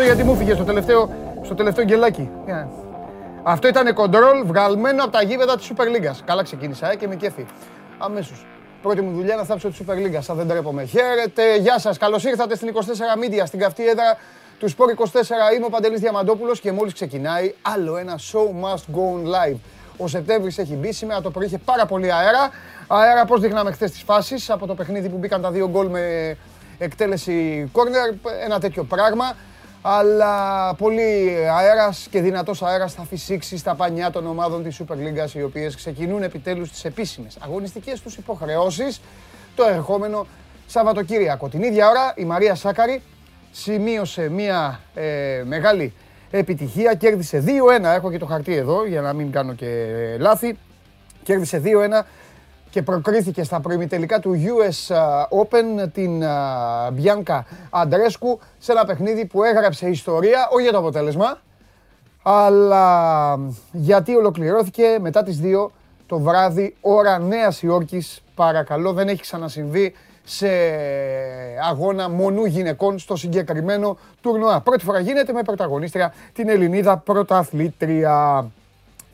Μισό λεπτό γιατί μου φύγε στο τελευταίο, στο τελευταίο γκελάκι. Yeah. Αυτό ήταν κοντρόλ βγαλμένο από τα γήπεδα της Super League. Καλά ξεκίνησα ε, και με κέφι. Αμέσως. Πρώτη μου δουλειά να θάψω τη Super League. Αν δεν τρέπομαι. Χαίρετε, γεια σας. Καλώς ήρθατε στην 24 Media, στην καυτή έδρα του Sport 24. Είμαι ο Παντελής Διαμαντόπουλος και μόλις ξεκινάει άλλο ένα show must go on live. Ο Σεπτέμβρης έχει μπει σήμερα το πρωί είχε πάρα πολύ αέρα. Αέρα πώς δείχναμε χθες τις φάσεις από το παιχνίδι που μπήκαν τα δύο γκολ με εκτέλεση corner. Ένα τέτοιο πράγμα αλλά πολύ αέρας και δυνατός αέρας θα φυσήξει στα πανιά των ομάδων της Super League οι οποίες ξεκινούν επιτέλους τις επίσημες αγωνιστικές τους υποχρεώσεις το ερχόμενο Σαββατοκύριακο. Την ίδια ώρα η Μαρία Σάκαρη σημείωσε μια ε, μεγάλη επιτυχία, κέρδισε 2-1, έχω και το χαρτί εδώ για να μην κάνω και λάθη, κέρδισε 2-1 και προκρίθηκε στα προημιτελικά του US Open την Bianca Αντρέσκου σε ένα παιχνίδι που έγραψε ιστορία, όχι για το αποτέλεσμα, αλλά γιατί ολοκληρώθηκε μετά τις 2 το βράδυ ώρα Νέας Υόρκης. Παρακαλώ, δεν έχει ξανασυμβεί σε αγώνα μονού γυναικών στο συγκεκριμένο τουρνουά. Πρώτη φορά γίνεται με πρωταγωνίστρια την Ελληνίδα πρωταθλήτρια.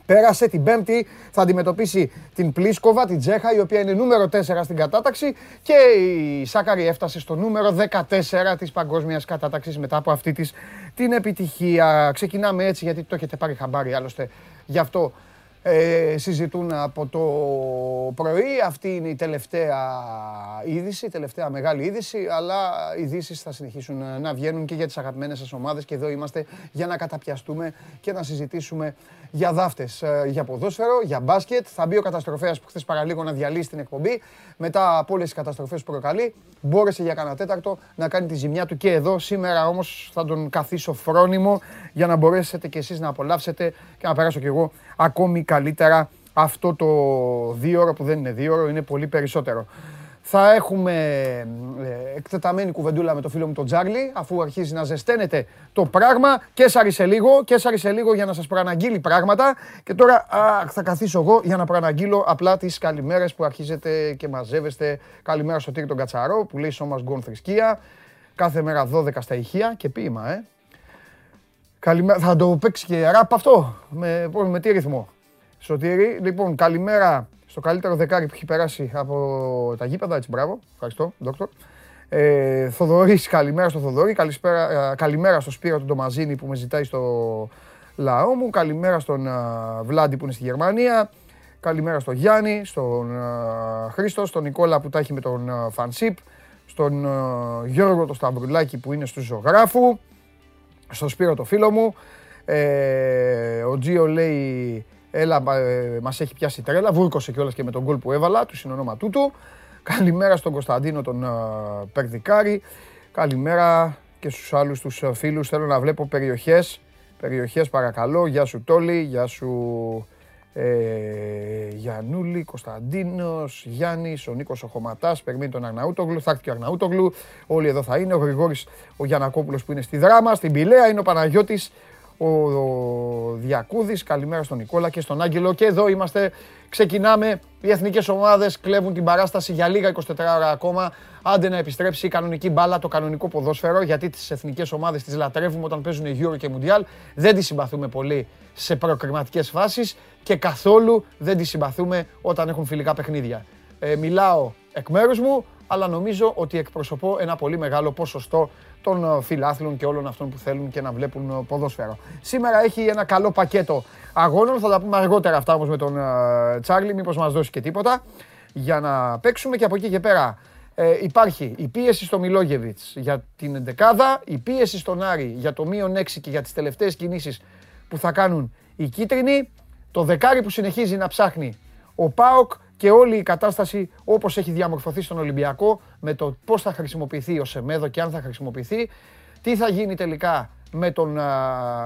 Πέρασε την Πέμπτη, θα αντιμετωπίσει την Πλίσκοβα, την Τζέχα, η οποία είναι νούμερο 4 στην κατάταξη και η Σάκαρη έφτασε στο νούμερο 14 της παγκόσμιας κατάταξης μετά από αυτή της την επιτυχία. Ξεκινάμε έτσι γιατί το έχετε πάρει χαμπάρι άλλωστε γι' αυτό ε, συζητούν από το πρωί. Αυτή είναι η τελευταία είδηση, η τελευταία μεγάλη είδηση, αλλά οι ειδήσεις θα συνεχίσουν να βγαίνουν και για τις αγαπημένες σας ομάδες και εδώ είμαστε για να καταπιαστούμε και να συζητήσουμε για δάφτες, ε, για ποδόσφαιρο, για μπάσκετ. Θα μπει ο καταστροφέας που χθες παραλίγο να διαλύσει την εκπομπή. Μετά από όλες τις καταστροφές που προκαλεί, μπόρεσε για κανένα τέταρτο να κάνει τη ζημιά του και εδώ. Σήμερα όμως θα τον καθίσω φρόνιμο για να μπορέσετε κι εσείς να απολαύσετε και να περάσω κι εγώ ακόμη καλύτερα αυτό το δύο ώρο που δεν είναι δύο ώρο, είναι πολύ περισσότερο. Θα έχουμε ε, εκτεταμένη κουβεντούλα με το φίλο μου τον Τζάρλι, αφού αρχίζει να ζεσταίνεται το πράγμα και σάρισε λίγο, και σάρισε λίγο για να σας προαναγγείλει πράγματα. Και τώρα α, θα καθίσω εγώ για να προαναγγείλω απλά τις καλημέρες που αρχίζετε και μαζεύεστε. Καλημέρα στο Τύρι τον Κατσαρό που λέει σώμας γκον θρησκεία. Κάθε μέρα 12 στα ηχεία και ποίημα, ε. Καλημέρα, θα το παίξει και ραπ αυτό, με, με τι ρυθμό. Σωτήρι, λοιπόν, καλημέρα στο καλύτερο δεκάρι που έχει περάσει από τα γήπεδα. Έτσι, μπράβο. Ευχαριστώ, δόκτωρ. Ε, Θοδωρής, καλημέρα στο Θοδωρή. Καλησπέρα, ε, καλημέρα στο Σπύρο του Ντομαζίνη που με ζητάει στο λαό μου. Καλημέρα στον uh, Βλάντι που είναι στη Γερμανία. Καλημέρα στον Γιάννη, στον uh, Χρήστο, στον Νικόλα που τα έχει με τον uh, Φανσίπ. Στον uh, Γιώργο το Σταυρουλάκη που είναι στους ζωγράφου. Στον Σπύρο το φίλο μου. Ε, ο Τζίο λέει Έλα, ε, μας έχει πιάσει τρέλα. Βούρκωσε κιόλας και με τον γκολ που έβαλα, του συνονόματού του. Καλημέρα στον Κωνσταντίνο τον uh, Περδικάρη. Καλημέρα και στους άλλους τους uh, φίλους. Θέλω να βλέπω περιοχές. Περιοχές παρακαλώ. Γεια σου Τόλι, γεια σου ε, Γιαννούλη, Κωνσταντίνος, Γιάννης, ο Νίκος ο Χωματάς, περιμένει τον Αρναούτογλου, θα έρθει και ο Αρναούτογλου, όλοι εδώ θα είναι, ο Γρηγόρης ο Γιανακόπουλος που είναι στη Δράμα, στην Πηλαία, είναι ο Παναγιώτης ο Διακούδης, καλημέρα στον Νικόλα και στον Άγγελο. Και εδώ είμαστε, ξεκινάμε, οι εθνικές ομάδες κλέβουν την παράσταση για λίγα 24 ώρα ακόμα, άντε να επιστρέψει η κανονική μπάλα, το κανονικό ποδόσφαιρο, γιατί τις εθνικές ομάδες τις λατρεύουμε όταν παίζουν Euro και Mundial, δεν τις συμπαθούμε πολύ σε προκριματικές φάσεις και καθόλου δεν τις συμπαθούμε όταν έχουν φιλικά παιχνίδια. Ε, μιλάω εκ μέρους μου, αλλά νομίζω ότι εκπροσωπώ ένα πολύ μεγάλο ποσοστό των ε, φιλάθλων και όλων αυτών που θέλουν και να βλέπουν ε, ποδόσφαιρο. Σήμερα έχει ένα καλό πακέτο αγώνων, θα τα πούμε αργότερα αυτά όμως με τον ε, Τσάρλι, μήπως μας δώσει και τίποτα. Για να παίξουμε και από εκεί και πέρα ε, υπάρχει η πίεση στο Μιλόγεβιτς για την εντεκάδα, η πίεση στον Άρη για το μείον 6 και για τις τελευταίες κινήσεις που θα κάνουν οι κίτρινοι, το δεκάρι που συνεχίζει να ψάχνει ο ΠΑΟΚ και όλη η κατάσταση όπως έχει διαμορφωθεί στον Ολυμπιακό με το πώς θα χρησιμοποιηθεί ο Σεμέδο και αν θα χρησιμοποιηθεί, τι θα γίνει τελικά με τον,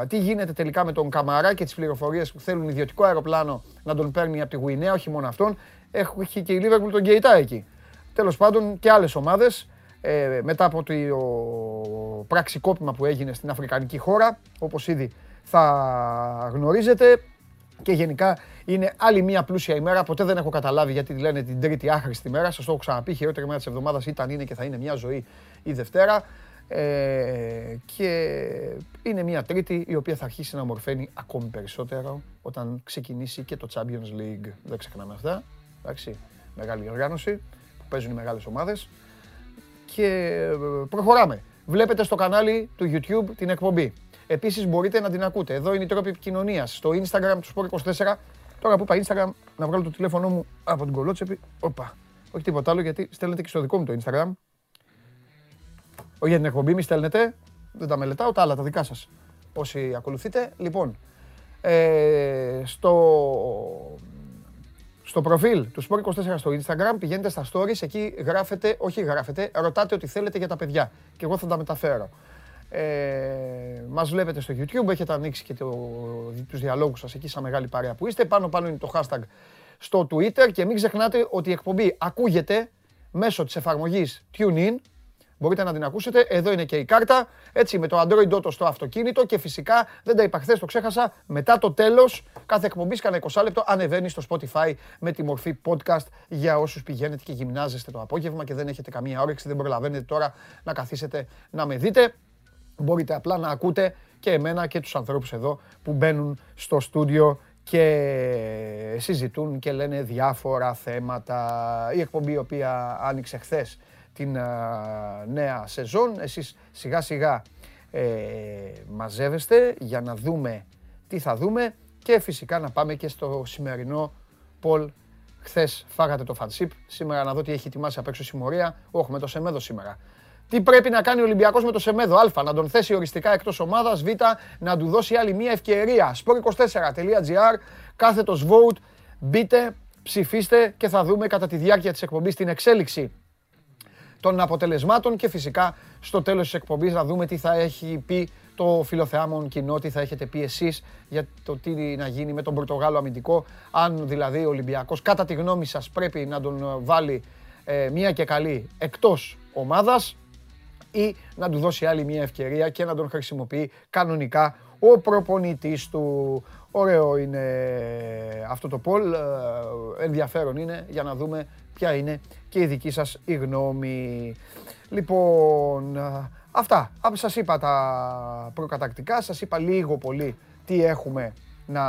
τι γίνεται τελικά με τον Καμαρά και τις πληροφορίες που θέλουν ιδιωτικό αεροπλάνο να τον παίρνει από τη Γουινέα, όχι μόνο αυτόν, έχει και η Λίβερπουλ τον Γκέιτά εκεί. Τέλος πάντων και άλλες ομάδες ε, μετά από το πραξικόπημα που έγινε στην Αφρικανική χώρα, όπως ήδη θα γνωρίζετε, και γενικά είναι άλλη μια πλούσια ημέρα. Ποτέ δεν έχω καταλάβει γιατί λένε την τρίτη άχρηστη μέρα. Σας το έχω ξαναπεί. Η χειρότερη μέρα της εβδομάδας ήταν, είναι και θα είναι μια ζωή η Δευτέρα. Ε, και είναι μια τρίτη η οποία θα αρχίσει να μορφαίνει ακόμη περισσότερο όταν ξεκινήσει και το Champions League. Δεν ξεχνάμε αυτά. Εντάξει, μεγάλη οργάνωση που παίζουν οι μεγάλες ομάδες. Και ε, προχωράμε. Βλέπετε στο κανάλι του YouTube την εκπομπή. Επίσης μπορείτε να την ακούτε. Εδώ είναι η τρόπη επικοινωνίας. Στο Instagram του Sport24. Τώρα που είπα Instagram, να βγάλω το τηλέφωνο μου από την κολότσεπη. Οπα. Όχι τίποτα άλλο γιατί στέλνετε και στο δικό μου το Instagram. Όχι για την εκπομπή, μη στέλνετε. Δεν τα μελετάω, τα άλλα, τα δικά σας. Όσοι ακολουθείτε. Λοιπόν, ε, στο, στο προφίλ του Sport24 στο Instagram πηγαίνετε στα stories, εκεί γράφετε, όχι γράφετε, ρωτάτε ό,τι θέλετε για τα παιδιά και εγώ θα τα μεταφέρω. Ε, μας βλέπετε στο YouTube, έχετε ανοίξει και το, τους διαλόγους σας εκεί σαν μεγάλη παρέα που είστε. Πάνω πάνω είναι το hashtag στο Twitter και μην ξεχνάτε ότι η εκπομπή ακούγεται μέσω της εφαρμογής TuneIn Μπορείτε να την ακούσετε. Εδώ είναι και η κάρτα. Έτσι με το Android Auto στο αυτοκίνητο και φυσικά δεν τα είπα χθες, το ξέχασα. Μετά το τέλος κάθε εκπομπή, κανένα 20 λεπτό, ανεβαίνει στο Spotify με τη μορφή podcast για όσους πηγαίνετε και γυμνάζεστε το απόγευμα και δεν έχετε καμία όρεξη, δεν προλαβαίνετε τώρα να καθίσετε να με δείτε. Μπορείτε απλά να ακούτε και εμένα και τους ανθρώπους εδώ που μπαίνουν στο στούντιο και συζητούν και λένε διάφορα θέματα. Η εκπομπή η οποία άνοιξε χθες την νέα σεζόν. Εσείς σιγά σιγά ε, μαζεύεστε για να δούμε τι θα δούμε και φυσικά να πάμε και στο σημερινό Πολ. Χθες φάγατε το φανσίπ, σήμερα να δω τι έχει ετοιμάσει απ' έξω συμμορία. Όχι, με το Σεμέδο σήμερα. Τι πρέπει να κάνει ο Ολυμπιακός με το Σεμέδο, Α, να τον θέσει οριστικά εκτός ομάδας, Β, να του δώσει άλλη μία ευκαιρία. sport24.gr, κάθετος vote, μπείτε, ψηφίστε και θα δούμε κατά τη διάρκεια της εκπομπής την εξέλιξη των αποτελεσμάτων και φυσικά στο τέλος της εκπομπής να δούμε τι θα έχει πει το φιλοθεάμον κοινό, τι θα έχετε πει εσείς για το τι να γίνει με τον Πορτογάλο αμυντικό, αν δηλαδή ο Ολυμπιακός κατά τη γνώμη σας πρέπει να τον βάλει ε, μία και καλή εκτός ομάδας ή να του δώσει άλλη μία ευκαιρία και να τον χρησιμοποιεί κανονικά ο προπονητής του. Ωραίο είναι αυτό το πολ, ε, ενδιαφέρον είναι για να δούμε ποια είναι και η δική σας η γνώμη. Λοιπόν, αυτά. Σας είπα τα προκατακτικά, σας είπα λίγο πολύ τι έχουμε να,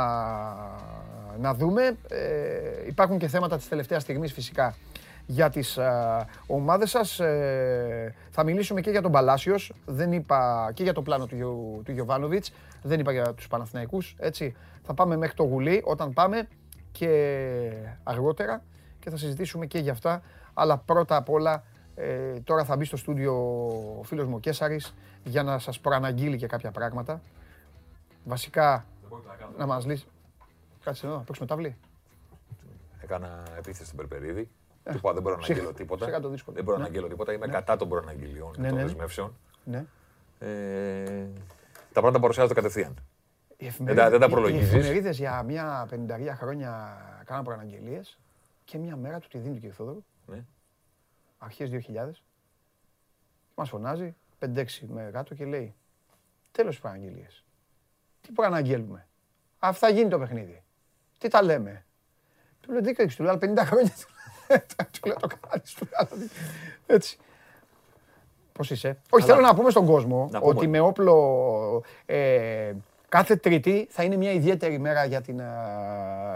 να δούμε. Ε, υπάρχουν και θέματα της τελευταίας στιγμής φυσικά για τις α, ομάδες σας. Ε, θα μιλήσουμε και για τον Παλάσιος, δεν είπα και για το πλάνο του, του Γιωβάνοβιτς, δεν είπα για τους Παναθηναϊκούς, έτσι. Θα πάμε μέχρι το Γουλή όταν πάμε και αργότερα και θα συζητήσουμε και για αυτά. Αλλά πρώτα απ' όλα ε, τώρα θα μπει στο στούντιο ο φίλος μου ο Κέσαρης για να σας προαναγγείλει και κάποια πράγματα. Βασικά να μας λύσει. Κάτσε εδώ, να παίξουμε ταυλή. Έκανα επίθεση στην Περπερίδη. Ε, του είπα δεν μπορώ να αγγέλω τίποτα. Δεν μπορώ να ναι. αγγέλω τίποτα. Είμαι Ναι. κατά των προαναγγελιών και Ναι, των ναι. δεσμεύσεων. Ναι. Ε, τα πράγματα παρουσιάζονται κατευθείαν. Οι Δεν τα- δεν τα οι- προλογίζεις. Οι εφημερίδες για μια πενταρία χρόνια κάναν προαναγγελίες και μια μέρα του τη δίνει του κ. Θόδωρου, Ναι. αρχές 2000, μας φωνάζει 5-6 με κάτω και λέει τέλος τις προαναγγελίες. Τι προαναγγέλουμε. Αυτά γίνει το παιχνίδι. Τι τα λέμε. Του λέω δίκιο έχεις, του λέω άλλα 50 χρόνια. Του λέω το κάνεις. του λέω, άλλα δίκιο». Έτσι. Πώς είσαι; Όχι, θέλω να πούμε στον κόσμο Να πούμε. ότι με όπλο ε, κάθε Τρίτη θα είναι μια ιδιαίτερη μέρα για την ε,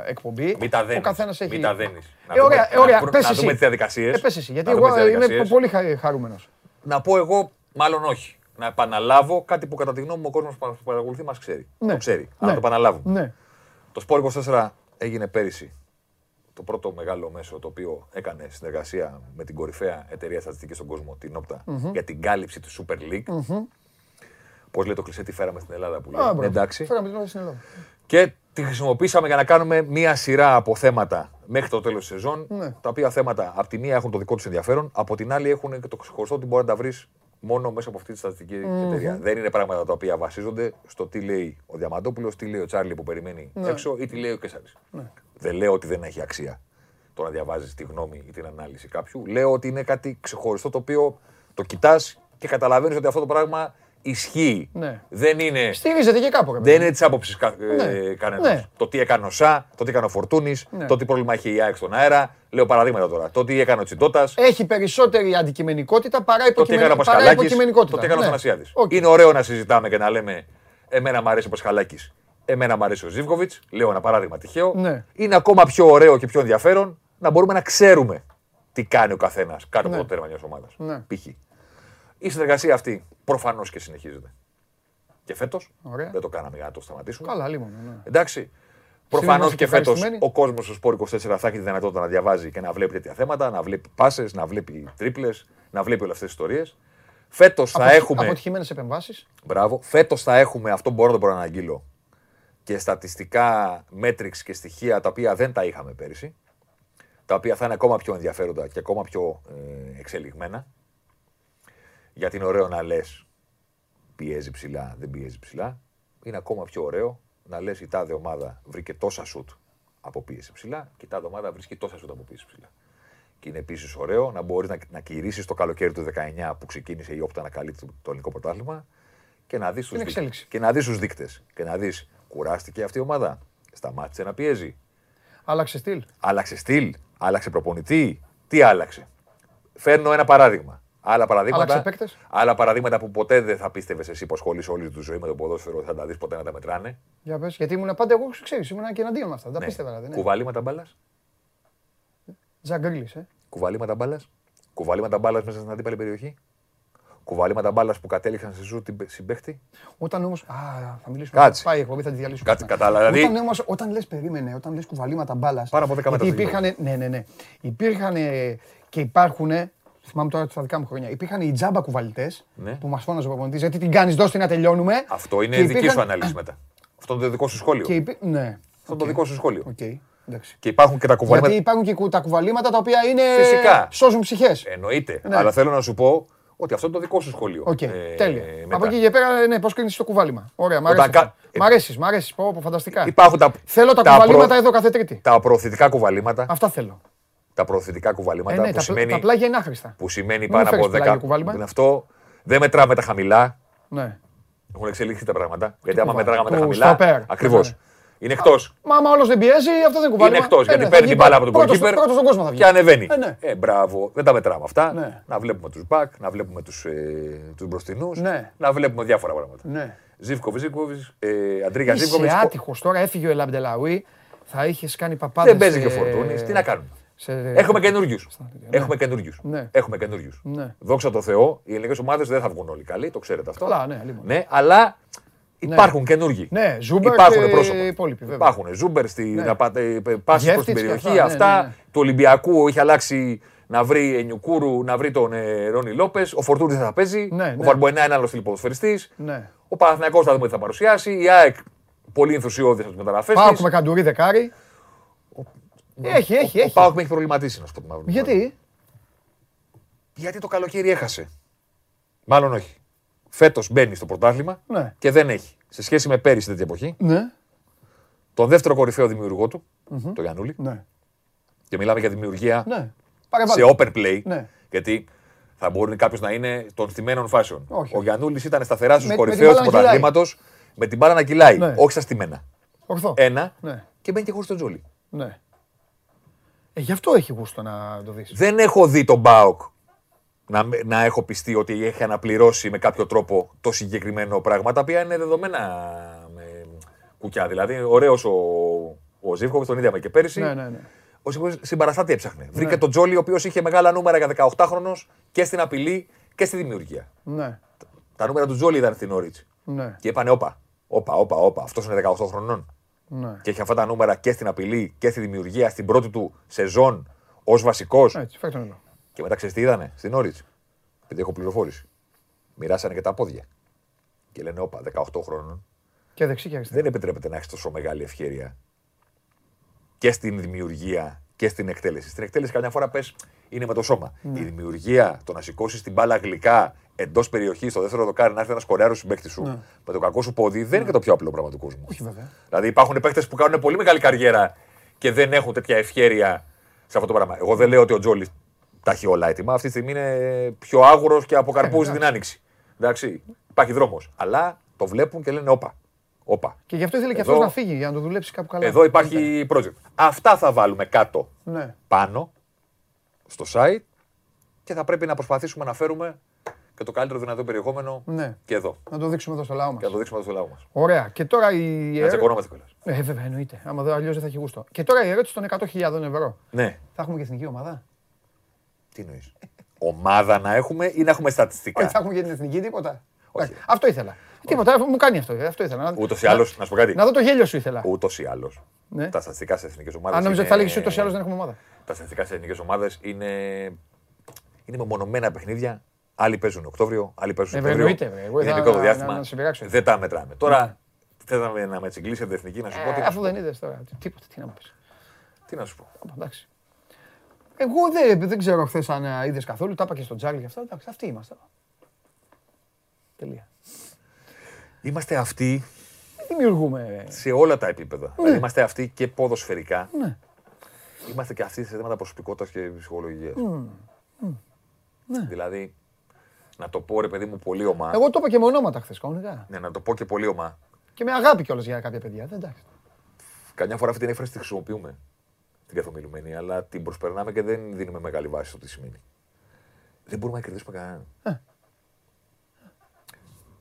εκπομπή. Μην τα Ο δένεις. καθένας έχει... Μην τα δένεις. Να Ε, ωραία, δούμε- ε, ωραία. να- Πες να εσύ. δούμε τις διαδικασίες. Ε, πες εσύ, γιατί Να δούμε εγώ τις είμαι διαδικασίες. πολύ χα- χαρούμενος. Να πω εγώ, μάλλον όχι. Να επαναλάβω κάτι που κατά τη γνώμη μου ο κόσμος που παρακολουθεί μας ξέρει. Ναι. Το ξέρει. Ναι. Αλλά το επαναλάβουμε. Ναι. Το Sport 24 έγινε πέρυσι το πρώτο μεγάλο μέσο το οποίο έκανε συνεργασία με την κορυφαία εταιρεία στατιστικής στον κόσμο, την Opta, για την κάλυψη του Super League. Πώς λέει το κλεισέ, τι φέραμε στην Ελλάδα που λέει. Α, μπράβο. Εντάξει. Φέραμε την ώρα στην Ελλάδα. Και τη χρησιμοποίησαμε για να κάνουμε μία σειρά από θέματα μέχρι το τέλος της σεζόν. Ναι. Τα οποία θέματα από τη μία έχουν το δικό τους ενδιαφέρον, από την άλλη έχουν και το ξεχωριστό ότι μπορεί να τα βρεις μόνο μέσα από αυτή τη στατιστική εταιρεία. Δεν είναι πράγματα τα οποία βασίζονται στο τι λέει ο Διαμαντόπουλος, τι λέει ο Τσάρλι που περιμένει Ναι. έξω ή τι λέει ο Κέσσαρης. Δεν λέω ότι δεν έχει αξία το να διαβάζεις τη γνώμη ή την ανάλυση κάποιου. Λέω ότι είναι κάτι ξεχωριστό το οποίο το κοιτάς και καταλαβαίνεις ότι αυτό το πράγμα ισχύει. Ναι. Δεν είναι, Στηρίζεται και κάπου. ρε δεν παιδί. είναι της άποψης κα, Ναι. ε, κανένας. Ναι. Το τι έκανε ο Σα, το τι έκανε ο Φορτούνης, Ναι. το τι πρόβλημα είχε η ΑΕΚ στον αέρα. Λέω παραδείγματα τώρα. Το τι έκανε ο Τσιντώτας, Έχει περισσότερη αντικειμενικότητα παρά, το τι έκανε ο υποκειμενικότητα. παρά Πασχαλάκης, υποκειμενικότητα. το τι έκανε ο Ναι. Θανασιάδης. Οκ. Είναι ωραίο να συζητάμε και να λέμε Εμένα μου αρέσει ο Πασχαλάκης, εμένα μου αρέσει ο Ζήβκοβιτ. Λέω ένα παράδειγμα τυχαίο. Ναι. Είναι ακόμα πιο ωραίο και πιο ενδιαφέρον να μπορούμε να ξέρουμε τι κάνει ο καθένας κάτω από Ναι. το τέρμα μιας ομάδας. Ναι. Π.χ. Η συνεργασία αυτή προφανώς και συνεχίζεται. Και φέτος Ωραία. δεν το κάναμε για να το σταματήσουμε. Καλά, λίγο. Ναι. Εντάξει. Προφανώς είμαστε και και φέτος ευχαριστημένοι. ο κόσμος στο Σπόρ 24 θα έχει τη δυνατότητα να διαβάζει και να βλέπει τέτοια θέματα, να βλέπει πάσες, να βλέπει τρίπλες, να βλέπει όλες αυτές τις ιστορίες. Φέτος θα έχουμε. Αποτυχημένε επεμβάσεις. Μπράβο. Φέτος θα έχουμε, αυτό μπορώ να το προαναγγείλω, και στατιστικά μέτρηξ και στοιχεία τα οποία δεν τα είχαμε πέρυσι. Τα οποία θα είναι ακόμα πιο ενδιαφέροντα και ακόμα πιο ε, εξελιγμένα. Γιατί είναι ωραίο να λες πιέζει ψηλά, δεν πιέζει ψηλά. Είναι ακόμα πιο ωραίο να λες η τάδε ομάδα βρήκε τόσα σουτ από πίεση ψηλά και η τάδε ομάδα βρίσκει τόσα σουτ από πίεση ψηλά. Και είναι επίσης ωραίο να μπορείς να, να κηρύσεις το καλοκαίρι του 19 που ξεκίνησε η Όπτα να καλύπτει το, το ελληνικό πρωτάθλημα και να δεις τους Είναι εξέλιξη. και να δεις τους δείκτες και να δεις κουράστηκε αυτή η ομάδα. Σταμάτησε να πιέζει. Άλλαξε στυλ. Άλλαξε στυλ, άλλαξε προπονητή. Τι άλλαξε. Φέρνω ένα παράδειγμα. Άλλα παραδείγματα, Άλλαξε παίκτες. άλλα παραδείγματα που ποτέ δεν θα πίστευες εσύ που ασχολείσαι όλη του ζωή με το ποδόσφαιρο, θα τα δεις ποτέ να τα μετράνε. Για πες, γιατί ήμουν πάντα εγώ, ξέρεις, ήμουν και εναντίον με αυτά. Τα Ναι. πίστευα δηλαδή. Ναι. Κουβαλήματα μπάλας. Ζαγκρίλης, ε. Κουβαλήματα μπάλας. Κουβαλήματα μπάλας μέσα στην αντίπαλη περιοχή. Κουβαλήματα μπάλας που κατέληξαν σε ζού την συμπέχτη. Όταν όμω. Α, θα μιλήσουμε. Κάτσε. Πάει η εκπομπή, θα τη διαλύσουμε. Κάτσε, κατάλαβα, δηλαδή- Όταν, όμως, όταν λες, περίμενε, όταν λες κουβαλήματα μπάλας. Πάνω από 10 μέτρα Γιατί στο υπήρχαν. Ναι, ναι, ναι. Υπήρχαν και υπάρχουν. Θυμάμαι τώρα στα δικά μου χρόνια. Υπήρχαν οι τζάμπα κουβαλητές Ναι. που μας φώναζε ο προπονητής. Γιατί την κάνεις, δώστε να τελειώνουμε. Αυτό είναι Και δική σου υπήρχαν- ανάλυση μετά. Αυτό είναι το δικό σου σχόλιο. Και υπή... Ναι. Αυτό είναι το δικό σου σχόλιο. Οκ. Εντάξει. Και υπάρχουν και τα κουβαλήματα. Γιατί υπάρχουν και κου- τα κουβαλήματα τα οποία είναι. Φυσικά. Σώζουν ψυχές. Εννοείται. Ναι. Αλλά θέλω να σου πω ότι αυτό είναι το δικό σου σχόλιο. Οκ, Ε, τέλεια. μετά. Από εκεί και πέρα, ναι, πώς κρίνεις το κουβάλημα. Ωραία, μ' Όταν αρέσει. κα- αυτό. Μ' αρέσεις, μ' αρέσεις. Πω, πω, φανταστικά. Υπάρχουν τα, Θέλω τα, τα κουβαλήματα προ- εδώ κάθε Τρίτη. Τα προωθητικά κουβαλήματα. Αυτά θέλω. Τα προωθητικά Ε, κουβαλήματα ναι, που, τα, σημαίνει, τα πλάγια είναι άχρηστα. που σημαίνει Μην πάνω μου από φέρεις πλάγιο 10. κουβάλημα. Είναι αυτό. Δεν μετράμε τα χαμηλά. Ναι. Έχουν εξελιχθεί τα πράγματα. Γιατί άμα κουβάλιμα; μετράγαμε τα Του χαμηλά. στοπέρ. Ακριβώς. Ναι. Είναι εκτός. Μα άμα όλος δεν πιέζει, αυτό δεν κουβάλιμα. Είναι εκτός. Ε, γιατί ναι, θα παίρνει βγει την μπάλα από τον πρώτος- goalkeeper Πρώτος στον κόσμο θα βγει. και ανεβαίνει. Ε, ναι. Ε, μπράβο. Δεν τα μετράμε αυτά. Ναι. Να βλέπουμε τους μπακ, να βλέπουμε τους ε, τους μπροστινούς. Ναι. Να βλέπουμε διάφορα πράγματα. Ναι. Ζήφκοβιτ, Ζήφκοβιτ, ε, Αντρίγια Είσαι Ζήφκοβιτς. άτυχος τώρα, έφυγε ο Ελαμπτελαουί. Θα είχες κάνει παπάδες. Δεν παίζει και ο Φορτούνης. Τι να κάνουμε. Έχουμε καινούριους. Έχουμε καινούριους. Ναι. Έχουμε καινούριους. Ναι. Δόξα τω Θεώ, οι ελληνικές ομάδες δεν θα βγουν όλοι καλοί, το ξέρετε αυτό. Καλά, ναι, λίγο. Ναι, αλλά υπάρχουν καινούργοι. Ναι, Ζούμπερ Υπάρχουν και πρόσωπα. οι υπόλοιποι, βέβαια. Υπάρχουν Ζούμπερ στη, Ναι. να πάτε πάσει προς την Γεύτιτς και περιοχή. αυτά, ναι, αυτά ναι, ναι. του Ολυμπιακού έχει αλλάξει να βρει Ενιουκούρου, να βρει τον ε, Ρόνι Λόπες. Ο Φορτούνης δεν θα παίζει. Ναι, Ο ναι. Βαρμποενά είναι άλλος ποδοσφαιριστή. Ναι. Ο Παναθηναϊκός θα δούμε τι θα παρουσιάσει. Η ΑΕΚ πολύ ενθουσιώδης από τι μεταγραφέ. Πάω με καντουρί δεκάρι. Έχει, έχει, Ο έχει. Πάοκ με έχει προβληματίσει να σου το πούμε. Γιατί; Γιατί το καλοκαίρι έχασε. Μάλλον όχι. Φέτος μπαίνει στο πρωτάθλημα Ναι. και δεν έχει. Σε σχέση με πέρυσι τέτοια εποχή, Ναι. τον δεύτερο κορυφαίο δημιουργό του, τον Γιανούλη, Ναι. και μιλάμε για δημιουργία Ναι. σε Παρεμβάλλει. open play. Ναι. Γιατί θα μπορεί κάποιος να είναι των στημένων φάσεων. Όχι. Ο Γιανούλης ήταν σταθερά στους Με- με κορυφαίους την του μπάλα να κυλάει. πρωταθλήματος με την μπάλα να κυλάει. Ναι. Όχι στα στημένα. Ορθό. Ένα Ναι. και μπαίνει και χωρίς τον Τζόλι. Ναι. Ε, γι' αυτό έχει γούστο να το δεις. Δεν έχω δει τον Μπάοκ να, να έχω πιστεί ότι έχει αναπληρώσει με κάποιο τρόπο το συγκεκριμένο πράγμα, τα οποία είναι δεδομένα με κουκιά. Δηλαδή, ωραίος ο, ο Ζήφκοβιτς, τον είδαμε και πέρυσι. Ναι, ναι, ναι. Ο Ζήφκοβιτς συμπαραστάτη έψαχνε. Βρήκε τον Τζόλι, ο οποίος είχε μεγάλα νούμερα για 18χρονο και στην απειλή και στη δημιουργία. Ναι. Τα νούμερα του Τζόλι ήταν στην Όριτς. Ναι. Και είπανε, όπα, όπα, όπα, όπα, αυτός είναι 18 χρονών. Ναι. Και έχει αυτά τα νούμερα και στην απειλή και στη δημιουργία στην πρώτη του σεζόν ως βασικός. Έτσι, φέρτε τον εδώ. Και μετά ξέρεις τι είδανε στην Όριτ. Επειδή έχω πληροφόρηση. Μοιράσανε και τα πόδια. Και λένε, όπα, 18 χρόνων. Και δεξί και αριστερά. Δεν επιτρέπεται να έχεις τόσο μεγάλη ευκαιρία και στην δημιουργία και στην εκτέλεση. Στην εκτέλεση, καμιά φορά πες είναι με το σώμα. Ναι. Η δημιουργία, το να σηκώσεις την μπάλα γλυκά εντός περιοχής, στο δεύτερο δοκάρι, να έρθει ένας κορεάρο σου παίκτη σου με το κακό σου πόδι, δεν είναι και το πιο απλό πράγμα του κόσμου. Ναι. Όχι, βέβαια. Δηλαδή υπάρχουν παίκτες που κάνουν πολύ μεγάλη καριέρα και δεν έχουν τέτοια ευχέρεια σε αυτό το πράγμα. Εγώ δεν λέω ότι ο Τζόλι τα έχει όλα έτοιμα. Αυτή τη στιγμή είναι πιο άγουρος και από καρπούζι εντάξει. την άνοιξη. Εντάξει. Υπάρχει δρόμος. Αλλά το βλέπουν και λένε όπα. Όπα. Και γι' αυτό ήθελε και Εδώ- αυτό να φύγει για να το δουλέψει κάπου καλά. Εδώ υπάρχει project. Αυτά θα βάλουμε κάτω Ναι. πάνω στο site και θα πρέπει να προσπαθήσουμε να φέρουμε και το καλύτερο δυνατό περιεχόμενο Ναι. και εδώ. Να το δείξουμε εδώ στο λαό Και μα. να το δείξουμε εδώ στο λαό μας. Ωραία. Και τώρα η. Να ερώ- τσεκωνόμαστε κιόλας. Ε, βέβαια, εννοείται. Άμα δεν αλλιώς δεν θα έχει γούστο. Και τώρα η ερώτηση των 100.000 ευρώ. Ναι. Θα έχουμε και εθνική ομάδα; Τι εννοείς; Ομάδα να έχουμε ή να έχουμε Όχι, στατιστικά. θα έχουμε για την εθνική τίποτα. Όχι. Εντάξει, Αυτό ήθελα. Τίποτα, μου κάνει αυτό. Αυτό ήθελα. Να- Ούτως ή άλλως, να σου πω κάτι. Να δω το γέλιο σου ήθελα. Ούτως ή άλλως. Ναι. Τα στατιστικά σε εθνικές ομάδες. Αν νόμιζα ότι θα έλεγε ούτως ή άλλως δεν έχουμε ομάδα. Τα στατιστικά σε εθνικές ομάδες είναι, είναι μεμονωμένα παιχνίδια. Άλλοι παίζουν Οκτώβριο, άλλοι παίζουν Ε, Σεπτέμβριο. εννοείται, βέβαια. Εγώ Είναι ήθελα μικρό το να- διάστημα. να- να συμπειράξω. Δεν τα μετράμε. Τώρα θέλαμε να με τσιγκλίσετε εθνική να σου πω. Ε, τι να Αφού σου δεν πω. είδες τώρα. Τίποτα, τι να μου πεις. Τι να σου πω. Εντάξει. Εγώ δεν, δεν ξέρω χθες αν είδες καθόλου. Τα είπα και στο Τζάρλι και αυτά. Εντάξει, αυτοί είμαστε. Τελεία. Είμαστε αυτοί Δεν δημιουργούμε. σε όλα τα επίπεδα. Δηλαδή είμαστε αυτοί και ποδοσφαιρικά. Ναι. Είμαστε και αυτοί σε θέματα προσωπικότητας και ψυχολογίας. Δηλαδή, να το πω ρε παιδί μου πολύ ομά. Εγώ το είπα και με ονόματα χθες κανονικά. Ναι, να το πω και πολύ ομά. Και με αγάπη κιόλας για κάποια παιδιά. Δεν εντάξει. Καμιά φορά αυτή την έκφραση τη χρησιμοποιούμε την καθομιλουμένη, αλλά την προσπερνάμε και δεν δίνουμε μεγάλη βάση στο τι σημαίνει. Δεν μπορούμε να κερδίσουμε κανέναν. Ε.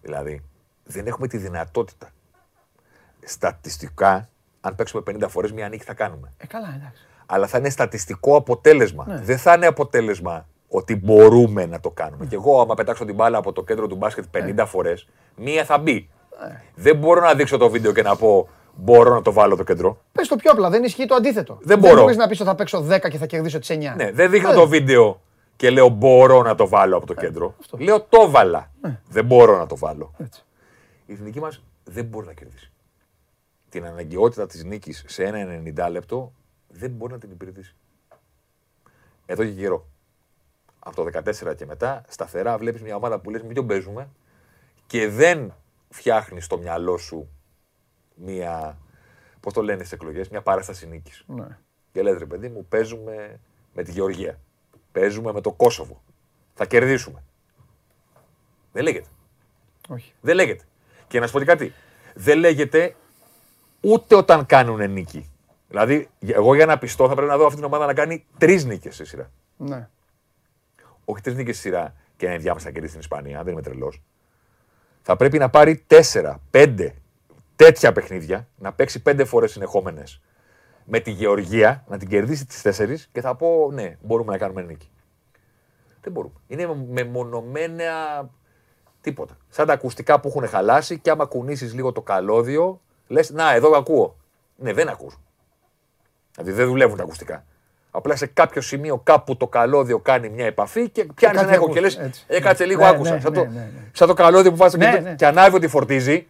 Δηλαδή, δεν έχουμε τη δυνατότητα. Στατιστικά, αν παίξουμε 50 φορές, μία νίκη θα κάνουμε. Ε, καλά, εντάξει. Αλλά θα είναι στατιστικό αποτέλεσμα. Ναι. Δεν θα είναι αποτέλεσμα ότι μπορούμε να το κάνουμε. Και εγώ, άμα πετάξω την μπάλα από το κέντρο του μπάσκετ 50 φορές, μία θα μπει. Δεν μπορώ να δείξω το βίντεο και να πω μπορώ να το βάλω το κέντρο. Πες το πιο απλά, δεν ισχύει το αντίθετο. Δεν μπορώ. μπορείς να πεις ότι θα παίξω 10 και θα κερδίσω τις 9. Ναι, δεν δείχνω Ε, το βίντεο και λέω μπορώ να το βάλω από το κέντρο. αυτό. Λέω το βάλα. Δεν μπορώ να το βάλω. Έτσι. Η εθνική μας δεν μπορεί να κερδίσει. Την αναγκαιότητα της νίκης σε ένα 90 λεπτό δεν μπορεί να την υπηρετήσει. Εδώ και καιρό. Από το 14 και μετά, σταθερά βλέπεις μια ομάδα που λες: Μην τον παίζουμε και δεν φτιάχνεις στο μυαλό σου μια. Πώς το λένε στις εκλογές, μια παράσταση νίκης. Ναι. Και λες ρε παιδί μου, παίζουμε με τη Γεωργία. Παίζουμε με το Κόσοβο. Θα κερδίσουμε. Δεν λέγεται. Όχι. Δεν λέγεται. Και να σου πω και κάτι. Δεν λέγεται ούτε όταν κάνουν νίκη. Δηλαδή, εγώ για να πιστώ θα πρέπει να δω αυτή την ομάδα να κάνει τρεις νίκες σε σειρά. Ναι. Όχι τρεις νίκες σε σειρά και να είναι διάμεσα να κερδίσει την Ισπανία, δεν είμαι τρελός. Θα πρέπει να πάρει τέσσερα, πέντε τέτοια παιχνίδια, να παίξει πέντε φορές συνεχόμενες με τη Γεωργία, να την κερδίσει τις τέσσερις και θα πω ναι, μπορούμε να κάνουμε νίκη. Δεν μπορούμε. Είναι μεμονωμένα τίποτα. Σαν τα ακουστικά που έχουν χαλάσει και άμα κουνήσεις λίγο το καλώδιο, λες Να, εδώ ακούω. Ναι, δεν ακούς. Δηλαδή δεν δουλεύουν τα ακουστικά. Απλά σε κάποιο σημείο κάπου το καλώδιο κάνει μια επαφή και πιάνει κάτι ένα ήχο ακούς, και λες: έτσι. Έκατσε λίγο, Ναι, άκουσα. ναι, σαν, ναι, το, ναι, ναι. σαν το καλώδιο που βάζει Ναι, και, ναι. και ανάβει ότι φορτίζει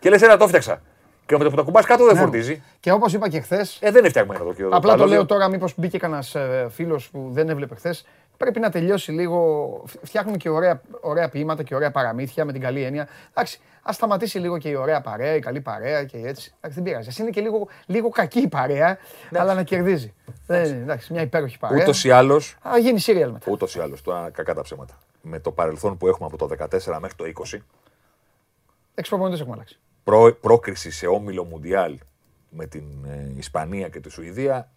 και λες: Ένα το φτιάξα. Και με το που το κουμπάς κάτω δεν Ναι. φορτίζει. Και όπως είπα και χθε, Ε, δεν είναι φτιαγμένο το κύριο. Απλά το λέω τώρα, μήπως μπήκε κανένας φίλος που δεν έβλεπε χθες. Πρέπει να τελειώσει λίγο. φ- Φτιάχνουμε και ωραία, ωραία ποίηματα και ωραία παραμύθια με την καλή έννοια. Εντάξει, ας σταματήσει λίγο και η ωραία παρέα, η καλή παρέα και έτσι. Εντάξει, δεν πειράζει. Ας είναι και λίγο, λίγο κακή η παρέα, αλλά να κερδίζει. Δεν είναι, εντάξει, μια υπέροχη παρέα. Ούτως ή άλλω, Α γίνει σύριαλ μετά. ούτως ή άλλως, τώρα κακά τα ψέματα. Με το παρελθόν που έχουμε από το 14 μέχρι το 20, Έξι προπονητέ έχουμε αλλάξει. προ, πρόκριση σε όμιλο Μουντιάλ με την ε, Ισπανία και τη Σουηδία,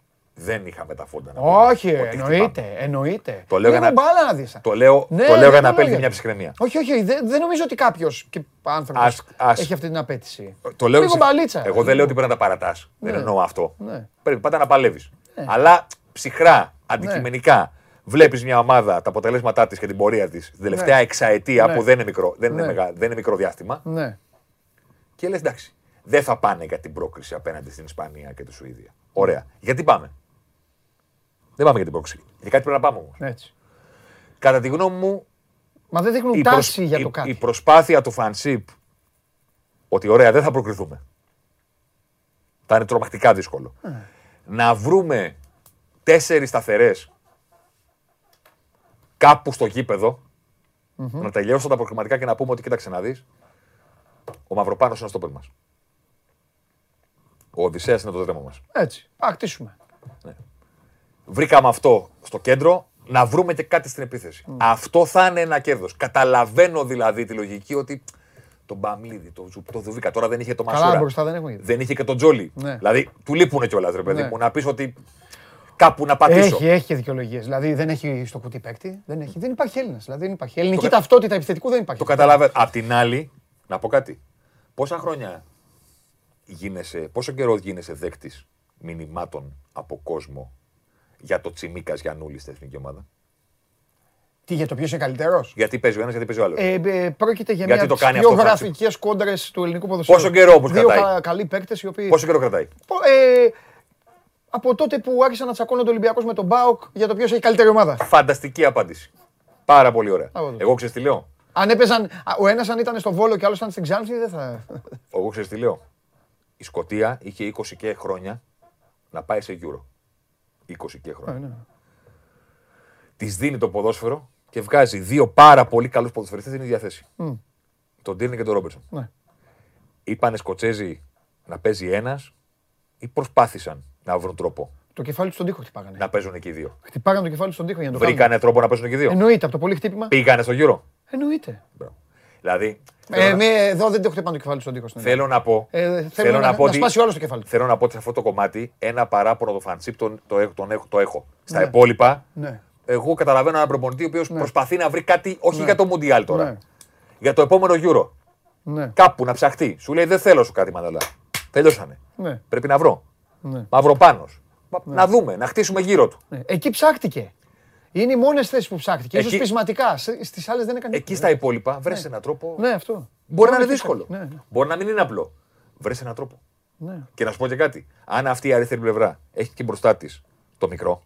δεν είχαμε τα φόντα να πούμε Όχι, ότι εννοείται. εννοείται. Το λέω για Λίγο να- μπάλα να δεις. Το λέω, Ναι, το λέω δεν για να απέλθει για- μια ψυχραιμία. Όχι, όχι, όχι, δεν, δεν νομίζω ότι κάποιος άνθρωπος Ας- ας- έχει αυτή την απέτηση. Το λέω Λίγο σε- μπαλίτσα. Εγώ δεν λέω ότι πρέπει να τα παρατάς. Δεν Ναι. εννοώ αυτό. Ναι. Πρέπει πάντα να παλεύεις. Αλλά ψυχρά, αντικειμενικά, βλέπεις μια ομάδα, τα αποτελέσματά της και την πορεία της την τελευταία Ναι. εξαετία Ναι. που δεν είναι μικρό, δεν είναι Ναι. μεγα- δεν είναι μικρό διάστημα. Ναι. Και λες εντάξει, δεν θα πάνε για την πρόκριση απέναντι στην Ισπανία και τη Σουηδία. Ωραία. Γιατί πάμε; Δεν πάμε για την πρόκριση. Για κάτι πρέπει να πάμε όμως. Έτσι. Κατά τη γνώμη μου, Μα δεν δείχνουν η, τάση προσ- για η- το κάτι. η προσπάθεια του Φανσίπ ότι ωραία δεν θα προκριθούμε. Θα είναι τρομακτικά δύσκολο. Ε. Να βρούμε τέσσερις σταθερές κάπου στο γηπεδο να τελειώσουν τα προκριματικά και να πούμε ότι κοίταξε να δεις ο Μαυροπάνος είναι το στόπερ μας. Ο Οδυσσέας είναι το τέρμα μας. Έτσι. Ας χτίσουμε. Βρήκαμε αυτό στο κέντρο, να βρούμε και κάτι στην επίθεση. Αυτό θα είναι ένα κέρδος. Καταλαβαίνω δηλαδή τη λογική ότι τον Παυλίδη, τον, Ζου- τον Δουβίκα. Τώρα δεν είχε το Καλά, Μασούρα. μπροστά δεν έχουμε. Δεν είχε και τον Τζόλη. Ναι. Δηλαδή του λείπουν κιόλας, ρε παιδί Ναι. μου, να πεις ότι κάπου να πατήσω. Έχει, έχει και δικαιολογίες. Δηλαδή δεν έχει στο κουτί παίκτη. Δεν, έχει. δεν υπάρχει Έλληνας. Δηλαδή δεν υπάρχει. Ελληνική ταυτότητα επιθετικού δεν υπάρχει. Το καταλαβαίνω. Απ' την άλλη, να πω κάτι. Πόσα χρόνια γίνεσαι, πόσο καιρό γίνεσαι δέκτης μηνυμάτων από κόσμο για το Τσιμίκα Γιανούλη στην εθνική ομάδα. Τι για το ποιος είναι καλύτερος; Γιατί παίζει ο ένας, γιατί παίζει ο άλλος. Ε, ε, πρόκειται για Γιατί μια το από τι κάνει πιο αυτό, Φράνσι; γραφικέ κόντρες του ελληνικού ποδοσφαίρου. Πόσο καιρό όπως Δύο κρατάει; κα- καλοί παίκτες οι οποίοι. Πόσο καιρό κρατάει; Πο- Ε, από τότε που άρχισε να τσακώνεται ο Ολυμπιακός με τον Μπάουκ για το ποιος έχει καλύτερη ομάδα. Φανταστική απάντηση. Πάρα πολύ ωραία. Από τότε. Εγώ ξέρεις τι λέω; Αν έπαιζαν. α, Ο ένας αν ήταν στο Βόλο και ο άλλος ήταν στην Ξάνθη, δεν θα. Εγώ ξέρεις τι λέω; Η Σκωτία είχε 20 και χρόνια να πάει σε Euro. 20 και χρόνια. ναι. Της δίνει το ποδόσφαιρο και βγάζει δύο πάρα πολύ καλούς ποδοσφαιριστές στην ίδια θέση. Τον Τύρνη και τον Ρόμπερτσον. Ναι. Είπανε Σκοτσέζοι να παίζει ένας ή προσπάθησαν να βρουν τρόπο Το κεφάλι τους στον τοίχο χτυπάγανε. να παίζουν εκεί οι δύο. Χτυπάγανε το κεφάλι τους στον τοίχο για να το κάνουν. Βρήκανε τρόπο να παίζουν εκεί οι δύο. Εννοείται από το πολύ χτύπημα. Πήγανε στο Euro. Εννοείται. Μπράβο. Δηλαδή, Ε, θέλω, να, με, εδώ δεν το χτυπάνε το κεφάλι του στον τοίχο. στην Ελλάδα. θέλω να πω. Ε, θέλω να- να σπάσει όλο το κεφάλι του. Θέλω να πω ότι σε αυτό το κομμάτι ένα παράπονο το φαντσίπ τον, το, έχω- τον έχω, το έχω. Στα Ναι. υπόλοιπα, Ναι. εγώ καταλαβαίνω έναν προπονητή ο οποίος προσπαθεί να βρει κάτι, όχι για το Μουντιάλ τώρα. Ναι. Για το επόμενο Euro. Ναι. Κάπου να ψαχτεί. Σου λέει δεν θέλω σου κάτι μανταλά. Τελειώσανε. Ναι. Πρέπει να βρω. Ναι. Μαυροπάνος. Να δούμε, να χτίσουμε γύρω του. Ναι. Εκεί ψάχτηκε. Είναι οι μόνες θέσεις που ψάχτηκε. Εκεί- Ίσως πεισματικά. Στις άλλες δεν έκανε. Εκεί στα υπόλοιπα βρες έναν τρόπο. Ναι, αυτό. Μπορεί να είναι Μόνο δύσκολο. Ναι, ναι. Μπορεί να μην είναι απλό. Βρες έναν τρόπο. ναι. Και να σου πω και κάτι. Αν αυτή η αριστερή πλευρά έχει και μπροστά της το μικρό,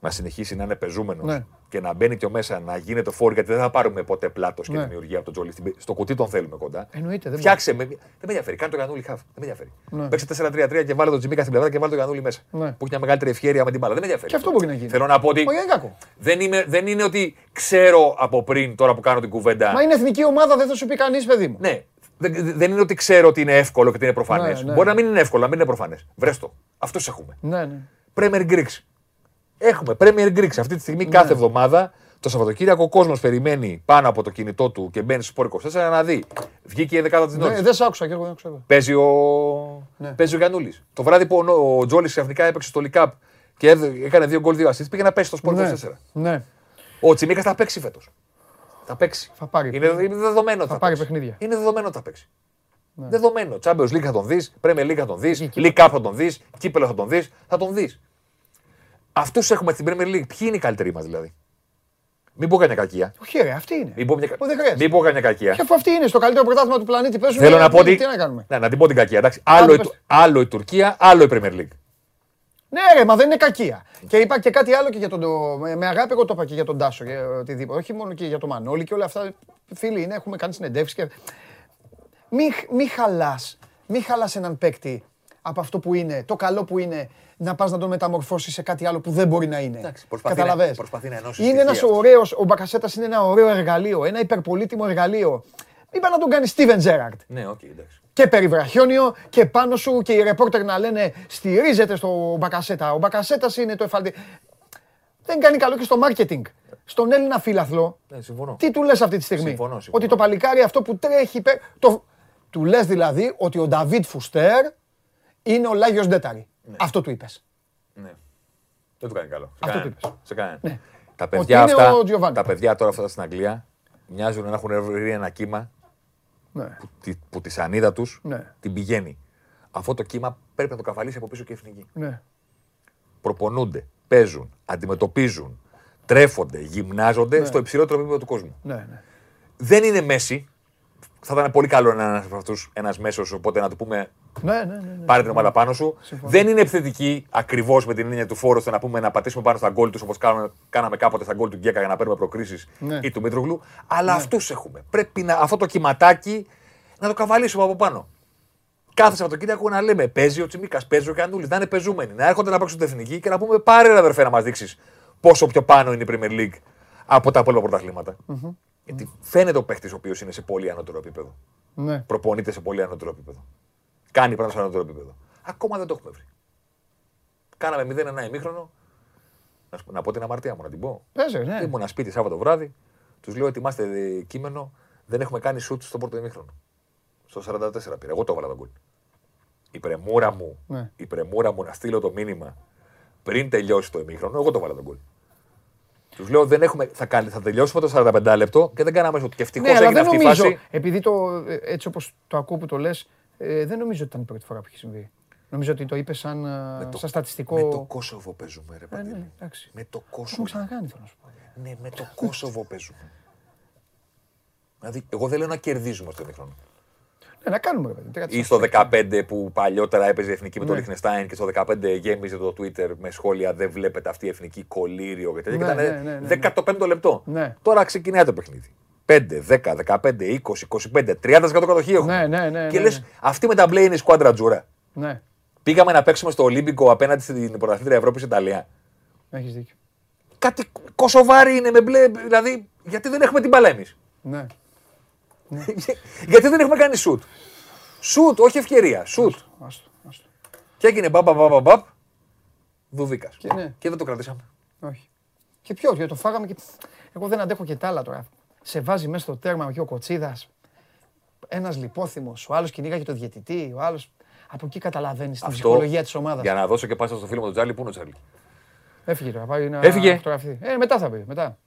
να συνεχίσει να είναι πεζούμενος Ναι. και να μπαίνει πιο μέσα, να γίνεται φόρ, γιατί δεν θα πάρουμε ποτέ πλάτος και Ναι. δημιουργία από τον Τζόλι. Στην- Στο κουτί τον θέλουμε κοντά. Εννοείται, δεν Φτιάξε με. Δεν με ενδιαφέρει. Κάνε το Γιανούλη χαφ. Δεν με ενδιαφέρει. Ναι. Παίξε 4-3-3 και βάλε τον Τζιμίκα στην πλευρά και βάλε τον Γιανούλη μέσα. Ναι. Που έχει μια μεγαλύτερη ευχαίρεια με την μπάλα. Δεν με ενδιαφέρει. Και αυτό μπορεί να γίνει. Θέλω να πω ότι Όχι, δεν είναι κακό. δεν, είμαι, δεν είναι ότι ξέρω από πριν τώρα που κάνω την κουβέντα. Μα είναι εθνική ομάδα, δεν θα σου πει κανείς, παιδί μου. Ναι. Δεν, δεν είναι ότι ξέρω ότι είναι εύκολο και ότι είναι προφανές. Ναι, ναι. Μπορεί να μην είναι εύκολο, να μην είναι προφανές. Βρες το. Αυτό έχουμε. Ναι, ναι. Premier Greeks. Έχουμε Premier Greeks. Αυτή τη στιγμή κάθε εβδομάδα το Σαββατοκύριακο ο κόσμος περιμένει πάνω από το κινητό του και μπαίνει στο Sport 24 να δει. Βγήκε η δεκάδα της Ναι, Νότια. δεν σ' άκουσα και εγώ δεν άκουσα. Παίζει ο, Ναι. παίζει ο Γιαννούλης. Το βράδυ που ο, ο Τζόλης ξαφνικά έπαιξε στο Λικάπ και έδε- έκανε δύο γκολ, δύο assist, πήγε να πέσει στο Sport 24. Ναι. ναι. Ο Τσιμίκας θα παίξει φέτος. Θα παίξει. Θα πάρει. Είναι, είναι δεδομένο ότι Θα θα, πάρει παίξει. παιχνίδια. Είναι δεδομένο ότι θα παίξει. Δεδομένο. Champions League θα τον δεις, Premier League θα τον δεις, Εκεί. League Cup θα τον δεις, Κύπελο θα τον δεις, θα τον δεις. Αυτούς έχουμε στην Premier League. Ποιοι είναι οι καλύτεροι μας δηλαδή; Μην πω κανένα κακία. Όχι, ρε, αυτή είναι. Μην πω, μια... Ω, δεν χρειάζεται. Μην πω κανένα κακία. Και αφού αυτή είναι στο καλύτερο πρωτάθλημα του πλανήτη, παίζουν. Θέλω ε, να πω ότι. Τι να κάνουμε. Ναι, να την πω την κακία. Εντάξει. Άντε, Άλλο, η, πες. Του- άλλο η Τουρκία, άλλο η Premier League. Ναι, ρε, μα δεν είναι κακία. Και είπα και κάτι άλλο και για τον. το- Με, με αγάπη, εγώ το είπα και για τον Τάσο. Για οτιδήποτε. Όχι μόνο και για τον Μανώλη και όλα αυτά. Φίλοι είναι, έχουμε κάνει συνεντεύξεις και. Μη, μη χαλάς. Μη χαλάς έναν παίκτη από αυτό που είναι, το καλό που είναι, να πας να τον μεταμορφώσεις σε κάτι άλλο που δεν μπορεί να είναι. Εντάξει, προσπαθεί να- Κατάλαβες. προσπαθεί να ενώσεις Είναι στοιχεία ένας αυτό. ωραίος, ο Μπακασέτας είναι ένα ωραίο εργαλείο, ένα υπερπολύτιμο εργαλείο. Μην πάει να τον κάνεις Στίβεν Τζέραρτ Ναι, οκ, εντάξει. και περιβραχιόνιο και πάνω σου και οι ρεπόρτερ να λένε στηρίζεται στο Μπακασέτα. Ο Μπακασέτας είναι το εφαλτήριο. Δεν κάνει καλό και στο marketing. Στον Έλληνα φίλαθλο, Ναι, συμφωνώ. τι του λες αυτή τη στιγμή; Συμφωνώ, συμφωνώ. Ότι το παλικάρι αυτό που τρέχει. υπέρ- Το... Του λες δηλαδή ότι ο Νταβίτ Φουστέρ είναι ο Λάγιος Ντέταρη. Αυτό του είπες. Ναι. Δεν του κάνει καλό. Σε Αυτό κανέναν. το είπες. Σε κανέναν. Ναι. Τα Ότι παιδιά, είναι αυτά, ο Giovanni. τα παιδιά τώρα αυτά στην Αγγλία μοιάζουν να έχουν βρει ένα κύμα Ναι. τη- που τη σανίδα τους Ναι. την πηγαίνει. Αυτό το κύμα πρέπει να το καβαλήσει από πίσω και η εθνική. ναι. Προπονούνται, παίζουν, αντιμετωπίζουν, τρέφονται, γυμνάζονται στο υψηλότερο επίπεδο του κόσμου. Ναι, ναι. Δεν είναι μέση. Θα ήταν πολύ καλό να είναι ένας από αυτούς ένας μέσος, οπότε να του πούμε Ναι, ναι, ναι, ναι. πάρε την ομάδα πάνω σου. Δεν είναι επιθετική ακριβώς με την έννοια του φόρου, ώστε να πούμε να πατήσουμε πάνω στα γκολ τους όπως κάναμε, κάναμε κάποτε στα γκολ του Γκέκα για να παίρνουμε προκρίσεις Ναι. ή του Μήτρογλου. Αλλά αυτούς έχουμε. Πρέπει να, αυτό το κυματάκι να το καβαλήσουμε από πάνω. Κάθε Σαββατοκύριακο να λέμε παίζει ο Τσιμίκας, παίζει ο Κανούλη, να είναι πεζούμενοι, να έρχονται να παίξουν την εθνική και να πούμε πάρε ρε αδερφέ να μας δείξεις πόσο πιο πάνω είναι η Premier League από τα υπόλοιπα πρωταθλήματα. Γιατί φαίνεται ο παίχτης ο οποίος είναι σε πολύ ανώτερο επίπεδο. ναι. Προπονείται σε πολύ ανώτερο επίπεδο. Κάνει πράγματα σε ανώτερο επίπεδο. Ακόμα δεν το έχουμε βρει. Κάναμε 0-1 ημίχρονο. Να, σου πω- να πω την αμαρτία μου, να την πω. Παίζει, ναι. Ήμουν σπίτι Σάββατο βράδυ, τους λέω ετοιμάστε ε, κείμενο. δεν έχουμε κάνει σουτ στο πρώτο ημίχρονο. Στο 44 πήρα. Εγώ το έβαλα τον γκολ. Η πρεμούρα μου, Ναι. η πρεμούρα μου να στείλω το μήνυμα πριν τελειώσει το ημίχρονο, εγώ το έβαλα τον γκολ. Τους λέω δεν έχουμε, θα, κάνει, θα τελειώσουμε το 45 λεπτό και δεν κάναμε σουτ. Και ευτυχώς Ναι, αλλά έγινε δεν αυτή η νομίζω, φάση. επειδή το, ε, έτσι όπως το ακούω που το λες, ε, δεν νομίζω ότι ήταν η πρώτη φορά που έχει συμβεί. Νομίζω ότι το είπες σαν, ε, το- σαν στατιστικό. Με το Κόσοβο παίζουμε, ρε Ε, παιδί ναι, μου. εντάξει. Με το Το Κόσοβο. έχουμε ξανακάνει, θέλω να σου πω. Ναι, με το Κόσοβο παίζουμε. Δηλαδή, εγώ δεν λέω να κερδίζουμε στο ημίχρονο. Ναι, να κάνουμε, ρε παιδί. τι Ή κάτσε. στο 15 που παλιότερα έπαιζε η εθνική με το Ναι. Λιχνεστάιν και στο 15 γέμιζε το Twitter με σχόλια Δεν βλέπετε αυτή η εθνική κολύριο και τέτοια. Ναι, και ναι, ήταν ναι, ναι, 15 λεπτό. Ναι. Τώρα ξεκινάει το παιχνίδι. 5, 10, 15, 20, 25, 30% κατοχή έχουμε. Ναι, ναι, ναι, Και ναι, λες, ναι. αυτή με τα μπλε είναι η σκουάντρα τζούρα. Ναι, Πήγαμε να παίξουμε στο Ολύμπικο απέναντι στην πρωταθλήτρια Ευρώπης Ιταλία. έχεις δίκιο. Κάτι κοσοβάρι είναι με μπλε. Δηλαδή, γιατί δεν έχουμε την μπαλά εμείς. Ναι. Γιατί δεν έχουμε κάνει σουτ. Σουτ, όχι ευκαιρία. Σουτ. Άστο, άστο. Και έγινε μπαμπ, μπαμπ, μπαμπ, μπαμπ. Δουβίκας. Και ναι. Και δεν το κρατήσαμε. Όχι. Και ποιος, γιατί το φάγαμε και. Εγώ δεν αντέχω και τα άλλα τώρα. Σε βάζει μέσα στο τέρμα και ο Κοτσίδας. Ένας λιπόθυμος, ο άλλος κυνήγαγε το διαιτητή, ο άλλο. Από εκεί καταλαβαίνεις την ψυχολογία της ομάδας. Για να δώσω και πάσα στο φίλο μου τον Τζάρλι, πού είναι ο Τζάρλι. Έφυγε τώρα, πάει να Έφυγε. φωτογραφεί. Ε, μετά θα πει, μετά.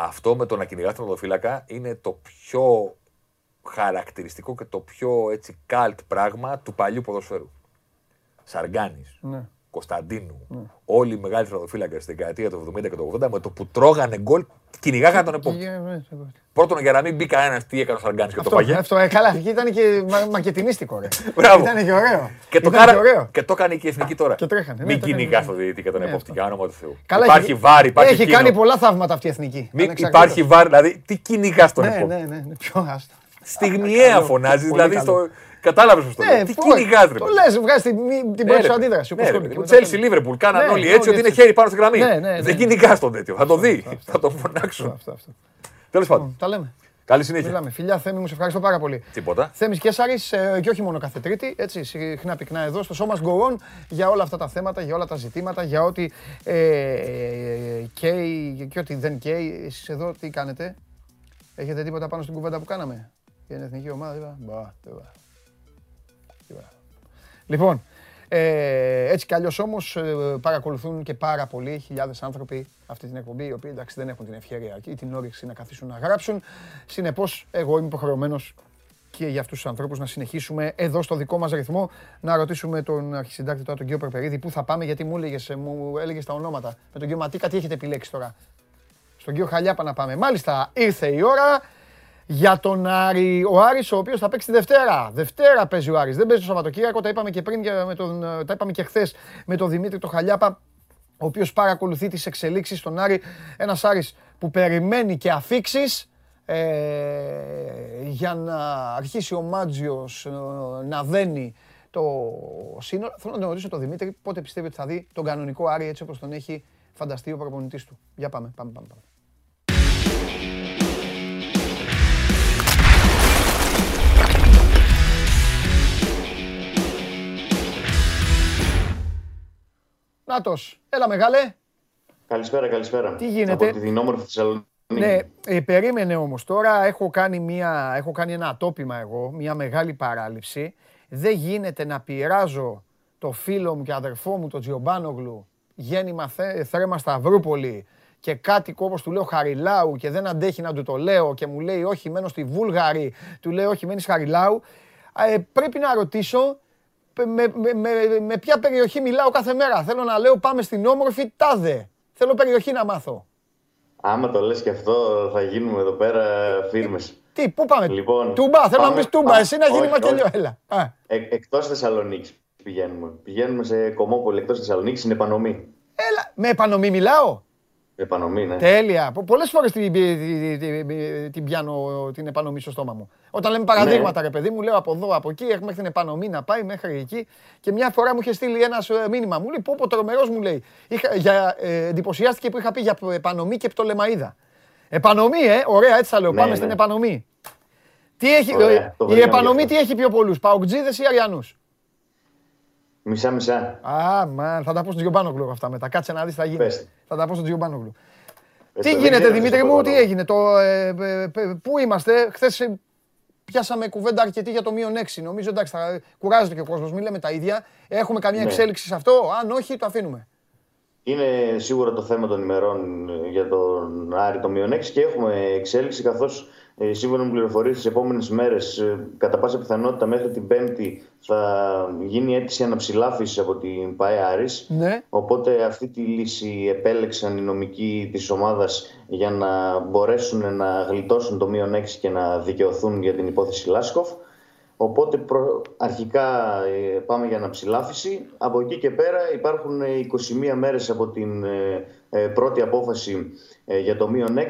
Αυτό με το να κυνηγάς τον οδοφύλακα είναι το πιο χαρακτηριστικό και το πιο έτσι καλτ πράγμα του παλιού ποδοσφαίρου. Σαργάνης, Ναι. Κωνσταντίνου, όλοι οι μεγάλοι θεματοφύλακε στη δεκαετία του 70 και του 80 με το που τρώγανε γκολ κυνηγάγανε τον επόμενο. Και, ναι, σε- Πρώτον για να μην μπει κανένα τι έκανε ο Σαργάνη και το Αυτό, παγέ. αυτό, ε, καλά, εκεί ήταν και μα, μακετινίστικο, ρε. Μπράβο. Ήταν και ωραίο. Και το, Ήταν κάρα... και ωραίο. και το έκανε και η εθνική τώρα. Και τρέχανε, ναι, Μην το έκανε, κυνηγά ναι. τον διαιτητή και τον Ναι, επόπτη, αυτό. για όνομα του Θεού. Καλά, υπάρχει έχει- βάρη, υπάρχει Έχει εκείνο. κάνει πολλά θαύματα αυτή η εθνική. Μην ανεξαρτήτως. υπάρχει βάρη, δηλαδή τι κυνηγά τον Ναι, επόπτη. ναι, ναι, ναι, πιο άστο. Στιγμιαία Καλό. φωνάζει, Πολύ δηλαδή καλό. στο. Κατάλαβες πώς το λέω. Ναι, Τι φω- κυνηγά, ρε. Το παιδί. λες, βγάζει την, την Ναι, πρώτη ρε, σου αντίδραση. ναι, όπως ρε, το- παιδί. και μετά Τσέλσι, το- Λίβερπουλ, κάναν Ναι, όλοι όλοι έτσι ότι είναι έτσι. χέρι πάνω στη γραμμή. Ναι, ναι, ναι. Δεν κυνηγά τον τέτοιο. Θα το δει. Θα το φωνάξουν. Αυτό, αυτό. Τέλος πάντων. Τα λέμε. Καλή συνέχεια. Μιλάμε. Φιλιά, Θέμη μου, σε ευχαριστώ πάρα πολύ. Τίποτα. Θέμης και Σάρης, ε, και όχι μόνο κάθε Τρίτη, έτσι, συχνά πυκνά εδώ στο Show Must Go On για όλα αυτά τα θέματα, για όλα τα ζητήματα, για ό,τι ε, ε, καίει και ό,τι δεν καίει. Εσείς εδώ τι κάνετε, έχετε τίποτα πάνω στην κουβέντα που κάναμε; Για την εθνική ομάδα, είπα; Μπα, τίποτα. Τίποτα. Λοιπόν, ε, έτσι κι αλλιώς όμως ε, παρακολουθούν και πάρα πολλοί χιλιάδες άνθρωποι αυτή την εκπομπή, οι οποίοι εντάξει δεν έχουν την ευκαιρία ή την όρεξη να καθίσουν να γράψουν. Συνεπώς, εγώ είμαι υποχρεωμένος και για αυτούς τους ανθρώπους να συνεχίσουμε εδώ στο δικό μας ρυθμό να ρωτήσουμε τον αρχισυντάκτη τώρα, τον κύριο Περπερίδη, πού θα πάμε, γιατί μου έλεγες, ε, μου έλεγες τα ονόματα. Με τον κύριο Ματίκα τι έχετε επιλέξει τώρα. Στον κύριο Χαλιάπα να πάμε. Μάλιστα, ήρθε η ώρα για τον Άρη. Ο Άρης ο οποίος θα παίξει τη Δευτέρα. Δευτέρα παίζει ο Άρης. Δεν παίζει το Σαββατοκύριακο. Τα είπαμε και πριν, και με τον, τα είπαμε και χθες με τον Δημήτρη τον Χαλιάπα ο οποίος παρακολουθεί τις εξελίξεις στον Άρη. Ένας Άρης που περιμένει και αφήξεις ε, για να αρχίσει ο Μάτζιος ε, να δένει το σύνολο. Θέλω να τον ρωτήσω τον Δημήτρη πότε πιστεύει ότι θα δει τον κανονικό Άρη έτσι όπως τον έχει φανταστεί ο προπονητής του. Για πάμε, πάμε, πάμε. πάμε. Νάτος, έλα μεγάλε. Καλησπέρα, καλησπέρα. Τι γίνεται; Από την όμορφη Θεσσαλονίκη. Ναι, ε, περίμενε όμως τώρα, έχω κάνει, μια, έχω κάνει ένα ατόπιμα εγώ, μια μεγάλη παράληψη. Δεν γίνεται να πειράζω το φίλο μου και αδερφό μου, τον Τζιομπάνογλου, γέννημα θέ, θρέμα Σταυρούπολη και κάτι όπως του λέω Χαριλάου και δεν αντέχει να του το λέω και μου λέει όχι μένω στη Βούλγαρη, του λέω όχι μένεις Χαριλάου. Ε, πρέπει να ρωτήσω με, με, με, με ποια περιοχή μιλάω κάθε μέρα. Θέλω να λέω πάμε στην όμορφη Τάδε. Θέλω περιοχή να μάθω. Άμα το λες και αυτό, θα γίνουμε εδώ πέρα φίρμες. Τι, πού πάμε; Λοιπόν, τούμπα, θέλω να πάμε- πεις τούμπα, πάμε- εσύ να γίνει όχι, μακελιό, όχι. έλα. Α, Ε, εκτός Θεσσαλονίκης πηγαίνουμε. Πηγαίνουμε σε Κομμόπολη, εκτός Θεσσαλονίκης, στην Επανομή. Έλα, με επανομή μιλάω. Επανομή, ναι. Τέλεια. Πο- Πολλές φορές την, την, την- την- την πιάνω την επανομή στο στόμα μου. Όταν λέμε παραδείγματα, ρε παιδί μου, λέω από εδώ, από εκεί, έχουμε μέχρι την επανομή να πάει μέχρι εκεί. Και μια φορά μου είχε στείλει ένας μήνυμα. Μου λέει, πω, πω, τρομερός μου λέει. Είχα, για, ε, εντυπωσιάστηκε που είχα πει για επανομή και πτολεμαίδα. Επανομή, ε, ωραία, έτσι θα λέω. Ναι, Πάμε ναι. στην επανομή. Τι έχει, Ωραία, ε, το η βρήκαμε επανομή γι' τι αυτό. έχει πιο πολλούς, Παοκτζίδες ή Αριανούς; Μισά-μισά. Α, μα, θα τα πω στον Τζιομπάνογλου αυτά μετά. Κάτσε να δεις τι θα γίνει. Πες. Θα τα πω στον Τζιομπάνογλου. Τι γίνεται Δημήτρη μου, τι έγινε, το, ε, ε, ε, πού είμαστε, χθες πιάσαμε κουβέντα αρκετή για το μείον 6. Νομίζω εντάξει, θα κουράζεται και ο κόσμος, μην λέμε τα ίδια. Έχουμε καμία ναι. εξέλιξη σε αυτό, αν όχι το αφήνουμε. Είναι σίγουρα το θέμα των ημερών για τον Άρη το μείον 6 και έχουμε εξέλιξη καθώς ε, σύμφωνα με πληροφορίες, τις επόμενες μέρες, ε, κατά πάσα πιθανότητα μέχρι την Πέμπτη, θα γίνει αίτηση αναψηλάφιση από την ΠαΕ Άρης. Ναι. Οπότε αυτή τη λύση επέλεξαν οι νομικοί της ομάδας για να μπορέσουν να γλιτώσουν το μείον 6 και να δικαιωθούν για την υπόθεση Λάσκοφ. Οπότε προ... αρχικά ε, πάμε για αναψηλάφιση. Από εκεί και πέρα υπάρχουν 21 μέρες από την πρώτη απόφαση για το μείον 6.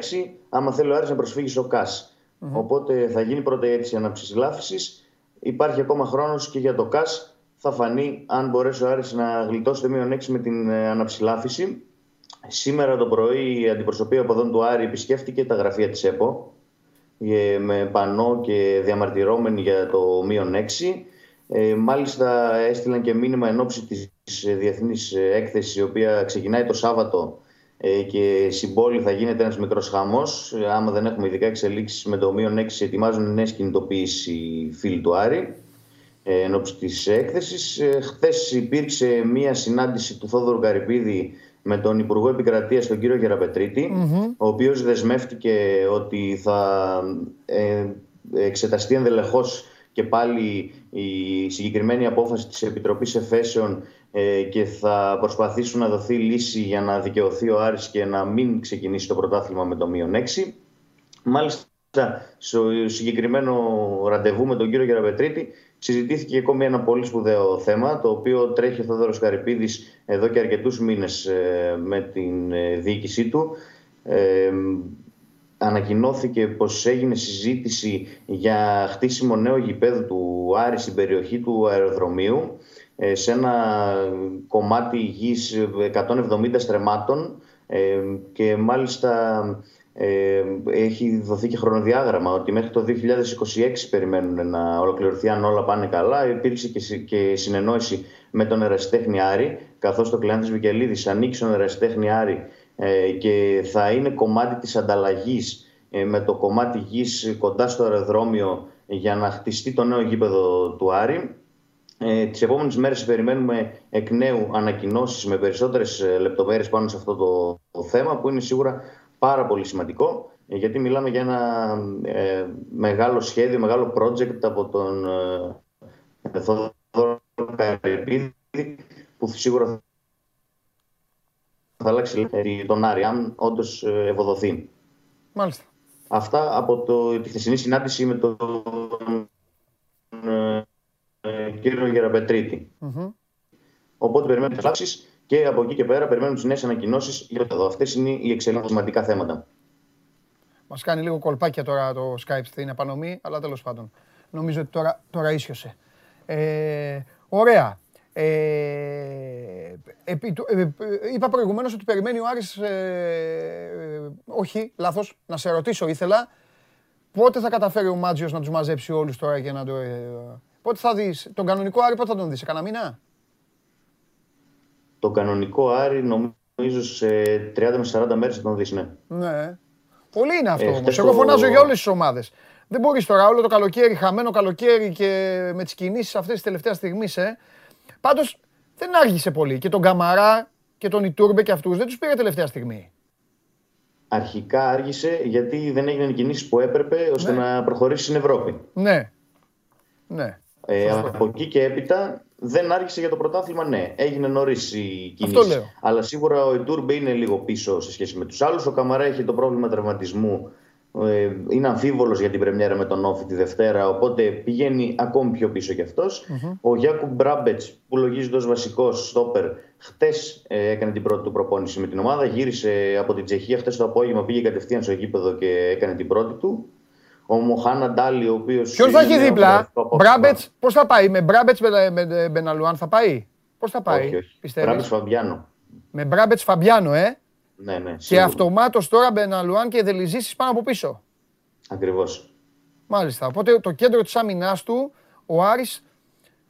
Άμα θέλει ο Άρης να προσφύγει στο ΚΑΣ. Οπότε θα γίνει πρώτα η αίτηση αναψηλάφιση. Υπάρχει ακόμα χρόνος και για το ΚΑΣ. Θα φανεί αν μπορέσει ο Άρης να γλιτώσει το μείον 6 με την ε, αναψηλάφιση. Σήμερα το πρωί η αντιπροσωπεία από εδώ του Άρη επισκέφτηκε τα γραφεία της ΕΠΟ ε, με πανό και διαμαρτυρόμενοι για το μείον 6. Ε, μάλιστα έστειλαν και μήνυμα εν ώψη της διεθνής έκθεσης η οποία ξεκινάει το Σάββατο ε, και συμπόλη θα γίνεται ένας μικρός χαμός. Ε, άμα δεν έχουμε ειδικά εξελίξεις με το μείον 6, ετοιμάζουν νέες κινητοποίηση οι φίλοι του Άρη ε, εν ώψη της έκθεσης. Χθες υπήρξε μία συνάντηση του Θόδωρου Καρυπίδη με τον Υπουργό Επικρατείας, τον κύριο ο οποίος δεσμεύτηκε ότι θα εξεταστεί ενδελεχώς και πάλι η συγκεκριμένη απόφαση της Επιτροπής Εφέσεων ε, και θα προσπαθήσουν να δοθεί λύση για να δικαιωθεί ο Άρης και να μην ξεκινήσει το πρωτάθλημα με το μείον 6. Μάλιστα, στο συγκεκριμένο ραντεβού με τον κύριο Γεραπετρίτη συζητήθηκε ακόμη ένα πολύ σπουδαίο θέμα το οποίο τρέχει ο Θόδωρος Καρυπίδης εδώ και αρκετούς μήνες ε, με την ε, διοίκησή του. Ε, ανακοινώθηκε πως έγινε συζήτηση για χτίσιμο νέο γηπέδου του Άρη στην περιοχή του αεροδρομίου ε, σε ένα κομμάτι γης 170 στρεμάτων ε, και μάλιστα ε, έχει δοθεί και χρονοδιάγραμμα ότι μέχρι το 2026 περιμένουν να ολοκληρωθεί αν όλα πάνε καλά. Υπήρξε και συνεννόηση με τον ερασιτέχνη Άρη, καθώς το Κλεάνθης Βικελίδης ανοίξει τον ερασιτέχνη Άρη και θα είναι κομμάτι της ανταλλαγής με το κομμάτι γης κοντά στο αεροδρόμιο για να χτιστεί το νέο γήπεδο του Άρη. Ε, τις επόμενες μέρες περιμένουμε εκ νέου ανακοινώσεις με περισσότερες ε, λεπτομέρειες πάνω σε αυτό το, θέμα που είναι σίγουρα πάρα πολύ σημαντικό ε, γιατί μιλάμε για ένα ε, μεγάλο σχέδιο, μεγάλο project από τον ε, Θόδωρο Καρυπίδη που σίγουρα θα αλλάξει τον Άρη αν όντως ευοδοθεί. Μάλιστα. Αυτά από το, τη χθεσινή συνάντηση με τον κύριο Γεραπετρίτη. Mm-hmm. Οπότε περιμένουμε τις και από εκεί και πέρα περιμένουμε τις νέες ανακοινώσεις για το εδώ. Αυτές είναι οι εξελίξιμα θέματα. Μας κάνει λίγο κολπάκια τώρα το Skype στην επανομή, αλλά τέλος πάντων. Νομίζω ότι τώρα, τώρα ίσιοσε. Ε, ωραία. Ε, επί, ε, είπα προηγουμένως ότι περιμένει ο Άρης, ε, όχι, λάθος, να σε ρωτήσω ήθελα, πότε θα καταφέρει ο Μάτζιος να τους μαζέψει όλους τώρα και να το... Ε, Πότε θα δεις, τον κανονικό Άρη πότε θα τον δεις, σε κανένα μήνα; Το κανονικό Άρη νομίζω σε 30 με 40 μέρες θα τον δεις, ναι. Ναι. Πολύ είναι αυτό ε, όμως. Εγώ φωνάζω για όλες τις ομάδες. Δεν μπορείς τώρα όλο το καλοκαίρι, χαμένο καλοκαίρι και με τις κινήσεις αυτές τις τελευταίες στιγμής, ε. Πάντως δεν άργησε πολύ. Και τον Καμαρά και τον Ιτούρμπε και αυτούς δεν τους πήρε τελευταία στιγμή. Αρχικά άργησε γιατί δεν έγιναν οι κινήσεις που έπρεπε ώστε ναι. να προχωρήσει στην Ευρώπη. Ναι. Ναι. Ε, από εκεί και έπειτα δεν άρχισε για το πρωτάθλημα, ναι. Έγινε νωρίς η κίνηση. Αλλά σίγουρα ο Ιτούρμπε είναι λίγο πίσω σε σχέση με τους άλλους. Ο Καμαρά έχει το πρόβλημα τραυματισμού. Ε, είναι αμφίβολος για την Πρεμιέρα με τον Όφη τη Δευτέρα, οπότε πηγαίνει ακόμη πιο πίσω κι αυτο Ο Γιάκου Μπράμπετς, που λογίζεται ως βασικός στόπερ, χτες ε, έκανε την πρώτη του προπόνηση με την ομάδα. Γύρισε από την Τσεχία χτες το απόγευμα, πήγε κατευθείαν στο γήπεδο και έκανε την πρώτη του. Ο Μοχάνα Ντάλι, ο οποίος. Ποιον θα έχει δίπλα, Μπράμπετς, πώς θα πάει, με Μπράμπετς με Μπεναλουάν θα πάει; Πώς θα πάει, πιστεύεις; Μπράμπετς Φαμπιάνο. Με Μπράμπετς Φαμπιάνο, ε; Ναι, ναι. Και αυτομάτως τώρα Μπεναλουάν και Δελιζήσει πάνω από πίσω. Ακριβώς. Μάλιστα. Οπότε το κέντρο της άμυνάς του, ο Άρης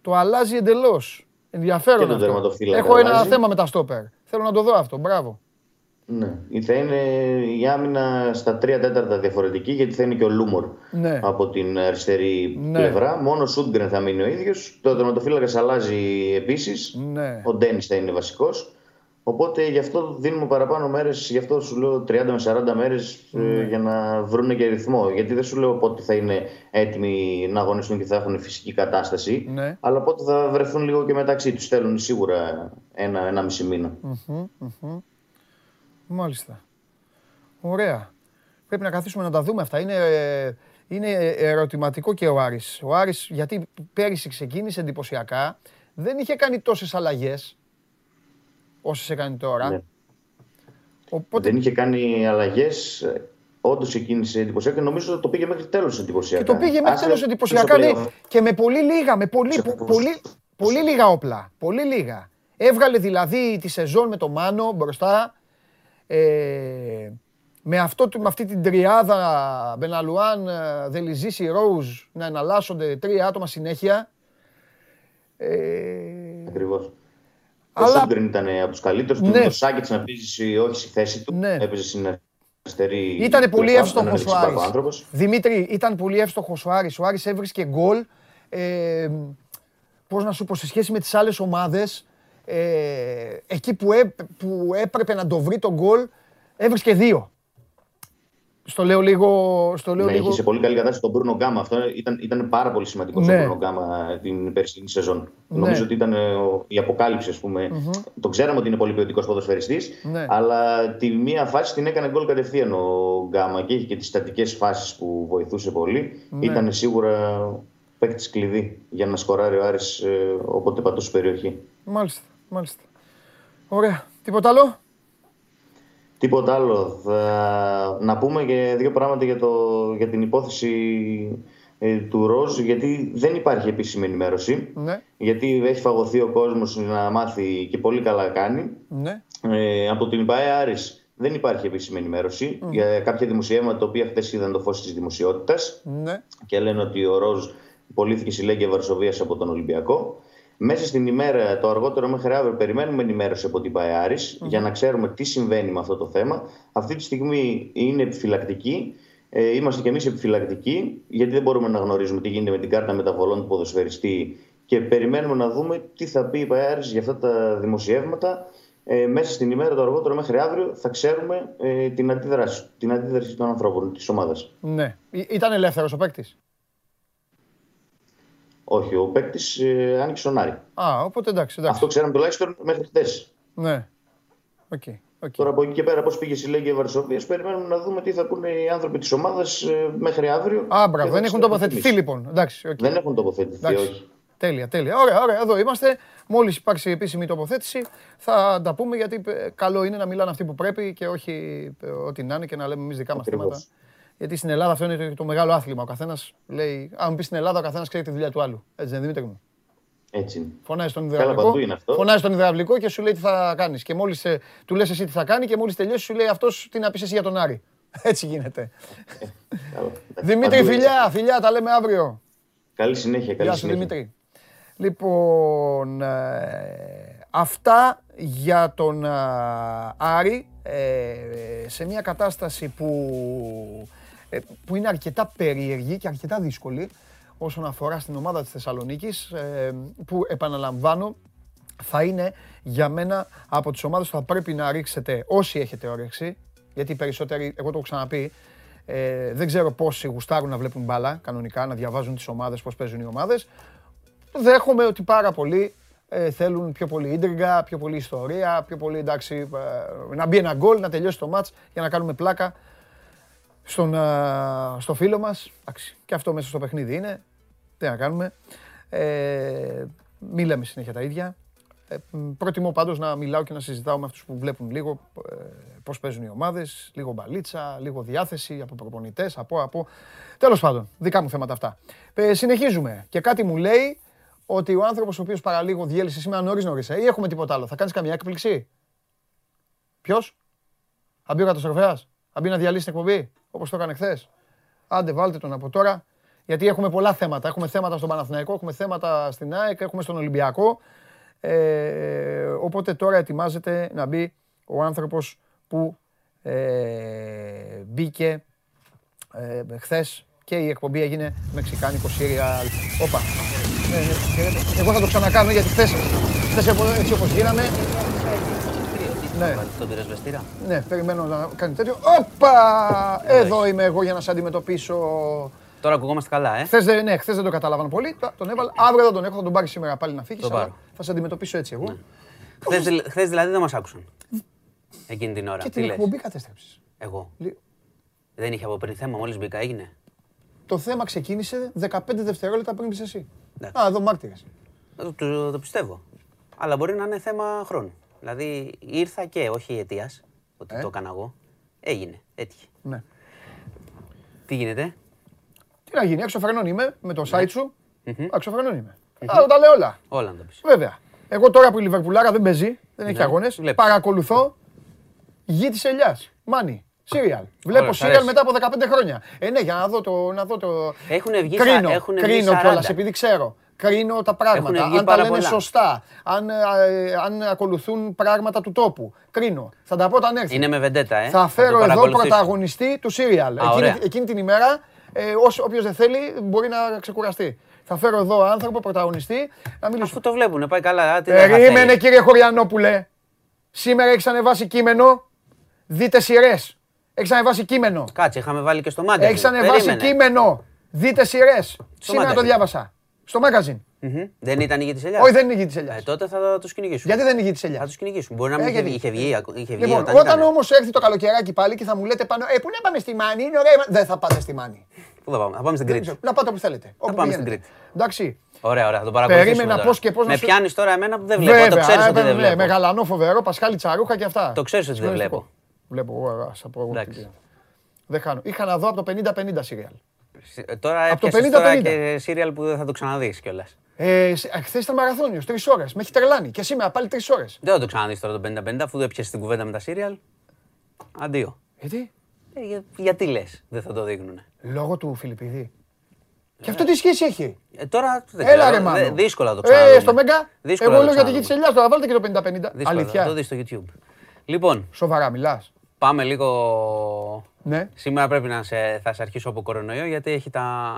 το αλλάζει εντελώς. Ενδιαφέρον αυτό. Έχω ένα θέμα με τα στόπερ. Θέλω να το δω αυτό. Μπράβο. Ναι. Θα είναι η άμυνα στα τρία τέταρτα διαφορετική γιατί θα είναι και ο Λούμορ Ναι. από την αριστερή Ναι. πλευρά. Μόνο ο Σούτγκρεν θα μείνει ο ίδιος. Το τερματοφύλακας αλλάζει επίσης. Ναι. Ο Ντένις θα είναι βασικός. Οπότε γι' αυτό δίνουμε παραπάνω μέρες, γι' αυτό σου λέω 30 με 40 μέρες Ναι. για να βρουν και ρυθμό. Γιατί δεν σου λέω πότε θα είναι έτοιμοι να αγωνιστούν και θα έχουν φυσική κατάσταση. Ναι. Αλλά πότε θα βρεθούν λίγο και μεταξύ τους. Θέλουν σίγουρα ένα, ένα μισή μήνα. Μάλιστα. Ωραία. Πρέπει να καθίσουμε να τα δούμε αυτά. Είναι, ε, είναι ερωτηματικό και ο Άρης. Ο Άρης, γιατί πέρυσι ξεκίνησε εντυπωσιακά, δεν είχε κάνει τόσες αλλαγές όσες έκανε τώρα. Ναι. Οπότε Δεν είχε κάνει αλλαγές. Όντως ξεκίνησε εντυπωσιακά και νομίζω ότι το πήγε μέχρι τέλος εντυπωσιακά. και το πήγε μέχρι Άσε τέλος στο εντυπωσιακά ναι, playoff. και με πολύ λίγα, με πολύ, Σε πο- πώς- πολύ, πολύ λίγα όπλα. Πολύ λίγα. Έβγαλε δηλαδή τη σεζόν με το Μάνο μπροστά. Ε, με, αυτό, με αυτή την τριάδα Μπεναλουάν, ε, Δελιζήση, Ρόουζ να εναλλάσσονται τρία άτομα συνέχεια. Ε, Ακριβώς. Ο Αλλά- Σούγκριν ήταν από τους καλύτερους. Ναι. Ναι. Το Σάκετ να παίζει όχι στη θέση του. Ναι. Έπαιζε στην αριστερή. Ήτανε πολύ πλευρά, εύστοχος ήταν ο δεξιμπάκο Άρης. άνθρωπος. Δημήτρη, ήταν πολύ εύστοχος ο Άρης. Ο Άρης έβρισκε γκολ. Ε, πώς να σου πω, σε σχέση με τις άλλες ομάδες, ε, εκεί που, έ- που έπρεπε να το βρει το γκολ, έβρισκε δύο. Στο λέω λίγο... Στο λέω Ναι, λίγο... είχε σε πολύ καλή κατάσταση τον Μπρούνο Γκάμα. Αυτό ήταν, ήταν πάρα πολύ σημαντικό Ναι. στον Μπρούνο Γκάμα την περσινή σεζόν. Ναι. Νομίζω ότι ήταν ε, ο- η αποκάλυψη, ας πούμε. Το ξέραμε ότι είναι πολύ ποιοτικός ποδοσφαιριστής, Ναι. αλλά τη μία φάση την έκανε γκολ κατευθείαν ο Γκάμα και είχε και τις στατικές φάσεις που βοηθούσε πολύ. Ναι. Ήταν σίγουρα παίκτης κλειδί για να σκοράρει ο Άρης ε, όποτε πατούσε περιοχή. Μάλιστα, μάλιστα. Ωραία. Τίποτα άλλο; Τίποτα άλλο. Θα... Να πούμε και δύο πράγματα για, το... για την υπόθεση ε, του Ροζ, γιατί δεν υπάρχει επίσημη ενημέρωση. Ναι, Γιατί έχει φαγωθεί ο κόσμος να μάθει και πολύ καλά κάνει. ναι. Ε, από την ΙΠΑΕ Άρης δεν υπάρχει επίσημη ενημέρωση για κάποια δημοσιεύματα τα οποία χθες είδαν το φως της δημοσιότητας Ναι, και λένε ότι ο Ροζ πωλήθηκε συλλέγγυα Βαρσοβίας από τον Ολυμπιακό. Μέσα στην ημέρα, το αργότερο μέχρι αύριο, περιμένουμε ενημέρωση από την ΠαΕΑΡης για να ξέρουμε τι συμβαίνει με αυτό το θέμα. Αυτή τη στιγμή είναι επιφυλακτική. Ε, είμαστε κι εμείς επιφυλακτικοί, γιατί δεν μπορούμε να γνωρίζουμε τι γίνεται με την κάρτα μεταβολών του ποδοσφαιριστή και περιμένουμε να δούμε τι θα πει η ΠαΕΑΡης για αυτά τα δημοσιεύματα. Ε, μέσα στην ημέρα, το αργότερο μέχρι αύριο, θα ξέρουμε ε, την, αντίδραση, την αντίδραση των ανθρώπων της ομάδας. ναι. Ή- Ήταν ελεύθερος ο παίκτης; Όχι, ο παίκτης ε, ανήκε στον Άρη. Α, οπότε εντάξει, εντάξει. Αυτό ξέραμε τουλάχιστον μέχρι χτες. Ναι. Ok, ok. Τώρα από εκεί και πέρα, πώς πήγε στη Λέγκια Βαρσοβίας, περιμένουμε να δούμε τι θα πούνε οι άνθρωποι της ομάδας μέχρι αύριο. Α, Και μπράβο, θα δεν έχουν ξέρουμε τοποθετηθεί εμείς. λοιπόν. Εντάξει, οκ. Δεν έχουν τοποθετηθεί, Εντάξει. όχι. Τέλεια, τέλεια. Ωραία, ωραία, εδώ είμαστε. Μόλις υπάρξει επίσημη τοποθέτηση θα τα πούμε γιατί ε, καλό είναι να μιλάνε αυτοί που πρέπει και όχι ε, ό,τι να είναι και να λέμε εμείς δικά μας Ακριβώς. θέματα. Γιατί στην Ελλάδα αυτό είναι το, το μεγάλο άθλημα. Ο καθένας λέει, αν πει στην Ελλάδα, ο καθένας ξέρει τη δουλειά του άλλου. Έτσι δεν είναι, Δημήτρη μου. Έτσι είναι. Φωνάζει τον Καλά, υδραυλικό, παντού είναι αυτό. φωνάζει τον υδραυλικό και σου λέει τι θα κάνεις. Και μόλις ε, του λες εσύ τι θα κάνει και μόλις τελειώσει σου λέει αυτός τι να πεις εσύ για τον Άρη. Έτσι γίνεται. Καλά. Δημήτρη, Παντού έτσι. φιλιά, φιλιά, τα λέμε αύριο. Καλή συνέχεια. Καλή Γεια σου συνέχεια. Δημήτρη. Λοιπόν, ε, αυτά για τον ε, Άρη ε, σε μια κατάσταση που, ε, που είναι αρκετά περίεργη και αρκετά δύσκολη όσον αφορά στην ομάδα της Θεσσαλονίκης ε, που επαναλαμβάνω θα είναι για μένα από τις ομάδες που θα πρέπει να ρίξετε όσοι έχετε όρεξη γιατί οι περισσότεροι, εγώ το έχω ξαναπεί, ε, δεν ξέρω πόσοι γουστάρουν να βλέπουν μπάλα κανονικά, να διαβάζουν τις ομάδες, πώς παίζουν οι ομάδες. Δέχομαι ότι πάρα πολλοί ε, θέλουν πιο πολύ ίντριγκα, πιο πολύ ιστορία, πιο πολύ εντάξει, ε, να μπει ένα γκολ, να τελειώσει το μάτς για να κάνουμε πλάκα στον, α, στο φίλο μας. Εντάξει, και αυτό μέσα στο παιχνίδι είναι. Τι να κάνουμε. Ε, μη λέμε συνέχεια τα ίδια. Ε, μ, προτιμώ πάντως να μιλάω και να συζητάω με αυτούς που βλέπουν λίγο ε, πώς παίζουν οι ομάδες, λίγο μπαλίτσα, λίγο διάθεση από προπονητές, από, από... Τέλος πάντων, δικά μου θέματα αυτά. Ε, συνεχίζουμε. Και κάτι μου λέει ότι ο άνθρωπος ο οποίος παραλίγο διέλυσε σήμερα νωρίς νωρίς, ε, ή έχουμε τίποτα άλλο. Θα κάνεις καμία έκπληξη; Ποιος; Θα μπει ο καταστροφέας; Θα μπει να διαλύσει την εκπομπή, όπως το έκανε χθες. Άντε, βάλτε τον από τώρα. Γιατί έχουμε πολλά θέματα. Έχουμε θέματα στον Παναθηναϊκό, έχουμε θέματα στην ΑΕΚ, έχουμε στον Ολυμπιακό. Ε, οπότε τώρα ετοιμάζεται να μπει ο άνθρωπος που ε, μπήκε ε, χθες και η εκπομπή έγινε μεξικάνικο σύριαλ. Όπα. Ναι, ναι, χαίρετε. Εγώ θα το ξανακάνω γιατί χθες έτσι όπως γίναμε. Ναι. Τον πυροσβεστήρα. Ναι, περιμένω να κάνει τέτοιο. Όπα! Εδώ είμαι εγώ για να σε αντιμετωπίσω. Τώρα ακουγόμαστε καλά, ε. Χθες δεν, ναι, χθες δεν το καταλάβανα πολύ. Τα- Τον έβαλα. Αύριο θα τον έχω, θα τον πάρει σήμερα πάλι να φύγεις. Τον πάρω. Θα σε αντιμετωπίσω έτσι εγώ. Χθες, δηλ- χθες δηλαδή δεν μας άκουσαν. Εκείνη την ώρα. Και Τι την λες; εκπομπή κατέστρεψες. Εγώ. Λι- Δεν είχε από πριν θέμα, μόλις μπήκα, έγινε. Το θέμα ξεκίνησε 15 δευτερόλεπτα πριν μπεις εσύ. Εντάξει. Α, εδώ μάρτυρες. Το, το, το πιστεύω. Αλλά μπορεί να είναι θέμα χρόνου. Δηλαδή ήρθα και όχι αιτίας ότι Ε. το έκανα εγώ. Έγινε. Έτυχε. Ναι. Τι γίνεται; Τι να γίνει, έξω φρενών είμαι με το Ναι. site σου. Έξω φρενών είμαι. Α, τα λέω όλα. Όλα να το πεις. Βέβαια. Εγώ τώρα που η Λιβερπουλάρα δεν παίζει, δεν έχει Ναι, αγώνες, βλέπεις. παρακολουθώ γη της ελιάς. Μάνι. Σύριαλ. Βλέπω Ωραία, σ' σύριαλ αρέσει. μετά από 15 χρόνια. Ε, ναι, για να δω το. Να δω το... Έχουνε βγει σα- κρίνω, έχουνε βγει κρίνω 40. κιόλας επειδή ξέρω. Κρίνω τα πράγματα. Έχουνε βγει Αν τα πάρα λένε πολλά. σωστά. Αν, ε, ε, αν ακολουθούν πράγματα του τόπου. Κρίνω. Θα τα πω όταν έρθει. Είναι με βεντέτα, ε. Θα το φέρω εδώ παρακολουθήσω. πρωταγωνιστή του σύριαλ. Εκείνη, ωραία. εκείνη την ημέρα, ε, όσο- όποιος δεν θέλει μπορεί να ξεκουραστεί. Θα φέρω εδώ άνθρωπο πρωταγωνιστή να μιλήσουμε. Αφού το βλέπουνε, πάει καλά. α, Τι δεν θα Περίμενε θέλει. κύριε Χωριανόπουλε. Σήμερα έχεις ανεβάσει κείμενο. Δείτε σειρές. Έχεις ανεβάσει κείμενο. Κάτσε, είχαμε βάλει και στο μάτι. Έχεις ανεβάσει κείμενο. Δείτε σειρές. Σήμερα το magazine. διάβασα. Στο magazine. Δεν ήταν η γη της Ελιάς. Όχι, δεν είναι η γη της Ελιάς. Ε, τότε θα του κυνηγήσουμε. Γιατί δεν είναι η γη της Θα Ελιάς; του κυνηγήσουμε. Μπορεί να μην Ε, είχε, γιατί; είχε βγει, ακο- είχε βγει Λοιπόν, όταν, όταν ήτανε. όμως έρθει το καλοκαιράκι πάλι και θα μου λέτε πάνω, Ε, πού να πάμε στη Μάνη, είναι ωραία. η Μάνη». Δεν θα πάτε στη Μάνη. Πού θα πάμε, θα πάμε στην Δεν Κρήτη. ξέρω. Να πάτε όπου θέλετε. Όπου πάμε στην πηγαίνετε. Κρήτη. Εντάξει. Ωραία, ωραία, θα το παρακολουθήσουμε. Περίμενα τώρα. πώς και πώς να Με σου- πιάνεις τώρα εμένα που δεν βλέπω. το ξέρεις ε, ότι δεν ναι, βλέπω. Με γαλανό φοβερό, Πασχάλη Τσαρούχα και αυτά. Το ξέρεις ότι δεν Συγκλονιστικό. βλέπω. Βλέπω εγώ, ας πω εγώ. τι Εντάξει. πήρα. Δεν χάνω. Είχα να δω από το 50-50 σύριαλ. Ε, Τώρα Από το έπιασες 50-50. τώρα και σύριαλ που δεν θα το ξαναδείς κιόλας. Ε, Χθες ήταν μαραθώνιος, τρεις ώρες. Με έχει τρελάνει. Και σήμερα πάλι τρεις ώρες. Δεν θα το ξαναδείς τώρα το 50-50 αφού δεν έπιασες την κουβέντα με τα σύριαλ. Αντίο. Γιατί; Ε, για- γιατί λες δεν θα το δείχνουνε. Λόγω του Φιλιππίδη. Και αυτό τι σχέση έχει; Ε, τώρα δεν Έλα ξέρω, ρε μάνο. δε- δύσκολα το ξαναδούμε. Ε, στο Μέγκα. Δύσκολα Εγώ το λέω για τη γη ξαναδούμε. της Ελιάς. Τώρα βάλτε και το 50-50. Δύσκολα, Αλήθεια. θα το δεις στο YouTube. Λοιπόν, Σοβαρά μιλάς. πάμε λίγο... Ναι, Σήμερα πρέπει να σε, θα σε αρχίσω από κορονοϊό γιατί έχει τα,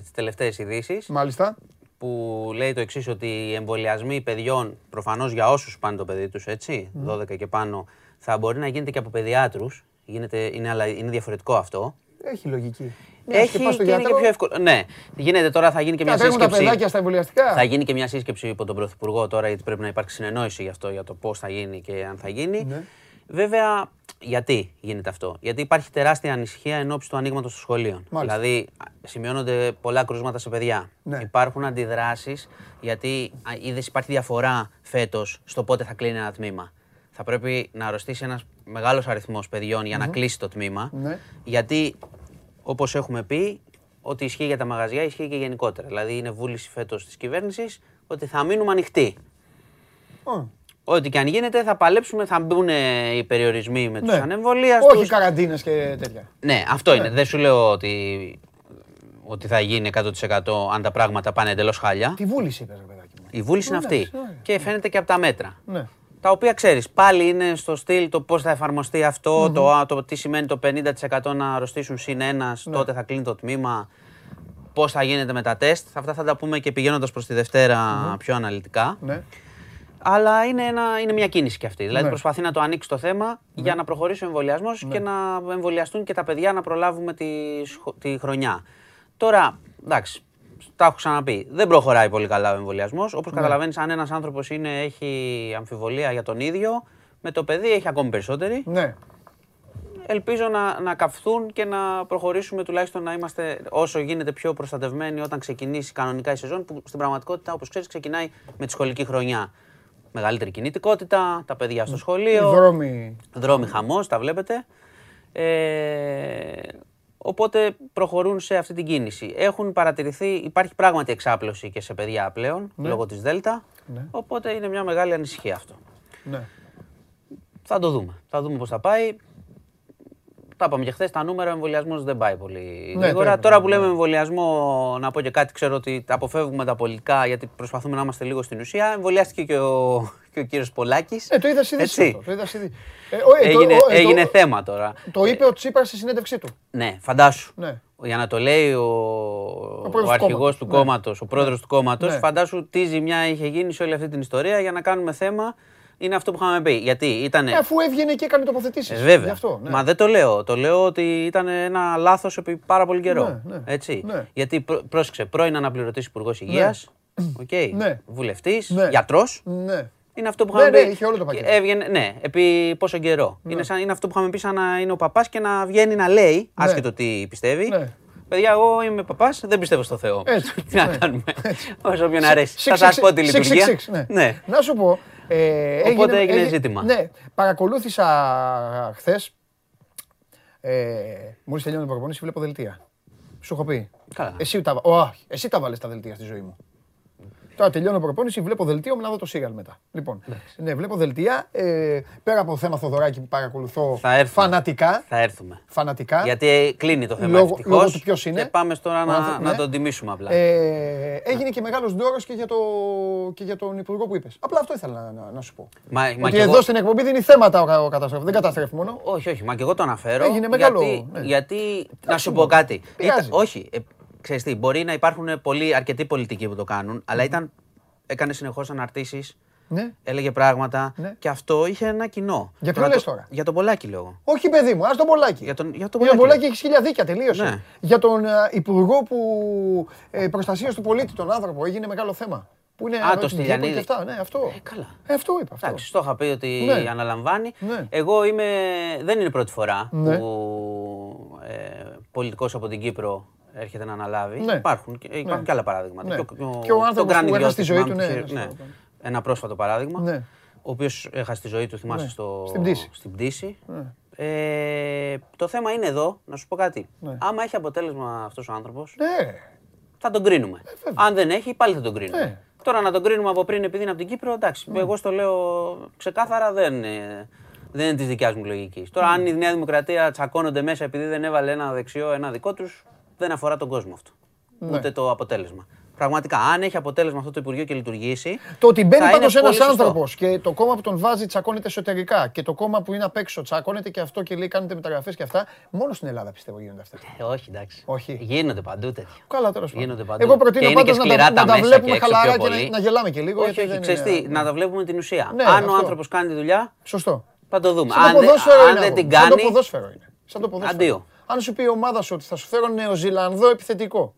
τις τελευταίες ειδήσεις μάλιστα. που λέει το εξής ότι οι εμβολιασμοί παιδιών, προφανώς για όσους πάνε το παιδί τους, έτσι, 12 και πάνω, θα μπορεί να γίνεται και από παιδιάτρους. Γίνεται, είναι, αλλά είναι διαφορετικό αυτό. Έχει λογική. Μιας Έχει και πας στο και είναι και γιατρό, πιο εύκολο. Ναι, γίνεται τώρα, θα γίνει και μια Θα τρέχουν τα σύσκεψη. παιδάκια στα εμβολιαστικά. Θα γίνει και μια σύσκεψη υπό τον Πρωθυπουργό τώρα, γιατί πρέπει να υπάρξει συνεννόηση γι' αυτό, για το πώς θα γίνει και αν θα γίνει. Ναι. Βέβαια, γιατί γίνεται αυτό; Γιατί υπάρχει τεράστια ανησυχία εν ώψη του ανοίγματος των σχολείων. Μάλιστα. Δηλαδή, α, σημειώνονται πολλά κρούσματα σε παιδιά. Ναι. Υπάρχουν αντιδράσεις, γιατί είδες υπάρχει διαφορά φέτος στο πότε θα κλείνει ένα τμήμα. Θα πρέπει να αρρωστήσει ένας μεγάλος αριθμός παιδιών για να κλείσει το τμήμα. Ναι. Γιατί, όπως έχουμε πει, ό,τι ισχύει για τα μαγαζιά ισχύει και γενικότερα. Δηλαδή, είναι βούληση φέτος της κυβέρνησης ότι θα μείνουμε ανοιχτοί. Ω, Ό,τι και αν γίνεται, θα παλέψουμε, θα μπουν οι περιορισμοί με ναι. του ανεμβολίαστου. Όχι καραντίνες και τέτοια. Ναι, αυτό είναι. Δεν σου λέω ότι, ότι θα γίνει 100% αν τα πράγματα πάνε εντελώς χάλια. Τη βούληση είπες, ρε παιδάκι μου. Η βούληση είναι αυτή. Εντάξει, ωραία. Και φαίνεται και από τα μέτρα. Ναι. Τα οποία ξέρεις, πάλι είναι στο στυλ το πώς θα εφαρμοστεί αυτό, το, α, το τι σημαίνει το 50% να αρρωστήσουν συν ένα, Ναι. τότε θα κλείνει το τμήμα, πώς θα γίνεται με τα τεστ. Αυτά θα τα πούμε και πηγαίνοντας προς τη Δευτέρα πιο αναλυτικά. Ναι. Αλλά είναι, ένα, είναι μια κίνηση κι αυτή. Δηλαδή Ναι. προσπαθεί να το ανοίξει το θέμα για να προχωρήσει ο εμβολιασμός και να εμβολιαστούν και τα παιδιά να προλάβουμε τη, σχο- τη χρονιά. Τώρα, εντάξει, τα έχω ξαναπεί. Δεν προχωράει πολύ καλά ο εμβολιασμός. Όπως Ναι. καταλαβαίνεις, αν ένας άνθρωπος έχει αμφιβολία για τον ίδιο, με το παιδί έχει ακόμη περισσότερη. Ναι. Ελπίζω να, να καυθούν και να προχωρήσουμε τουλάχιστον να είμαστε όσο γίνεται πιο προστατευμένοι όταν ξεκινήσει κανονικά η σεζόν που στην πραγματικότητα, όπως ξέρεις, ξεκινάει με τη σχολική χρονιά. Μεγαλύτερη κινητικότητα, τα παιδιά στο Οι σχολείο, δρόμοι. δρόμοι χαμός, τα βλέπετε. Ε, οπότε προχωρούν σε αυτή την κίνηση. Έχουν παρατηρηθεί, υπάρχει πράγματι εξάπλωση και σε παιδιά πλέον, λόγω της Δέλτα, Ναι. οπότε είναι μια μεγάλη ανησυχία αυτό. Ναι. Θα το δούμε. Θα δούμε πώς θα πάει. Τα είπαμε και χθες, τα νούμερα ο εμβολιασμός δεν πάει πολύ Ναι, γρήγορα. πρέπει, Τώρα ναι, που λέμε εμβολιασμό, να πω και κάτι, ξέρω ότι αποφεύγουμε τα πολιτικά γιατί προσπαθούμε να είμαστε λίγο στην ουσία. Εμβολιάστηκε και ο, και ο κύριος Πολάκης. Ε, το είδα είδηση Έτσι. αυτό. Το είδα σε είδηση. Ε, ο- ε, το- Έγινε, ο- ε, το- έγινε θέμα τώρα. Το είπε ο Τσίπρας στη συνέντευξή του. Ναι, φαντάσου. Ναι. Για να το λέει ο, πρόεδρος ο του αρχηγός κόμματος. του Ναι. κόμματος, ο πρόεδρος του κόμματος, Ναι. φαντάσου τι ζημιά είχε γίνει σε όλη αυτή την ιστορία για να κάνουμε θέμα. Είναι αυτό που είχαμε πει. Γιατί ήταν. Ε, Αφού έβγαινε και έκανε τοποθετήσεις. Ε, βέβαια. Γι' αυτό, ναι. Μα δεν το λέω. Το λέω ότι ήταν ένα λάθος επί πάρα πολύ καιρό. Ναι, ναι. Έτσι. Ναι. Γιατί πρό- πρόσεξε, πρώην αναπληρωτής Υπουργός Υγείας, okay, Ναι. βουλευτής, Ναι. γιατρός. Ναι. Είναι αυτό που Ναι, είχαμε ναι, πει. είχε όλο το Και πακέτο. Έβγαινε, ναι, επί πόσο καιρό. Είναι, σαν, είναι αυτό που είχαμε πει σαν να είναι ο παπάς και να βγαίνει να λέει, άσχετο τι πιστεύει. Ναι. Παιδιά, εγώ είμαι παπάς, δεν πιστεύω στο Θεό. Έτσι, τι να ναι. κάνουμε. Όσο ποιον αρέσει. Six, Θα six, σα πω τη six, λειτουργία. six, six, ναι. ναι. Να σου πω. Ε, Οπότε έγινε ζήτημα. Ναι, παρακολούθησα χθες. Ε, Μόλις τελειώνει η προπονήση, βλέπω δελτία. Σου έχω πει. Καλά. Εσύ τα, όχι, εσύ τα βάλες τα δελτία στη ζωή μου. Τώρα τελειώνω προπόνηση, βλέπω δελτίο, με να δω το Σίγαλ μετά. Λοιπόν, ναι, βλέπω δελτία. Ε, πέρα από το θέμα Θοδωράκη που παρακολουθώ Θα έρθουμε. φανατικά. Θα έρθουμε. Φανατικά. Γιατί κλείνει το θέμα Λόγω- ευτυχώς λόγω του ποιος είναι. Και πάμε τώρα Ο να, άνθρω- να ναι. τον τιμήσουμε απλά. Ε, έγινε και μεγάλος ντόρος και, για το, και για τον υπουργό που είπες. Απλά αυτό ήθελα να, να, να σου πω. Μα, μα Ότι κι εδώ εγώ- στην εκπομπή δίνει θέματα ο, ο καταστρέφει. Δεν καταστρέφει μόνο. Όχι, όχι, μα και εγώ το αναφέρω. Έγινε μεγάλο, Γιατί, ναι. γιατί να Εντάξει, σου πω μόνο. κάτι. Πειράζει. Ήταν- όχι, ε, ξέρεις τι, μπορεί να υπάρχουν πολλοί, αρκετοί πολιτικοί που το κάνουν, αλλά ήταν, έκανε συνεχώς αναρτήσεις, Ναι. έλεγε πράγματα Ναι. και αυτό είχε ένα κοινό. Για ποιο Να λες το- τώρα; Για τον Πολάκη λέω. Όχι, παιδί μου, ας τον Πολάκη. Για τον, για τον Για τον Πολάκη. Πολάκη έχει χίλια δίκια, τελείωσε. Ναι. Για τον ε, υπουργό που ε, προστασίας του πολίτη, τον άνθρωπο, έγινε μεγάλο θέμα. Που είναι Α, με το την Διέπολη Στυλιανίδη. και αυτά. Ναι, αυτό. Ε, καλά. Ε, αυτό είπα. Αυτό. Εντάξει, το είχα πει ότι Ναι. αναλαμβάνει. Ναι. Εγώ είμαι, δεν είναι πρώτη φορά Ναι. που ε, πολιτικός από την Κύπρο έρχεται να αναλάβει. Ναι. Υπάρχουν, και- υπάρχουν Ναι. και άλλα παραδείγματα. Ναι. Και ο, Και ο άνθρωπος τον που Granit έχασε τη Xhaka, ζωή του, θυμάμαι ναι, ποιος- ναι, ναι. στο- Ένα πρόσφατο παράδειγμα. Ναι. Ο οποίος έχασε τη ζωή του, θυμάσαι, Ναι. στο... Στην πτήση. στην πτήση. Ναι. Ε, το θέμα είναι εδώ, να σου πω κάτι. Ναι. Άμα έχει αποτέλεσμα αυτός ο άνθρωπος, Ναι. θα τον κρίνουμε. Αν δεν έχει, πάλι θα τον κρίνουμε. Ναι. Τώρα να τον κρίνουμε από πριν επειδή είναι από την Κύπρο, εντάξει. Εγώ στο λέω ξεκάθαρα δεν, ε, δεν είναι της δικιάς μου λογικής. Τώρα, αν η Νέα Δημοκρατία τσακώνονται μέσα επειδή δεν έβαλε ένα δεξιό, ένα δικό τους, δεν αφορά τον κόσμο αυτό. Ναι. Ούτε το αποτέλεσμα. Πραγματικά, αν έχει αποτέλεσμα αυτό το Υπουργείο και λειτουργήσει. Το ότι μπαίνει θα πάντως είναι ένας πολύ σωστό. άνθρωπος και το κόμμα που τον βάζει τσακώνεται εσωτερικά και το κόμμα που είναι απ' έξω τσακώνεται και αυτό και λέει κάνετε μεταγραφές και αυτά. Μόνο στην Ελλάδα πιστεύω γίνονται αυτά. Ε, όχι, εντάξει. Όχι. Γίνονται παντού τέτοια. Καλά, τέλος Γίνονται πάντων. παντού. Εγώ Και προτείνω είναι και πάντω να, σκληρά τα, τα να τα μέσα βλέπουμε και έξω χαλαρά πιο και να, πολύ. να γελάμε και λίγο. Όχι, γιατί όχι, δεν ξέρεις είναι- τι, να τα βλέπουμε την ουσία. Ναι, αν ο αυτό. άνθρωπος κάνει τη δουλειά, Σωστό. θα το δούμε. Σαν Αν, το δεν- ποδόσφαιρο αν είναι. δεν αυτό. την Σαν το κάνει. ποδόσφαιρο είναι. Σαν το ποδόσφαιρο. Αντίο. Αν σου πει η ομάδα σου ότι θα σου φέρω Νεοζηλανδό επιθετικό.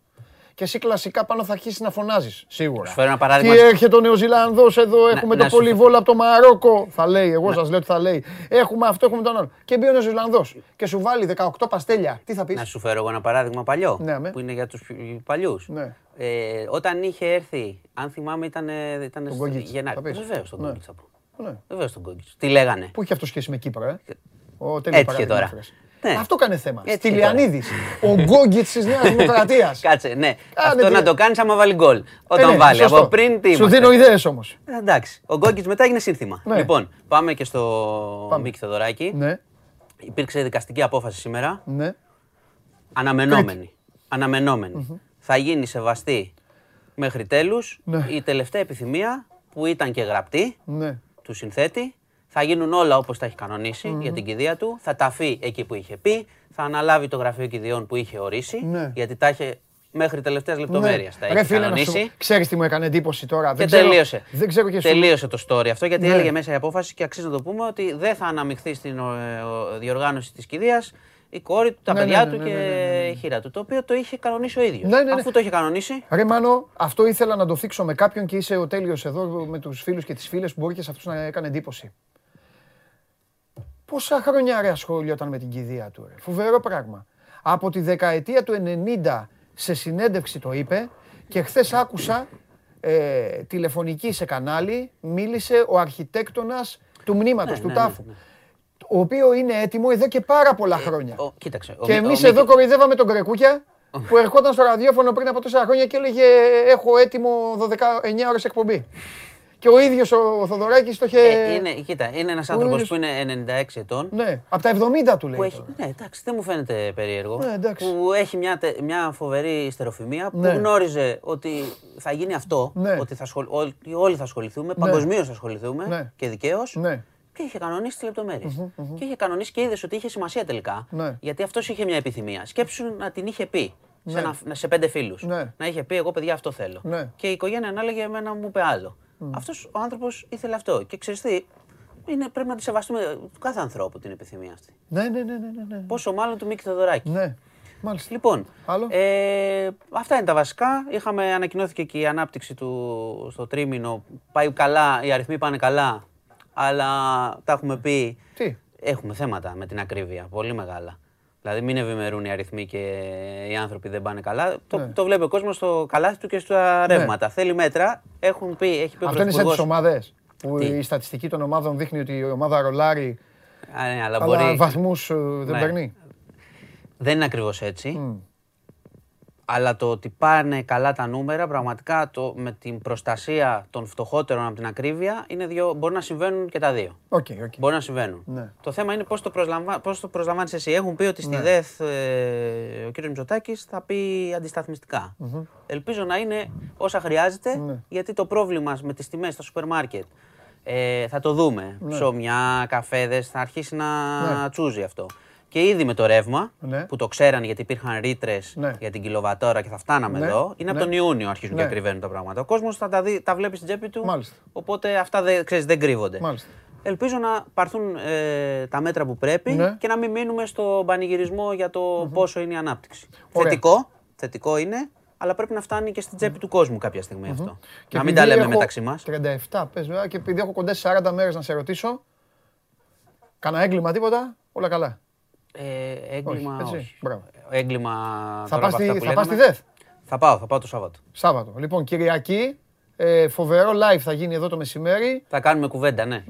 Και εσύ κλασικά πάνω θα αρχίσεις να φωνάζεις. Σίγουρα. Σου φέρω ένα παράδειγμα. Τι έρχεται ο Νεοζηλανδός εδώ, έχουμε να το σου- πολυβόλο από το Μαρόκο. Θα λέει, εγώ σας λέω τι θα λέει. Έχουμε αυτό, έχουμε τον άλλο. Και μπει ο Νεοζηλανδός και σου βάλει 18 παστέλια. Τι θα πεις; Να σου φέρω εγώ ένα παράδειγμα παλιό. Ναι, αμέ. που είναι για τους παλιούς. Ναι. Ε, όταν είχε έρθει, αν θυμάμαι, ήταν. ήταν Τον Γκόγκιτς, Γενάρη. θα πεις. Βεβαίως τον Ναι. Γκόγκιτς θα πω. Ναι. Βεβαίως τον Γκόγκιτς. Τι λέγανε. Πού έχει αυτό σχέση με Κύπρο, ε; Ο τέλειος Έτυχε τώρα. Ναι. Αυτό κάνει θέμα. Έτυχε Στυλιανίδη. Ο Γκόγκιτ της Νέας Δημοκρατίας. Κάτσε, ναι. Κάνε Αυτό τι- να το κάνεις άμα βάλει γκολ. Ε, Όταν ναι, βάλει. σωστό. Από πριν τι Σου είμαστε; δίνω ιδέες όμως. Ε, Εντάξει. Ο Γκόγκιτς μετά έγινε σύνθημα. Ναι. Λοιπόν, πάμε και στο Πάμε. Μίκη Θεοδωράκη. Ναι, Υπήρξε δικαστική απόφαση σήμερα. ναι. Αναμενόμενη. Αναμενόμενη. Θα γίνει σεβαστή μέχρι τέλους Ναι. η τελευταία επιθυμία που ήταν και γραπτή ναι. του συνθέτη. Θα γίνουν όλα όπως τα έχει κανονίσει για την κηδεία του. Θα ταφεί εκεί που είχε πει. Θα αναλάβει το γραφείο κηδιών που είχε ορίσει. Ναι. Γιατί τα είχε μέχρι τελευταίας λεπτομέρειας τα Ρε έχει φίλε, να κανονίσει. σου... ξέρεις τι μου έκανε εντύπωση τώρα. Και δεν ξέρω, τελείωσε. Δεν ξέρω και σου. τελείωσε το story αυτό γιατί Ναι. έλεγε μέσα η απόφαση και αξίζει να το πούμε ότι δεν θα αναμειχθεί στην ε, ο, διοργάνωση της κηδείας η κόρη του, τα Ναι, παιδιά ναι, ναι, του ναι, και ναι, ναι, ναι. η χείρα του. Το οποίο το είχε κανονίσει ο ίδιος. Ναι, ναι, ναι. Αφού το είχε κανονίσει, Ρε Μάνο, αυτό ήθελα να το θίξω με κάποιον και είσαι ο τέλειος εδώ με τους φίλους και τις φίλες που μπορεί και σε αυτούς να έκανε εντύπωση. Πόσα χρόνια ρε ασχολιόταν με την κηδεία του, ρε; Φοβερό πράγμα. Από τη δεκαετία του 90 σε συνέντευξη το είπε και χθες άκουσα ε, τηλεφωνική σε κανάλι, μίλησε ο αρχιτέκτονας του μνήματος, Ναι, του ναι, ναι, τάφου. ναι. Ο οποίος είναι έτοιμο εδώ και πάρα πολλά χρόνια. ο, κοίταξε. ο Και Μι- ο εμείς Μίκη- εδώ κοροϊδεύαμε τον Κρεκούκια που ερχόταν στο ραδιόφωνο πριν από τέσσερα χρόνια και έλεγε Έχω έτοιμο 12, 9 ώρες εκπομπή. Και ο ίδιος ο Θοδωράκης το είχε... Ε, είναι, κοίτα, είναι ένας άνθρωπος ίδιος- που είναι 96 ετών. Ναι, από τα 70 του λέει. Που έχει, τώρα. ναι, εντάξει, δεν μου φαίνεται περίεργο. Ναι, εντάξει. που έχει μια, τε- μια φοβερή ιστεροφημία Ναι. που γνώριζε ότι θα γίνει αυτό. Ναι. Ότι θα ασχολ- όλοι, όλοι θα ασχοληθούμε, παγκοσμίως θα ασχοληθούμε Ναι. και δικαίως. Ναι. Και είχε κανονίσει τις λεπτομέρειες. Και είχε κανονίσει και είδες ότι είχε σημασία τελικά. Ναι. Γιατί αυτός είχε μια επιθυμία. Σκέψου να την είχε πει σε, Ναι. ένα, σε πέντε φίλους. Ναι. Να είχε πει: Εγώ, παιδιά, αυτό θέλω. Ναι. Και η οικογένεια να έλεγε: Εμένα μου είπε άλλο. Αυτός ο άνθρωπος ήθελε αυτό. Και ξέρεις τι, είναι, πρέπει να τη σεβαστούμε του κάθε ανθρώπου την επιθυμία αυτή. Ναι, ναι, ναι, ναι, ναι, ναι. Πόσο μάλλον του Μίκη Θεοδωράκη. Ναι, μάλιστα. Λοιπόν, Άλλο; ε, αυτά είναι τα βασικά. Είχαμε, ανακοινώθηκε και η ανάπτυξη του στο τρίμηνο. Πάει καλά, οι αριθμοί πάνε καλά, αλλά τα έχουμε πει. Τι; Έχουμε θέματα με την ακρίβεια, πολύ μεγάλα. Δηλαδή μην ευημερούν οι αριθμοί και οι άνθρωποι δεν πάνε καλά. Το, Ναι. το βλέπει ο κόσμος στο καλάθι του και στα ρεύματα. Θέλει μέτρα. Έχουν πει, έχει πει ο Αυτό είναι σε τις Πρωθυπουργός- ομάδες. Που Τι; η στατιστική των ομάδων δείχνει ότι η ομάδα ρολάρει, Α, ναι, αλλά αλλά μπορεί... βαθμούς ε, δεν Ναι. παίρνει. Δεν είναι ακριβώς έτσι. Αλλά το ότι πάνε καλά τα νούμερα, πραγματικά το, με την προστασία των φτωχότερων από την ακρίβεια, είναι δύο, μπορεί να συμβαίνουν και τα δύο. Ok, ok. Μπορεί να συμβαίνουν. Ναι. Το θέμα είναι πώς το, προσλαμβα... πώς το προσλαμβάνεις εσύ. Έχουν πει ότι στη Ναι. ΔΕΘ ε, ο κύριος Μητσοτάκης θα πει αντισταθμιστικά. Ελπίζω να είναι όσα χρειάζεται, Ναι. γιατί το πρόβλημα με τις τιμές στα σούπερ μάρκετ ε, θα το δούμε. Ψωμιά, καφέδες, θα αρχίσει να Ναι. τσούζει αυτό. Και ήδη με το ρεύμα, Ναι. που το ξέρανε γιατί υπήρχαν ρήτρες Ναι. για την κιλοβατόρα και θα φτάναμε Ναι. εδώ, είναι Ναι. από τον Ιούνιο αρχίζουν Ναι. και ακριβένουν τα πράγματα. Ο κόσμος θα τα, δει, τα βλέπει στην τσέπη του. Μάλιστα. Οπότε αυτά δεν, ξέρεις, δεν κρύβονται. Μάλιστα. Ελπίζω να πάρθουν ε, τα μέτρα που πρέπει Ναι. και να μην μείνουμε στο πανηγυρισμό για το πόσο είναι η ανάπτυξη. Ωραία. Θετικό, θετικό είναι, αλλά πρέπει να φτάνει και στην τσέπη του κόσμου κάποια στιγμή αυτό. Και να μην επειδή τα λέμε έχω μεταξύ μας. 37 πες βέβαια και επειδή έχω κοντά στις 40 μέρες να σε ρωτήσω, κάνα έγκλημα τίποτα, όλα καλά. Ε, έγκλημα. έτσι, όχι. μπράβο. Έγκλημα. Θα τώρα πας από στη, αυτά που θα πας στη λέγαμε. ΔΕΘ, Θα πάω, θα πάω το Σάββατο. Σάββατο. Λοιπόν, Κυριακή, ε, φοβερό live θα γίνει εδώ το μεσημέρι. Θα κάνουμε κουβέντα, ναι.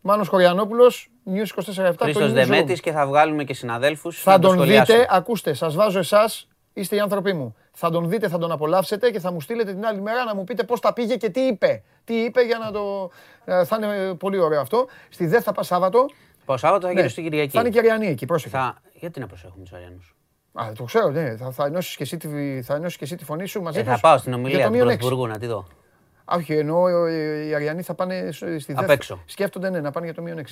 Μάνος Χωριανόπουλος, News 24-7, το Χρήστος newsroom. Δεμέτης και θα βγάλουμε και συναδέλφους Θα να το τον σχολιάσουν. δείτε, ακούστε, σας βάζω εσάς, είστε οι άνθρωποι μου. Θα τον δείτε, θα τον απολαύσετε και θα μου στείλετε την άλλη μέρα να μου πείτε πώς τα πήγε και τι είπε. Τι είπε για να το... ε, Θα είναι πολύ ωραίο αυτό. Στη ΔΕΘ θα πας Σάββατο. Το Σάββατο θα Ναι. γίνει στην Κυριακή. Θα είναι και Αριανή εκεί, πρόσεχε. Θα... Γιατί να προσέχουμε τους Αριανούς; Α, το ξέρω, ναι. Θα, θα, ενώσεις και εσύ τη, θα ενώσεις και εσύ τη φωνή σου μαζί Ε, θα τους πάω στην για ομιλία το του μείον έξι. Πρωθυπουργού να τη δω. Α, όχι, εννοώ ε, οι Αριανοί θα πάνε σ- στη ΔΕΘ. Απ' έξω. Σκέφτονται ναι, να πάνε για το μείον 6.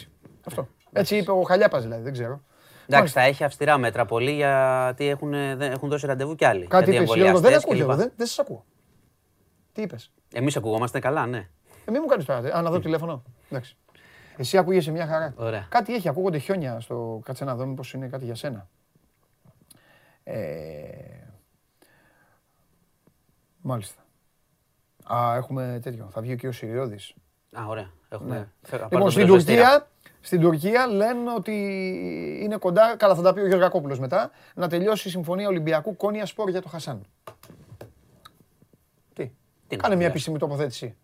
Αυτό. Έτσι είπε ο Χαλιάπας δηλαδή, δεν ξέρω. Εντάξει, θα έχει αυστηρά μέτρα πολύ γιατί έχουν, δεν- έχουν δώσει ραντεβού κι άλλοι. Κάτι γιατί είπες, Γιώργο, δεν εμβολιαστές ακούω, κλπ. Γιώργο, δεν, δεν σας ακούω. Τι είπες; Εμείς ακουγόμαστε καλά, ναι. Ε, μην μου κάνεις τώρα. Α, να δω τηλέφωνο. Εντάξει. Εσύ ακούγεσαι μια χαρά. Ωραία. Κάτι έχει, ακούγονται χιόνια στο. Κάτσε να δω μήπως είναι κάτι για σένα. Ε... Μάλιστα. Α, έχουμε τέτοιο. Θα βγει και ο Συριώδης. Α, ωραία. Έχουμε... Ναι. θα πάρω Λοιπόν, τον στην πρεσβευτήρα. Τουρκία, στην Τουρκία λένε ότι είναι κοντά, καλά θα τα πει ο Γεωργακόπουλος μετά, να τελειώσει η συμφωνία Ολυμπιακού Κόνια Σπορ για το Χασάν. Τι, Τι να κάνε μια σχολιάσω. επίσημη τοποθέτηση.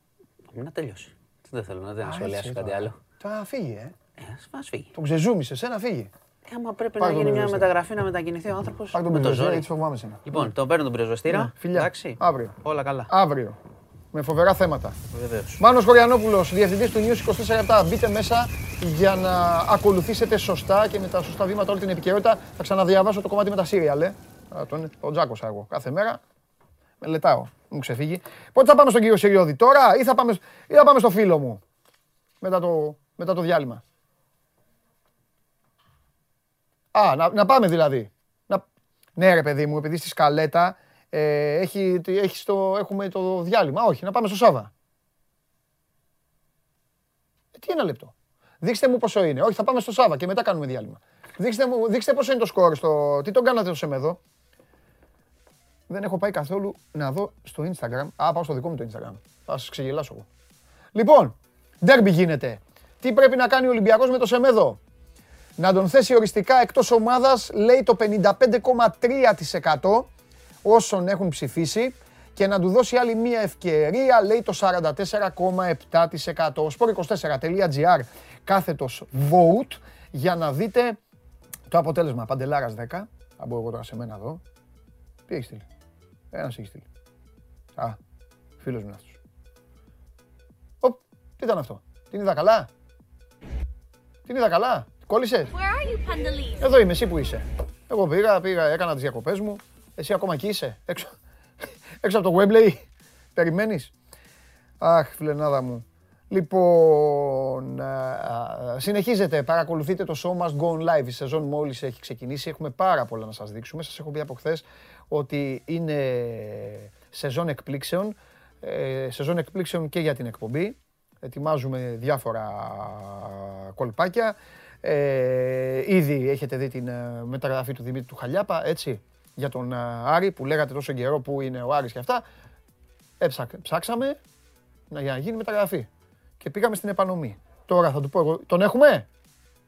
Να τελειώσει. Δεν θέλω να, δεν Α, να σχολιάσω έτσι, κάτι τώρα. άλλο. Τα φύγει, ε. Ε, ας, ας φύγει. Τον ξεζούμισε, εσένα φύγει. Ε, άμα πρέπει Πάρε να τον γίνει μια πρεσβευτήρα. μεταγραφή, να μετακινηθεί ο άνθρωπος Πάρ' τον με το πυροσβέστη, ζόρι. έτσι φοβάμαι σένα. Λοιπόν, τον παίρνω τον πυροσβεστήρα. Ναι, φιλιά. Εντάξει. Αύριο. Όλα καλά. Αύριο. Με φοβερά θέματα. Βεβαίως. Μάνος Χωριανόπουλος, διευθυντής του News 24 Μπείτε μέσα για να ακολουθήσετε σωστά και με τα σωστά βήματα όλη την επικαιρότητα. Θα ξαναδιαβάσω το κομμάτι με τα σύριαλ, ε. Α, Τον, τον τζάκωσα εγώ. Κάθε μέρα μελετάω. Μου ξεφύγει. Πότε θα πάμε στον κύριο Συριώδη, τώρα ή θα πάμε, ή θα πάμε στο φίλο μου; Μετά το, μετά το διάλειμμα. Α, να, να πάμε δηλαδή. Να... Ναι ρε παιδί μου, επειδή στη σκαλέτα ε, έχει, έχει το, έχουμε το διάλειμμα. Όχι, να πάμε στο Σάβα. Ε, τι ένα λεπτό. Δείξτε μου πόσο είναι. Όχι, θα πάμε στο Σάβα και μετά κάνουμε διάλειμμα. Δείξτε, μου, δείξτε πόσο είναι το σκορ στο... Τι τον κάνατε το Σεμέδο. Δεν έχω πάει καθόλου να δω στο Instagram. Α, πάω στο δικό μου το Instagram. Θα σας ξεγελάσω εγώ. Λοιπόν, ντέρμπι γίνεται. Τι πρέπει να κάνει ο Ολυμπιακός με το Σεμέδο; Να τον θέσει οριστικά εκτός ομάδας, λέει το 55,3% όσων έχουν ψηφίσει και να του δώσει άλλη μία ευκαιρία, λέει το 44,7%. sport24.gr κάθετος vote για να δείτε το αποτέλεσμα. Παντελάρας 10, θα μπω εγώ τώρα σε μένα εδώ. Τι έχεις στείλει; Ένας έχει στείλει. Α, φίλος μου είναι αυτός. Οπ, Τι ήταν αυτό; Την είδα καλά; Την είδα καλά; Κόλλησες; Where are you, Pandalise? Εδώ είμαι, εσύ που είσαι. Εγώ πήγα, πήγα, έκανα τις διακοπές μου. Εσύ ακόμα εκεί είσαι; Έξω, έξω από το Webley. Περιμένεις; Αχ, φιλενάδα μου. Λοιπόν, α, α, συνεχίζετε, παρακολουθείτε το Show Must Go On Live. Η σεζόν μόλις έχει ξεκινήσει. Έχουμε πάρα πολλά να σας δείξουμε. Σας έχω πει από χθες ότι είναι σεζόν εκπλήξεων. Ε, σεζόν εκπλήξεων και για την εκπομπή. Ετοιμάζουμε διάφορα κολπάκια. Ε, ήδη έχετε δει την ε, μεταγραφή του Δημήτρη του Χαλιάπα, έτσι, για τον ε, Άρη που λέγατε τόσο καιρό που είναι ο Άρης και αυτά. Έψα- ψάξαμε να, για να γίνει μεταγραφή. Και πήγαμε στην επανομή. Τώρα θα του πω εγώ, τον έχουμε;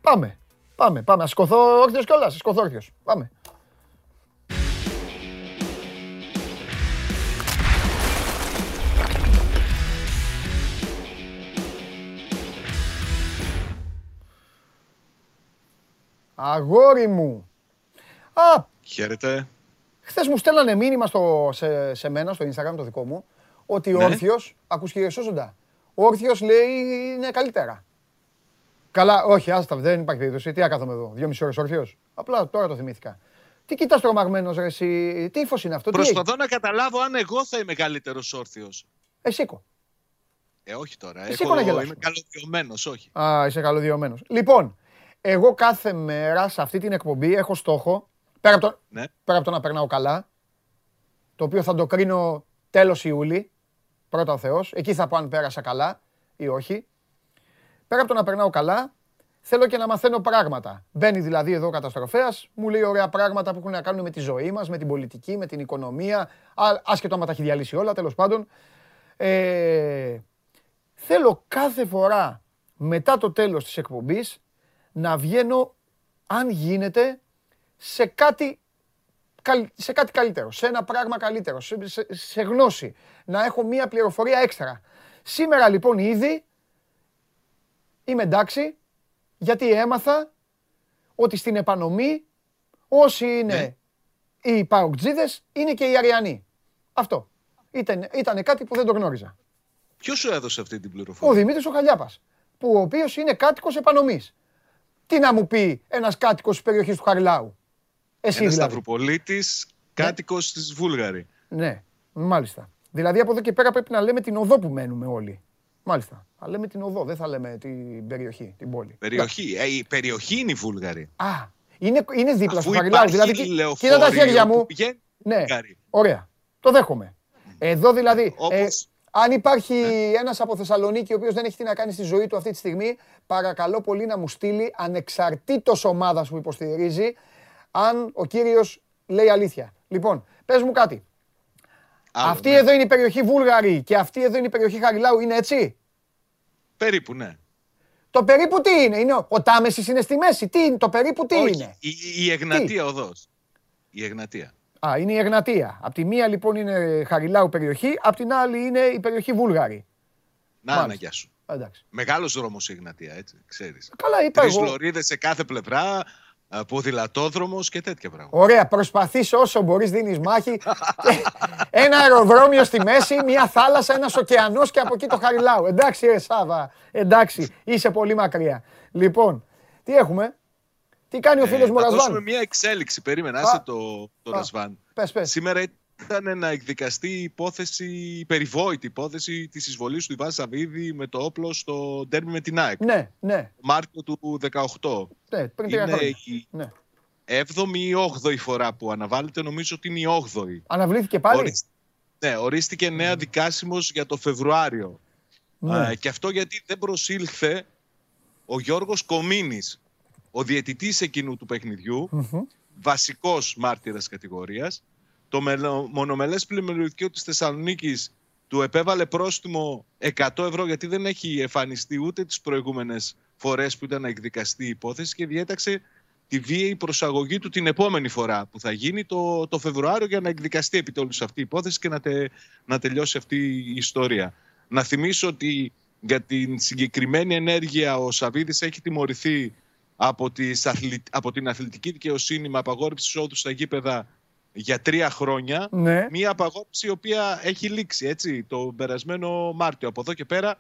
Πάμε, πάμε, πάμε. Ας σηκωθώ όρθιος κιόλας, ας σηκωθώ όρθιος. Πάμε. Αγόρι μου. Α, Χαίρετε. Χθες μου στέλνανε μήνυμα στο, σε, σε μένα, στο Instagram το δικό μου, ότι ο Ναι. Όρθιος, ακούς κύριε Σόζοντα, ο Όρθιος λέει είναι καλύτερα. Καλά, όχι, άστα, δεν υπάρχει περίπτωση. Τι άκαθομαι εδώ, δύο μισή ώρες Όρθιος; Απλά τώρα το θυμήθηκα. Τι κοιτάς τρομαγμένος ρε εσύ, τι ύφος είναι αυτό, τι Προσπαθώ να καταλάβω αν εγώ θα είμαι καλύτερος όρθιος. Ε, σήκω. Ε, όχι τώρα. Εσύ Έχω, εικόνα γελάς. είμαι καλωδιωμένο, όχι. Α, είσαι καλωδιωμένος. Λοιπόν, εγώ κάθε μέρα σε αυτή την εκπομπή έχω στόχο, πέρα από το, Ναι. πέρα από το να περνάω καλά, το οποίο θα το κρίνω τέλος Ιούλη, πρώτα ο Θεός, εκεί θα πω αν πέρασα καλά ή όχι. Πέρα από το να περνάω καλά, θέλω και να μαθαίνω πράγματα. Μπαίνει δηλαδή εδώ ο καταστροφέας, μου λέει ωραία πράγματα που έχουν να κάνουν με τη ζωή μας, με την πολιτική, με την οικονομία, α- άσχετο άμα τα έχει διαλύσει όλα, τέλος πάντων. Ε, θέλω κάθε φορά μετά το τέλος της εκπομπής να βγαίνω, αν γίνεται, σε κάτι, καλ- σε κάτι καλύτερο, σε ένα πράγμα καλύτερο, σε, σε, σε γνώση. Να έχω μία πληροφορία έξτρα. Σήμερα λοιπόν ήδη είμαι εντάξει, γιατί έμαθα ότι στην επανομή όσοι είναι Ναι. οι παοκτζίδες είναι και οι αριανοί. Αυτό. Ήταν, ήτανε κάτι που δεν το γνώριζα. Ποιος σου έδωσε αυτή την Ο πληροφορία. Δημήτρης ο Χαλιάπας, που ο οποίος είναι κάτοικος επανομής. Τι να μου πει ένας κάτοικος της περιοχής του Χαριλάου; Εσύ Ένας δηλαδή. Σταυροπολίτης, κάτοικος της Βούλγαρη. Ναι, μάλιστα. Δηλαδή από εδώ και πέρα πρέπει να λέμε την οδό που μένουμε όλοι. Μάλιστα. Θα λέμε την οδό, δεν θα λέμε την περιοχή, την πόλη. Περιοχή. Ε, η περιοχή είναι η Βούλγαρη. Α, είναι, είναι δίπλα στο Αφού Χαριλάου. υπάρχει Δηλαδή, κοι- λεωφορείο κοίτα τα χέρια που μου. πηγαίνει Ναι, Βούλγαρη. ωραία. Το δέχομαι. Εδώ δηλαδή, ε, Όπως- αν υπάρχει ένας από Θεσσαλονίκη ο οποίος δεν έχει τι να κάνει στη ζωή του αυτή τη στιγμή, παρακαλώ πολύ να μου στείλει ανεξαρτήτως ομάδας που υποστηρίζει, αν ο κύριος λέει αλήθεια. Λοιπόν, πες μου κάτι. Άλλο, αυτή ναι. εδώ είναι η περιοχή Βούλγαρη και αυτή εδώ είναι η περιοχή Χαριλάου, είναι έτσι; Περίπου, ναι. Το περίπου τι είναι, είναι ο, ο Τάμεσης είναι στη μέση, τι είναι, το περίπου τι Όχι, είναι; Η, η Εγνατία οδός. Η Εγνατία. Α, είναι η Εγνατία. Απ' τη μία λοιπόν είναι Χαριλάου περιοχή, απ' την άλλη είναι η περιοχή Βούλγαρη. Να, Μάλιστα. να, γεια σου. Α, Εντάξει. Μεγάλος δρόμος η Εγνατία, έτσι, ξέρεις. Καλά είπα Τρεις εγώ. λωρίδες σε κάθε πλευρά, α, ποδηλατόδρομος και τέτοια πράγματα. Ωραία, προσπαθείς όσο μπορείς, δίνεις μάχη. Και ένα αεροδρόμιο στη μέση, μια θάλασσα, ένας ωκεανός και από εκεί το Χαριλάου. Εντάξει ρε Σάβα, εντάξει, είσαι πολύ μακριά. Λοιπόν, τι έχουμε, τι κάνει ο φίλος Ε, μου θα δώσουμε Ρασβάν. μια εξέλιξη. Περίμενα, Α. άσε το, το Α. Ρασβάν. Πες, πες. Σήμερα ήταν να εκδικαστεί η υπόθεση, η περιβόητη υπόθεση της εισβολής του Ιβάν Σαββίδη με το όπλο στο ντέρμπι με την ΑΕΚ. Ναι, ναι, Το Μάρτιο του 18. ναι, πριν τρία Είναι χρόνια. η Ναι. 7η ή 8η φορά που αναβάλλεται, νομίζω ότι είναι η 8η. Αναβλήθηκε πάλι; Ορίσ- Ναι, ορίστηκε νέα δικάσιμος για το Φεβρουάριο. Ναι. Α, και αυτό γιατί δεν προσήλθε ο Γιώργος Κομίνης, ο διαιτητής εκείνου του παιχνιδιου βασικός μάρτυρας κατηγορίας. Το μελο- μονομελές πλημμυριωτικό της Θεσσαλονίκης του επέβαλε πρόστιμο 100 ευρώ γιατί δεν έχει εμφανιστεί ούτε τις προηγούμενες φορές που ήταν να εκδικαστεί η υπόθεση και διέταξε τη βίαιη προσαγωγή του την επόμενη φορά που θα γίνει το, το Φεβρουάριο για να εκδικαστεί επιτέλους αυτή η υπόθεση και να, τε- να τελειώσει αυτή η ιστορία. Να θυμίσω ότι για την συγκεκριμένη ενέργεια ο Σαββίδης έχει τιμωρηθεί από, τις αθλη- από την αθλητική δικαιοσύνη με απαγόρευσης εισόδου στα γήπεδα για τρία χρόνια. Ναι. Μία απαγόρευση η οποία έχει λήξει έτσι, το περασμένο Μάρτιο. Από εδώ και πέρα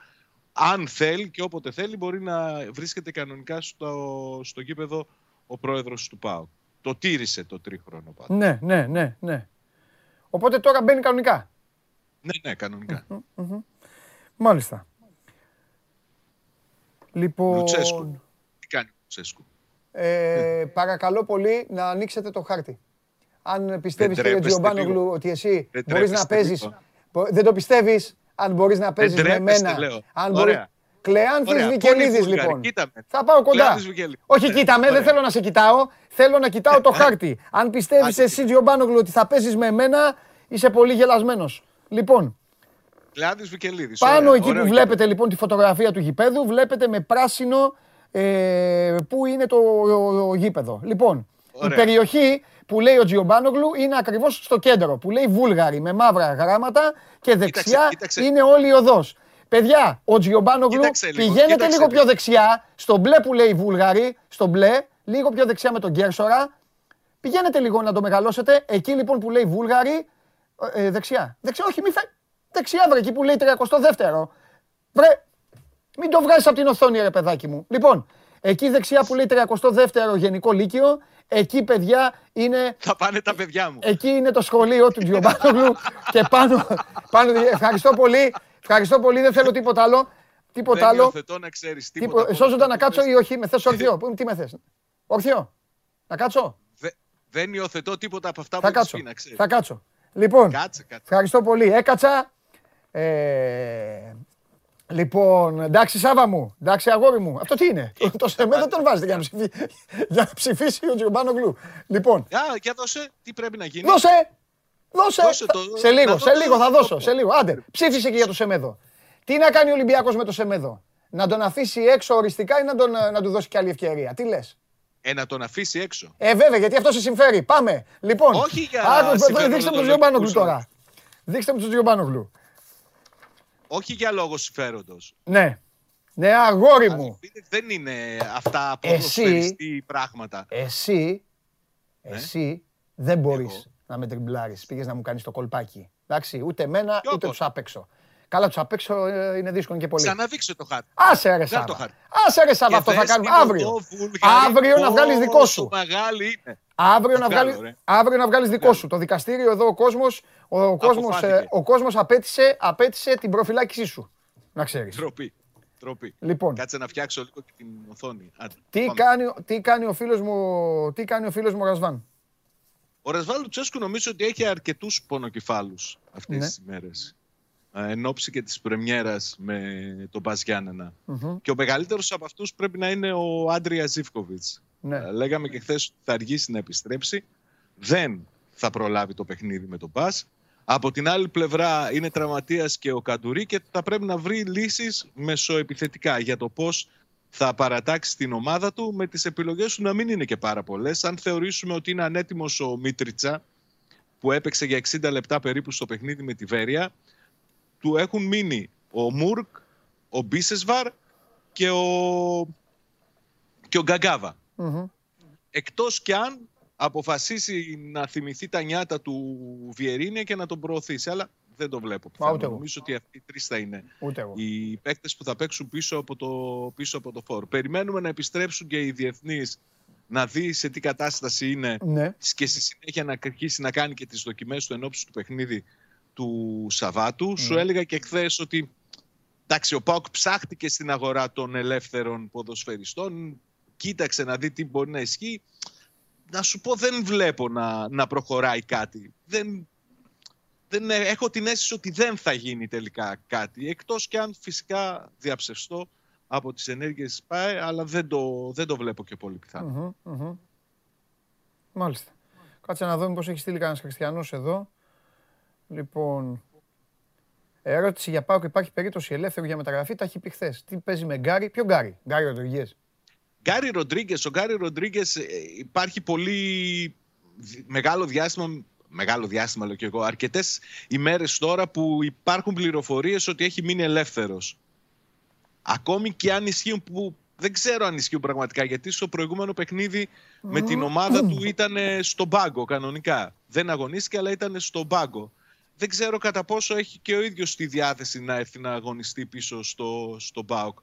αν θέλει και όποτε θέλει μπορεί να βρίσκεται κανονικά στο, στο γήπεδο ο πρόεδρος του ΠΑΟ. Το τήρησε το τρίχρονο πάντως. Ναι, ναι, ναι, ναι. Οπότε τώρα μπαίνει κανονικά. Ναι, ναι, κανονικά. Μάλιστα. Λοιπόν, Λουτσέσκου. Τι κάνει ο Λουτσέσκου. ε, παρακαλώ πολύ να ανοίξετε το χάρτη. Αν πιστεύεις Δεν κύριε τρέπεστε Τζιομπάνογλου λίγο. ότι εσύ Δεν μπορείς να τρέπεστε παίζεις, λίγο. μπο- δεν το πιστεύεις, αν μπορείς να παίζεις με τρέπεστε, μένα. λέω. Αν Ωραία. μπορεί... Κλεάνθης Ωραία. Βικελίδης Πολύ Βούλγαρη. λοιπόν. Κοίτα με. Θα πάω κοντά. Κλεάνθης Βικελίδης. Όχι Ναι, κοίτα με, δεν ωραία. θέλω να σε κοιτάω. Θέλω να κοιτάω το χάρτη. Αν πιστεύεις Άντε, εσύ Τζιομπάνογλου ότι θα παίζεις με μένα, είσαι πολύ γελασμένος. Λοιπόν, Κλεάδης Βικελίδης. πάνω Ωραία, εκεί ωραίο που βλέπετε λοιπόν τη φωτογραφία του γηπέδου, βλέπετε με πράσινο ε, που είναι το ο- ο γήπεδο. Λοιπόν, η Ωραία. περιοχή που λέει ο Τζιομπάνογλου είναι ακριβώς στο κέντρο, που λέει Βούλγαρη με μαύρα γράμματα και δεξιά κοίταξε. είναι όλη η οδός. Παιδιά, ο Τζιομπάνογλου Κοίταξε λίγο, πηγαίνετε κοίταξε λίγο λίγο. πιο δεξιά, στο μπλε που λέει Βούλγαρη, στο μπλε, λίγο πιο δεξιά με τον Γκέρσορα. Πηγαίνετε λίγο να το μεγαλώσετε. Εκεί λοιπόν που λέει Βούλγαρη, ε, δεξιά. Δεξιά, όχι, μη φε... Δεξιά, βρε, εκεί που λέει 32ο. Βρε, μην το βγάζεις από την οθόνη, ρε παιδάκι μου. Λοιπόν, εκεί δεξιά που λέει 32ο Γενικό Λύκειο, εκεί παιδιά είναι Θα πάνε τα παιδιά μου. Εκεί είναι το σχολείο του Τζιομπάνογλου και πάνω, πάνω. Ευχαριστώ πολύ. Ευχαριστώ πολύ. Δεν θέλω τίποτα άλλο. Τίποτα Δεν άλλο. υιοθετώ να ξέρεις τίποτα. Τίπο- από Σώζοντα αυτό να που κάτσω πες. ή όχι. Με θες ορθιό. Πού- Τι με θες; Ορθιό. Να κάτσω; Δε- Δεν υιοθετώ τίποτα από αυτά Θα που έχεις κάτσω. πει, να ξέρεις. Θα κάτσω. Λοιπόν, Κάτσε, κάτσε. ευχαριστώ πολύ. Έκατσα. Ε, λοιπόν, εντάξει Σάβα μου, εντάξει αγόρι μου. Αυτό τι είναι; Το, το ΣΕΜΕ δεν τον βάζετε για να, ψηφί- για να ψηφίσει ο Τζιομπάνογλου. Λοιπόν, Α, για δώσε, τι πρέπει να γίνει. Δώσε! Δώσε! Δώσε Θα- το. Σε λίγο, Να σε δω λίγο το- θα το- δώσω. Σε λίγο. Άντε, ψήφισε και για το Σεμέδο. Τι να κάνει ο Ολυμπιακός με το Σεμέδο. Να τον αφήσει έξω οριστικά ή να, τον, να του δώσει και άλλη ευκαιρία; Τι λες; Ε, να τον αφήσει έξω. Ε, βέβαια, γιατί αυτό σε συμφέρει. Πάμε. Λοιπόν, Όχι για άκου, συμφέρον δείξτε μου τον των Τζιομπάνογλου Ολυμπιακούς τώρα. Δείξτε μου τον Τζιομπάνογλου. Όχι για λόγο συμφέροντος. Ναι. Ναι, αγόρι μου. Δεν είναι αυτά από Εσύ- πράγματα. Εσύ, Ναι. εσύ δεν μπορείς Εγώ. να με τριμπλάρεις. Πήγες να μου κάνεις το κολπάκι. Εντάξει, ούτε εμένα, Ποιο ούτε κόλ; τους απ' έξω. Καλά, τους απ' έξω ε, είναι δύσκολο και πολύ. Ξαναδείξε το χάρτη. Άσε ρε Βγάλ' Σάβα. το χάρτη. Άσε ρε Σάβα, Και αυτό θα δες κάνουμε την αύριο. οδό βουλγαρική Αύριο να βγάλεις δικό πόσο σου. μεγάλη είναι. Αύριο να, βγάλω, βγάλεις, ρε. αύριο να βγάλεις δικό σου. Το δικαστήριο εδώ ο κόσμος, ο κόσμος, ε, Αποφάθηκε. ο κόσμος απέτησε, απέτησε την προφυλάκησή σου. Να ξέρεις. Τροπή. Τροπή. Λοιπόν. Κάτσε να φτιάξω λίγο και την οθόνη. Άντε, Τι πάμε. κάνει, ο- τι κάνει ο φίλος μου, τι κάνει ο φίλος μου ο Ρασβάν; Ο Ρασβάν Λουτσέσκου νομίζω ότι έχει αρκετούς πονοκεφάλους αυτές Ναι. τις ημέρες. Ε, Εν ώψη και της πρεμιέρας με τον Μπας Γιάννενα. Και ο μεγαλύτερος από αυτούς πρέπει να είναι ο Άντρια Ζίβκοβιτς. Ναι. Ε, Λέγαμε και χθες ότι θα αργήσει να επιστρέψει. Δεν θα προλάβει το παιχνίδι με τον Μπας. Από την άλλη πλευρά είναι τραυματίας και ο Καντουρί και θα πρέπει να βρει λύσεις μεσοεπιθετικά για το πώς θα παρατάξει την ομάδα του με τις επιλογές του να μην είναι και πάρα πολλές. Αν θεωρήσουμε ότι είναι ανέτοιμος ο Μίτριτσα που έπαιξε για 60 λεπτά περίπου στο παιχνίδι με τη Βέρεια του έχουν μείνει ο Μουρκ, ο Μπίσεσβαρ και ο, και ο Γκαγκάβα. Εκτός κι αν αποφασίσει να θυμηθεί τα νιάτα του Βιερίνια και να τον προωθήσει. Αλλά δεν το βλέπω. πιθανό. ούτε εγώ. Νομίζω ότι αυτοί οι τρεις θα είναι Ούτε εγώ. οι παίκτες που θα παίξουν πίσω από το, πίσω από το φόρ. Περιμένουμε να επιστρέψουν και οι διεθνείς να δει σε τι κατάσταση είναι Ναι. και στη συνέχεια να αρχίσει να κάνει και τις δοκιμές του ενόψει του παιχνίδι του Σαββάτου. Σου έλεγα και χθες ότι εντάξει, ο Πάοκ ψάχτηκε στην αγορά των ελεύθερων ποδοσφαιριστών. Κοίταξε να δει τι μπορεί να ισχύει. Να σου πω δεν βλέπω να, να προχωράει κάτι. Δεν, δεν, ε- έχω την αίσθηση ότι δεν θα γίνει τελικά κάτι. Εκτός και αν φυσικά διαψευστώ από τις ενέργειες της ΠΑΕ, αλλά δεν το, δεν το βλέπω και πολύ πιθανό. Μμμ, μμμ. Μάλιστα. Κάτσε να δούμε πώς έχει στείλει κανένας χριστιανός εδώ. Λοιπόν, ερώτηση για πάω και υπάρχει περίπτωση ελεύθερου για μεταγραφή. Τα έχει πει χθες. Τι παίζει με Γκάρι, ποιο Γκάρι, Γκάρι Ροντριγές. Γκάρι Ροντρίγκες, ο Γκάρι Ροντρίγκες υπάρχει πολύ δι- μεγάλο διάστημα. Μεγάλο διάστημα λέω και εγώ. Αρκετές ημέρες τώρα που υπάρχουν πληροφορίες ότι έχει μείνει ελεύθερος. Ακόμη και αν ισχύουν που δεν ξέρω αν ισχύουν πραγματικά γιατί στο προηγούμενο παιχνίδι με την ομάδα του ήταν στον πάγκο κανονικά. Δεν αγωνίστηκε αλλά ήταν στον πάγκο. δεν ξέρω κατά πόσο έχει και ο ίδιος τη διάθεση να έρθει να αγωνιστεί πίσω στο, στο ΠΑΟΚ.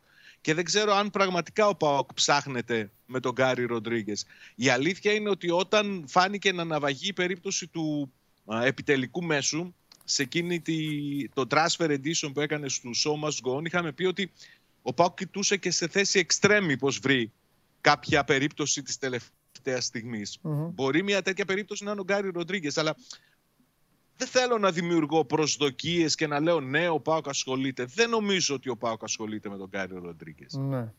Και δεν ξέρω αν πραγματικά ο ΠΑΟΚ ψάχνεται με τον Γκάρι Ροντρίγκες. Η αλήθεια είναι ότι όταν φάνηκε να αναβαγεί η περίπτωση του α, επιτελικού μέσου, σε εκείνη τη, το transfer edition που έκανε στου So Must Go On, είχαμε πει ότι ο ΠΑΟΚ κοιτούσε και σε θέση εξτρέμι πως βρει κάποια περίπτωση της τελευταίας στιγμής. Μπορεί μια τέτοια περίπτωση να είναι ο Γκάρι Ροντρίγκες, αλλά δεν θέλω να δημιουργώ προσδοκίες και να λέω ναι, ο Πάοκ ασχολείται. Δεν νομίζω ότι ο Πάοκ ασχολείται με τον Γκάρι Ροντρίγκες. Ναι.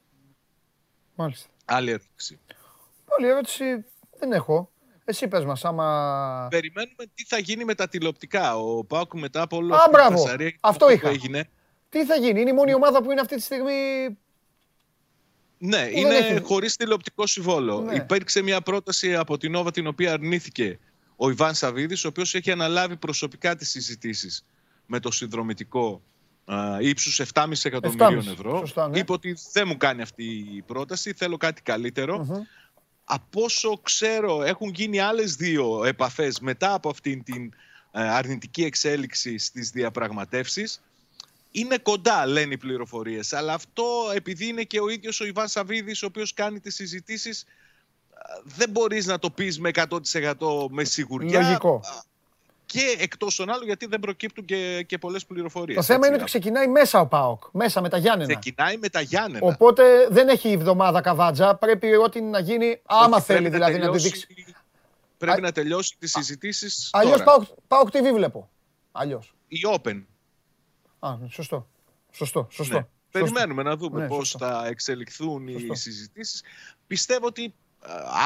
Μάλιστα. Άλλη ερώτηση. Άλλη ερώτηση δεν έχω. Εσύ πες μας άμα... Περιμένουμε τι θα γίνει με τα τηλεοπτικά. Ο Πάοκ μετά από όλο Α, αυτή τη μπράβο. φασαρία Αυτό που είχα. έγινε. Τι θα γίνει, είναι η μόνη ομάδα που είναι αυτή τη στιγμή... Ναι, δεν είναι έχει- χωρίς τηλεοπτικό συμβόλο. Ναι. Υπήρξε μια πρόταση από την Νόβα την οποία αρνήθηκε ο Ιβάν Σαββίδης, ο οποίος έχει αναλάβει προσωπικά τις συζητήσεις με το συνδρομητικό α, ύψους 7,5 εκατομμυρίων 7,5, ευρώ. σωστά, ναι. Είπε ότι δεν μου κάνει αυτή η πρόταση, θέλω κάτι καλύτερο. Από όσο ξέρω έχουν γίνει άλλες δύο επαφές μετά από αυτήν την ε, αρνητική εξέλιξη στις διαπραγματεύσεις. Είναι κοντά, λένε οι πληροφορίες. Αλλά αυτό επειδή είναι και ο ίδιος ο Ιβάν Σαββίδης, ο οποίος κάνει τις συζητήσεις, δεν μπορείς να το πεις με 100% με σιγουριά. Λογικό. Α, Και εκτός των άλλων, γιατί δεν προκύπτουν και, και πολλές πληροφορίες. Το θέμα είναι ότι ξεκινάει μέσα ο ΠΑΟΚ, μέσα με τα Γιάννενα. Ξεκινάει με τα Γιάννενα. Οπότε δεν έχει εβδομάδα καβάτζα. Πρέπει ό,τι να γίνει, άμα Όχι, θέλει πρέπει δηλαδή να το τελειώσει- δείξει. Πρέπει Α- να τελειώσει τις συζητήσεις. Αλλιώς ΠΑΟΚ, ΠΑΟΚ TV βλέπω. Αλλιώς. Η Open. Α, σωστό. Σωστό, σωστό. Ναι. σωστό. Περιμένουμε να δούμε Ναι, πώς σωστό. θα εξελιχθούν Σωστό. οι συζητήσεις. Πιστεύω ότι α,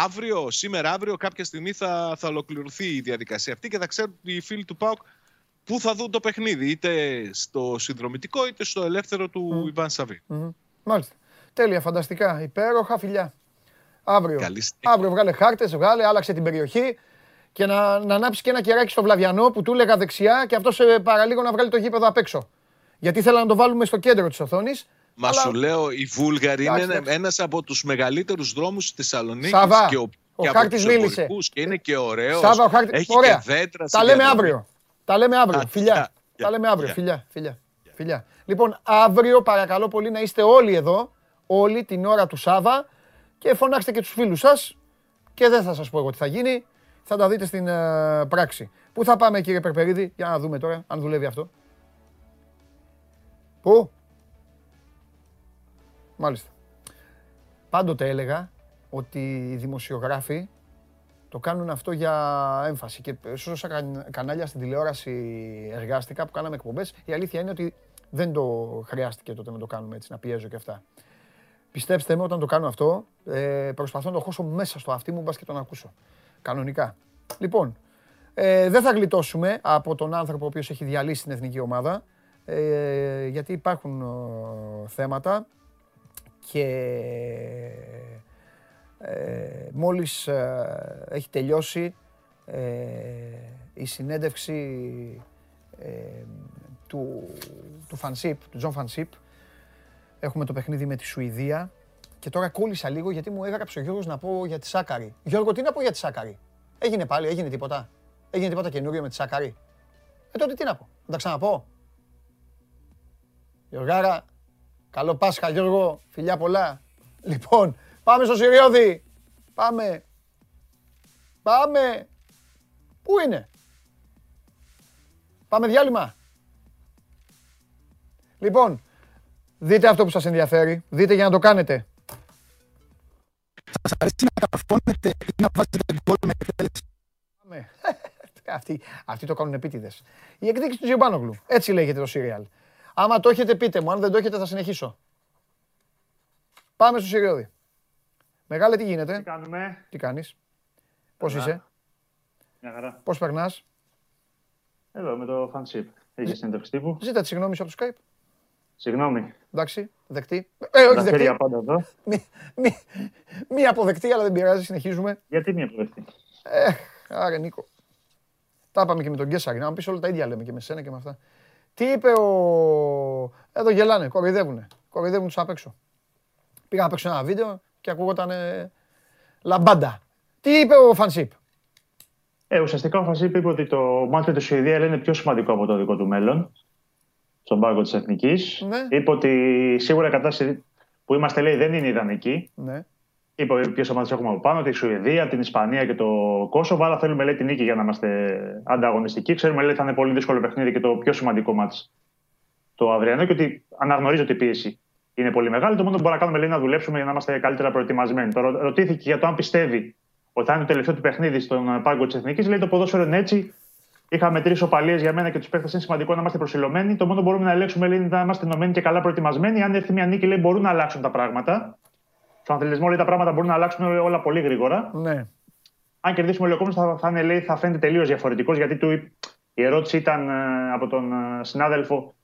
αύριο, σήμερα αύριο κάποια στιγμή θα, θα ολοκληρωθεί η διαδικασία αυτή και θα ξέρουν οι φίλοι του ΠΑΟΚ πού θα δουν το παιχνίδι. Είτε στο συνδρομητικό είτε στο ελεύθερο του Ιβάν Σαββί. Μμμ. Μάλιστα. Τέλεια, φανταστικά. Υπέροχα φιλιά. Αύριο. Καλή συνέχεια. Αύριο βγάλε χάρτες, βγάλε, άλλαξε την περιοχή και να, να ανάψει και ένα κεράκι στο Βλαβιανό που του έλεγα δεξιά και αυτός παραλίγο να βγάλει το γήπεδο απ' έξω. Γιατί ήθελα να το βάλουμε στο κέντρο της οθόνης. Μα σου λέω, η Βούλγαρη Εντάξει, είναι εντάξει. ένας από τους μεγαλύτερους δρόμους της Θεσσαλονίκης Σάβα, και, ο, ο και από χάρτης τους μίλησε. εμπορικούς και είναι και ωραίος. Σάβα, ο χάρτη. Έχει Ωραία. και δέντρα Τα στη λέμε διαδρομή. αύριο. Τα λέμε αύριο. Α, Φιλιά. γεια, Τα γεια, λέμε αύριο. γεια. Φιλιά. Φιλιά. Φιλιά. Λοιπόν, αύριο παρακαλώ πολύ να είστε όλοι εδώ, όλοι την ώρα του Σάβα και φωνάξτε και τους φίλους σας και δεν θα σας πω εγώ τι θα γίνει, θα τα δείτε στην ε, πράξη. Πού θα πάμε κύριε Περπερίδη, για να δούμε τώρα αν δουλεύει αυτό. Πού; Μάλιστα. Πάντοτε έλεγα ότι οι δημοσιογράφοι το κάνουν αυτό για έμφαση. Και σε όσα καν- κανάλια στην τηλεόραση εργάστηκα που κάναμε εκπομπές, η αλήθεια είναι ότι δεν το χρειάστηκε τότε να το κάνουμε έτσι, να πιέζω και αυτά. Πιστέψτε με, όταν το κάνω αυτό, ε, προσπαθώ να το χώσω μέσα στο αυτί μου, μπας και τον ακούσω. Κανονικά. Λοιπόν, ε, δεν θα γλιτώσουμε από τον άνθρωπο ο οποίος έχει διαλύσει την εθνική ομάδα, ε, γιατί υπάρχουν ε, θέματα και ε, μόλις ε, έχει τελειώσει ε, η συνέντευξη ε, του, του Φαν Σιπ, του Τζον Φαν Σιπ. Έχουμε το παιχνίδι με τη Σουηδία και τώρα κόλλησα λίγο γιατί μου έγραψε ο Γιώργος να πω για τη Σάκαρη. Γιώργο, τι να πω για τη Σάκαρη; Έγινε πάλι, έγινε τίποτα; Έγινε τίποτα καινούριο με τη Σάκαρη; Ε, τότε τι να πω. Να τα ξαναπώ. Γιωργάρα, καλό Πάσχα Γιώργο, φιλιά πολλά. Λοιπόν, πάμε στο Συριώδη. Πάμε. Πάμε. Πού είναι; Πάμε διάλειμμα. Λοιπόν, δείτε αυτό που σας ενδιαφέρει. Δείτε για να το κάνετε. Σας αρέσει να καρφώνετε ή να βάζετε γκολ με εκτέλεση; Πάμε. αυτοί, αυτοί το κάνουν επίτηδες. Η εκδίκηση του Τζιμπάνογλου. Έτσι λέγεται το σύριαλ. Άμα το έχετε πείτε μου, αν δεν το έχετε θα συνεχίσω. Πάμε στο Συριώδη. Μεγάλε τι γίνεται, Τι κάνουμε; τι κάνεις, πώς Καλά. είσαι, Μια χαρά. πώς περνάς; Εδώ με το fanship. Έχεις συνέντευξη τύπου; Ζήτα τη συγγνώμη σου από το Skype. Συγγνώμη. Εντάξει, δεκτή. Ε, όχι Τα δεκτή. χέρια πάντα εδώ. Μη, μη, μη αποδεκτή, αλλά δεν πειράζει, συνεχίζουμε. Γιατί μία προεχτή. Ε, άρε Νίκο. Τα είπαμε και με τον Κέσσαρη. Να μου πεις όλα τα ίδια λέμε και με σένα και με αυτά. Τι είπε ο... Εδώ γελάνε, κοροϊδεύουνε. Κοροϊδεύουν τους απ' έξω. Πήγα να παίξω ένα βίντεο και ακούγονταν λαμπάντα. Τι είπε ο Φανσίπ; Ε, ουσιαστικά ο Φασίπ είπε ότι το μάτι με τη Σουηδία είναι πιο σημαντικό από το δικό του μέλλον στον πάγκο της Εθνικής. Ναι. Είπε ότι σίγουρα η κατάσταση που είμαστε λέει δεν είναι ιδανική. Ναι. Είπε ποιες ομάδες έχουμε από πάνω, τη Σουηδία, την Ισπανία και το Κόσοβο. Αλλά θέλουμε λέει την νίκη για να είμαστε ανταγωνιστικοί. Ξέρουμε λέει θα είναι πολύ δύσκολο παιχνίδι και το πιο σημαντικό μάτι το αυριανό και ότι αναγνωρίζω ότι η πίεση είναι πολύ μεγάλη. Το μόνο που μπορούμε να κάνουμε λέει, είναι να δουλέψουμε για να είμαστε καλύτερα προετοιμασμένοι. Τώρα ρωτήθηκε για το αν πιστεύει ότι θα είναι το τελευταίο του παιχνίδι στον πάγκο της Εθνικής. Λέει το ποδόσφαιρο είναι έτσι. Είχαμε τρεις οπαλίες για μένα και τους παίχτες. Είναι σημαντικό να είμαστε προσιλωμένοι. Το μόνο που μπορούμε να ελέγξουμε λέει, είναι να είμαστε ενωμένοι και καλά προετοιμασμένοι. Αν έρθει μια νίκη, λέει, μπορούν να αλλάξουν τα πράγματα. Στον αθλητισμό λέει, τα πράγματα μπορούν να αλλάξουν όλα πολύ γρήγορα. Ναι. Αν κερδίσουμε ο Λεκόμνη, θα, θα, είναι, λέει, θα φαίνεται τελείως διαφορετικός γιατί του, η ερώτηση ήταν ε, από τον ε, συνάδελφο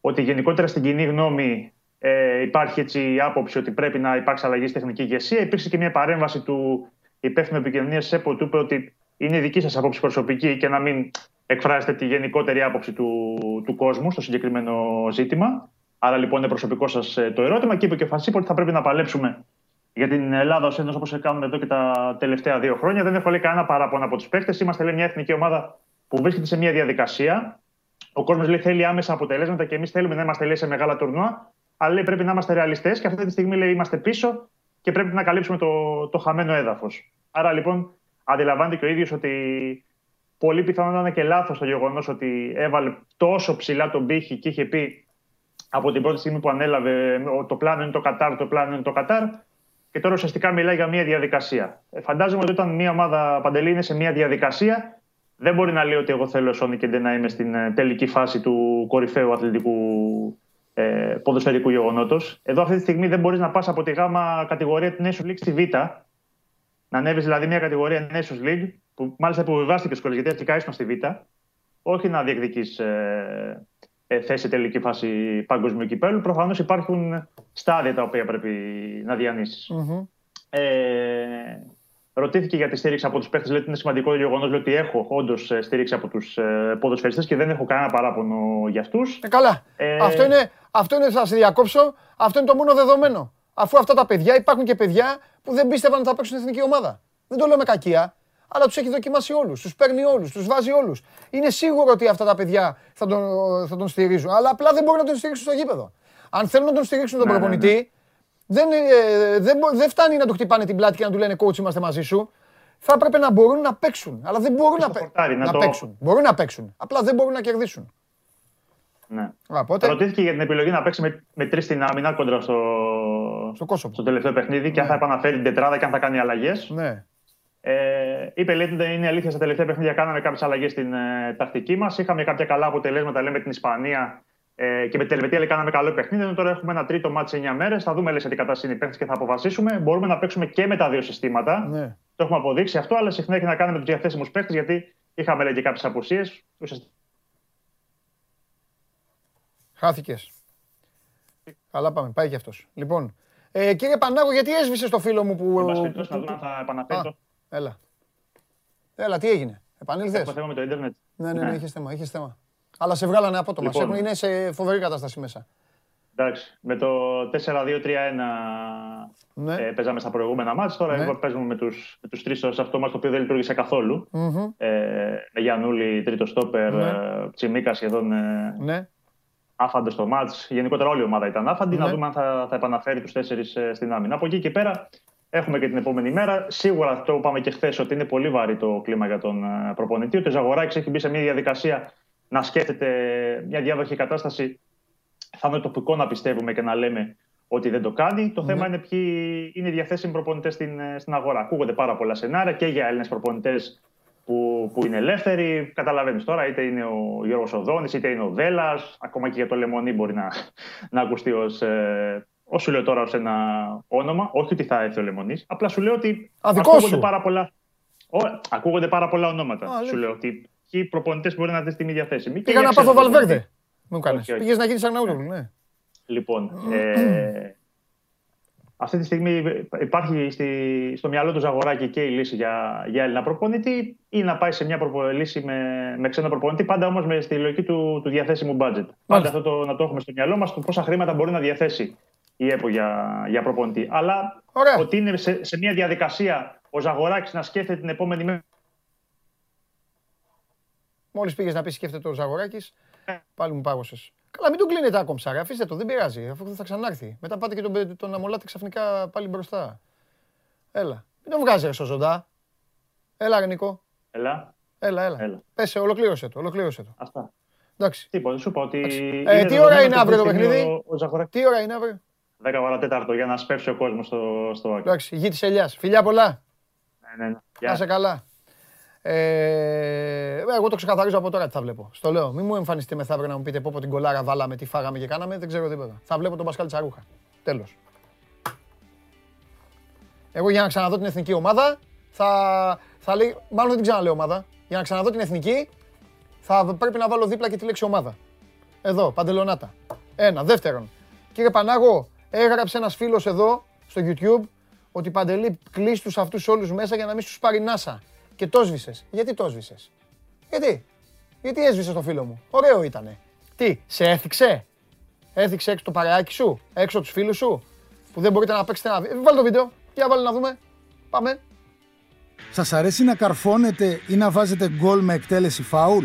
ότι γενικότερα στην κοινή γνώμη ε, υπάρχει έτσι η άποψη ότι πρέπει να υπάρξει αλλαγή στη τεχνική ηγεσία. Υπήρξε και μια παρέμβαση του υπεύθυνου επικοινωνίας ΣΕΠΟ, του είπε ότι είναι η δική σας άποψη προσωπική και να μην εκφράζετε τη γενικότερη άποψη του, του κόσμου στο συγκεκριμένο ζήτημα. Άρα λοιπόν είναι προσωπικό σας ε, το ερώτημα και είπε και ο Φασίπ ότι θα πρέπει να παλέψουμε για την Ελλάδα ως ένας όπως κάνουμε εδώ και τα τελευταία δύο χρόνια. Δεν έχω λέει κανένα παράπονο από τους παίχτε. Είμαστε λέει, μια εθνική ομάδα που βρίσκεται σε μια διαδικασία. Ο κόσμος λέει θέλει άμεσα αποτελέσματα και εμείς θέλουμε να είμαστε λέει, σε μεγάλα τουρνουά. Αλλά λέει, πρέπει να είμαστε ρεαλιστές και αυτή τη στιγμή λέει, είμαστε πίσω και πρέπει να καλύψουμε το, το χαμένο έδαφος. Άρα λοιπόν αντιλαμβάνεται και ο ίδιος ότι πολύ πιθανόν να είναι και λάθος το γεγονός ότι έβαλε τόσο ψηλά τον πύχη και είχε πει από την πρώτη στιγμή που ανέλαβε το πλάνο είναι το Κατάρ, το πλάνο είναι το Κατάρ. Και τώρα ουσιαστικά μιλάει για μια διαδικασία. Ε, φαντάζομαι ότι όταν μια ομάδα παντελή είναι σε μια διαδικασία, δεν μπορεί να λέει ότι εγώ θέλω Σόνι και να είμαι στην ε, τελική φάση του κορυφαίου αθλητικού ε, ποδοσφαιρικού γεγονότος. Εδώ αυτή τη στιγμή δεν μπορείς να πας από τη γάμα κατηγορία την Nations League στη Β. Να ανέβεις δηλαδή μια κατηγορία Nations League, που μάλιστα υποβιβάστηκε σχολή, γιατί αρχικά ήσουν στη Β. Όχι να διεκδικείς ε, ε, θέση τελική φάση παγκοσμίου κυπέλου. Προφανώς υπάρχουν στάδια τα οποία πρέπει να διανυσει Μμμ. Ε, ρωτήθηκε για τη στήριξη από τους παίχτες. Λέει ότι είναι σημαντικό το γεγονό ότι έχω όντως στήριξη από τους ε, ποδοσφαιριστές και δεν έχω κανένα παράπονο για αυτούς. Ε, καλά. Ε, Αυτό είναι, αυτό είναι, θα σε διακόψω, αυτό είναι το μόνο δεδομένο. Αφού αυτά τα παιδιά, υπάρχουν και παιδιά που δεν πίστευαν ότι θα παίξουν στην εθνική ομάδα. Δεν το λέω με κακία, αλλά τους έχει δοκιμάσει όλους, τους παίρνει όλους, τους βάζει όλους. Είναι σίγουρο ότι αυτά τα παιδιά θα τον, θα τον στηρίζουν, αλλά απλά δεν μπορούν να τον στηρίξουν στο γήπεδο. Αν θέλουν να τον στηρίξουν τον Ναι, ναι, προπονητή, δεν, ε, δεν, μπο- δεν φτάνει να του χτυπάνε την πλάτη και να του λένε coach είμαστε μαζί σου. Θα έπρεπε να μπορούν να παίξουν. Αλλά δεν μπορούν Στο να, παί- χορτάρι, να να το- παίξουν. Μπορούν να παίξουν. Απλά δεν μπορούν να κερδίσουν. Ναι. Α, Οπότε, Ρωτήθηκε για την επιλογή να παίξει με, με τρεις στην άμυνα κόντρα στο, στο Κόσοβο. στο τελευταίο παιχνίδι και αν θα επαναφέρει την τετράδα και αν θα κάνει αλλαγές. Ναι. Ε, είπε, λέει, ότι είναι αλήθεια, στα τελευταία παιχνίδια κάναμε κάποιες αλλαγές στην ε, τακτική μας. Είχαμε κάποια καλά αποτελέσματα λέει, με την Ισπανία ε, και με την Ελβετία λέει, κάναμε καλό παιχνίδι. Ενώ τώρα έχουμε ένα τρίτο μάτι σε 9 μέρες. Θα δούμε λέει, σε τι κατάσταση είναι οι παίκτες και θα αποφασίσουμε. Μπορούμε να παίξουμε και με τα δύο συστήματα. Ναι. Το έχουμε αποδείξει αυτό, αλλά συχνά έχει να κάνει με τους διαθέσιμους παίκτες γιατί είχαμε λέει, και κάποιες απουσίες. Χάθηκες. Καλά πάμε. Πάει και αυτός. Λοιπόν, ε, κύριε Πανάγο, γιατί έσβησε το φίλο μου που. Εν πάση περιπτώσει, να δούμε αν θα επαναφέρει Α, το. Έλα. Έλα, τι έγινε; Επανήλθες; Έχουμε θέμα με το Ιντερνετ. Ναι, ναι, ναι, είχες θέμα, είχες θέμα. Αλλά σε βγάλανε απότομα. Λοιπόν. Σε έχουν- είναι σε φοβερή κατάσταση μέσα. Εντάξει, με το 4-2-3-1 Ναι. ε, παίζαμε στα προηγούμενα μάτια. Τώρα Ναι. εγώ παίζουμε με τους, με τους τρεις σε αυτό μας το οποίο δεν λειτουργήσε καθόλου. Μμμ. Ε, με Γιαννούλη, τρίτο στόπερ, Ναι. ε, Τσιμίκα σχεδόν ε, Ναι. άφαντος στο μάτς. Γενικότερα όλη η ομάδα ήταν άφαντη. Ναι. Να δούμε αν θα, θα επαναφέρει τους τέσσερις ε, στην άμυνα. Από εκεί και πέρα έχουμε και την επόμενη μέρα. Σίγουρα το είπαμε και χθες ότι είναι πολύ βαρύ το κλίμα για τον ε, προπονητή. Ότι ο Ζαγοράκης έχει μπει σε μια διαδικασία να σκέφτεται μια διάδοχη κατάσταση. Θα είναι τοπικό να πιστεύουμε και να λέμε ότι δεν το κάνει. Το θέμα είναι ποιοι είναι οι διαθέσιμοι προπονητές στην, ε, στην αγορά. Ακούγονται πάρα πολλά σενάρια και για Έλληνες προπονητές που, που είναι ελεύθεροι. Καταλαβαίνεις τώρα, είτε είναι ο Γιώργος Οδόνης, είτε είναι ο Δέλλα. Ακόμα και για το Λεμονί μπορεί να, να ακουστεί ως. Ε, ως σου λέω τώρα ω ένα όνομα, όχι ότι θα έρθει ο Λεμονής. Απλά σου λέω ότι Α, δικό ακούγονται σου. πάρα πολλά. Ω, ακούγονται πάρα πολλά ονόματα. Α, σου λέει. λέω ότι ποιοι προπονητές μπορεί να δεις στην ίδια θέση. Μην Πήγα να και για πάθω ξένους προπονητές. Βαλβέρδε. Μου κάνεις. Όχι, όχι. Πήγες να γίνεις σαν Ναούλογλου, ναι. Λοιπόν, ε, αυτή τη στιγμή υπάρχει στη, στο μυαλό του Ζαγοράκη και η λύση για, για Έλληνα προπονητή ή να πάει σε μια προπο, λύση με, με ξένο προπονητή, πάντα όμως με στη λογική του, του διαθέσιμου budget. Πάντα αυτό το, να το έχουμε στο μυαλό μας, το πόσα χρήματα μπορεί να διαθέσει η ΕΠΟ για, για προπονητή. Αλλά Ωραία. ότι είναι σε, σε μια διαδικασία ο Ζαγοράκης να σκέφτεται την επόμενη μέρα Μόλις πήγες να πεις σκέφτεται ο Ζαγοράκης, πάλι μου πάγωσες. Καλά, μην τον κλείνετε άκομψα, ρε. Αφήστε το, δεν πειράζει. Αφού θα ξανάρθει. Μετά πάτε και τον, τον Αμολάτη ξαφνικά πάλι μπροστά. Έλα. Μην τον βγάζεις ρε στο ζωντά. Έλα, ρε Νικό. Έλα. Έλα, έλα. Έλα. Πέσε, ολοκλήρωσε το. Ολοκλήρωσε το. Αυτά. Εντάξει. Τίποτα, σου πω ότι. Ε, τι ώρα είναι αύριο το παιχνίδι; Ο, ο Ζαχοράκης. Τι ώρα είναι αύριο; 10 παρατέταρτο για να σπεύσει ο κόσμος στο, στο άκρη. Εντάξει, γη της ελιάς. Φιλιά πολλά. Ναι, ναι, ναι. Να Γεια. σε καλά. Ε, εγώ το ξεκαθαρίζω από τώρα τι θα βλέπω. Στο λέω. Μην μου εμφανιστεί μεθαύριο να μου πείτε πω, πω την κολάρα βάλαμε, τι φάγαμε και κάναμε. Δεν ξέρω τίποτα. Θα βλέπω τον Πασκάλ Τσαρούχα. Τέλος. Εγώ για να ξαναδώ την εθνική ομάδα θα, θα λέει. Μάλλον δεν την ξαναλέω ομάδα. Για να ξαναδώ την εθνική θα πρέπει να βάλω δίπλα και τη λέξη ομάδα. Εδώ, παντελονάτα. Ένα. Δεύτερον, κύριε Πανάγο, έγραψε ένας φίλος εδώ στο YouTube ότι παντελή κλείσει τους αυτούς όλους μέσα για να μην του πάρει νάσα. Και το σβήσες. Γιατί το σβήσες; Γιατί; Γιατί έσβησε το φίλο μου; Ωραίο ήτανε. Τι, σε έθιξε; Έθιξε έξω το παρεάκι σου, έξω από τους φίλους σου, που δεν μπορείτε να παίξετε ένα βίντεο. Βάλε το βίντεο. Για βάλε να δούμε. Πάμε. Σας αρέσει να καρφώνετε ή να βάζετε γκολ με εκτέλεση φάουλ;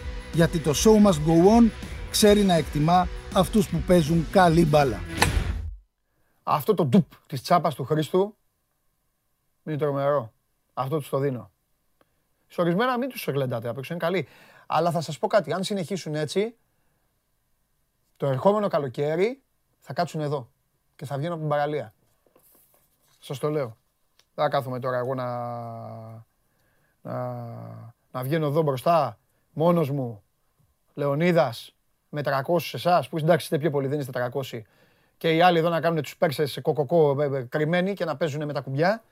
Γιατί το show must go on ξέρει να εκτιμά αυτούς που παίζουν καλή μπάλα. Αυτό το ντουπ της τσάπας του Χρήστου είναι τρομερό. Αυτό τους το δίνω. Σε ορισμένα μην τους γλεντάτε απ' έξω, είναι καλή. Αλλά θα σας πω κάτι, αν συνεχίσουν έτσι, το ερχόμενο καλοκαίρι θα κάτσουν εδώ και θα βγαίνουν από την παραλία. Σας το λέω. Δεν θα κάθομαι τώρα εγώ να, να, να βγαίνω εδώ μπροστά μόνος μου, Λεωνίδας, με 300 εσάς, που εντάξει είστε πιο πολύ, δεν είστε 300, και οι άλλοι εδώ να κάνουν τους Πέρσες κοκοκό ε, ε, κρυμμένοι και να παίζουν με τα κουμπιά.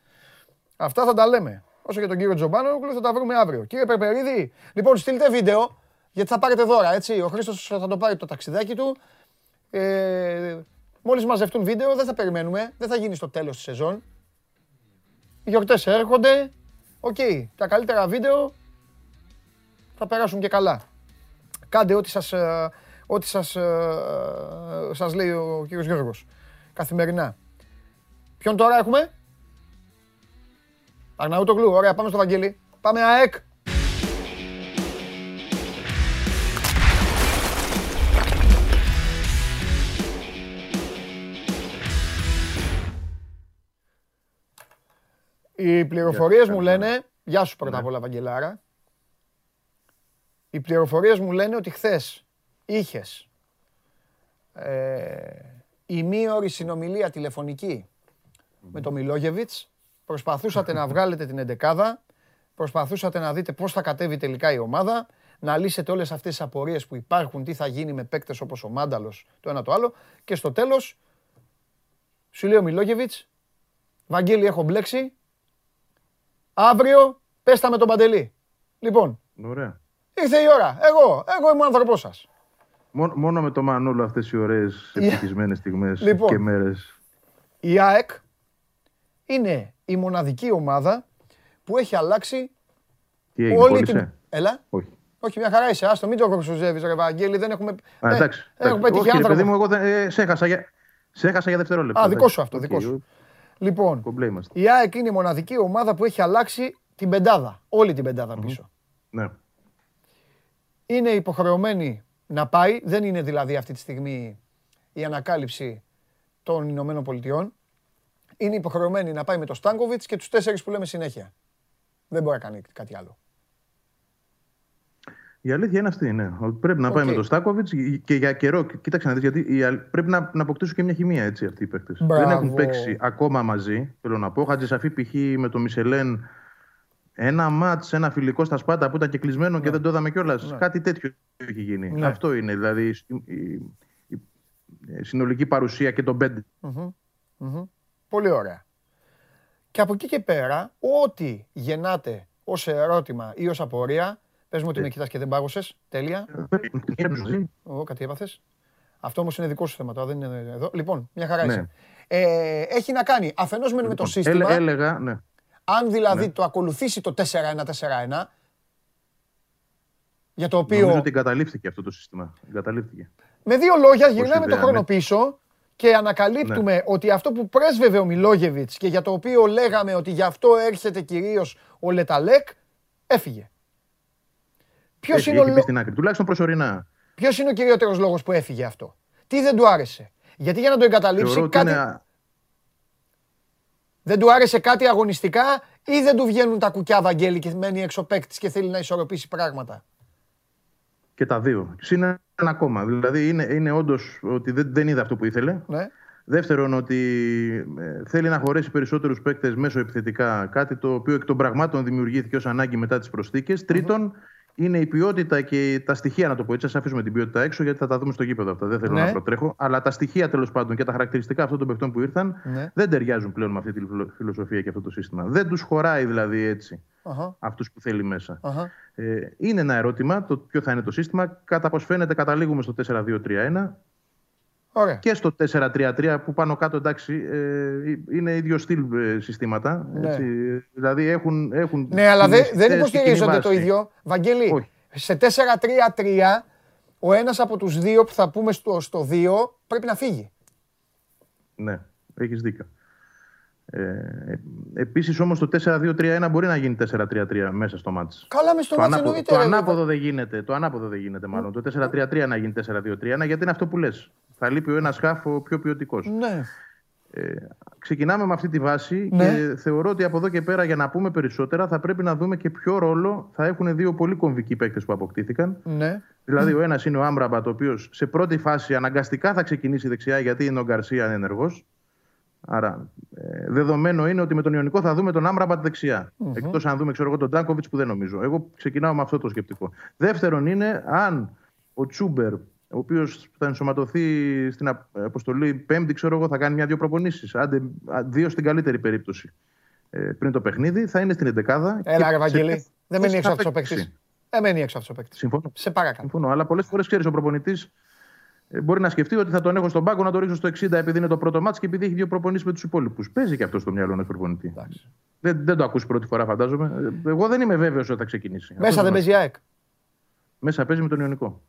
Αυτά θα τα λέμε. Όσο για τον κύριο Τζομπάνογλου θα τα βρούμε αύριο. Κύριε Περπερίδη, λοιπόν στείλτε βίντεο, γιατί θα πάρετε δώρα, έτσι. Ο Χρήστος θα το πάρει το ταξιδάκι του. Ε, μόλις μαζευτούν βίντεο, δεν θα περιμένουμε, δεν θα γίνει στο τέλος της σεζόν. Οι γιορτές έρχονται, οκ, τα καλύτερα βίντεο θα περάσουν και καλά. Κάντε ό,τι σας, ε, ό,τι σας, ε, σας λέει ο κύριος Γιώργος, καθημερινά. Ποιον τώρα έχουμε; Αρναούτογλου, ωραία, πάμε στο Βαγγέλη. Πάμε ΑΕΚ. Οι πληροφορίες μου λένε, γεια σου πρώτα απ' όλα Βαγγελάρα. Οι πληροφορίες μου λένε ότι χθες είχες ε, ημίωρη συνομιλία τηλεφωνική με τον Μιλόγεβιτς, προσπαθούσατε να βγάλετε την εντεκάδα, προσπαθούσατε να δείτε πώς θα κατέβει τελικά η ομάδα, να λύσετε όλες αυτές τις απορίες που υπάρχουν, τι θα γίνει με παίκτες όπως ο Μάνταλος, το ένα το άλλο, και στο τέλος σου λέει ο Μιλόγεβιτς, Βαγγέλη έχω μπλέξει, αύριο πέστα με τον Παντελή. Λοιπόν, Ωραία. Ήρθε η ώρα. Εγώ, εγώ είμαι ο άνθρωπός σας. Μόνο, μόνο με το Μανούλο αυτές οι ωραίες Yeah. ευτυχισμένες στιγμές Λοιπόν. και μέρες. Η ΑΕΚ είναι η μοναδική ομάδα που έχει αλλάξει Τι έγινε, όλη κόλλησε; την... Έλα. Όχι. Όχι, μια χαρά είσαι. Άστο, μην το γρουσουζεύεις ρε Βαγγέλη. Δεν έχουμε, Α, δεν- εντάξει. δεν έχουμε εντάξει. πετύχει Όχι, ρε παιδί άνθρωπο. μου, εγώ δεν, ε, σε, έχασα για, σε έχασα για δευτερόλεπτα. Α, δικό εντάξει. σου αυτό, Οκ, δικό σου. ο- Λοιπόν, Κομπλέ είμαστε. η ΑΕΚ είναι η μοναδική ομάδα που έχει αλλάξει την πεντάδα. Όλη την πεντάδα πίσω. Ναι. Είναι υποχρεωμένη να πάει. Δεν είναι δηλαδή αυτή τη στιγμή η ανακάλυψη των Ηνωμένων Πολιτειών. Είναι υποχρεωμένη να πάει με το Στάνκοβιτς και τους τέσσερις που λέμε συνέχεια. Δεν μπορεί να κάνει κάτι άλλο. Η αλήθεια είναι αυτή, ναι. Ότι πρέπει να πάει Οκ. με τον Στάνκοβιτς και για καιρό. Κοίταξε να δεις, γιατί η αλ- πρέπει να, να αποκτήσουν και μια χημεία έτσι, αυτοί οι παίκτες. Μπράβο. Δεν έχουν παίξει ακόμα μαζί. Θέλω να πω. Χατζισαφί π.χ. με το Μισελέν ένα μάτς, ένα φιλικό στα σπάτα που ήταν και κλεισμένο και δεν το είδαμε κιόλας. Κάτι τέτοιο έχει γίνει. Ναι. Αυτό είναι δηλαδή η, η- η- η συνολική παρουσία και τον πέντε. Πολύ ωραία. Και από εκεί και πέρα, ό,τι γεννάτε ως ερώτημα ή ως απορία, Πες μου ότι με κοιτάς και δεν πάγωσες. Τέλεια. Ω, κάτι έπαθες. Αυτό όμως είναι δικό σου θέμα τώρα, δεν είναι εδώ. Λοιπόν, μια χαρά Ναι. είσαι. Ε, έχει να κάνει αφενός με το Λοιπόν, σύστημα. έλε- έλεγα, ναι. Αν δηλαδή Ναι. το ακολουθήσει το 4-1-4-1, για το οποίο. Νομίζω ότι εγκαταλείφθηκε αυτό το σύστημα. Εγκαταλείφθηκε. Με δύο λόγια γυρνάμε ιδέα, το χρόνο ναι. πίσω και ανακαλύπτουμε ότι αυτό που πρέσβευε ο Μιλόγεβιτς και για το οποίο λέγαμε ότι γι' αυτό έρχεται κυρίως ο Λεταλέκ, έφυγε. Ποιος Έχει, είναι, ο, έχει μπει λο- στην άκρη. Τουλάχιστον προσωρινά. ποιος είναι ο κυριότερος λόγος που έφυγε αυτό; Τι δεν του άρεσε; Γιατί για να το εγκαταλείψει Θεωρώ ότι κάτι... είναι δεν του άρεσε κάτι αγωνιστικά ή δεν του βγαίνουν τα κουκιά Βαγγέλη και μένει έξω παίκτης και θέλει να ισορροπήσει πράγματα; και τα δύο. Συν ένα ακόμα. Δηλαδή είναι, είναι όντως ότι δεν, δεν είδε αυτό που ήθελε. Ναι. Δεύτερον, ότι ε, θέλει να χωρέσει περισσότερους παίκτες μέσω επιθετικά. Κάτι το οποίο εκ των πραγμάτων δημιουργήθηκε ως ανάγκη μετά τις προσθήκες. Τρίτον, είναι η ποιότητα και τα στοιχεία, να το πω έτσι. Α αφήσουμε την ποιότητα έξω, γιατί θα τα δούμε στο γήπεδο αυτά. Δεν θέλω Ναι. να προτρέχω. Αλλά τα στοιχεία τέλος πάντων και τα χαρακτηριστικά αυτών των παιχτών που ήρθαν Ναι. δεν ταιριάζουν πλέον με αυτή τη φιλο- φιλοσοφία και αυτό το σύστημα. Δεν τους χωράει δηλαδή έτσι Αχα, αυτούς που θέλει μέσα. αχα. Ε, είναι ένα ερώτημα το ποιο θα είναι το σύστημα. Κατά πώς φαίνεται, καταλήγουμε στο 4-2-3-1 Ωραία. και στο 4-3-3 που πάνω κάτω εντάξει ε, είναι ίδιο στυλ ε, συστήματα. Ναι. Έτσι, δηλαδή έχουν, έχουν Ναι, αλλά δεν, στυλιστές δεν και υποστηρίζονται κοινή το βάση. ίδιο. Βαγγέλη, Όχι. σε 4-3-3, ο ένας από τους δύο που θα πούμε στο, στο 2 πρέπει να φύγει. Ναι, έχεις δίκιο. Ε, επίσης όμως το 4-2-3-1 μπορεί να γίνει 4-3-3 μέσα στο μάτς. Καλά μες στο Το, μάτς ανάποδο, εννοείται. το ρε, ανάποδο δεν γίνεται. Το ανάποδο δεν γίνεται μάλλον. Το 4-3-3 να γίνει 4-2-3-1 γιατί είναι αυτό που λες. Θα λείπει ο ένας χάφο πιο ποιοτικός. Ναι. Ε, ξεκινάμε με αυτή τη βάση Ναι. και θεωρώ ότι από εδώ και πέρα για να πούμε περισσότερα θα πρέπει να δούμε και ποιο ρόλο θα έχουν δύο πολύ κομβικοί παίκτες που αποκτήθηκαν. Ναι. Δηλαδή, ο ένας είναι ο Άμπραμπατ, ο οποίος σε πρώτη φάση αναγκαστικά θα ξεκινήσει δεξιά γιατί είναι ο Γκαρσία ενεργό. Άρα, ε, δεδομένο είναι ότι με τον Ιωνικό θα δούμε τον Άμπραμπατ δεξιά. Εκτός αν δούμε, ξέρω εγώ, τον Τάνκοβιτς που δεν νομίζω. Εγώ ξεκινάω με αυτό το σκεπτικό. Δεύτερον είναι αν ο Τσούμπερ, ο οποίος θα ενσωματωθεί στην απ- αποστολή Πέμπτη, ξέρω εγώ, θα κάνει μια-δύο προπονήσεις. Άντε, α, δύο στην καλύτερη περίπτωση. Ε, πριν το παιχνίδι, θα είναι στην 11. Έλα ρε Βαγγέλη. Δεν μένει έξω αυτός ο παίκτης. παίκτης. Δεν μένει έξω αυτός ο παίκτης. Συμφωνώ. Σε παρακαλώ. Συμφωνώ. Αλλά πολλές φορές ξέρεις ο προπονητής μπορεί να σκεφτεί ότι θα τον έχω στον πάγκο να το ρίξω στο 60 επειδή είναι το πρώτο μάτς και επειδή έχει δύο προπονήσεις με τους υπόλοιπους. Παίζει και αυτό στο μυαλό ενό προπονητής. Δεν, δεν το ακούσει πρώτη φορά, φαντάζομαι. Ε, Εγώ δεν είμαι βέβαιος ότι θα ξεκινήσει. Μέσα Αυτό δεν είναι. παίζει ΑΕΚ. Μέσα παίζει με τον Ιωνικό.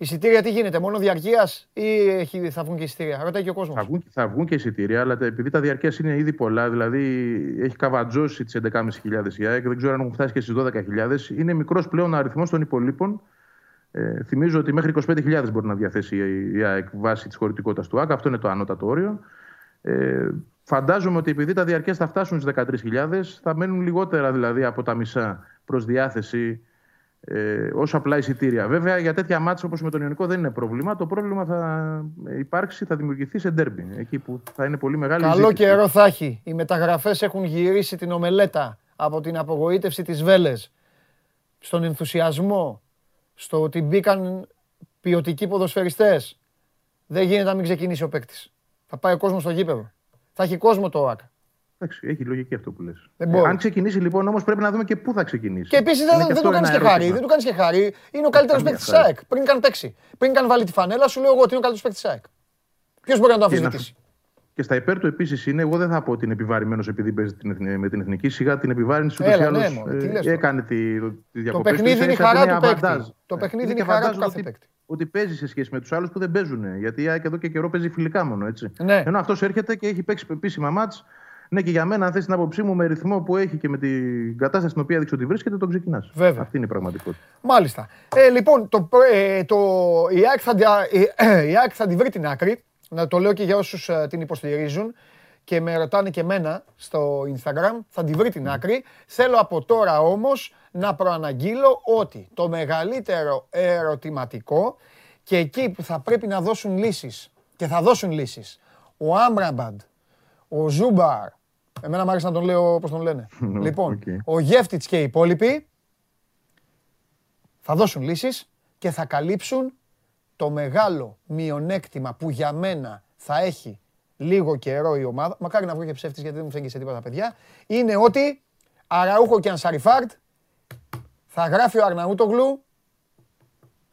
Εισιτήρια τι γίνεται, μόνο διαρκείας ή έχει, θα βγουν και εισιτήρια; Ρωτάει και ο Θα κόσμος. βγουν, θα βγουν και εισιτήρια, αλλά τα- επειδή τα διαρκείας είναι ήδη πολλά, δηλαδή έχει καβατζώσει τις 11.500 η ΑΕΚ, δεν ξέρω αν έχουν φτάσει και στις 12.000. Είναι μικρός πλέον ο αριθμός των υπολείπων. Ε, θυμίζω ότι μέχρι 25.000 μπορεί να διαθέσει η- η ΑΕΚ βάσει της χωρητικότητας του ΑΕΚ. Αυτό είναι το ανώτατο όριο. Ε, φαντάζομαι ότι επειδή τα διαρκείας θα φτάσουν στις 13.000, θα μένουν λιγότερα δηλαδή από τα μισά προς διάθεση ε, όσο απλά εισιτήρια. Βέβαια, για τέτοια μάτια όπως με τον Ιωνικό δεν είναι πρόβλημα. Το πρόβλημα θα υπάρξει, θα δημιουργηθεί σε ντέρμπι. Εκεί που θα είναι πολύ μεγάλη Καλό ζήτηση. καιρό θα έχει. Οι μεταγραφές έχουν γυρίσει την ομελέτα από την απογοήτευση της Βέλες στον ενθουσιασμό, στο ότι μπήκαν ποιοτικοί ποδοσφαιριστές. Δεν γίνεται να μην ξεκινήσει ο παίκτης. Θα πάει ο κόσμος στο γήπεδο. Θα έχει κόσμο το ΟΑΚ. Εντάξει, έχει λογική αυτό που λες. Δεν μπορεί. αν ξεκινήσει λοιπόν όμως πρέπει να δούμε και πού θα ξεκινήσει. Και επίσης Είναι δεν, δεν αυτό το κάνεις ένα και χάρη. ερώτημα. Δεν το κάνεις και χάρη. Είναι ο καλύτερος καμία παίκτης της χάρη. ΑΕΚ. Πριν καν παίξει. Πριν καν βάλει τη φανέλα, σου λέω εγώ ότι είναι ο καλύτερος παίκτης της ΑΕΚ. Ποιος μπορεί να το Και να αμφισβητήσει. Και στα υπέρ του επίσης είναι, εγώ δεν θα πω ότι είναι επιβαρημένος επειδή παίζει την εθνική- με την εθνική. Σιγά την επιβάρυνση ούτω ή Έλα, άλλω ναι, μωρέ, τι λες τώρα. έκανε τη, τη διακοπή. παιχνίδι είναι η χαρά του παίκτη. Το παιχνίδι είναι η χαρά του κάθε ότι, παίκτη. ότι παίζει σε σχέση με τους άλλους που δεν παίζουν. Γιατί η ΑΕΚ εδώ και καιρό παίζει φιλικά μόνο. Έτσι. Ναι. Ενώ αυτός έρχεται και έχει παίξει επίσημα μάτς. Ναι, και για μένα, αν θες την άποψή μου, με ρυθμό που έχει και με την κατάσταση στην οποία έδειξε ότι βρίσκεται, τον ξεκινάς. Βέβαια. Αυτή είναι η πραγματικότητα. Μάλιστα. Ε, λοιπόν, το, πρω- ε, το, η, ΑΕΚ θα, δια- η, η ΑΕΚ θα τη βρει την άκρη. Να το λέω και για όσους ε, την υποστηρίζουν και με ρωτάνε και εμένα στο Instagram. Θα τη βρει την άκρη. Θέλω από τώρα όμως να προαναγγείλω ότι το μεγαλύτερο ερωτηματικό και εκεί που θα πρέπει να δώσουν λύσεις και θα δώσουν λύσεις ο Άμραμπαντ, ο Ζούμπαρ, εμένα μου άρεσε να τον λέω όπως τον λένε. λοιπόν, οκ. ο Γεύτιτς και οι υπόλοιποι θα δώσουν λύσεις και θα καλύψουν το μεγάλο μειονέκτημα που για μένα θα έχει λίγο καιρό η ομάδα, μακάρι να βγω και ψεύτης γιατί δεν μου φταίει σε τίποτα παιδιά, είναι ότι Αραούχο και Ανσαριφάρντ θα Θα γράφει ο Αρναούτογλου.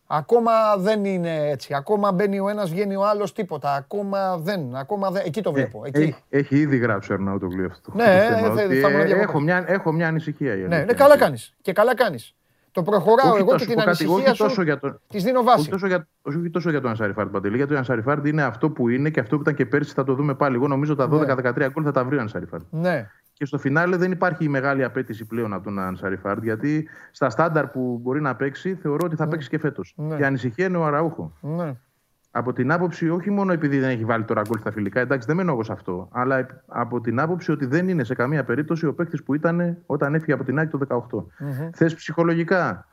Ακόμα δεν είναι έτσι. Ακόμα μπαίνει ο ένας, βγαίνει ο άλλος, τίποτα. Ακόμα δεν. Ακόμα δεν. Εκεί το βλέπω. Εκεί. Έχει, έχει ήδη γράψει ο Αρναούτογλου αυτό. Ναι, το ε, θέμα, θα- ότι, θα ήμουν ε, διακοπές. έχω, μια, έχω μια ανησυχία. η Ναι, αλήθεια ναι, είναι. καλά κάνεις. Και καλά κάνεις. Το προχωράω Όχι εγώ τόσο- και την πω κάτι, ανησυχία όχι τόσο σου για τον- της δίνω Όχι βάση. τόσο, για, όχι τόσο για τον Ανσαριφάρντ Παντελή, γιατί ο Ανσαριφάρντ είναι αυτό που είναι και αυτό που ήταν και πέρσι θα το δούμε πάλι. Εγώ νομίζω τα 12-13 γκολ θα τα βρει ο Ανσαριφάρντ. Ναι. Και στο φινάλε δεν υπάρχει η μεγάλη απέτηση πλέον από τον Ανσαριφάρντ, γιατί στα στάνταρ που μπορεί να παίξει θεωρώ ότι θα παίξει και φέτος. Ναι. Και ανησυχία είναι ο Αραούχο. Ναι. Από την άποψη, όχι μόνο επειδή δεν έχει βάλει τώρα γκολ στα φιλικά, εντάξει, δεν μένω εγώ σε αυτό, αλλά επ- από την άποψη ότι δεν είναι σε καμία περίπτωση ο παίκτης που ήταν όταν έφυγε από την ΑΕΚ το 18. Θες ψυχολογικά,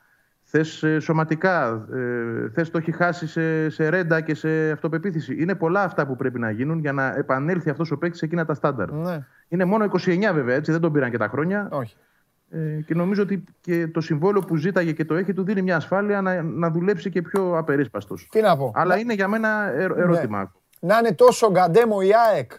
θες ε, σωματικά, ε, θες το έχει χάσει σε, σε ρέντα και σε αυτοπεποίθηση. Είναι πολλά αυτά που πρέπει να γίνουν για να επανέλθει αυτός ο παίκτης σε εκείνα τα στάνταρ. Ναι. Είναι μόνο 29 βέβαια, έτσι, δεν τον πήραν και τα χρόνια. Όχι. Ε, και νομίζω ότι και το συμβόλαιο που ζήταγε και το έχει του δίνει μια ασφάλεια να, να δουλέψει και πιο απερίσπαστος. Τι να πω. Αλλά είναι για μένα ερω- ερώτημα. να είναι τόσο γκαντέμο η ΑΕΚ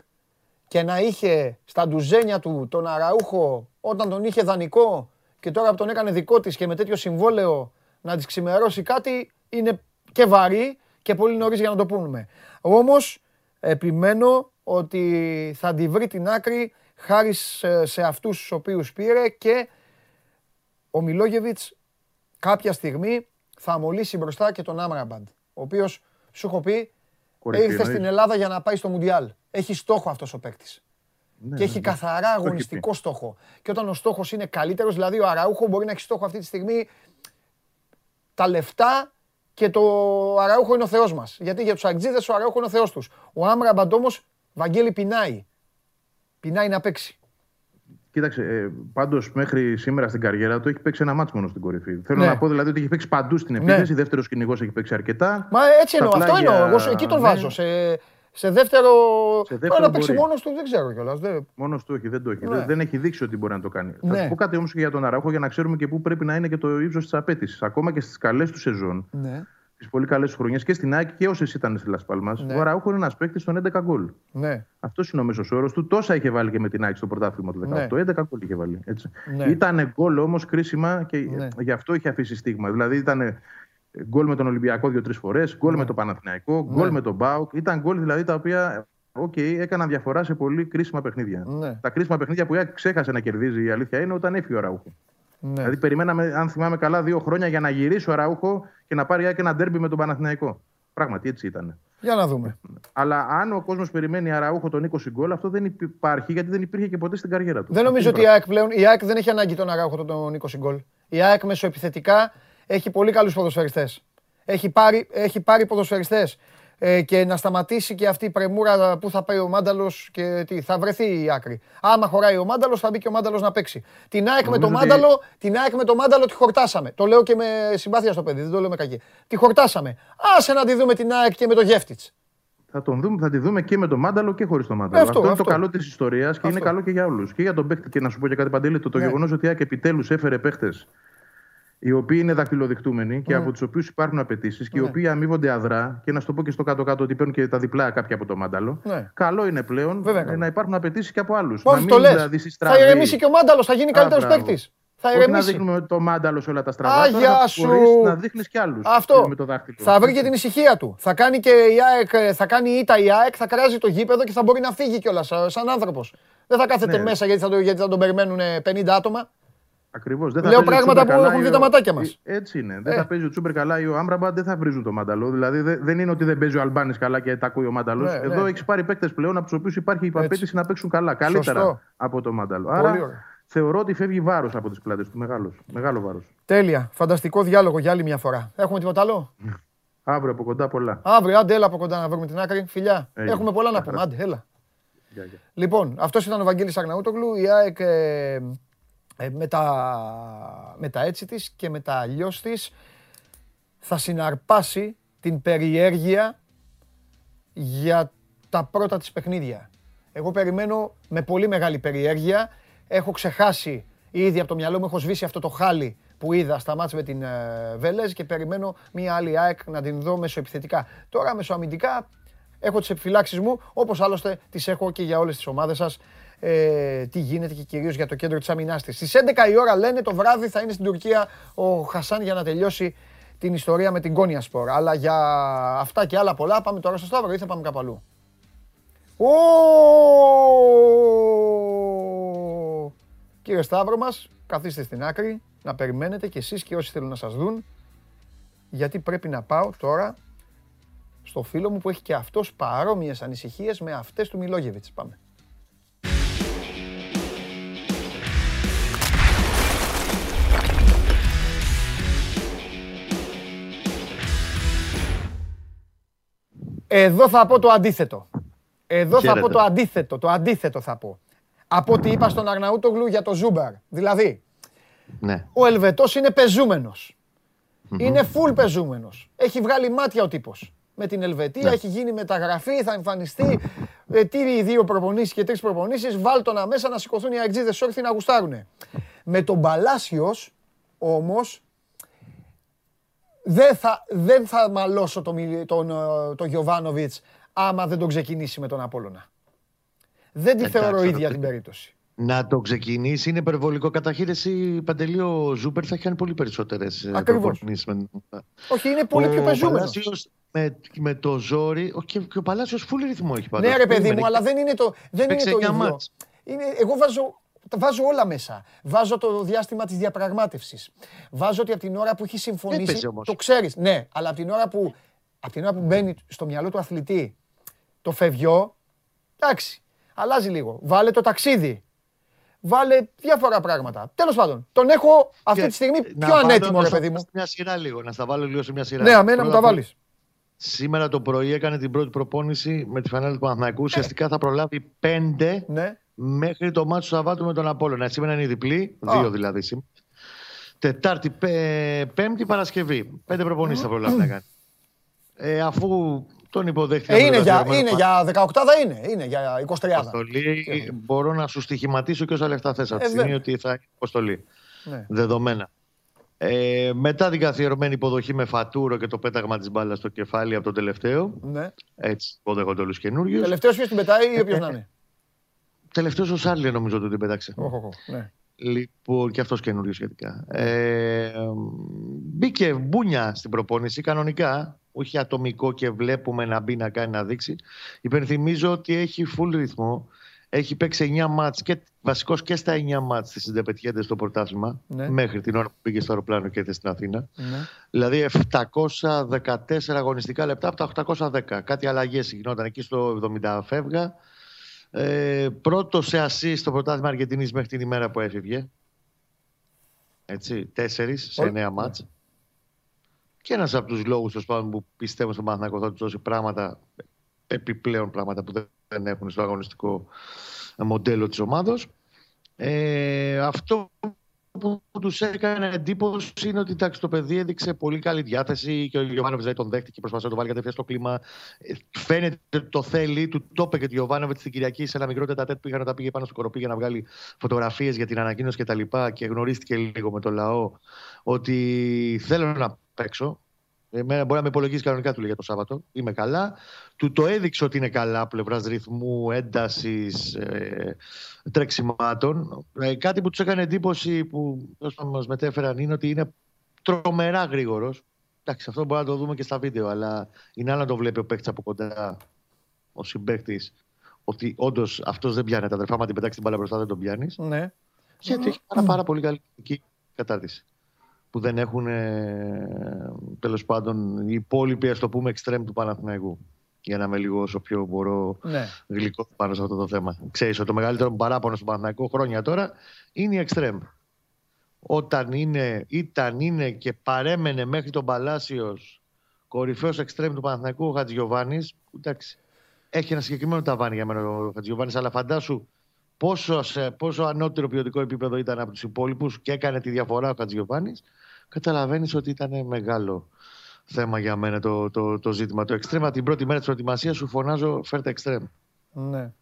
και να είχε στα ντουζένια του τον Αραούχο όταν τον είχε δανεικό και τώρα που τον έκανε δικό της και με τέτοιο συμβόλαιο να της ξημερώσει κάτι είναι και βαρύ και πολύ νωρίς για να το πούμε. Όμως επιμένω ότι θα τη βρει την άκρη χάρη σε, σε αυτούς τους οποίους πήρε και ο Μιλόγεβιτς κάποια στιγμή θα μολύσει μπροστά και τον Άμραμπαντ, ο οποίος σου έχω πει Κορυφή ήρθε εννοείς. στην Ελλάδα για να πάει στο Μουντιάλ. Έχει στόχο αυτός ο παίκτης. Ναι, Και έχει ναι. καθαρά Το έχει αγωνιστικό στόχο. Και όταν ο στόχος είναι καλύτερος, δηλαδή ο Αραούχο μπορεί να έχει στόχο αυτή τη στιγμή τα λεφτά και το Αραούχο είναι ο Θεός μας. Γιατί για τους Αγτζίδες ο Αραούχο είναι ο Θεός τους. Ο Άμραμπαντ όμως, Βαγγέλη, πεινάει. Πεινάει να παίξει. Κοίταξε, ε, πάντως μέχρι σήμερα στην καριέρα του έχει παίξει ένα μάτσο μόνο στην κορυφή. Θέλω Ναι. να πω δηλαδή ότι έχει παίξει παντού στην επίθεση. Δεύτερος κυνηγός έχει παίξει αρκετά. Μα έτσι Στα εννοώ, αυτό πλάγια, εννοώ. Εγώ σε- εκεί τον ναι. βάζω. Σε, σε δεύτερο. Σε δεύτερο Τώρα να παίξει μπορεί. μόνος του δεν ξέρω κιόλας. Δεν... Μόνος του όχι, δεν το έχει. Ναι. Δεν, δεν έχει δείξει ότι μπορεί να το κάνει. Ναι. Θα σου πω κάτι όμως και για τον Αραούχο για να ξέρουμε και πού πρέπει να είναι και το ύψος της απέτησης. Ακόμα και στις καλές του σεζόν, Ναι, τι πολύ καλές χρονιές και στην ΑΕΚ και όσες ήταν στη Λασπάλμα, Ναι. ο Αραούχο είναι ένας παίκτης των 11 γκολ. ναι. Αυτός είναι ο μέσος όρος του. Τόσα είχε βάλει και με την ΑΕΚ στο πρωτάθλημα του 18. Ναι. 11 γκολ είχε βάλει. Έτσι. Ναι. Ήταν γκολ όμως κρίσιμα και Ναι. γι' αυτό είχε αφήσει στίγμα. Δηλαδή ήταν γκολ με τον Ολυμπιακό δύο-τρεις φορές, γκολ με το Παναθηναϊκό, γκολ Ναι. με τον ΠΑΟΚ. Ήταν γκολ δηλαδή τα οποία οκ, έκαναν διαφορά σε πολύ κρίσιμα παιχνίδια. Ναι. Τα κρίσιμα παιχνίδια που η ΑΕΚ ξέχασε να κερδίζει η αλήθεια είναι όταν έφυγε ο Αραούχο. ναι. Δηλαδή περιμέναμε, αν θυμάμαι καλά, δύο χρόνια για να γυρίσει ο Αραούχο και να πάρει η ΑΕΚ ένα ντέρμπι με τον Παναθηναϊκό. Πράγματι έτσι ήταν. Για να δούμε. Αλλά αν ο κόσμος περιμένει Αραούχο τον 20 γκολ, αυτό δεν υπάρχει γιατί δεν υπήρχε και ποτέ στην καριέρα του. Δεν νομίζω Αυτό ότι η είναι ΑΕΚ πλέον. Η ΑΕΚ δεν έχει ανάγκη τον Αράουχο τον 20 γκολ. Η ΑΕΚ μεσοεπιθετικά έχει πολύ καλούς ποδοσφαιριστές. Έχει πάρει, έχει πάρει ποδοσφαιριστές. Ε, και να σταματήσει και αυτή η πρεμούρα που θα πάει ο Μάνταλος και τι, θα βρεθεί η άκρη. Άμα χωράει ο Μάνταλος, θα μπει και ο Μάνταλος να παίξει. Την ΑΕΚ, με το Νομίζω ότι- Μάνταλο, την ΑΕΚ με το Μάνταλο τη χορτάσαμε. Το λέω και με συμπάθεια στο παιδί, δεν το λέω με κακή. Τη χορτάσαμε. Άσε να τη δούμε την ΑΕΚ και με το Γεύτιτς. Θα, τον δούμε, θα τη δούμε και με τον Μάνταλο και χωρίς τον Μάνταλο. Αυτό, είναι αυτό. το καλό της ιστορίας και είναι καλό και για όλους. Και για τον παίκτη. Και να σου πω και κάτι παντελή, το, το Ναι. γεγονός ότι η ΑΕΚ επιτέλους έφερε παίχτε οι οποίοι είναι δακτυλοδεικτούμενοι και από τους οποίους υπάρχουν απαιτήσεις και οι Ναι. οποίοι αμείβονται αδρά. Και να σου το πω και στο κάτω-κάτω ότι παίρνουν και τα διπλά κάποια από το Μάνταλο. Ναι. Καλό είναι πλέον Βέβαια ε, καλό. να υπάρχουν απαιτήσεις και από άλλους. Όχι, το λες. Θα ηρεμήσει και ο Μάνταλος, θα γίνει καλύτερος μπράβο. παίκτης. Θα Όχι να ηρεμήσει. δείχνουμε το Μάνταλο σε όλα τα στραβά. Αγιά τώρα να σου. μπορείς να δείχνεις κι άλλους. Αυτό. Με το δάχτυλο. Θα βρει και την ησυχία του. Θα κάνει και η ΑΕΚ, ε, θα κάνει ήττα η ΑΕΚ, θα κράζει το γήπεδο και θα μπορεί να φύγει κιόλας σαν άνθρωπος. Δεν θα κάθεται Ναι. μέσα γιατί θα, το, γιατί θα τον περιμένουν ε, 50 άτομα. Ακριβώς. Λέω πράγματα που έχουν δει τα ματάκια μας. Έτσι είναι. Δεν Ε. θα παίζει ο Τσούμπερ καλά ή ο Άμπραμπα, δεν θα βρίζουν το μάνταλο. Δηλαδή δε- δεν είναι ότι δεν παίζει ο Αλμπάνης καλά και τα ακούει ο μάνταλος. Ναι, Εδώ ναι. έχεις πάρει παίκτες πλέον από τους οποίους υπάρχει η απέτηση να παίξουν καλά. Καλύτερα Σωστό. από το μάνταλο. Πολύ Άρα ωραία. θεωρώ ότι φεύγει βάρος από τις πλάτες του. Μεγάλος. Μεγάλο βάρος. Τέλεια. Φανταστικό διάλογο για άλλη μια φορά. Έχουμε τίποτα άλλο; Αύριο από κοντά πολλά. Αύριο, άντε, έλα από κοντά να βρούμε την άκρη. Φιλιά. Έγινε. Έχουμε πολλά να Γεια πούμε. χαρά. Άντε, έλα. Γεια, γεια. Λοιπόν, αυτός ήταν ο Βαγγέλης Αγναούτογλου. Η ΑΕΚ ε, ε, με, τα, με τα έτσι της και με τα αλλιώς της θα συναρπάσει την περιέργεια για τα πρώτα της παιχνίδια. Εγώ περιμένω με πολύ μεγάλη περιέργεια. Έχω ξεχάσει ήδη από το μυαλό μου, έχω σβήσει αυτό το χάλι που είδα στα μάτς με την ε, Βέλεζ και περιμένω μία άλλη ΑΕΚ να την δω μεσοεπιθετικά. Τώρα μεσοαμυντικά έχω τις επιφυλάξεις μου, όπως άλλωστε τις έχω και για όλες τις ομάδες σας ε, τι γίνεται και κυρίως για το κέντρο της αμυνάς της. Στις 11 η ώρα λένε το βράδυ θα είναι στην Τουρκία ο Χασάν για να τελειώσει την ιστορία με την Κόνια Σπορ. Αλλά για αυτά και άλλα πολλά πάμε τώρα στο Σταύρο ή θα πάμε κάπου αλλού. Ω! Κύριε Σταύρο μας, καθίστε στην άκρη, να περιμένετε κι εσείς και όσοι θέλουν να σας δουν, γιατί πρέπει να πάω τώρα στο φίλο μου που έχει και αυτός παρόμοιες ανησυχίες με αυτές του Μιλόγεβιτς. Πάμε. Εδώ θα πω το αντίθετο. Εδώ θα πω το αντίθετο, το αντίθετο θα πω. Από ό,τι είπα στον Αρναούτογλου για το Ζούμπαρ. Δηλαδή, Ναι. ο Ελβετός είναι πεζούμενος. Είναι full πεζούμενος. Έχει βγάλει μάτια ο τύπος. Με την Ελβετία έχει γίνει μεταγραφή, θα εμφανιστεί. Ε, τι δύο προπονήσεις και τρεις προπονήσεις, βάλ το να μέσα να σηκωθούν οι αεξίδες όρθιοι να γουστάρουνε. Με τον Παλάσιος όμως δεν θα, δεν θα μαλώσω τον, Μιλ- τον, ε, τον Γιωβάνοβιτς άμα δεν τον ξεκινήσει με τον Απόλλωνα. Δεν τη Εντάξει, θεωρώ αυτό ίδια το- την περίπτωση. Να το ξεκινήσει είναι υπερβολικό καταχείριση. Παντελή, ο Ζούπερ θα έχει κάνει πολύ περισσότερες Ακριβώς. Όχι, είναι πολύ πιο πεζούμενος. Παλάσιος με, με το ζόρι. ο- Και, και ο Παλάσιος φούλη ρυθμό έχει πάντα. Ναι, ρε παιδί μου, αλλά δεν είναι το, δεν είναι Παίξε το εννιά ίδιο. μάτς. Είναι, εγώ βάζω, τα βάζω όλα μέσα. Βάζω το διάστημα της διαπραγμάτευσης. Βάζω ότι από την ώρα που έχει συμφωνήσει, Έπαιζε όμως. το ξέρεις. Ναι, αλλά από την ώρα που, από την ώρα που μπαίνει στο μυαλό του αθλητή το φευγιό, εντάξει, αλλάζει λίγο. Βάλε το ταξίδι. Βάλε διάφορα πράγματα. Τέλος πάντων, τον έχω αυτή Και τη στιγμή να πιο βάλω ανέτοιμο, να ρε στα- παιδί μου. Σε μια σειρά λίγο, να στα βάλω λίγο σε μια σειρά. Ναι, αμένα μου Πρώτα τα απ' όλα, βάλεις. Σήμερα το πρωί έκανε την πρώτη προπόνηση με τη φανέλα του Παναθηναϊκού. Ουσιαστικά θα προλάβει πέντε Ναι. Μέχρι το μάτι του Σαββάτου με τον Απόλλωνα. Σήμερα είναι η διπλή, Α. δύο δηλαδή σήμερα. Τετάρτη, πέ- Πέμπτη, Παρασκευή. Πέντε προπονήσεις θα προλάβει να κάνει. Ε, αφού τον υποδέχτηκε. Ε, από είναι, το για, καθιερωμένο είναι για 18 είναι, είναι για 23. αποστολή, μπορώ να σου στοιχηματίσω και όσα λεφτά θες από τη Ε, στιγμή βέβαια. ότι θα έχει αποστολή. Ναι. Δεδομένα. Ε, μετά την καθιερωμένη υποδοχή με φατούρο και το πέταγμα της μπάλας στο κεφάλι από τον τελευταίο. Ναι. Έτσι, υποδέχονται όλους καινούριους. Τελευταίος ποιος την πετάει ή όποιος να είναι; Τελευταίος ο Σάρλι νομίζω ότι την πέταξε. Οχ, οχ, οχ, ναι. Λοιπόν, και αυτός καινούριο σχετικά. Ε, μπήκε μπούνια στην προπόνηση κανονικά. Όχι ατομικό και βλέπουμε να μπει να κάνει να δείξει. Υπενθυμίζω ότι έχει full ρυθμό. Έχει παίξει 9 μάτς και βασικός και στα 9 μάτς της Συντεπετιέντες στο πρωτάθλημα Ναι. μέχρι την ώρα που πήγε στο αεροπλάνο και ήρθε στην Αθήνα. Ναι. Δηλαδή 714 αγωνιστικά λεπτά από τα 810. Κάτι αλλαγές γινόταν εκεί στο 70 φεύγα. Ε, πρώτο σε assist στο πρωτάθλημα Αργεντινής μέχρι την ημέρα που έφυγε. Έτσι, τέσσερις σε Ο- εννέα μάτς. Και ένας από τους λόγους τέλος πάντων, που πιστεύω στον Παναθηναϊκό θα τους δώσει πράγματα, επιπλέον πράγματα που δεν- δεν έχουν στο αγωνιστικό μοντέλο της ομάδος. Ε, αυτό που τους έκανε εντύπωση είναι ότι εντάξει, το παιδί έδειξε πολύ καλή διάθεση και ο Γιωβάνοβιτς δηλαδή τον δέχτηκε και προσπαθούσε να το βάλει κατευθείαν στο κλίμα. Ε, Φαίνεται ότι το θέλει, του το είπε και ο Γιωβάνοβιτς την Κυριακή σε ένα μικρό τετατέτ που είχαν τα πήγε πάνω στο κοροπή για να βγάλει φωτογραφίες για την ανακοίνωση κτλ. Και, και γνωρίστηκε λίγο με το λαό ότι θέλω να παίξω. Εμένα μπορεί να με υπολογίσει κανονικά του λέει για το Σάββατο. Είμαι καλά. Του το έδειξε ότι είναι καλά πλευράς ρυθμού, έντασης, ε, τρεξιμάτων. Ε, κάτι που τους έκανε εντύπωση που μας μετέφεραν είναι ότι είναι τρομερά γρήγορος. Εντάξει, αυτό μπορεί να το δούμε και στα βίντεο, αλλά είναι άλλο να το βλέπει ο παίκτης από κοντά, ο συμπαίκτης, ότι όντως αυτός δεν πιάνει τα αδερφά. Μα την πετάξεις την μπάλα μπροστά, δεν τον πιάνεις. Ναι. Γιατί έχει πάρα, πάρα πολύ καλή τεχνική κατάρτιση. Που δεν έχουν ε, τέλος πάντων οι υπόλοιποι, ας το πούμε, εξτρέμ του Παναθηναϊκού. Για να είμαι λίγο όσο πιο μπορώ Ναι. γλυκός πάνω σε αυτό το θέμα. Ξέρεις ότι το μεγαλύτερο μου παράπονο στον Παναθηναϊκό χρόνια τώρα είναι η εξτρέμ. Όταν είναι, ήταν, είναι και παρέμενε μέχρι τον Παλάσιος κορυφαίος εξτρέμ του Παναθηναϊκού ο Χατζιωβάνης, εντάξει, έχει ένα συγκεκριμένο ταβάνι για μένα ο Χατζιωβάνης, αλλά φαντάσου πόσο, σε- πόσο ανώτερο ποιοτικό επίπεδο ήταν από τους υπόλοιπους και έκανε τη διαφορά ο Χατζιωβάνης, καταλαβαίνεις ότι ήταν μεγάλο θέμα για μένα το, το, το ζήτημα. Το εξτρέμ από την πρώτη μέρα της προετοιμασίας σου φωνάζω φέρτε εξτρέμ. Ναι.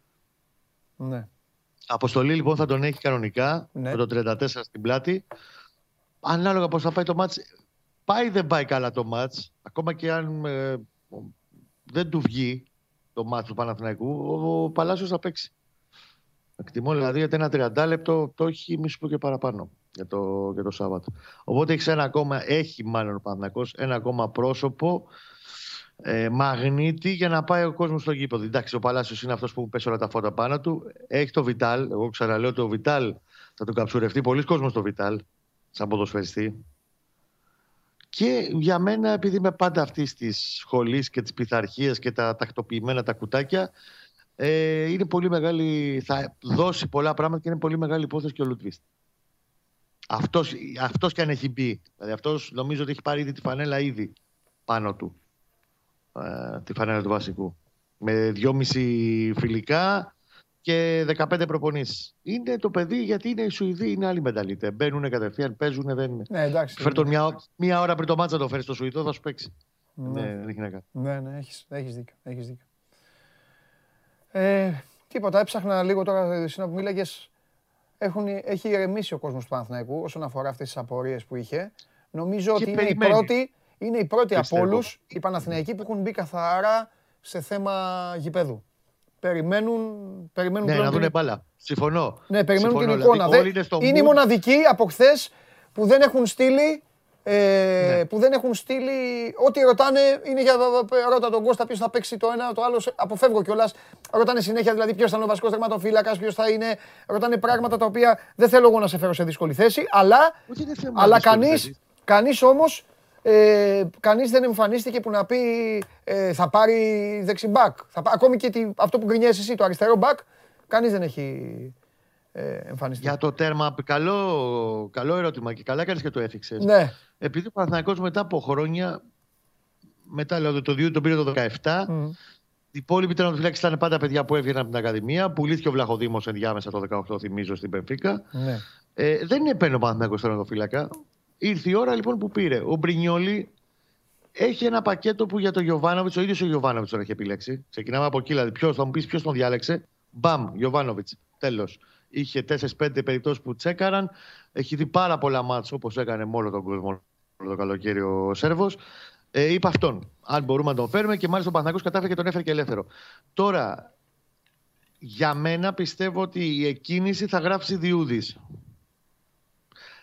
Ναι. Αποστολή λοιπόν θα τον έχει κανονικά Ναι. με το 34 στην πλάτη. Ανάλογα πώς θα πάει το μάτς. Πάει δεν πάει καλά το μάτς. Ακόμα και αν ε, δεν του βγει το μάτς του Παναθηναϊκού, ο, ο Παλάσιος θα παίξει. Εκτιμώ δηλαδή ότι ένα 30 λεπτό το έχει μη σου πω και παραπάνω για το, για το Σάββατο. Οπότε έχεις ένα ακόμα, έχει μάλλον ο Παναθηναϊκός ένα ακόμα πρόσωπο ε, μαγνήτη για να πάει ο κόσμος στο γήπεδο. Εντάξει, ο Παλάσιος είναι αυτός που μου πέσει όλα τα φώτα πάνω του. Έχει το Βιτάλ. Εγώ ξαναλέω ότι ο Βιτάλ θα τον καψουρευτεί πολλοί κόσμος στο Βιτάλ, σαν ποδοσφαιριστή. Και για μένα, επειδή είμαι πάντα αυτή της σχολής και της πειθαρχίας και τα τακτοποιημένα τα κουτάκια, ε, είναι πολύ μεγάλη. Θα δώσει πολλά πράγματα και είναι πολύ μεγάλη υπόθεση και ο Λουτβίστ. Αυτός, αυτός και αν έχει μπει. Δηλαδή αυτός νομίζω ότι έχει πάρει ήδη τη φανέλα ήδη πάνω του. Ε, τη φανέλα του βασικού. Με δυόμιση φιλικά και 15 προπονήσεις. Είναι το παιδί γιατί είναι οι Σουηδοί, είναι άλλοι μεταλλίτες. Μπαίνουν κατευθείαν, παίζουν. Δεν... Ναι, εντάξει. Φέρ τον μια, μια ώρα πριν το μάτσα το φέρει στο Σουηδό, θα σου παίξει. Ναι. Ναι, δεν έχει να κάνει. Ναι, ναι, έχεις, έχεις δίκιο. Έχεις δίκιο. Ε, τίποτα, έψαχνα λίγο τώρα, εσύ που μίλαγες, έχουν, έχει ηρεμήσει ο κόσμος του Παναθηναϊκού όσον αφορά αυτές τις απορίες που είχε. Νομίζω ότι είναι η περιμένει. πρώτη, είναι η πρώτη από Πιστεύω. όλους οι Παναθηναϊκοί που έχουν μπει καθαρά σε θέμα γηπέδου. Περιμένουν, περιμένουν Ναι, πλέον να την- δουν μπάλα. Συμφωνώ. ναι, περιμένουν Συμφωνώ, την εικόνα. δηλαδή, Δεν- όλοι είναι στο είναι οι mood. μοναδικοί από χθες που δεν έχουν στείλει. Ε, Ναι. Που δεν έχουν στείλει. Ό,τι ρωτάνε είναι για. Ρώτα τον Κώστα ποιος θα παίξει το ένα, το άλλο. σε- Αποφεύγω κιόλας. Ρωτάνε συνέχεια δηλαδή ποιος θα είναι ο βασικός τερματοφύλακας, ποιος θα είναι. Ρωτάνε πράγματα τα οποία δεν θέλω εγώ να σε φέρω σε δύσκολη θέση. Αλλά, Όχι, είναι θέμα αλλά δύσκολη κανεί θέση. κανείς όμως ε, κανείς δεν εμφανίστηκε που να πει ε, θα πάρει δεξιμπάκ. Θα, πά- ακόμη και τι- αυτό που γκρινιάζεις εσύ, το αριστερό μπακ, κανείς δεν έχει ε, εμφανιστεί. Για το τέρμα, καλό, καλό ερώτημα και καλά κάνεις και το έφυξε. Ναι. Επειδή ο Παναθηναϊκός μετά από χρόνια, μετά λέω το 2 τον πήρε το 17, Μμ. οι υπόλοιποι τερματοφύλακες ήταν πάντα παιδιά που έβγαιναν από την Ακαδημία. Πουλήθηκε ο Βλαχοδήμος ενδιάμεσα το 18, θυμίζω, στην Πενφύκα. Ναι. Ε, δεν επένω ο Παναθηναϊκός τερματοφύλακα. Ήρθε η ώρα λοιπόν που πήρε. Ο Μπρινιόλη έχει ένα πακέτο που για τον Γιωβάνοβιτς, ο ίδιος ο Γιωβάνοβιτς τον έχει επιλέξει. Ξεκινάμε από εκεί, δηλαδή ποιος θα μου πεις ποιος τον διάλεξε. Μπαμ, Γιωβάνοβιτς. Τέλος. Είχε 4-5 περιπτώσεις που τσέκαραν. Έχει δει πάρα πολλά μάτς όπως έκανε με όλο τον κόσμο όλο το καλοκαίρι ο Σέρβος. Ε, είπε αυτόν. Αν μπορούμε να τον φέρουμε και μάλιστα ο Παναθηναϊκός κατάφερε και τον έφερε και ελεύθερο. Τώρα, για μένα πιστεύω ότι η εκκίνηση θα γράψει Διούδης.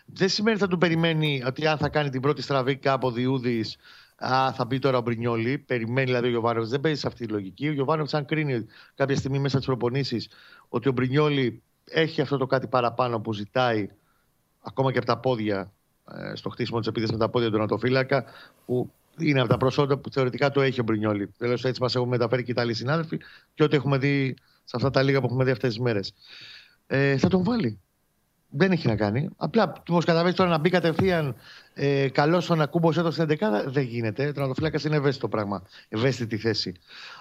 Δεν σημαίνει ότι θα του περιμένει ότι αν θα κάνει την πρώτη στραβή κάπου ο Διούδης Α, θα μπει τώρα ο Μπρινιόλη. Περιμένει δηλαδή ο Γιωβάνοβιτς. Δεν παίζει σε αυτή τη λογική. Ο Γιωβάνοβιτς, αν κρίνει κάποια στιγμή μέσα στις προπονήσεις ότι ο Μπρινιόλη έχει αυτό το κάτι παραπάνω που ζητάει ακόμα και από τα πόδια ε, στο χτίσιμο της επίθεσης με τα πόδια του Νατοφύλακα, που είναι από τα προσόντα που θεωρητικά το έχει ο Μπρινιόλη. Τέλος έτσι μας έχουν μεταφέρει και οι Ιταλοί συνάδελφοι και ό,τι έχουμε δει σε αυτά τα λίγα που έχουμε δει αυτές τις μέρες. Ε, θα τον βάλει. Δεν έχει να κάνει. Απλά όμω καταλαβαίνεις τώρα να μπει κατευθείαν ε, καλός στον Ακούμπο έτο στην 11 δεν γίνεται. Ο τερματοφύλακα είναι ευαίσθητο πράγμα. Ευαίσθητη θέση.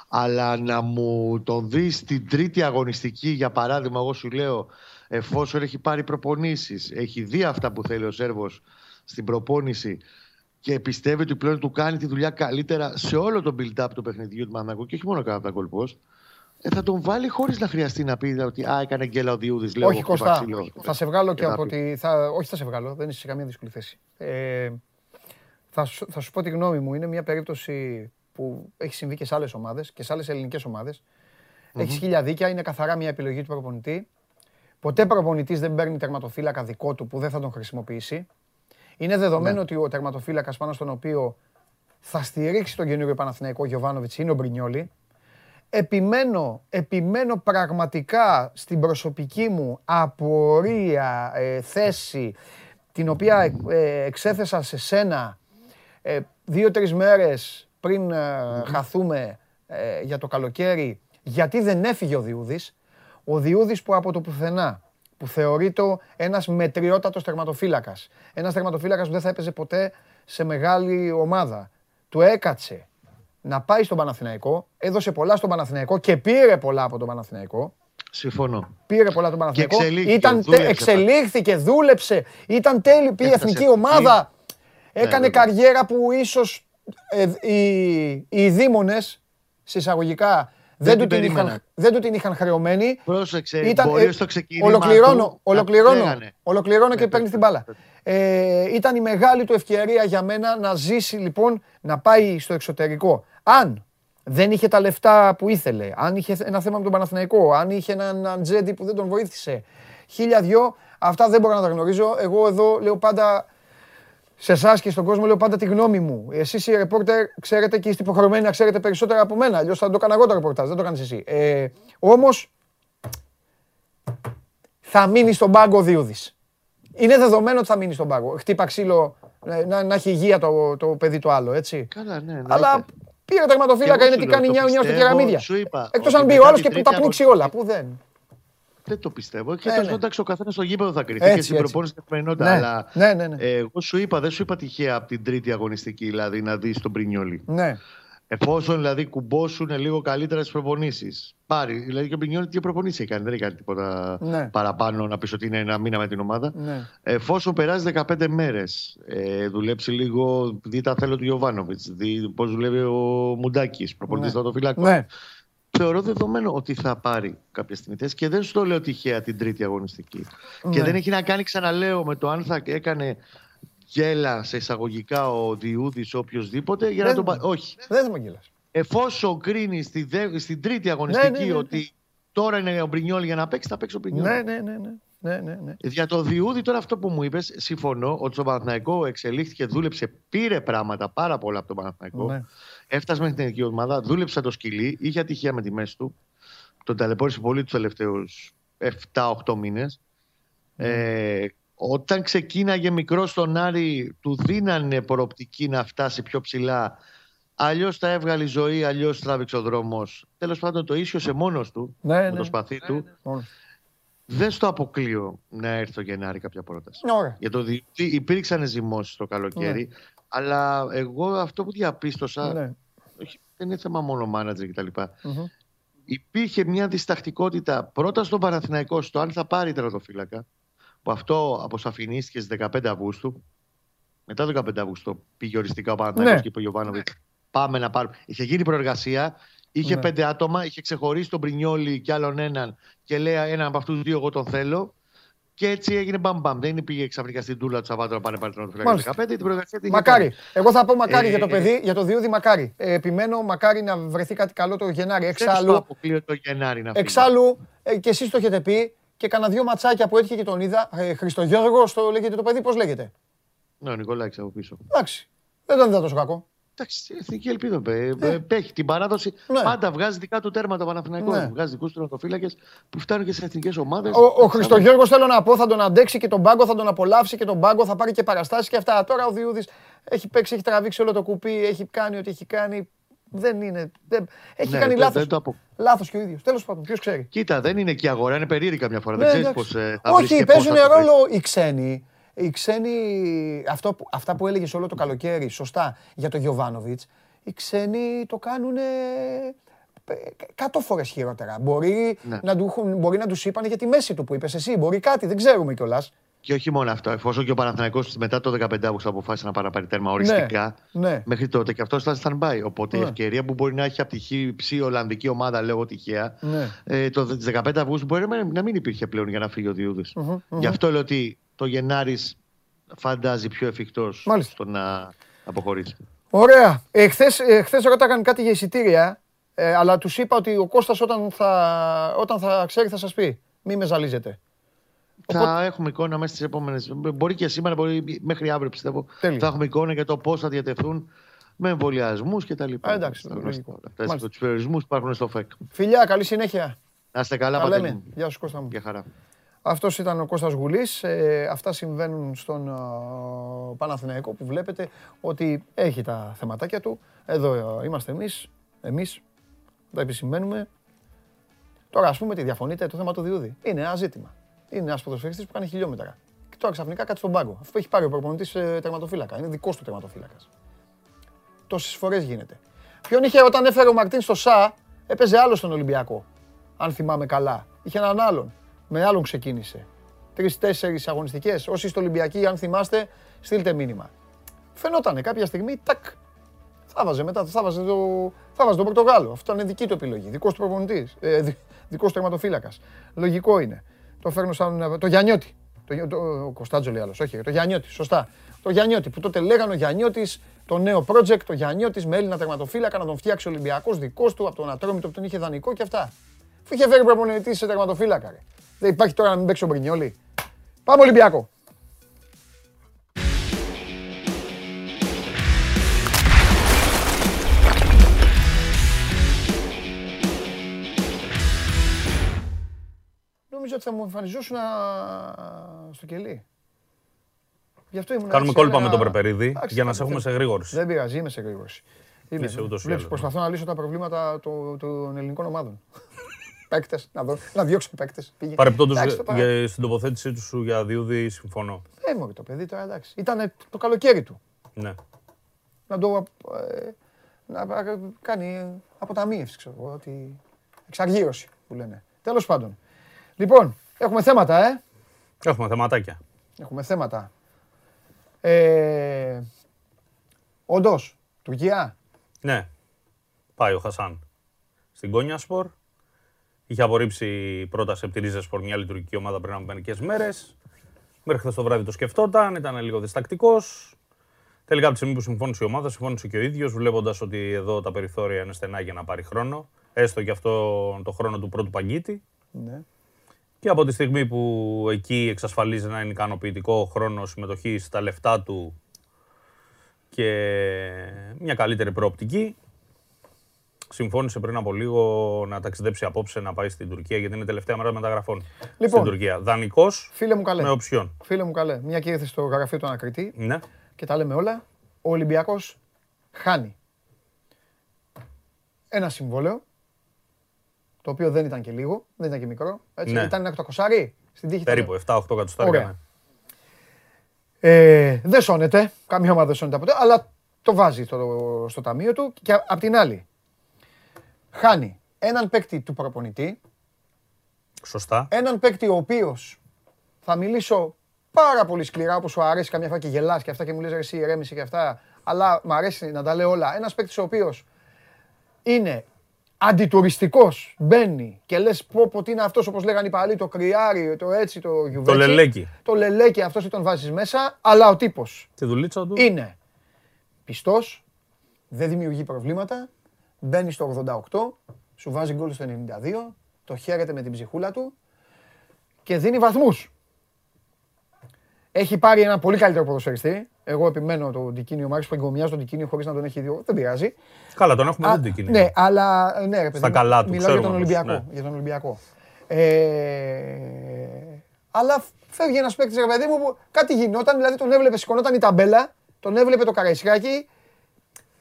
Αλλά να μου τον δεις στην τρίτη αγωνιστική, για παράδειγμα, εγώ σου λέω, εφόσον έχει πάρει προπονήσεις, έχει δει αυτά που θέλει ο Σέρβος στην προπόνηση και πιστεύει ότι πλέον του κάνει τη δουλειά καλύτερα σε όλο το build-up του παιχνιδιού του Μανακού και όχι μόνο κατά τα κολπό, ε, θα τον βάλει χωρίς να χρειαστεί να πει ότι Α, έκανε γκέλα ο Διούδης. Όχι, Κωστά. Θα σε βγάλω και θα από πει. τη. Θα... Όχι, θα σε βγάλω. Δεν είσαι σε καμία δύσκολη θέση. Ε, θα, σου, θα σου πω τη γνώμη μου. Είναι μια περίπτωση που έχει συμβεί και σε άλλες ομάδες και σε άλλες ελληνικές ομάδες. Έχεις χίλια δίκια. Είναι καθαρά μια επιλογή του προπονητή. Ποτέ προπονητής δεν παίρνει τερματοφύλακα δικό του που δεν θα τον χρησιμοποιήσει. Είναι δεδομένο ότι ο τερματοφύλακας πάνω στον οποίο θα στηρίξει τον καινούριο Παναθηναϊκό Γιωβάνοβιτς είναι ο Μπρινιόλη. Επιμένω, επιμένω πραγματικά στην προσωπική μου απορία, ε, θέση, την οποία ε, εξέθεσα σε σένα ε, δύο-τρεις μέρες πριν ε, χαθούμε ε, για το καλοκαίρι, γιατί δεν έφυγε ο Διούδης. Ο Διούδης που από το πουθενά, που θεωρείται ένας μετριότατος τερματοφύλακας, ένας τερματοφύλακας που δεν θα έπαιζε ποτέ σε μεγάλη ομάδα, του έκατσε να πάει στον Παναθηναϊκό, έδωσε πολλά στον Παναθηναϊκό και πήρε πολλά από τον Παναθηναϊκό. Συμφωνώ. Πήρε πολλά τον Παναθηναϊκό. εξελίχθηκε, Ήταν, τε- δούλεψε εξελίχθηκε, δούλεψε. Ήταν τέλει, πήγε Έφτασε εθνική εθνική. ομάδα. Έκανε βέβαια. καριέρα που ίσως ε, οι, οι δήμονες, συσσαγωγικά, δεν, την του την είχαν, περίμεναν. δεν του την είχαν χρεωμένη. Πρόσεξε, Ήταν, μπορείς ε, στο ξεκίνημα ολοκληρώνω, του ολοκληρώνω, να λέγανε. ολοκληρώνω και Ναι, παίρνεις πες, την μπάλα. πες. Ε, ήταν η μεγάλη του ευκαιρία για μένα να ζήσει λοιπόν, να πάει στο εξωτερικό. Αν δεν είχε τα λεφτά που ήθελε, αν είχε ένα θέμα με τον Παναθηναϊκό, αν είχε έναν Αντζέντι που δεν τον βοήθησε, χίλια δυο, αυτά δεν μπορώ να τα γνωρίζω. Εγώ εδώ λέω πάντα σε εσάς και στον κόσμο λέω πάντα τη γνώμη μου. Εσείς οι ρεπόρτερ ξέρετε και είστε υποχρεωμένοι να ξέρετε περισσότερα από μένα. Αλλιώς θα το έκανα εγώ το ρεπορτάζ, δεν το κάνεις εσύ. Ε, Όμως θα μείνει στον πάγκο ο Διούδης. Είναι δεδομένο ότι θα μείνει στον πάγκο. Χτύπα ξύλο ε, να, να έχει υγεία το, το παιδί το άλλο, έτσι. Καλά, ναι. εννοείται. Αλλά πήρε τερματοφύλακα, Και είναι εγώ τι σου λέω, κάνει το 9 9 στα πιστεύω, κεραμίδια. σου είπα, Εκτός ότι αν μπει ο μετά άλλος την και που τα τρίτη πνίξει αγωνιστική- όλα. Που δεν. Δεν το πιστεύω. Και Ε, τέλος ναι. εντάξει, ο καθένας στο γήπεδο θα κρυθεί Έτσι, και στην έτσι. προπόνηση και καθημερινότητα. Ναι, Αλλά ναι, ναι, ναι. ε, εγώ σου είπα, δεν σου είπα τυχαία από την τρίτη αγωνιστική, δηλαδή να δεις τον Πρινιόλι. Ναι. Εφόσον δηλαδή κουμπώσουν λίγο καλύτερα τι προπονήσεις. Πάρει. Δηλαδή και ο Πρινιόλι τι προπονήσει έχει κάνει, δεν έχει κάνει τίποτα Ναι. παραπάνω να πεις ότι είναι ένα μήνα με την ομάδα. Ναι. Εφόσον περάσει 15 μέρες, ε, δουλέψει λίγο, δει τα θέλω του Ιωβάνοβιτ, δει πώς δουλεύει ο Μουντάκης, προπονητής Ναι. ναι. φυλάκων. Ναι. Θεωρώ δεδομένο ότι θα πάρει κάποια στιγμή θέση και δεν σου το λέω τυχαία την τρίτη αγωνιστική. Και Ναι. δεν έχει να κάνει, ξαναλέω, με το αν θα έκανε γέλα σε εισαγωγικά ο Διούδης ή οποιοδήποτε για να Δεν- τον πάρει. Όχι. Δεν θα με γελάς. Εφόσον κρίνει στη δε- στην τρίτη αγωνιστική ναι, ναι, ναι. ότι τώρα είναι ο Μπρινιόλ για να παίξει, θα παίξει ο Μπρινιόλ. Ναι, ναι, ναι, ναι. ναι, ναι, ναι. Για το Διούδη, τώρα αυτό που μου είπες, συμφωνώ ότι στο Παναθηναϊκό εξελίχθηκε, δούλεψε, πήρε πράγματα πάρα πολλά από τον Παναθηναϊκό. Ναι. Έφτασε μέχρι την εθνική ομάδα, δούλεψε σαν το σκυλί, είχε ατυχία με τη μέση του. Τον ταλαιπώρησε πολύ τους τελευταίους 7-8 μήνες. Ε, όταν ξεκίναγε μικρό στον Άρη, του δίνανε προοπτική να φτάσει πιο ψηλά. Αλλιώς τα έβγαλε η ζωή, αλλιώς τράβηξε ο δρόμος. Τέλος πάντων, το ίσιοσε μόνος του Ναι, με ναι. το σπαθί του. Μόνος. Δεν στο αποκλείω να έρθει το Γενάρη κάποια πρόταση. Ωραία. Για το διότι υπήρξαν ζυμώσεις το καλοκαίρι, αλλά εγώ αυτό που διαπίστωσα. Ναι. Όχι, δεν είναι θέμα μόνο μάνατζερ κτλ. Μμμ. Υπήρχε μια διστακτικότητα πρώτα στον Παναθηναϊκό στο αν θα πάρει τερατοφύλακα, που αυτό αποσαφηνίστηκε στις 15 Αυγούστου. Μετά το 15 Αυγούστου πήγε οριστικά ο Παναθηναϊκός Ναι. και είπε ο Γιωβάνοβιτς. Πάμε να πάρουμε. Είχε γίνει προεργασία, είχε Ναι. πέντε άτομα, είχε ξεχωρίσει τον Πρινιόλη και άλλον έναν και λέει έναν από αυτούς του δύο εγώ τον θέλω. Και έτσι έγινε μπαμ μπαμ. Δεν πήγε ξαφνικά στην τούλα του Σαββάτου να πάνε πάρει τον τερατοφύλακα Μάλιστα. 15. Την προεργασία την είχε Μακάρι. κάνει. Εγώ θα πω μακάρι Ε, για το ε, παιδί, για το Διούδη μακάρι. Ε, επιμένω μακάρι να βρεθεί κάτι καλό το Γενάρη. Δεν στο Εξάλλου, αποκλείω το Γενάρη να φύγει. εξάλλου ε, και εσείς το έχετε πει και κάνα δυο ματσάκια που έτυχε και τον είδα. Ε, Χριστογιώργος το λέγεται το παιδί, πώς λέγεται; Ναι, ο Νικολάκης από πίσω. Εντάξει. Δεν τον είδα τόσο κακό. Εντάξει, εθνική ελπίδα. Ε, ε, έχει την παράδοση. Ναι. Πάντα βγάζει δικά του τέρματα ο Παναθηναϊκός. Ναι. Βγάζει δικούς του τερματοφύλακε που φτάνουν και σε εθνικές ομάδες. Ο, ο Χριστογιώργος θέλω να πω θα τον αντέξει και τον πάγκο, θα τον απολαύσει και τον πάγκο, θα πάρει και παραστάσεις και αυτά. Τώρα ο Διούδης έχει παίξει, έχει τραβήξει όλο το κουπί, έχει κάνει ό,τι έχει κάνει. Δεν είναι. Δεν... Έχει Ναι, κάνει δεν- λάθος. δεν το απο- Λάθος και ο ίδιος. Τέλος πάντων, ποιος ξέρει. Κοίτα, δεν είναι και η αγορά, είναι περίεργη καμιά φορά. Ναι, δεν ξέρεις εντάξει. πώς θα βρεις Όχι, και πώς παίζουν θα το βρεις. ρόλο οι ξένοι. Οι ξένοι, αυτό, που- αυτά που έλεγες όλο το καλοκαίρι, σωστά, για τον Γιωβάνοβιτς, οι ξένοι το κάνουν 100 φορές χειρότερα. Μπορεί, Ναι. να, του, έχουν- μπορεί να τους είπαν για τη μέση του που είπες εσύ. Μπορεί κάτι, δεν ξέρουμε κιόλας. Και όχι μόνο αυτό. Εφόσον και ο Παναθηναϊκός μετά το 15 Αύγουστο αποφάσισε να παραπάρει τέρμα οριστικά. ναι. Μέχρι τότε και αυτό ήταν stand-by. Οπότε Ναι. η ευκαιρία που μπορεί να έχει από τη χύψη Ολλανδική ομάδα, λέγω τυχαία, Ναι. ε, το 15 Αυγούστου μπορεί να μην- να μην υπήρχε πλέον για να φύγει ο διουδης Γι' αυτό λέω ότι το Γενάρης φαντάζει πιο εφικτός Μάλιστα. στο να αποχωρήσει. Ωραία. Εχθές, εχθές ρώταγαν κάτι για εισιτήρια, ε, αλλά τους είπα ότι ο Κώστας όταν θα, όταν θα ξέρει θα σας πει. Μη με ζαλίζετε. Θα έχουμε εικόνα μέσα στις επόμενε. Μπορεί και σήμερα, μπορεί μέχρι αύριο πιστεύω. Τέλεια. Θα έχουμε εικόνα για το πώς θα διατεθούν με εμβολιασμούς και τα λοιπά. Α, εντάξει, Στα λογικό. γνωστά. Αυτά, Μάλιστα. Τους περιορισμούς που υπάρχουν στο ΦΕΚ. Φιλιά, καλή συνέχεια. Να είστε καλά, Τα Παντελή λέμε. μου. Γεια σου Κώστα μου. Για χαρά. Αυτός ήταν ο Κώστας Γουλής. Ε, αυτά συμβαίνουν στον α, Παναθηναϊκό που βλέπετε ότι έχει τα θεματάκια του. Εδώ ε, είμαστε εμείς. Εμείς τα επισημαίνουμε. Τώρα ας πούμε τι διαφωνείτε το θέμα του Διούδη. Είναι ένα ζήτημα. Είναι ένας ποδοσφαιριστής που κάνει χιλιόμετρα. Και τώρα ξαφνικά κάτσε στον πάγκο. Αυτό έχει πάρει ο προπονητής ε, τερματοφύλακα. Είναι δικός του τερματοφύλακας. Τόσες φορές γίνεται. Ποιον είχε όταν έφερε ο Μαρτίν στο ΣΑ, έπαιζε άλλο στον Ολυμπιακό. Αν θυμάμαι καλά. Είχε έναν άλλον. Με άλλον ξεκίνησε. Τρει-τέσσερι αγωνιστικές. Όσοι είστε Ολυμπιακοί, αν θυμάστε, στείλτε μήνυμα. Φαινότανε κάποια στιγμή, τάκ. Θα βάζε μετά, θα βάζε το, θα βάζε τον Πορτογάλο. Αυτό είναι δική του επιλογή. Δικός του προπονητής. Ε, δι, δικός του τερματοφύλακας. Λογικό είναι. Το φέρνω σαν. Το Γιανιώτη. Το, Γιο- το, ο Κωνσταντζο λέει άλλος. Όχι, το Γιαννιώτη. Σωστά. Το Γιαννιώτη που τότε λέγανε ο Γιαννιώτης, το νέο project, το Γιαννιώτης με Έλληνα τερματοφύλακα να τον φτιάξει ο Ολυμπιακός δικός του από τον Ατρόμητο που τον είχε δανεικό και αυτά. Αφού είχε φέρει προπονητή σε τερματοφύλακα. Ρε. Δεν υπάρχει τώρα να μην παίξει ο Μπρινιόλη. Πάμε Ολυμπιακό. Νόμιζα ότι θα μου εμφανιζόσουν α, στο κελί. Γι' αυτό ήμουν Κάνουμε έτσι, κόλπα έλεγα, με τον Περπερίδη «Εντάξει, για να κάτι σε έχουμε θέλω». σε γρήγορση. Δεν πειράζει, είμαι σε γρήγορση. Είμαι. Είσαι ούτως ή Βλέπεις, άλλως. προσπαθώ να λύσω τα προβλήματα των, των ελληνικών ομάδων. Παίκτες, να, δω, να διώξω παίκτες. Παρεπτόντω Εντάξει, το παρα- στην τοποθέτησή του σου για Διούδη, συμφωνώ. Ε, μωρέ, το παιδί τώρα εντάξει. Ήταν το καλοκαίρι του. Ναι. Να το ε, να ε, κάνει αποταμίευση, ξέρω εγώ. Ότι... Εξαργύρωση που λένε. Τέλος πάντων. Λοιπόν, έχουμε θέματα, ε. Έχουμε θεματάκια. Έχουμε θέματα. Ε, όντως, Τουρκία. Ναι. Πάει ο Χασάν στην Κόνια Σπορ. Είχε απορρίψει πρόταση από τη Ρίζα Σπορ μια λειτουργική ομάδα πριν από μερικές μέρες. Μέχρι χθες το βράδυ το σκεφτόταν, ήταν λίγο διστακτικός. Τελικά από τη στιγμή που συμφώνησε η ομάδα, συμφώνησε και ο ίδιος, βλέποντας ότι εδώ τα περιθώρια είναι στενά για να πάρει χρόνο. Έστω και αυτό το χρόνο του πρώτου παγκίτη. Ναι. Και από τη στιγμή που εκεί εξασφαλίζει να είναι ικανοποιητικό χρόνος συμμετοχής στα λεφτά του και μια καλύτερη προοπτική, συμφώνησε πριν από λίγο να ταξιδέψει απόψε να πάει στην Τουρκία γιατί είναι τελευταία μέρα μεταγραφών Λοιπόν. στην Τουρκία. Δανεικός Φίλε μου καλέ. με οψιόν. Φίλε μου καλέ. Μια και ήρθες στο γραφείο του ανακριτή Ναι. και τα λέμε όλα. Ο Ολυμπιακός χάνει ένα συμβόλαιο, το οποίο δεν ήταν και λίγο, δεν ήταν και μικρό. Έτσι, Ναι. Ήταν ένα οκτακοσάρι στην τύχη. Περίπου 7-8 Ωραία. εκατοστάρια. ναι. Ε, δεν σώνεται, καμία ομάδα δεν σώνεται ποτέ, αλλά το βάζει στο, στο ταμείο του και α- απ' την άλλη χάνει έναν παίκτη του προπονητή, Σωστά. έναν παίκτη ο οποίος θα μιλήσω πάρα πολύ σκληρά όπως σου αρέσει καμιά φορά και γελάς και αυτά και μου λες ρε εσύ ηρέμησε και αυτά, αλλά μου αρέσει να τα λέω όλα. Ένας παίκτης ο οποίος είναι αντιτουριστικός, μπαίνει και λες πω πω τι είναι αυτός όπως λέγανε οι παλιοί, το κρυάρι, το έτσι, το γιουβέτσι. λελέκι. Το λελέκι αυτός που τον βάζεις μέσα, αλλά ο τύπος Τη δουλίτσα του. είναι πιστός, δεν δημιουργεί προβλήματα, μπαίνει στο 88, σου βάζει γκολ στο 92, το χαίρεται με την ψυχούλα του και δίνει βαθμούς. Έχει πάρει ένα πολύ καλύτερο ποδοσφαιριστή. Εγώ επιμένω το Ντικίνιο, μου άρεσε που εγκομιάζει τον Ντικίνιο χωρίς να τον έχει δει. Δεν πειράζει. Καλά, τον έχουμε Α, δει την κοινή. Ναι, αλλά ναι, ρε παιδί. Στα μου, καλά του, Μιλάω για τον ξέρουμε όμως, Ολυμπιακό. ναι. Για τον Ολυμπιακό. Ε, αλλά φεύγει ένας παίκτης, ρε παιδί μου, που κάτι γινόταν, δηλαδή τον έβλεπε, σηκωνόταν η ταμπέλα, τον έβλεπε το Καραϊσκάκι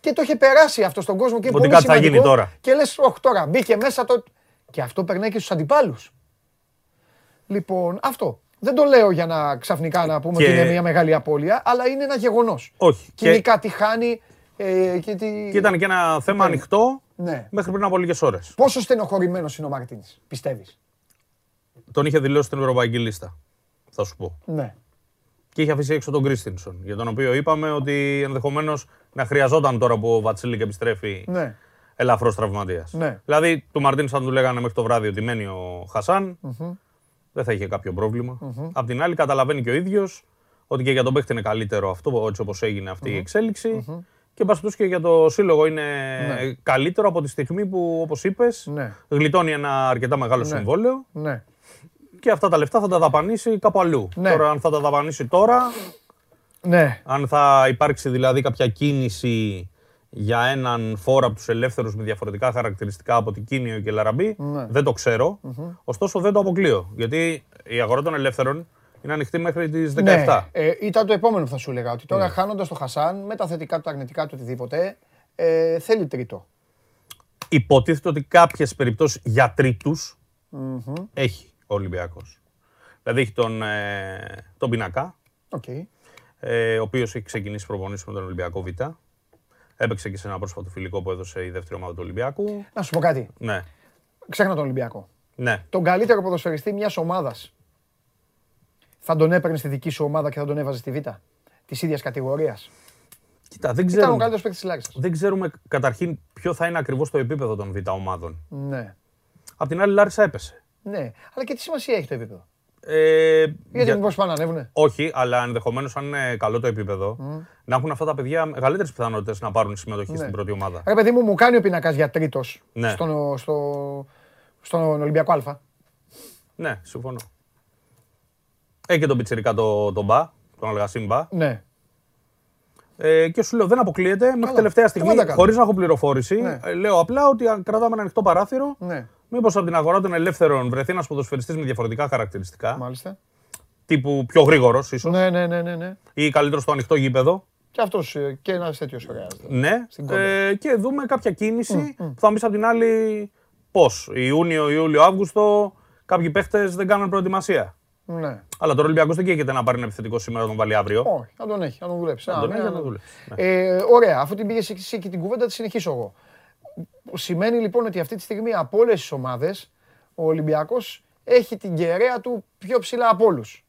και το είχε περάσει αυτό στον κόσμο και είναι Ότι πολύ κάτι θα γίνει σημαντικό. τώρα. Και λες, Όχι τώρα, μπήκε μέσα το. Και αυτό περνάει και στους αντιπάλους. Λοιπόν, αυτό. Δεν το λέω για να ξαφνικά να πούμε Και- ότι είναι μια μεγάλη απώλεια, αλλά είναι ένα γεγονός. Όχι. Και, Κοινικά τι χάνει. Ε, και, τι... και ήταν και ένα θέμα Ναι. ανοιχτό Ναι. μέχρι πριν από λίγες ώρες. Πόσο στενοχωρημένος είναι ο Μαρτίνης, πιστεύεις; Τον είχε δηλώσει στην Ευρωπαϊκή Λίστα. Θα σου πω. Ναι. Και είχε αφήσει έξω τον Κρίστινσον, για τον οποίο είπαμε ότι ενδεχομένως να χρειαζόταν τώρα που ο Βατσίλικ επιστρέφει Ναι. ελαφρώς τραυματίας. Ναι. Δηλαδή, του Μαρτίν, αν του λέγανε μέχρι το βράδυ ότι μένει ο χασαν δεν θα είχε κάποιο πρόβλημα. Απ' την άλλη, καταλαβαίνει και ο ίδιος ότι και για τον παίχτη είναι καλύτερο αυτό, έτσι όπως έγινε αυτή η εξέλιξη. Και εν πάση περιπτώσει, και για το σύλλογο είναι καλύτερο από τη στιγμή που, όπως είπες, Ναι. γλιτώνει ένα αρκετά μεγάλο Ναι. συμβόλαιο Ναι. Και αυτά τα λεφτά θα τα δαπανίσει κάπου αλλού. Ναι. Τώρα, αν θα τα δαπανίσει τώρα, Ναι. αν θα υπάρξει δηλαδή κάποια κίνηση για έναν φόρο από τους ελεύθερους με διαφορετικά χαρακτηριστικά από την Κίνιο και Λαραμπή, Ναι. δεν το ξερω Ωστόσο δεν το αποκλείω. Γιατί η αγορά των ελεύθερων είναι ανοιχτή μέχρι τις 17. Ναι. Ε, ήταν το επόμενο που θα σου έλεγα. Ότι τώρα Ναι. χάνοντας το Χασάν, με τα θετικά του, τα αρνητικά του, οτιδήποτε, ε, θέλει τρίτο. Υποτίθεται ότι κάποιες περιπτώσεις για τρίτους έχει ο Ολυμπιακός. Δηλαδή έχει τον, ε, τον Πινακά, Οκ. ε, ο οποίος έχει ξεκινήσει προπονήσεις με τον Ολυμπιακό Β. Έπαιξε και σε ένα πρόσφατο φιλικό που έδωσε η δεύτερη ομάδα του Ολυμπιακού. Να σου πω κάτι. Ναι, Ξέχνα τον Ολυμπιακό. ναι. Τον καλύτερο ποδοσφαιριστή μιας ομάδας θα τον έπαιρνες στη δική σου ομάδα και θα τον έβαζες στη Β; Της ίδιας κατηγορίας. Κοίτα, δεν Ήταν ο ξέρουμε, καλύτερος παίκτης της Λάρισα. δεν ξέρουμε καταρχήν ποιο θα είναι ακριβώς το επίπεδο των Β ομάδων. Ναι. Απ' την άλλη, η Λάρισα έπεσε. Ναι. Αλλά και τι σημασία έχει το επίπεδο; Ε, Γιατί για- μήπως πάνε να ανέβουνε; Όχι, αλλά ενδεχομένως αν είναι καλό το επίπεδο, να έχουν αυτά τα παιδιά μεγαλύτερες πιθανότητες να πάρουν συμμετοχή Ναι. στην πρώτη ομάδα. Ρε παιδί μου, μου κάνει ο πίνακας για τρίτος Ναι. στον, στο, στον Ολυμπιακό Α. Ναι, συμφωνώ. Έχει και τον πιτσιρικά το, τον Μπα, τον Αλγασίμ Μπα. Ναι. Ε, και σου λέω δεν αποκλείεται μέχρι Καλά. τελευταία στιγμή, Καλά τα κάνω. χωρίς να έχω πληροφόρηση. Ναι. ε, Λέω απλά ότι αν κρατάμε ένα ανοιχτό παράθυρο, Ναι. Μήπως από την αγορά των ελεύθερων βρεθεί ένας ποδοσφαιριστής με διαφορετικά χαρακτηριστικά. Μάλιστα. Τύπου πιο γρήγορος, ίσως. Ναι, ναι, ναι, ναι, ναι. Ή καλύτερος στο ανοιχτό γήπεδο. Και αυτός και ένας τέτοιος χρειάζεται. Ναι. Στην κόντρα. Ε, και δούμε κάποια κίνηση που θα μου πει από την άλλη πώς. Ιούνιο, Ιούλιο, Αύγουστο, κάποιοι παίχτες δεν κάνουν προετοιμασία. Ναι. Αλλά τώρα ο Ολυμπιακό δεν καίγεται να πάρει ένα επιθετικό σήμερα να τον βάλει αύριο. Όχι, να τον έχει, να τον δουλέψει. Να Α, τον ναι, έχει, να ναι. τον δουλέψει. Ναι. Ε, ωραία, αφού την πήγες εσύ εκεί την κουβέντα, τη συνεχίσω εγώ. Σημαίνει λοιπόν ότι αυτή τη στιγμή από όλες τις ομάδες ο Ολυμπιακός έχει την κεραία του πιο ψηλά από όλους.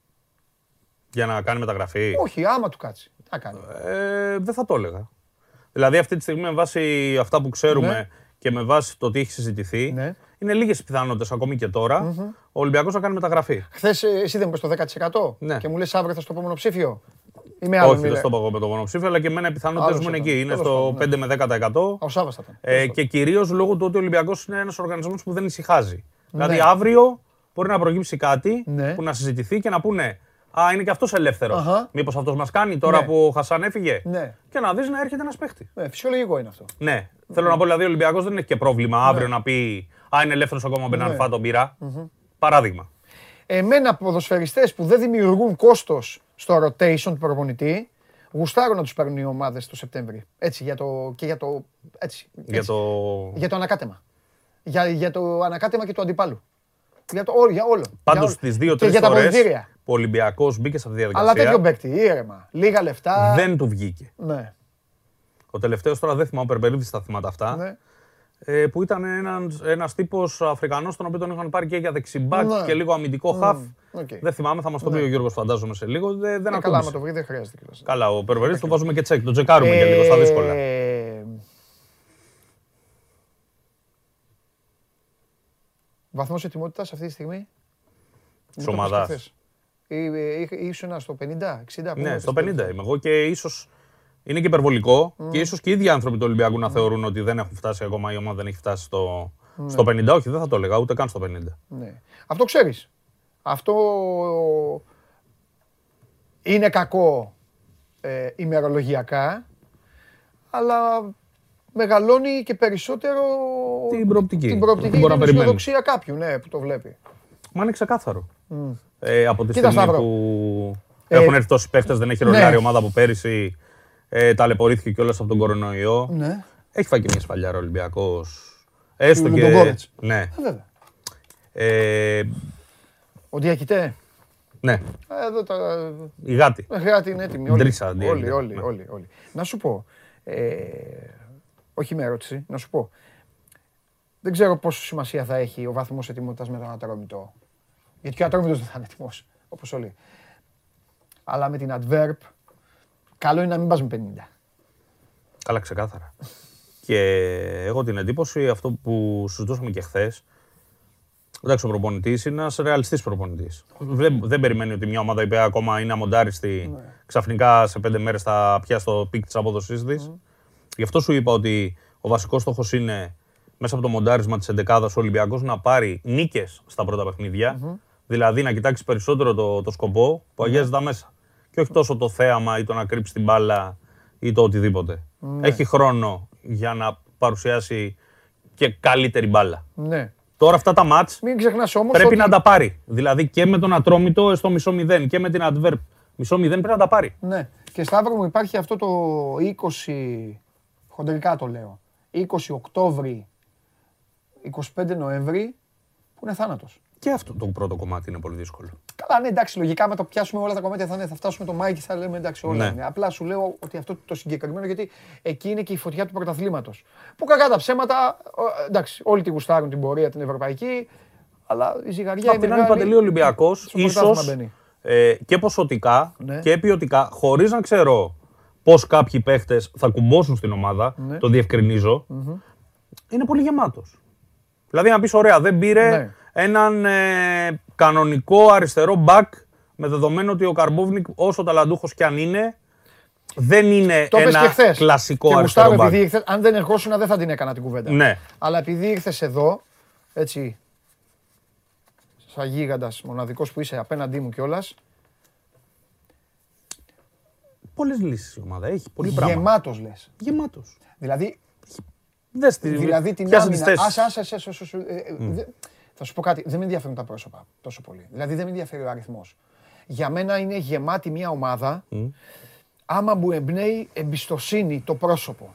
Για να κάνει μεταγραφή; Όχι, άμα του κάτσει. Τι θα κάνει. Ε, δεν θα το έλεγα. Δηλαδή αυτή τη στιγμή με βάση αυτά που ξέρουμε Ναι. και με βάση το τι έχει συζητηθεί, Ναι. είναι λίγες οι πιθανότητες ακόμη και τωρα ο Ολυμπιακός να κάνει μεταγραφή. Χθες εσύ δεν είπες το 10% Ναι. και μου λες αύριο θα στο πω μονοψήφιο. Είμαι άλλο. Όχι, δεν στο πω εγώ με το μονοψήφιο, αλλά και εμένα οι πιθανότητες Άλλος μου είναι ήταν. εκεί. Είναι Τέλος στο πάντων, 5 με 10%. Ο Σάβα θα ήταν. Ε, και κυρίως λόγω του ότι ο Ολυμπιακός είναι ένας οργανισμός που δεν ησυχάζει. Δηλαδή Ναι. αύριο μπορεί να προκύψει κάτι Ναι. που να συζητηθεί και να πούνε Α, είναι και αυτός ελεύθερος. Αχα. Μήπως αυτός μας κάνει τώρα Ναι. που ο Χασάν έφυγε; Ναι. Και να δεις να έρχεται ένας παίχτης. Ναι, φυσιολογικό είναι αυτό. Ναι. Θέλω να πω δηλαδή ο Ολυμπιακός δεν έχει και πρόβλημα αύριο να πει Α, είναι ελεύθερος ακόμα ο Μπεναρφά, τον πειρα Παράδειγμα. Εμένα ποδοσφαιριστές που δεν δημιουργούν κόστος στο rotation του προπονητή, γουστάρω να τους παίρνουν οι ομάδες το Σεπτέμβρη. Έτσι, για το, και για το, έτσι, Για έτσι. το. για το ανακάτεμα. Για, για το ανακάτεμα και του αντιπάλου. Για, το, όλο, για όλο. Πάντως Για όλο. τι Και δύο-τρει για τα φορές αποδητήρια. που ο Ολυμπιακός μπήκε σε αυτή τη Αλλά διαδικασία. τέτοιο παίκτη, ήρεμα. Λίγα λεφτά. δεν του βγήκε. Ναι, Ο τελευταίος τώρα δεν θυμάμαι, ο Περπερίδης τα θυμάται αυτά. ναι. Ε, που ήταν ένας, ένας τύπος Αφρικανός, τον οποίο τον είχαν πάρει και για δεξί μπακ Ναι. και λίγο αμυντικό χαφ. οκ. Δεν θυμάμαι, θα μας το πει ο Γιώργος φαντάζομαι σε λίγο. Δεν, δεν Ε, καλά, άμα ακούμπησε. το βρει δεν χρειάζεται κιόλας. Καλά, ο Περβερής το βάζουμε και τσεκ, το τσεκάρουμε και λίγο στα δύσκολα. Ε, Βαθμός ετοιμότητας αυτή τη στιγμή; Μου το ομάδας. είπες και χθες. Ή- ή- ή Ήσουν στο 50, 60. πού Ναι, είπες στο το 50 τελευταίο. είμαι εγώ και ίσως είναι και υπερβολικό και ίσως και οι ίδιοι άνθρωποι του Ολυμπιακού να θεωρούν ότι δεν έχουν φτάσει ακόμα, η ομάδα δεν έχει φτάσει στο, στο 50. Όχι, δεν θα το έλεγα, ούτε καν στο 50. Ναι. Αυτό ξέρεις. Αυτό είναι κακό ε, ημερολογιακά, αλλά μεγαλώνει και περισσότερο Την προοπτική. την προοπτική Μπορεί και να την περιμένεις. αισιοδοξία κάποιου ναι, που το βλέπει. Μα είναι ξεκάθαρο. Ε, από τη Κοίτα, στιγμή Σταύρο. που Ε, έχουν έρθει τόσοι παίχτε, δεν έχει ναι. ρολάρει η ομάδα που πέρυσι ε, ταλαιπωρήθηκε κιόλας από τον κορονοϊό. Ναι. Έχει φάει και μια σφαλιά ο Ολυμπιακός. Έστω Του και. Λουντογκόρετς. Ναι. Ε, βέβαια. Ε, Ο Διακητέ. ναι. Ε, Εδώ τα... Η γάτη. Ε, Χρειάται είναι έτοιμοι όλοι. Ντρίσα, αντί όλοι, έγινε. όλοι, Ναι. όλοι, όλοι. Να σου πω, ε, όχι με ερώτηση, να σου πω. Δεν ξέρω πόσο σημασία θα έχει ο βαθμός ετοιμότητας με τον ατρόμητο. Γιατί και ο ατρόμητος δεν θα είναι έτοιμος, όπως όλοι. Αλλά με την adverb, καλό είναι να μην πας με 50. Καλά, ξεκάθαρα. και έχω την εντύπωση αυτό που συζητούσαμε και χθες. Εντάξει, ο προπονητής είναι ένας ρεαλιστής προπονητής. Δεν, δεν περιμένει ότι μια ομάδα η οποία ακόμα είναι αμοντάριστη ξαφνικά σε πέντε μέρες θα πιάσει το peak της απόδοσής της. Γι' αυτό σου είπα ότι ο βασικός στόχος είναι μέσα από το μοντάρισμα της 11 ο Ολυμπιακός να πάρει νίκες στα πρώτα παιχνίδια. Δηλαδή να κοιτάξει περισσότερο το, το σκοπό που αγιάζει τα μέσα. Και όχι τόσο το θέαμα ή το να κρύψει την μπάλα ή το οτιδήποτε. Έχει χρόνο για να παρουσιάσει και καλύτερη μπάλα. Ναι. Τώρα αυτά τα μάτς Μην ξεχνάς όμως πρέπει ότι... να τα πάρει. Δηλαδή και με τον Ατρόμητο στο μισό μηδέν και με την Antwerp μισό μηδέν πρέπει να τα πάρει. Ναι. Και Σταύρο μου υπάρχει αυτό το 20, χοντρικά το λέω, 20 Οκτώβρη, 25 Νοέμβρη, που είναι θάνατος. Και αυτό το πρώτο κομμάτι είναι πολύ δύσκολο. Καλά, ναι, εντάξει, λογικά με το πιάσουμε όλα τα κομμάτια θα, είναι, θα φτάσουμε το Μάη και θα λέμε εντάξει όλα Ναι. είναι. Απλά σου λέω ότι αυτό το συγκεκριμένο, γιατί εκεί είναι και η φωτιά του πρωταθλήματος. Που κακά τα ψέματα, ο- εντάξει, όλοι τη γουστάρουν την πορεία την ευρωπαϊκή, αλλά η ζυγαριά Απ' η την άλλη, μεγάλη... Παντελή Ολυμπιακός, στο πρωτάθλημα ίσως μπαίνει. ε, και ποσοτικά Ναι. και ποιοτικά, χωρίς να ξέρω πώς κάποιοι παίχτες θα κουμπώσουν στην ομάδα, Ναι. το διευκρινιζω είναι πολύ γεμάτος. Δηλαδή να πεις: Ωραία, δεν πήρε Ναι. Έναν ε, κανονικό αριστερό μπακ με δεδομένο ότι ο Καρμπόβνικ, όσο ταλαντούχος κι αν είναι, δεν είναι Το είπες ένα και χθες. κλασικό και αριστερό γουστάρω, μπακ. επειδή ήρθες, αν δεν ερχόσουν δεν θα την έκανα την κουβέντα. Ναι. Αλλά επειδή ήρθε εδώ, έτσι, σαν γίγαντας μοναδικός που είσαι απέναντί μου κιόλας, Πολλές λύσεις η ομάδα έχει. Πολύ πράγμα. γεμάτος λες. Γεμάτος. Δηλαδή, Δες τη- δηλαδή την πιάσε τις άμυνα. θέσεις. Άσε, άσε, άσε, άσε, άσε, ε, ε, δε- Θα σου πω κάτι, δεν με ενδιαφέρουν τα πρόσωπα τόσο πολύ. Δηλαδή δεν με ενδιαφέρει ο αριθμός. Για μένα είναι γεμάτη μια ομάδα άμα μου εμπνέει εμπιστοσύνη το πρόσωπο.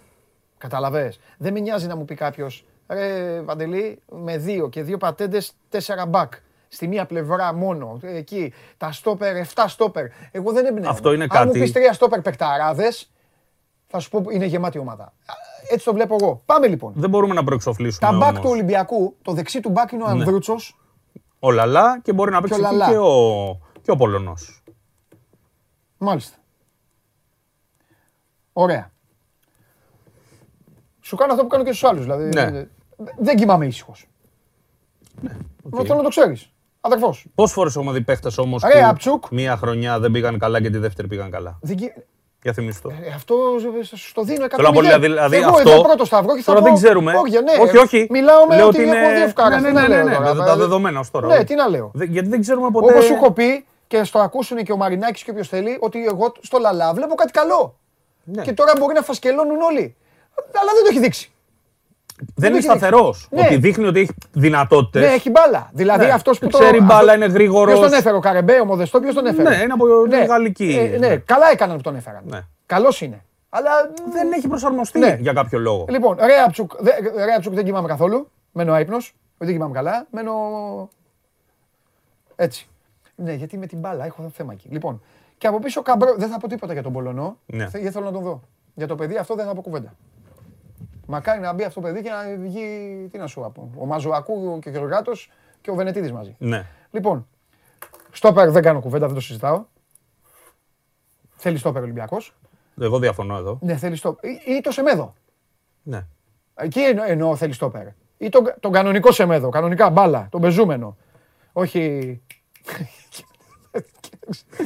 Καταλαβες. Δεν με νοιάζει να μου πει κάποιος, ρε Βαντελή, με δύο και δύο πατέντες, τέσσερα μπακ. Στη μία πλευρά μόνο. Εκεί τα στόπερ, 7 στόπερ. Εγώ δεν εμπνέω. Αυτό είναι Αν μου κάτι- πεις τρία στόπερ παικταράδες, θα σου πω είναι γεμάτη ομάδα. Έτσι το βλέπω εγώ. Πάμε λοιπόν. Δεν μπορούμε να προεξοφλήσουμε. Τα μπακ όμως. του Ολυμπιακού, το δεξί του μπακ είναι ο Ναι. Ανδρούτσος. Ο Λαλά και μπορεί να παίξει ο εκεί Λαλά. και ο, και ο Πολωνός. Μάλιστα. Ωραία. Σου κάνω αυτό που κάνω και στους άλλους. Δηλαδή, Ναι. δεν κοιμάμαι ήσυχος. Μα θέλω να το ξέρεις. Αδερφός. Πόσες φορές έχουμε δει παίχτες όμως Ρε, που Απτσούκ. μία χρονιά δεν πήγαν καλά και τη δεύτερη πήγαν καλά; Δεν κι- Για θυμίσου το. ε, Αυτό σου το δίνω 100 Θέλω να πω, δηλαδή, δηλαδή Εγώ αυτό. εδώ πρώτο σταυρό και θα τώρα πω, δεν ξέρουμε. Όχι, ναι, όχι, όχι. Μιλάω με Λέω ότι ότι έχω είναι- δύο ευκάρες. Ναι, Τι ναι, να ναι, λέω ναι, τώρα, ναι, τα δηλαδή. δεδομένα ως τώρα. Ναι, τι να λέω. Δε- Γιατί δεν ξέρουμε ποτέ. Όπως σου έχω πει και στο ακούσουν και ο Μαρινάκης και όποιος θέλει, ότι εγώ στο Λαλά βλέπω κάτι καλό. Ναι. Και τώρα μπορεί να φασκελώνουν όλοι. Αλλά δεν το έχει δείξει. Δεν είναι έχει δείξει. σταθερός. Ναι. Ότι δείχνει ότι έχει δυνατότητες. Ναι, έχει μπάλα. Δηλαδή Ναι. αυτός που το. Ξέρει μπάλα, αυτό- είναι γρήγορος. Ποιος τον έφερε, ο Καρεμπέ, ο Μοδεστό, ποιος τον έφερε; Ναι, είναι από τη Γαλλική. Ε, ναι, καλά έκαναν που τον έφεραν. Ναι. Καλός είναι. Αλλά Δεν έχει προσαρμοστεί Ναι. για κάποιο λόγο. Λοιπόν, Ρέατσουκ, δε- Ρέατσουκ δεν κοιμάμαι καθόλου. Μένω άϊπνος. Δεν κοιμάμαι καλά. Μένω. Έτσι. Ναι, γιατί με την μπάλα έχω θέμα εκεί. Λοιπόν, και από πίσω καμπρό. Δεν θα πω τίποτα για τον Πολωνό. Ναι. Θε- Δεν θέλω να τον δω. Για το παιδί αυτό δεν θα πω κουβέντα. Μακάρι να μπει αυτό το παιδί και να βγει. Τι να σου πω. Ο Μαζουακού και ο Γεωργάτος και ο Βενετίδης μαζί. Ναι. Λοιπόν, στόπερ δεν κάνω κουβέντα, δεν το συζητάω. Θέλει στόπερ Ολυμπιακός. Εγώ διαφωνώ εδώ. Ναι, θέλει στόπερ. Ή, ή το Σεμέδο. Ναι. Εκεί εννο, εννοώ θέλει στόπερ. Ή τον, τον κανονικό Σεμέδο, κανονικά μπάλα, τον πεζούμενο. Όχι.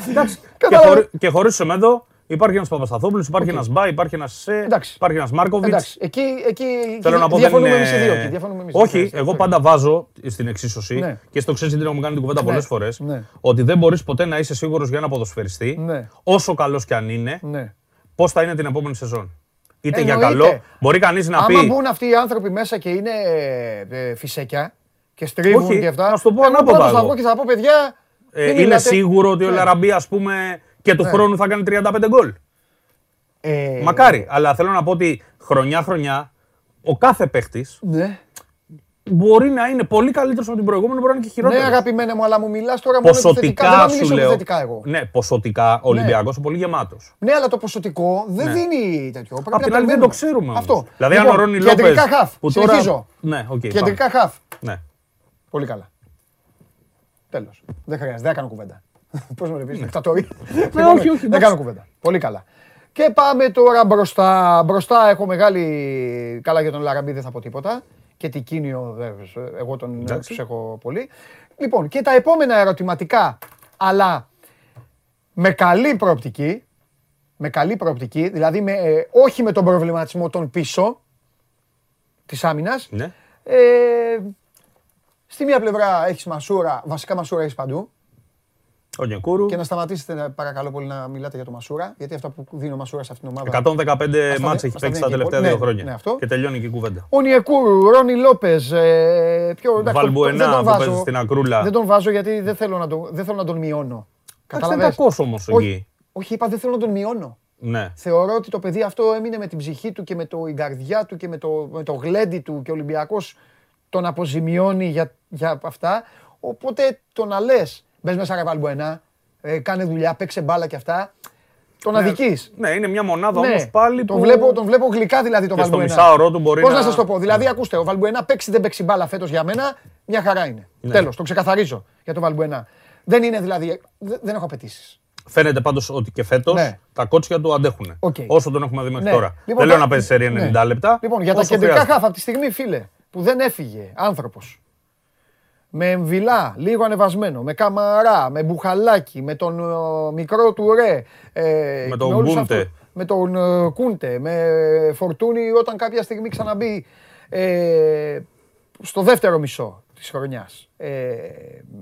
Εντάξει. και, Κατάλαβα. χωρί, και χωρίς Σεμέδο υπάρχει ένας Παπασταθόπουλος, υπάρχει ένας Μπά, υπάρχει ένας Σε, Εντάξει. υπάρχει ένας Μάρκοβιτς. Εντάξει, εκεί, εκεί Θέλω να πω δεν διαφωνούμε είναι... εμείς οι δύο. εκεί, διαφωνούμε εμείς οι Όχι, δύο. εγώ πάντα βάζω στην εξίσωση Ναι. και στο ξέρεις γιατί έχουμε κάνει την κουβέντα Ναι, πολλές φορές ναι. ότι δεν μπορείς ποτέ να είσαι σίγουρος για ένα ποδοσφαιριστή Ναι. όσο καλός κι αν είναι Ναι. πώς θα είναι την επόμενη σεζόν. Είτε για Εννοείται. καλό, μπορεί κανείς να Άμα πει μπουν αυτοί οι άνθρωποι μέσα και είναι ε, φυσέκια και στρίβουν Όχι, και αυτά. να σου το πω εγώ ανάποδα πρώτος θα εγώ. βγω και θα πω παιδιά. ε, μην είναι μιλάτε. σίγουρο ότι ο Ναι. Λαραμπή ας πούμε και του Ναι. χρόνου θα κάνει 35 γκολ. Ε, Μακάρι, αλλά θέλω να πω ότι χρονιά-χρονιά ο κάθε παίχτης Ναι. μπορεί να είναι πολύ καλύτερος από την προηγούμενη, μπορεί να είναι και Ναι, χειρότερο. αγαπημένε μου, αλλά μου μιλάς τώρα μόνο επιθετικά. Δεν θα Ποσοτικά σου μιλήσω λέω. επιθετικά εγώ. Ναι, ποσοτικά ο Ολυμπιακός είναι πολύ γεμάτος. Ναι, αλλά το ποσοτικό δεν Ναι. δίνει τέτοιο. Πρέπει Απ' να την άλλη δεν περιμένουμε. το ξέρουμε. όμως. Αυτό. Δηλαδή, αν Λοιπόν, ο Ρόνι Λόπες. Κεντρικά χαφ. Που τώρα... Συνεχίζω. Ναι, οκ. Κεντρικά πάμε. χαφ. Ναι. Πολύ καλά. Τέλος. Δεν χρειάζεται, δεν κάνω κουβέντα. Πώς με βλέπει, δικτατορία. Ναι, όχι, όχι, Δεν εντάξει. κάνω κουβέντα. Πολύ καλά. Και πάμε τώρα μπροστά. Μπροστά έχω μεγάλη. Καλά για τον Ελ Αραμπί δεν θα πω τίποτα. Και Τικίνιο, βέβαια, εγώ τον Εντάξει. τους έχω πολύ. Λοιπόν, και τα επόμενα ερωτηματικά, αλλά με καλή προοπτική. Με καλή προοπτική, δηλαδή με, ε, όχι με τον προβληματισμό των πίσω της άμυνας. ναι. Ε, στη μία πλευρά έχεις Μασούρα, βασικά Μασούρα έχεις παντού. Ο Νιεκούρου. Και να σταματήσετε ε, παρακαλώ πολύ να μιλάτε για το Μασούρα, γιατί αυτά που δίνει ο Μασούρα σε αυτήν την ομάδα. 115 Ας τα μάτς δει- έχει ας τα παίξει δίνει τα και τελευταία πολύ. δύο Ναι, χρόνια. ναι, αυτό. Και τελειώνει και η κουβέντα. Ο Νιεκούρου, Ρόνι Λόπες. Ε, ποιο, εντάξει, το- Βαλμπουενά δεν τον που βάζω. παίζει στην Ακρούλα. Δεν τον βάζω γιατί δεν θέλω να τον, δεν θέλω να τον μειώνω. Εντάξει, είναι Καταλαβες. κακός όμως Όχι, εκεί. όχι, είπα δεν θέλω να τον μειώνω. Ναι. Θεωρώ ότι το παιδί αυτό έμεινε με την ψυχή του και με το, η καρδιά του και με το, με το γλέντι του και ο Ολυμπιακός τον αποζημιώνει για, για αυτά. Οπότε το να λες, μπες μέσα ρε Βαλμπουενά, ε, κάνε δουλειά, παίξε μπάλα και αυτά, τον αδικείς. Ναι, είναι μια μονάδα Ναι, όμως πάλι τον που... βλέπω, τον βλέπω γλυκά δηλαδή το Και στο Βαλμπουενά. μισάωρο του μπορεί Πώς να να- σας το πω, δηλαδή ακούστε, ο Βαλμπουενά παίξει δεν παίξει μπάλα φέτος για μένα, μια χαρά είναι. Ναι. Τέλος, το ξεκαθαρίζω για το Βαλμπουενά. Δεν είναι δηλαδή, δεν, δεν έχω απαιτήσεις. Φαίνεται πάντως ότι και φέτος Ναι. τα κότσια του αντέχουν. Οκ. Όσο τον έχουμε δει μέχρι Ναι. τώρα. Λοιπόν, Δεν λέω τα- να παίζει σερί 90 ναι. λεπτά. Λοιπόν, για τα όσο κεντρικά χρειάζεται. χάφ, από τη στιγμή, φίλε, που δεν έφυγε άνθρωπος με Εμβιλά, λίγο ανεβασμένο, με Καμαρά, με Μπουχαλάκη, με τον ε, μικρό του ρε. ε, Με τον όλους Κούντε. αυτούς. Με τον ε, Κούντε, με Φορτούνη όταν κάποια στιγμή ξαναμπεί ε, στο δεύτερο μισό της χρονιάς. Ε,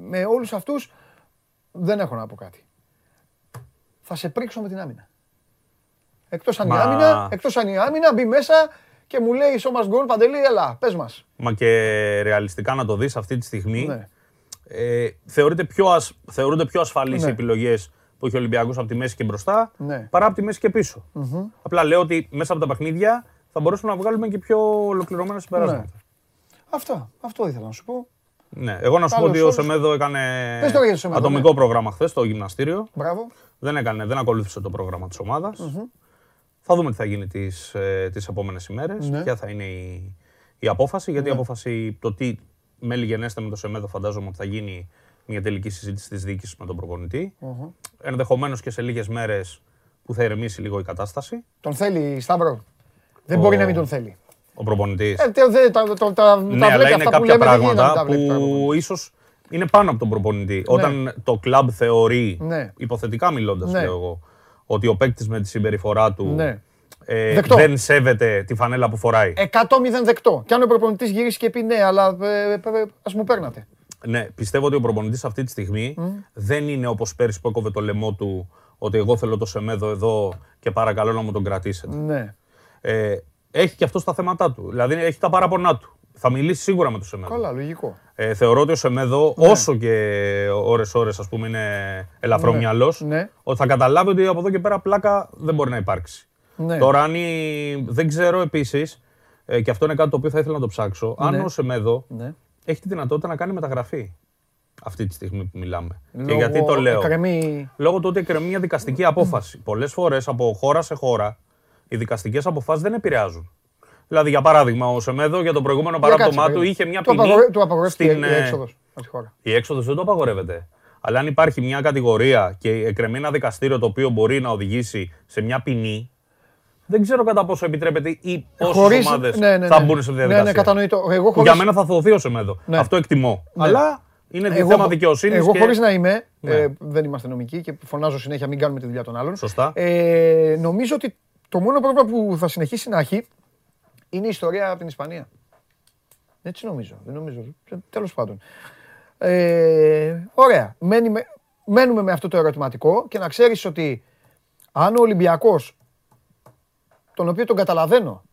με όλους αυτούς δεν έχω να πω κάτι. Θα σε πρίξω με την άμυνα. Εκτός αν η Μα- άμυνα, εκτός αν η άμυνα μπει μέσα και μου λέει so must go on, Παντελή, έλα, πες μας. Μα και ρεαλιστικά να το δεις αυτή τη στιγμή, Ναι. ε, θεωρείται πιο ασ, θεωρούνται πιο ασφαλείς Ναι. οι επιλογές που έχει ο Ολυμπιακός από τη μέση και μπροστά, Ναι. παρά από τη μέση και πισω Απλά λέω ότι μέσα από τα παιχνίδια θα μπορούσαμε να βγάλουμε και πιο ολοκληρωμένα συμπεράσματα. Αυτό, αυτό ήθελα να σου πω. Ναι. Εγώ να σου πω Άλλος ότι ο όρος. Σεμέδο έκανε Πες τώρα για το Σεμέδο, ατομικό ναι. πρόγραμμα χθες στο γυμναστήριο. Μπράβο. Δεν, έκανε, δεν ακολούθησε το πρόγραμμα της ομάδας. Θα δούμε τι θα γίνει τις, ε, τις επόμενες ημέρες, Ναι. ποια θα είναι η, η απόφαση, γιατί η απόφαση, το τι μέλη γενέστε με το Σεμέδο φαντάζομαι ότι θα γίνει μια τελική συζήτηση της διοίκησης με τον προπονητη Ενδεχομένως και σε λίγες μέρες που θα ηρεμήσει λίγο η κατάσταση. Τον θέλει, Σταύρο. Δεν Ο- μπορεί να μην τον θέλει. Ο προπονητής. Ε, τε- δε- τα, τα, τα, ναι, τα αλλά βλέπει είναι αυτά που κάποια λέμε, δεν γίνεται να πράγματα τα βλέπει που πράγματα. ίσως είναι πάνω από τον προπονητή. Όταν το κλαμπ θεωρεί, Ναι. υποθετικά μιλώντας Ναι. λέω εγώ, ότι ο παίκτης με τη συμπεριφορά του Ναι. ε, Δεκτό. δεν σέβεται τη φανέλα που φοράει. 100-0 δεκτό. Κι αν ο προπονητής γυρίσει και πει ναι, αλλά ε, ε, ε, ας μου παίρνατε. Ναι, πιστεύω ότι ο προπονητής αυτή τη στιγμή δεν είναι όπως πέρυσι που έκοβε το λαιμό του ότι εγώ θέλω το Σεμέδο εδώ και παρακαλώ να μου τον κρατήσετε. Ναι. Ε, έχει και αυτό στα θέματα του. Δηλαδή έχει τα παράπονά του. Θα μιλήσει σίγουρα με το Σεμέδο. Καλά, λογικό. Ε, θεωρώ ότι ο Σεμέδο, Ναι. όσο και ώρες-ώρες ας πούμε είναι ελαφρόμυαλος, Ναι. ότι θα καταλάβει ότι από εδώ και πέρα πλάκα δεν μπορεί να υπάρξει. Ναι. Τώρα αν η... δεν ξέρω επίσης, ε, και αυτό είναι κάτι το οποίο θα ήθελα να το ψάξω, αν Ναι. ο Σεμέδο Ναι. έχει τη δυνατότητα να κάνει μεταγραφή αυτή τη στιγμή που μιλάμε. και Λόγω γιατί το λέω; εκκρεμεί- Λόγω του ότι εκκρεμεί μια δικαστική απόφαση. Πολλές φορές από χώρα σε χώρα οι δικαστικές αποφάσεις δεν επηρεάζουν. Δηλαδή, για παράδειγμα, ο Σεμέδο για το προηγούμενο Για παράπτωμά κάτσε, του περίμενε. είχε μια Του ποινή. απαγορε- Του απαγορεύτηκε στην, η ε, έξοδος από τη χώρα. η έξοδος δεν το απαγορεύεται. Αλλά αν υπάρχει μια κατηγορία και εκκρεμεί ένα δικαστήριο το οποίο μπορεί να οδηγήσει σε μια ποινή, δεν ξέρω κατά πόσο επιτρέπεται ή πόσες Χωρίς- ομάδες ναι, ναι, θα ναι. μπουν σε Ναι, διαδικασία. ναι, κατανοητό. Εγώ Που χωρίς- Για μένα θα θωθεί ο Σεμέδο. Ναι. Αυτό εκτιμώ. Αλλά είναι Εγώ- θέμα δικαιοσύνης. Εγώ και... χωρίς να είμαι, Ναι. ε, δεν είμαστε νομικοί και φωνάζω συνέχεια μην κάνουμε τη δουλειά των άλλων. Σωστά. Ε, νομίζω ότι το μόνο πρόβλημα που θα συνεχίσει να έχει είναι η ιστορία από την Ισπανία. Έτσι νομίζω. Δεν νομίζω. Ε, Τέλος πάντων. Ε, ωραία. Μένει με- μένουμε με αυτό το ερωτηματικό και να ξέρεις ότι αν ο Ολυμπιακός, τον οποίο τον καταλαβαίνω,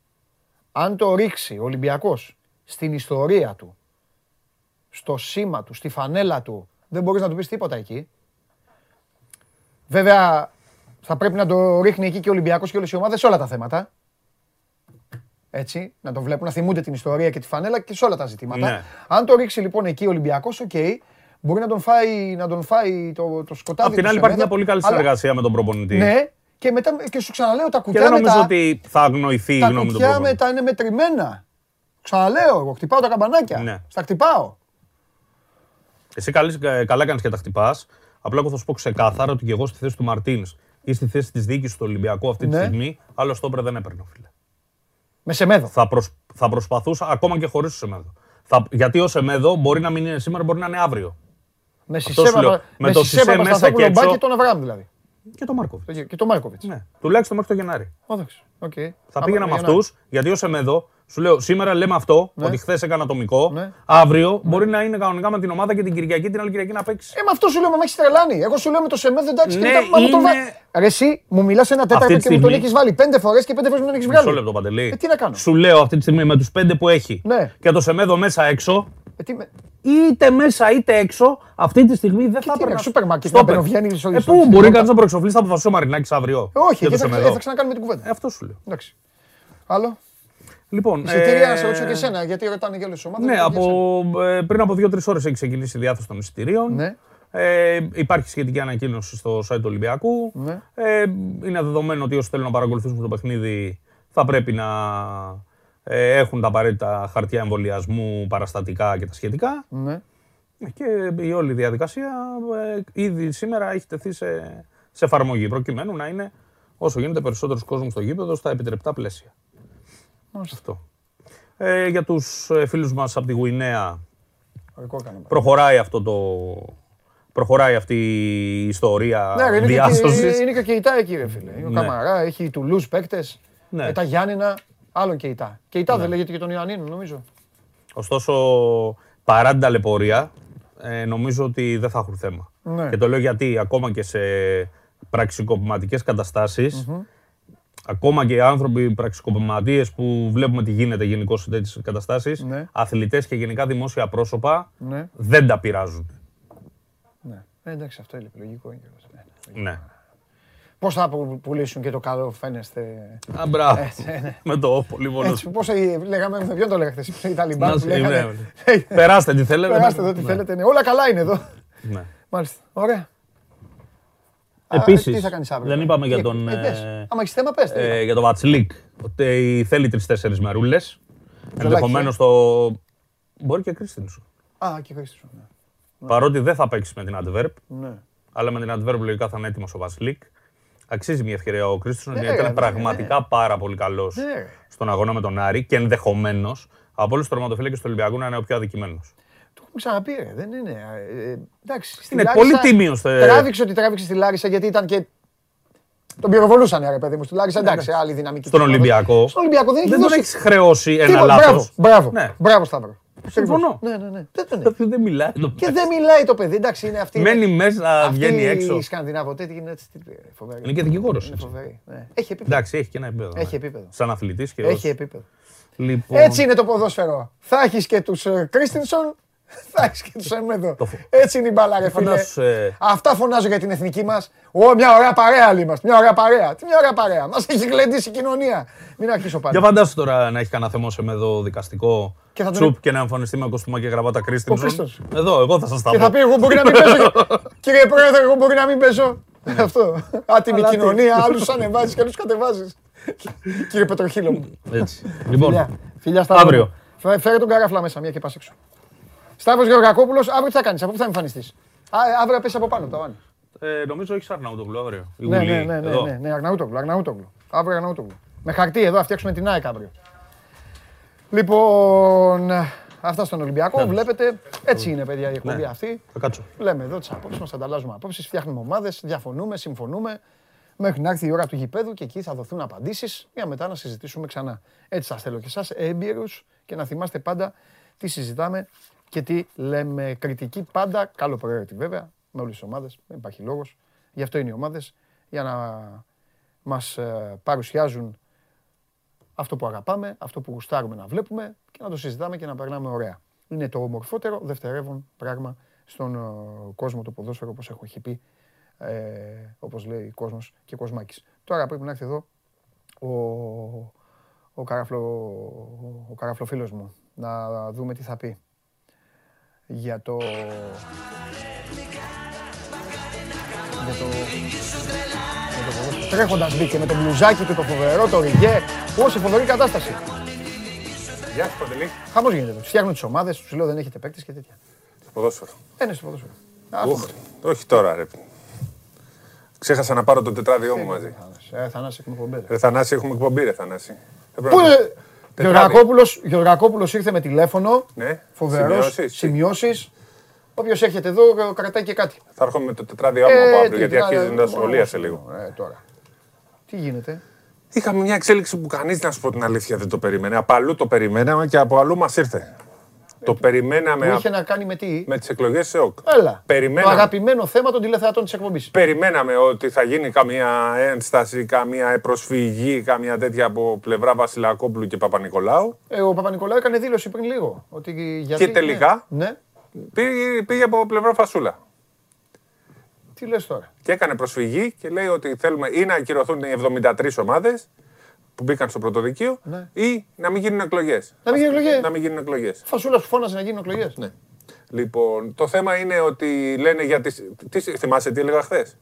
αν το ρίξει ο Ολυμπιακός στην ιστορία του, στο σήμα του, στη φανέλα του, δεν μπορείς να του πεις τίποτα εκεί. Βέβαια, θα πρέπει να το ρίχνει εκεί και ο Ολυμπιακός και όλες οι ομάδες σε όλα τα θέματα. Έτσι, να το βλέπουν, να θυμούνται την ιστορία και τη φανέλα και σε όλα τα ζητήματα. Ναι. Αν το ρίξει λοιπόν εκεί ο Ολυμπιακός, οκ, μπορεί να τον φάει, να τον φάει το, το σκοτάδι Απ' την του άλλη, υπάρχει Σεμέδο, μια πολύ καλή αλλά- συνεργασία με τον προπονητή. Ναι, και, μετά, και σου ξαναλέω τα Και κουκιά δεν νομίζω μετά, ότι θα αγνοηθεί η τα γνώμη του κουκιά προπονητή. μετά είναι μετρημένα. Ξαναλέω εγώ, χτυπάω τα καμπανάκια. Ναι. Στα χτυπάω. Εσύ καλή- ε, καλά κάνεις και τα χτυπάς. Απλά εγώ θα σου πω ξεκάθαρα ότι και εγώ στη θέση του Μαρτίνς ή στη θέση της διοίκησης του Ολυμπιακού αυτή τη Ναι. στιγμή, άλλο στόπερ δεν έπαιρνε, φίλε. Με Σεμέδο. Θα, προσ- θα προσπαθούσα ακόμα και χωρίς το Σεμέδο. Θα, γιατί ο Σεμέδο μπορεί να μην είναι σήμερα, μπορεί να είναι αύριο. Με Αυτό Σισέ σου λέω. Παπα- Με με το Σισέ Σισέ μέσα Παπασταθόπουλο και έξω. Μπάκη, τον Αβραάμ δηλαδή. Και το Μάρκοβιτς. Το- Και τον Μάρκοβιτς. Ναι. Τουλάχιστον μέχρι το Γενάρη. Εντάξει. οκ. Θα Άμα- πήγαινα με για να- αυτούς, γιατί ο Σεμέδο, σου λέω, σήμερα λέμε αυτό, ότι χθες έκανε ατομικό. Ναι. Αύριο μπορεί να είναι κανονικά με την ομάδα και την Κυριακή, την άλλη Κυριακή να παίξει. Ε, με αυτό σου λέω, μα με έχεις τρελάνει. Εγώ σου λέω με το Σεμέδο, εντάξει, Ναι, και μετά, μα μου τον είναι- βά- Ρε, εσύ μου μιλάς ένα τέταρτο Αυτή και τη μου τον στιγμή- έχεις βάλει πέντε φορές και πέντε φορές μου τον έχεις βγάλει. Μισό λεπτό, Παντελή. Ε, τι να κάνω; Σου λέω αυτή τη στιγμή με τους πέντε που έχει Ναι. και το Σεμέδο μέσα έξω, Ε, τι με- είτε μέσα είτε έξω, αυτή τη στιγμή δεν θα τι είναι, έπαιρνα. σούπερ μάρκετ, Στόπερ. να μπαινοβγαίνει στο- Ε, στο- πού στην μπορεί πόρτα. κανεί να προεξοφλήσει, θα αποφασίσει ο Μαρινάκης αύριο. Ε, Όχι, για το γιατί θα, Σεμέδο. ε, θα ξανακάνουμε την κουβέντα. Ε, Αυτό σου λέω. Εντάξει. Άλλο; Λοιπόν, Εισιτήρια, ε, να σε ρωτήσω και εσένα, γιατί ρωτάνε και όλε τι ομάδε. Ναι, από, ε, πριν από δύο-τρεις ώρες έχει ξεκινήσει η διάθεση των εισιτηρίων. Ναι. Ε, υπάρχει σχετική ανακοίνωση στο site του Ολυμπιακού. Ναι. Ε, είναι δεδομένο ότι όσοι θέλουν να παρακολουθήσουν το παιχνίδι θα πρέπει να ε, έχουν τα απαραίτητα χαρτιά εμβολιασμού, παραστατικά και τα σχετικά. Ναι. Και η όλη διαδικασία ε, ήδη σήμερα έχει τεθεί σε, σε εφαρμογή προκειμένου να είναι όσο γίνεται περισσότερος κόσμος στο γήπεδο στα επιτρεπτά πλαίσια. Αυτό. Ε, για τους ε, φίλους μας από τη Γουινέα Ρεκόρ κάναμε. Προχωράει αυτό το... Προχωράει αυτή η ιστορία Ναι, ρε, είναι, και, διάσωσης. είναι και ο Κεϊτά εκεί, ρε φίλε. Είναι ο Ναι. Καμαρά, έχει Τουλούς παίκτες. Ναι. Ε, τα Γιάννηνα, άλλον Κεϊτά. Κεϊτά δεν λέγεται και τον Ιωαννίνο, νομίζω. Ωστόσο, παρά την ταλαιπωρία, ε, νομίζω ότι δεν θα έχουν θέμα. Ναι. Και το λέω γιατί ακόμα και σε πραξικοπηματικές καταστάσεις, ακόμα και οι άνθρωποι πραξικοπηματίες που βλέπουμε τι γίνεται γενικώς σε τέτοιες καταστάσεις, Ναι. αθλητές και γενικά δημόσια πρόσωπα Ναι. δεν τα πειράζουν. ναι. Ε, εντάξει, αυτό είναι λογικό. είναι και αυτό. Ναι. Ναι. Πώς θα που- πουλήσουν και το καλό φαίνεστε. Α, μπράβο. Έτσι, ε, ναι. Με το πολύ μόνο. Έτσι, πώς ε, λέγαμε, με ποιον το λέγατε εσείς, οι Ταλιμπάν Να που σε- λέγανε; ναι, ναι. Περάστε τι θέλετε. Περάστε εδώ τι Ναι. θέλετε. ναι. Όλα καλά είναι εδώ. Ναι. Μάλιστα. Ωραία. Α, Επίσης, τι θα κάνεις αύριο. δεν είπαμε για Τι- τον, ε, πες. ε, Άμα έχεις θέμα, πες. τι. ε, για το Βατσλίκ. Ότι θέλει τρει-τέσσερι μερούλες. Ενδεχομένως το. Μπορεί και Κρίστινσον. Α, και Χρήστος. ναι. Παρότι δεν θα παίξεις με την Adverb, Ναι. αλλά με την Adverb λογικά θα είναι έτοιμος ο Βασιλίκ. Αξίζει μια ευκαιρία ο Κρίστινσον, Ναι, γιατί ρε, ήταν ναι, πραγματικά πάρα πολύ καλός Ναι, ρε. στον αγώνα με τον Άρη και ενδεχομένως από όλους τους τερματοφύλακες του Ολυμπιακού να είναι ο πιο αδικημένος. Το έχουμε ξαναπεί, ρε. Δεν είναι. ε, εντάξει, στη Είναι Λάρισα πολύ τίμιος, ε. Τράβηξε ότι τράβηξε στη Λάρισα γιατί ήταν και. Τον πυροβολούσαν, ρε παιδί μου, στη Λάρισα. Εντάξει, άλλη δυναμική. Στον της Ολυμπιακό. ομάδας. Στον Ολυμπιακό δεν έχει Δεν τον δώσει. έχεις χρεώσει ένα Τίποτα. Μπράβο, λάθος. μπράβο. Ναι. Μπράβο, Σταύρο. Συμφωνώ. Ναι, ναι, ναι. Δεν τον έχει. Δεν μιλάει. το Και παιδί. δεν μιλάει το παιδί, εντάξει, είναι αυτή. Μένει είναι- μέσα, αυτή βγαίνει έξω. Η Σκανδινάβο, τι είναι έτσι. τι- Φοβερή. Είναι και δικηγόρος. Είναι φοβερή. ναι. Έχει επίπεδο. Εντάξει, έχει και ένα επίπεδο. Έχει ναι. επίπεδο. Σαν αθλητής και Έχει ως- επίπεδο. Λοιπόν, Έτσι είναι το ποδόσφαιρο. Θα έχεις και τους Κρίστινσον, θα έχεις και τους Εμέδο. Το φο- Έτσι είναι η μπάλα, ρε φίλε. Φαντάσου, ε, Αυτά φωνάζω για την εθνική μας. Ω, μια ωραία παρέα όλοι είμαστε. Μια ωραία παρέα. Τι μια ωραία παρέα. Μας έχει γλεντήσει η κοινωνία. Μην αρχίσω πάλι. Για φαντάσου τώρα να έχει κανένα θεμό σε με εδώ δικαστικό Και θα τον- τσουπ και να εμφανιστεί με κοστούμά και γραβάτα Κρίστινσον. Κρίστινσον. Εδώ, εγώ θα σας τα Και πω. θα πει: Εγώ μπορεί να μην παίζω. Κύριε Πρόεδρε, εγώ μπορεί να μην παίζω. Αυτό. Άτιμη Αλλά τι. κοινωνία. Άλλους ανεβάζεις και άλλους κατεβάζεις. Κύριε Πετροχύλο μου. Έτσι. Λοιπόν, Φιλιά. Φιλιά Σταύρο. Αύριο. Φε- Φέρε τον καράφλα μέσα, μια και πας έξω. Σταύρος Γεωργακόπουλος, αύριο τι θα κάνεις, από πού θα εμφανιστείς. Α, ε, αύριο πέσει από πάνω, το βάνει. ε, νομίζω έχεις Αρναούτογλου αύριο. Η Ναι, Γουλή, ναι, ναι, ναι, εδώ. ναι, ναι, Αρναούτογλου, Αρναούτογλου. Αύριο Αρναούτογλου. Με χαρτί εδώ, θα φτιάξουμε την ΑΕΚ αύριο. Λοιπόν, αυτά στον Ολυμπιακό, βλέπετε, έτσι είναι παιδιά η εκπομπή Ναι. αυτή. Θα κάτσω. Λέμε εδώ τις απόψεις μας, ανταλλάζουμε απόψεις, φτιάχνουμε ομάδες, διαφωνούμε, συμφωνούμε. Μέχρι να έρθει η ώρα του γηπέδου και εκεί θα δοθούν απαντήσεις για μετά να συζητήσουμε ξανά. Έτσι σας θέλω και εσάς, έμπειρους και να θυμάστε πάντα τι συζητάμε και τι λέμε. Κριτική πάντα, καλό προαίρετη βέβαια, με όλες τις ομάδες. Δεν υπάρχει λόγος. Γι' αυτό είναι οι ομάδες, για να μας παρουσιάζουν αυτό που αγαπάμε, αυτό που γουστάρουμε να βλέπουμε και να το συζητάμε και να περνάμε ωραία. Είναι το ομορφότερο δευτερεύον πράγμα στον ε, κόσμο του ποδόσφαιρο, όπως έχω έχει πει, ε, όπως λέει ο κόσμος και Κοσμάκης. Τώρα πρέπει να έρθει εδώ ο, ο, καραφλο, ο καραφλοφίλος μου, να δούμε τι θα πει για το... Για το... για το ποδόσφαιρο. Τρέχοντας μπήκε με το μπλουζάκι του, το φοβερό, το ριγέ. Όση φοβερή κατάσταση. Γεια σου, Παντελή. Χαμός γίνεται εδώ. Φτιάχνουν τις ομάδες, τους λέω δεν έχετε παίκτες και τέτοια. Στο ποδόσφαιρο. Ε, ναι, στο ποδόσφαιρο. Α, Ουχ, όχι τώρα, ρε. Ξέχασα να πάρω το τετράδιό μου μαζί. Ε, Θανάση, έχουμε εκπομπές. Ρε Θανάση, έχουμε εκπομπή, ρε Θανάση. Δεν πρέπει Πού να- είναι, Τετράδι. Γεωργακόπουλος, Γεωργακόπουλος ήρθε με τηλέφωνο, Ναι, φοβερός, σημειώσεις. σημειώσεις. Όποιος έρχεται εδώ ε, κρατάει και κάτι. Θα έρχομαι με το τετράδιό μου Ε, από αύριο, τι, γιατί να- αρχίζει τα σχολεία όχι, σε λίγο. Ε, τώρα. Τι γίνεται; Είχαμε μια εξέλιξη που κανείς, να σου πω την αλήθεια, δεν το περίμενε. Από αλλού το περιμέναμε και από αλλού μας ήρθε. Το περιμέναμε Που α- είχε να κάνει με τι; με τις εκλογές σε ΟΚ. Έλα. Το Περιμέναμε, αγαπημένο θέμα των τηλεθεατών της εκπομπής. περιμέναμε ότι θα γίνει καμία ένσταση, καμία προσφυγή, καμία τέτοια από πλευρά Βασιλακόπουλου και Παπα-Νικολάου. Ε, ο Παπα-Νικολάου έκανε δήλωση πριν λίγο. Ότι γιατί, Και τελικά; Ναι. ναι. Πήγε, πήγε από πλευρά Φασούλα. Τι λες τώρα; Και έκανε προσφυγή και λέει ότι θέλουμε ή να ακυρωθούν οι 73 ομάδες που μπήκαν στο πρωτοδικείο Ναι. ή να μην γίνουν εκλογές. Να μην γίνουν εκλογές. Να μην γίνουν εκλογές. Φασούλας που φώναζε να γίνουν εκλογές. Ναι. Λοιπόν, το θέμα είναι ότι λένε για τις... Τι, θυμάσαι τι έλεγα χθες;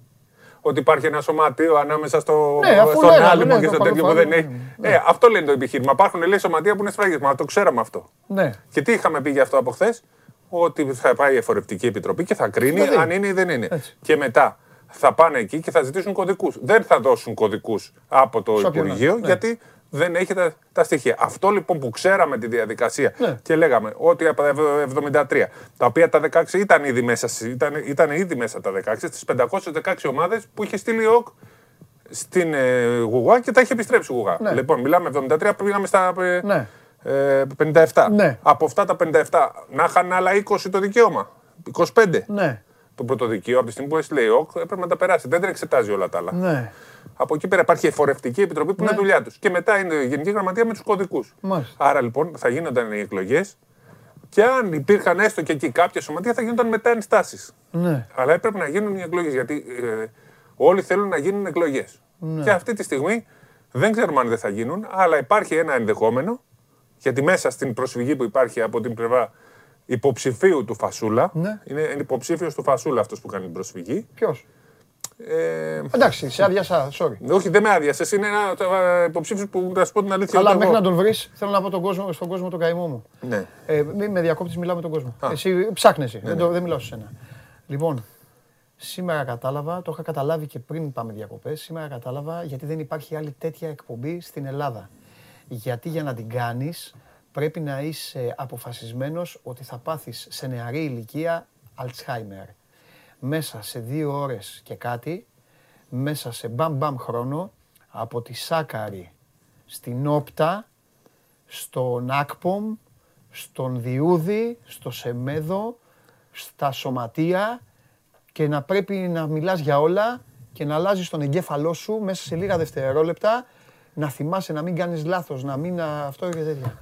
Ότι υπάρχει ένα σωματείο ανάμεσα στο, Ναι, αφού στον λέγαμε, άλυμο ναι, και το στο τέτοιο που παροφάνη, δεν έχει. Ε, αυτό λένε το επιχείρημα. Υπάρχουν λέει σωματεία που είναι σφραγίσμα. Το ξέραμε αυτό. Ναι. Και τι είχαμε πει γι' αυτό από χθες, Ότι θα πάει η Εφορευτική Επιτροπή και θα κρίνει Δηλαδή. αν είναι ή δεν είναι. Και μετά θα πάνε εκεί και θα ζητήσουν κωδικούς. Δεν θα δώσουν κωδικούς από το Σε όποιον Υπουργείο, άλλο, ναι. γιατί δεν έχει τα, τα στοιχεία. Αυτό λοιπόν που ξέραμε τη διαδικασία Ναι. και λέγαμε ότι από τα 73, τα οποία τα 16 ήταν ήδη μέσα, στις- ήταν, ήταν ήδη μέσα τα 16, στις 516 ομάδες που είχε στείλει ο ΟΚ στην ε, Γουγά και τα είχε επιστρέψει η Γουγά. Ναι. Λοιπόν, μιλάμε 73, πήγαμε στα ε, Ναι. ε, 57. Ναι. Από αυτά τα 57, να είχαν άλλα 20 το δικαίωμα. 25. Ναι. Το πρώτο δικαίωμα, από τη στιγμή που έστειλε η ΟΚ, έπρεπε να τα περάσει. Δεν τα εξετάζει όλα τα άλλα. Ναι. Από εκεί πέρα υπάρχει η εφορευτική επιτροπή που είναι δουλειά τους. Και μετά είναι η Γενική Γραμματεία με τους κωδικούς. Μάλιστα. Άρα λοιπόν θα γίνονταν οι εκλογές και αν υπήρχαν έστω και εκεί κάποια σωματεία θα γίνονταν μετά ενστάσεις. Ναι. Αλλά έπρεπε να γίνουν οι εκλογές γιατί ε, όλοι θέλουν να γίνουν εκλογές. Ναι. Και αυτή τη στιγμή δεν ξέρουμε αν δεν θα γίνουν, αλλά υπάρχει ένα ενδεχόμενο γιατί μέσα στην προσφυγή που υπάρχει από την πλευρά υποψηφίου του Φασούλα. Ναι. Είναι υποψήφιος του Φασούλα αυτός που κάνει την προσφυγή. Ποιος; Ε, Εντάξει, σε άδειασα, sorry. όχι, δεν με άδειασε. Είναι ένα υποψήφιο που να σου πω την αλήθεια. Αλλά ούτε μέχρι εγώ. να τον βρεις, θέλω να πω τον κόσμο, στον κόσμο τον καημό μου. Ναι. Ε, μην με διακόπτεις, μιλάω με τον κόσμο. Εσύ ψάχνεσαι, Ναι, δεν, το, δεν μιλάω σε σένα. Λοιπόν, σήμερα κατάλαβα, το είχα καταλάβει και πριν πάμε διακοπές. Σήμερα κατάλαβα γιατί δεν υπάρχει άλλη τέτοια εκπομπή στην Ελλάδα. Γιατί για να την κάνεις πρέπει να είσαι αποφασισμένος ότι θα πάθεις σε νεαρή ηλικία Αλτσχάιμερ. Μέσα σε δύο ώρες και κάτι, μέσα σε μπαμ μπαμ χρόνο, από τη Σάκαρη στην Όπτα, στον Άκπομ, στον Διούδη, στο Σεμέδο, στα Σωματεία και να πρέπει να μιλάς για όλα και να αλλάζεις τον εγκέφαλό σου μέσα σε λίγα δευτερόλεπτα, να θυμάσαι να μην κάνεις λάθος, να μην α, αυτό και τέτοια.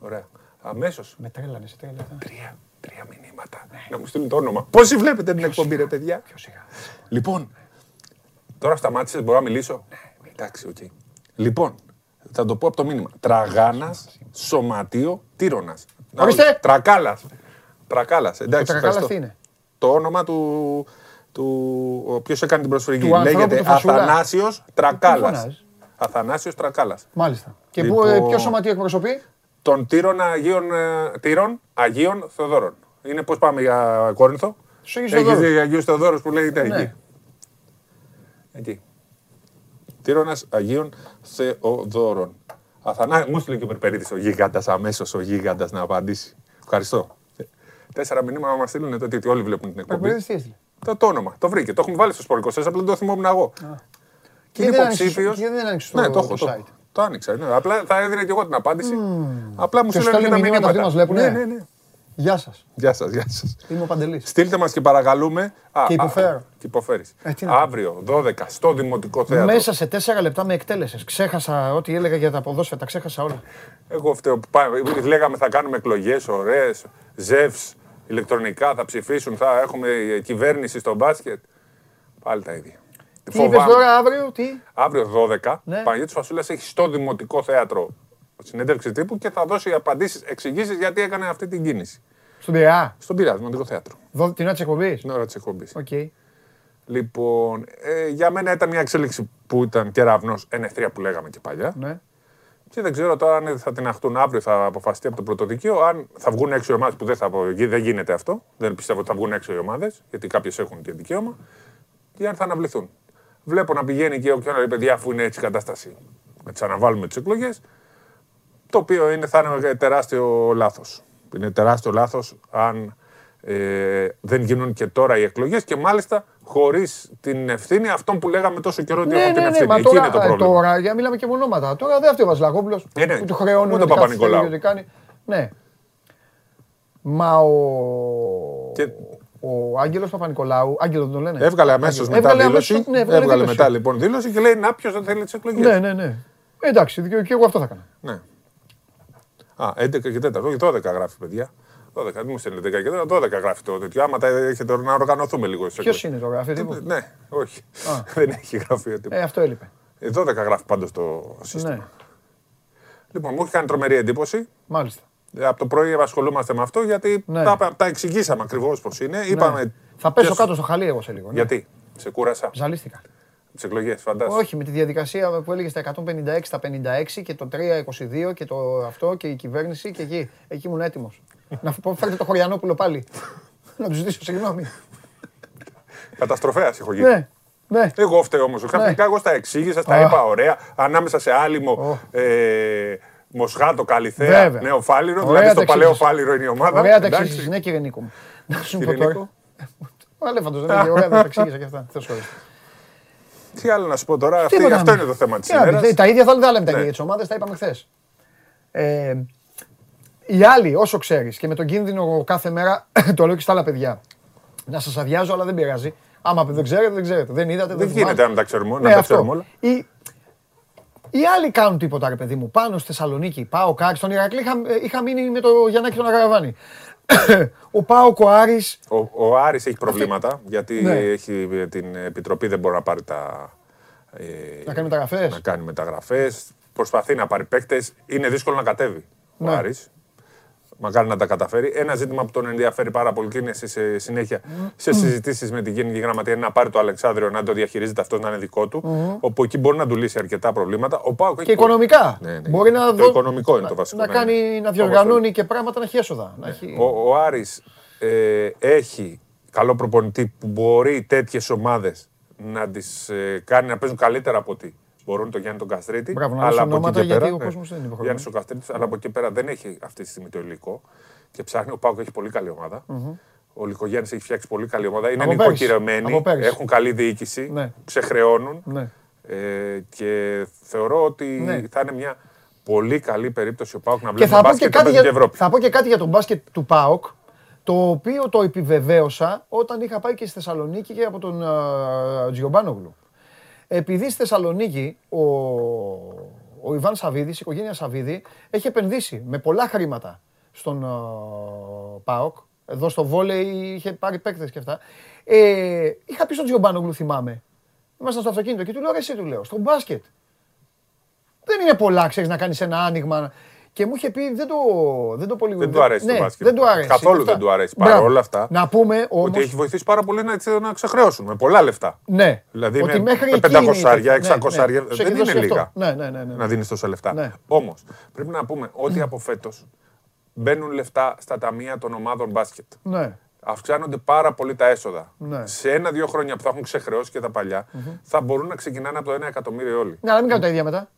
Ωραία. Αμέσως. Με τρέλανε σε τρία λεπτά. Τρία, τρία μηνύματα. Να μου στείλουν το όνομα. Πόσοι βλέπετε την εκπομπή, ρε παιδιά; Πιο σιγά. Λοιπόν, τώρα σταμάτησες, μπορώ να μιλήσω; Εντάξει, οκ. Λοιπόν, θα το πω από το μήνυμα. Τραγάνας, σωματείο, τύρονα. Ορίστε. Τρακάλας. Τρακάλας. Εντάξει, Το Τρακάλας ευχαριστώ. τι είναι; Το όνομα του. του Ποιος έκανε την προσφυγή. Του ανθρώπου Λέγεται του Φασούλα. Αθανάσιος Τρακάλας. φωνάζεις; Αθανάσιος Τρακάλας. Μάλιστα. Και πού, ε, Λοιπόν, ποιο σωματείο εκπροσωπεί; Των τύρων Αγίων, ε, τύρων Αγίων Θεοδόρων. Είναι πώς πάμε για Κόρινθο; Στους Αγίους Έχεις Θεοδόρους. δει Αγίους Θεοδόρου που λέγεται Ναι. εκεί; Εκεί. Τύρονα Αγίων Θεοδόρων. Αθανά, μου στείλε και ο Περπερίδης ο γίγαντας αμέσως ο γίγαντας να απαντήσει. Ευχαριστώ. Ε, Τέσσερα μηνύματα μας στείλουν τότε ότι όλοι βλέπουν την εκπομπή. Περπερίδης τι έστειλε; Το, το όνομα, το βρήκε. Το έχουμε βάλει στο Σπορικό 24, απλά δεν το θυμόμουν εγώ. Και είναι δεν άνοιξες- υποψήφιος. και δεν άνοιξες το- Ναι, το έχω. το Το, site. Το άνοιξα. Ναι. Απλά θα έδινε και εγώ την απάντηση. Απλά μου Και σου στείλανε και τα στέλνουν μηνύματα αυτοί μηνύματα. μας βλέπουνε. Ναι, ναι, ναι. Γεια σας. Γεια σας, γεια σας. Είμαι ο Παντελής. Στείλτε μας και παρακαλούμε. Α, Και α, υποφέρω. Και υποφέρεις. Ε, τι να κάνω. Αύριο, 12, στο Δημοτικό Θέατρο. Μέσα σε τέσσερα λεπτά με εκτέλεσες. Ξέχασα ό,τι έλεγα για τα ποδόσφαιρα, τα ξέχασα όλα. Εγώ φταίω που πάμε. Λέγαμε θα κάνουμε εκλογές ωραίες, ζεύς, ηλεκτρονικά, θα ψηφίσουν, θα έχουμε ε, κυβέρνηση στο μπάσκετ. Πάλι τα ίδια. Τι είπες τώρα αύριο, τι; Αύριο 12, Ναι. Παναγιώτης Φασούλας έχει στο Δημοτικό Θέατρο συνέντευξη τύπου και θα δώσει απαντήσεις, εξηγήσεις γιατί έκανε αυτή την κίνηση. Στον Πειραιά. Στον Πειραιά, Δημοτικό Θέατρο. Δω- Την ώρα της εκπομπής. Την ώρα της εκπομπής. Οκ. Λοιπόν, ε, για μένα ήταν μια εξέλιξη που ήταν κεραυνός, N3 που λέγαμε και παλιά. Ναι. Και δεν ξέρω τώρα αν θα την αχτούν αύριο, θα αποφασιστεί από το πρωτοδικείο. Αν θα βγουν έξω οι ομάδες που δεν, θα, απο- δεν γίνεται αυτό. Δεν πιστεύω ότι θα βγουν έξω οι ομάδες, γιατί κάποιες έχουν και δικαίωμα. Και αν θα αναβληθούν. Βλέπω να πηγαίνει και ο λέει παιδιά, αφού είναι έτσι η κατάσταση. Να τι αναβάλουμε τις εκλογές. Το οποίο είναι, θα είναι τεράστιο λάθος. Είναι τεράστιο λάθος αν ε, δεν γίνουν και τώρα οι εκλογές και μάλιστα χωρίς την ευθύνη αυτών που λέγαμε τόσο καιρό ότι Ναι, έχουν την ναι, ναι, ευθύνη. μα Εκεί τώρα, είναι το ε, πρόβλημα. τώρα, για μιλάμε και με ονόματα. Τώρα δεν φταίει ο Βασιλακόπουλος Ε, ναι. που του χρεώνουν Ούτε ο ότι κάθε Παπα-Νικολάου. θέλει, ότι κάνει. Ναι. Μα ο... Και- Ο Άγγελος Παπα-Νικολάου, Άγγελο τον λένε. Έβγαλε αμέσως Άγγελο. μετά Έβγαλε δήλωση. αμέσως, ναι, έβγαλε έβγαλε δήλωση. μετά λοιπόν δήλωση και λέει Να ποιος δεν θέλει τις εκλογές. Ναι, ναι, ναι. Εντάξει, και και εγώ αυτό θα έκανα. ναι. Α, 11 και 4. Όχι, 12 γράφει, παιδιά. 12, μην μου στέλνετε 10 και 4, 12 γράφει το τέτοιο. Άμα τα έχετε να οργανωθούμε λίγο. στις Ποιος εκλογές. είναι το γράφει, τύπου. Ναι, όχι. Δεν έχει γραφείο τίποτα. Ε, αυτό έλειπε. Ε, 12 γράφει πάντως το σύστημα. Ναι, Λοιπόν, μου έχει κάνει τρομερή εντύπωση. μάλιστα. Ε, Από το πρωί ασχολούμαστε με αυτό γιατί Ναι. τα, τα εξηγήσαμε ακριβώς πώς είναι. Είπαμε. Θα πέσω ποιος- κάτω στο χαλί εγώ σε λίγο. ναι. Γιατί, σε κούρασα. Ζαλίστηκα. Τις εκλογές, φαντάζομαι. Όχι, με τη διαδικασία που έλεγε στα 156, στα 56 και το 322 και το αυτό και η κυβέρνηση και εκεί. Εκεί ήμουν έτοιμος. Να πω, φέρτε το Χωριανόπουλο πάλι. Να του ζητήσω συγγνώμη. Καταστροφέας έχω γίνει. Ναι. Ναι. Εγώ φταίω όμως. Ξαφνικά εγώ στα εξήγησα, στα είπα ωραία. Ανάμεσα σε άλυμο. Ε, Μοσχάτο, Καλυθέα, Βέβαια. Νέο Φάληρο. Ωραία Δηλαδή στο τα παλαιό εξήγησες. Φάληρο είναι η ομάδα. Ωραία τα Εντάξει. εξήγησες, ναι κύριε Νίκο μου. Να σου πω Κύριε τώρα. Νίκο. Ο Αλέφαντος δεν είναι ωραία, δεν τα εξήγησα και αυτά. Θεός χωρίς. Τι άλλο να σου πω τώρα, αυτή, Τίποτα, αυτό ναι. είναι το θέμα της Τι να ημέρας. πεις, Τα ίδια θα δεν λέμε τα Ναι. ίδια για τις ομάδες, τα είπαμε χθες. Ε, οι άλλοι, όσο ξέρεις, και με τον κίνδυνο κάθε μέρα, το λέω και στα άλλα παιδιά, να σας αδειάζω, αλλά δεν πειράζει. Άμα δεν ξέρετε, δεν ξέρετε. Δεν είδατε, Δεν δεν γίνεται θυμάστε. να τα ξέρουμε, Ναι, να τα αυτό. ξέρουμε όλα. Οι, οι άλλοι κάνουν τίποτα, ρε παιδί μου. Πάνω στη Θεσσαλονίκη, πάω Κάρι, στον Ηρακλή είχα, είχα μείνει με το Γιαννάκη τον Αγαραβάνη. ο Πάο ο Άρης, Ο, ο Άρης έχει προβλήματα γιατί Ναι. έχει ε, την επιτροπή, δεν μπορεί να πάρει τα. ε, να κάνει μεταγραφές. να κάνει μεταγραφές. Προσπαθεί να πάρει παίκτες. Είναι δύσκολο να κατέβει ο Ναι. Άρης. Μακάρι να τα καταφέρει. Ένα ζήτημα που τον ενδιαφέρει πάρα πολύ και είναι σε, σε συνέχεια σε συζητήσεις με την Γενική Γραμματεία είναι να πάρει το Αλεξάνδριο να το διαχειρίζεται αυτό να είναι δικό του. Όπου εκεί μπορεί να του λύσει αρκετά προβλήματα. Ο Πάοκ Και οικονομικά. Ναι, ναι. Μπορεί να το δω- οικονομικό είναι το βασικό. να, ναι, κάνει, ναι. να Όπως διοργανώνει και πράγματα να έχει έσοδα. Να έχει... ο, ο Άρης ε, έχει καλό προπονητή που μπορεί τέτοιες ομάδες να τις ε, κάνει να παίζουν καλύτερα από ότι μπορούν το Γιάννη τον Καστρίτη. Μπράβο, να αλλά λες από εκεί ονόματα, και γιατί πέρα, ο ναι, κόσμος δεν είναι ο υποχρεωμένος. Γιάννης ο Καστρίτης, αλλά από εκεί πέρα δεν έχει αυτή τη στιγμή το υλικό και ψάχνει. Ο Πάουκ έχει πολύ καλή ομάδα. Ο Λικογιάννης έχει φτιάξει πολύ καλή ομάδα. Είναι Από πέρυσι. νοικοκυρεμένοι, Από πέρυσι. έχουν καλή διοίκηση, Ναι. ξεχρεώνουν Ναι. ε, και θεωρώ ότι Ναι. θα είναι μια πολύ καλή περίπτωση ο Πάουκ να Και βλέπει θα πω και, μπάσκετ και κάτι παίζει για, και Ευρώπη. θα πω και κάτι για τον μπάσκετ του ΠΑΟΚ, το οποίο το επιβεβαίωσα όταν είχα πάει και στη Θεσσαλονίκη και από τον uh, Τζιομπάνογλου. Επειδή στη Θεσσαλονίκη ο, ο Ιβάν Σαββίδης, η οικογένεια Σαββίδη, έχει επενδύσει με πολλά χρήματα στον uh, ΠΑΟΚ. Εδώ στο βόλεϊ είχε πάρει παίκτες και αυτά. Ε, είχα πει στον Τζιομπάνογλου, θυμάμαι. Ήμασταν στο αυτοκίνητο και του λέω, «Ρε, εσύ του λέω, στο μπάσκετ. Δεν είναι πολλά, ξέρεις να κάνεις ένα άνοιγμα. Και μου είχε πει δεν το, δεν το πολύ Δεν του αρέσει το ναι, μπάσκετ. Δεν του αρέσει. Καθόλου Και αυτά. δεν του αρέσει. Μπράβο. Παρ' όλα αυτά, Να πούμε όμω. Ότι έχει βοηθήσει πάρα πολύ να, να ξεχρεώσουν με πολλά λεφτά. Ναι. Δηλαδή ότι με, μέχρι με εκεί είναι 500 η τέτοια. Ναι, 600 ναι. άρια Σου δεν έχει είναι δώσει αυτό. λίγα Ναι, ναι, ναι, ναι. να δίνεις τόσα λεφτά. Ναι. Όμως πρέπει να πούμε ότι από φέτος μπαίνουν λεφτά στα ταμεία των ομάδων μπάσκετ. ναι. Αυξάνονται πάρα πολύ τα έσοδα. Ναι. Σε ένα-δύο χρόνια που θα έχουν ξεχρεώσει και τα παλιά, θα μπορούν να ξεκινάνε από το 1 εκατομμύριο όλοι. Ναι, αλλά μην κάνω τα ίδια μετά.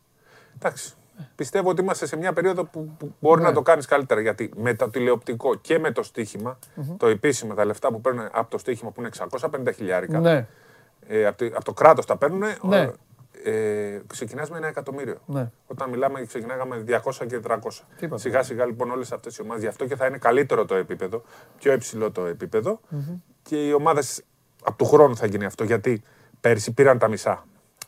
Εντάξει. Πιστεύω ότι είμαστε σε μια περίοδο που, που μπορεί Ναι. να το κάνεις καλύτερα. Γιατί με το τηλεοπτικό και με το στοιχημα το επίσημο, τα λεφτά που παίρνουν από το στοίχημα που είναι 650 χιλιάρικα, Ναι. ε, από, το- από το κράτος τα παίρνουν. Ναι. Ε, ξεκινάς με ένα εκατομμύριο. Ναι. Όταν μιλάμε, ξεκινάγαμε 200 και 300. Τίποτα. Σιγά σιγά λοιπόν όλες αυτές οι ομάδες. Γι' αυτό και θα είναι καλύτερο το επίπεδο, πιο υψηλό το επίπεδο. Και οι ομάδες από του χρόνου θα γίνει αυτό. Γιατί πέρσι πήραν τα μισά.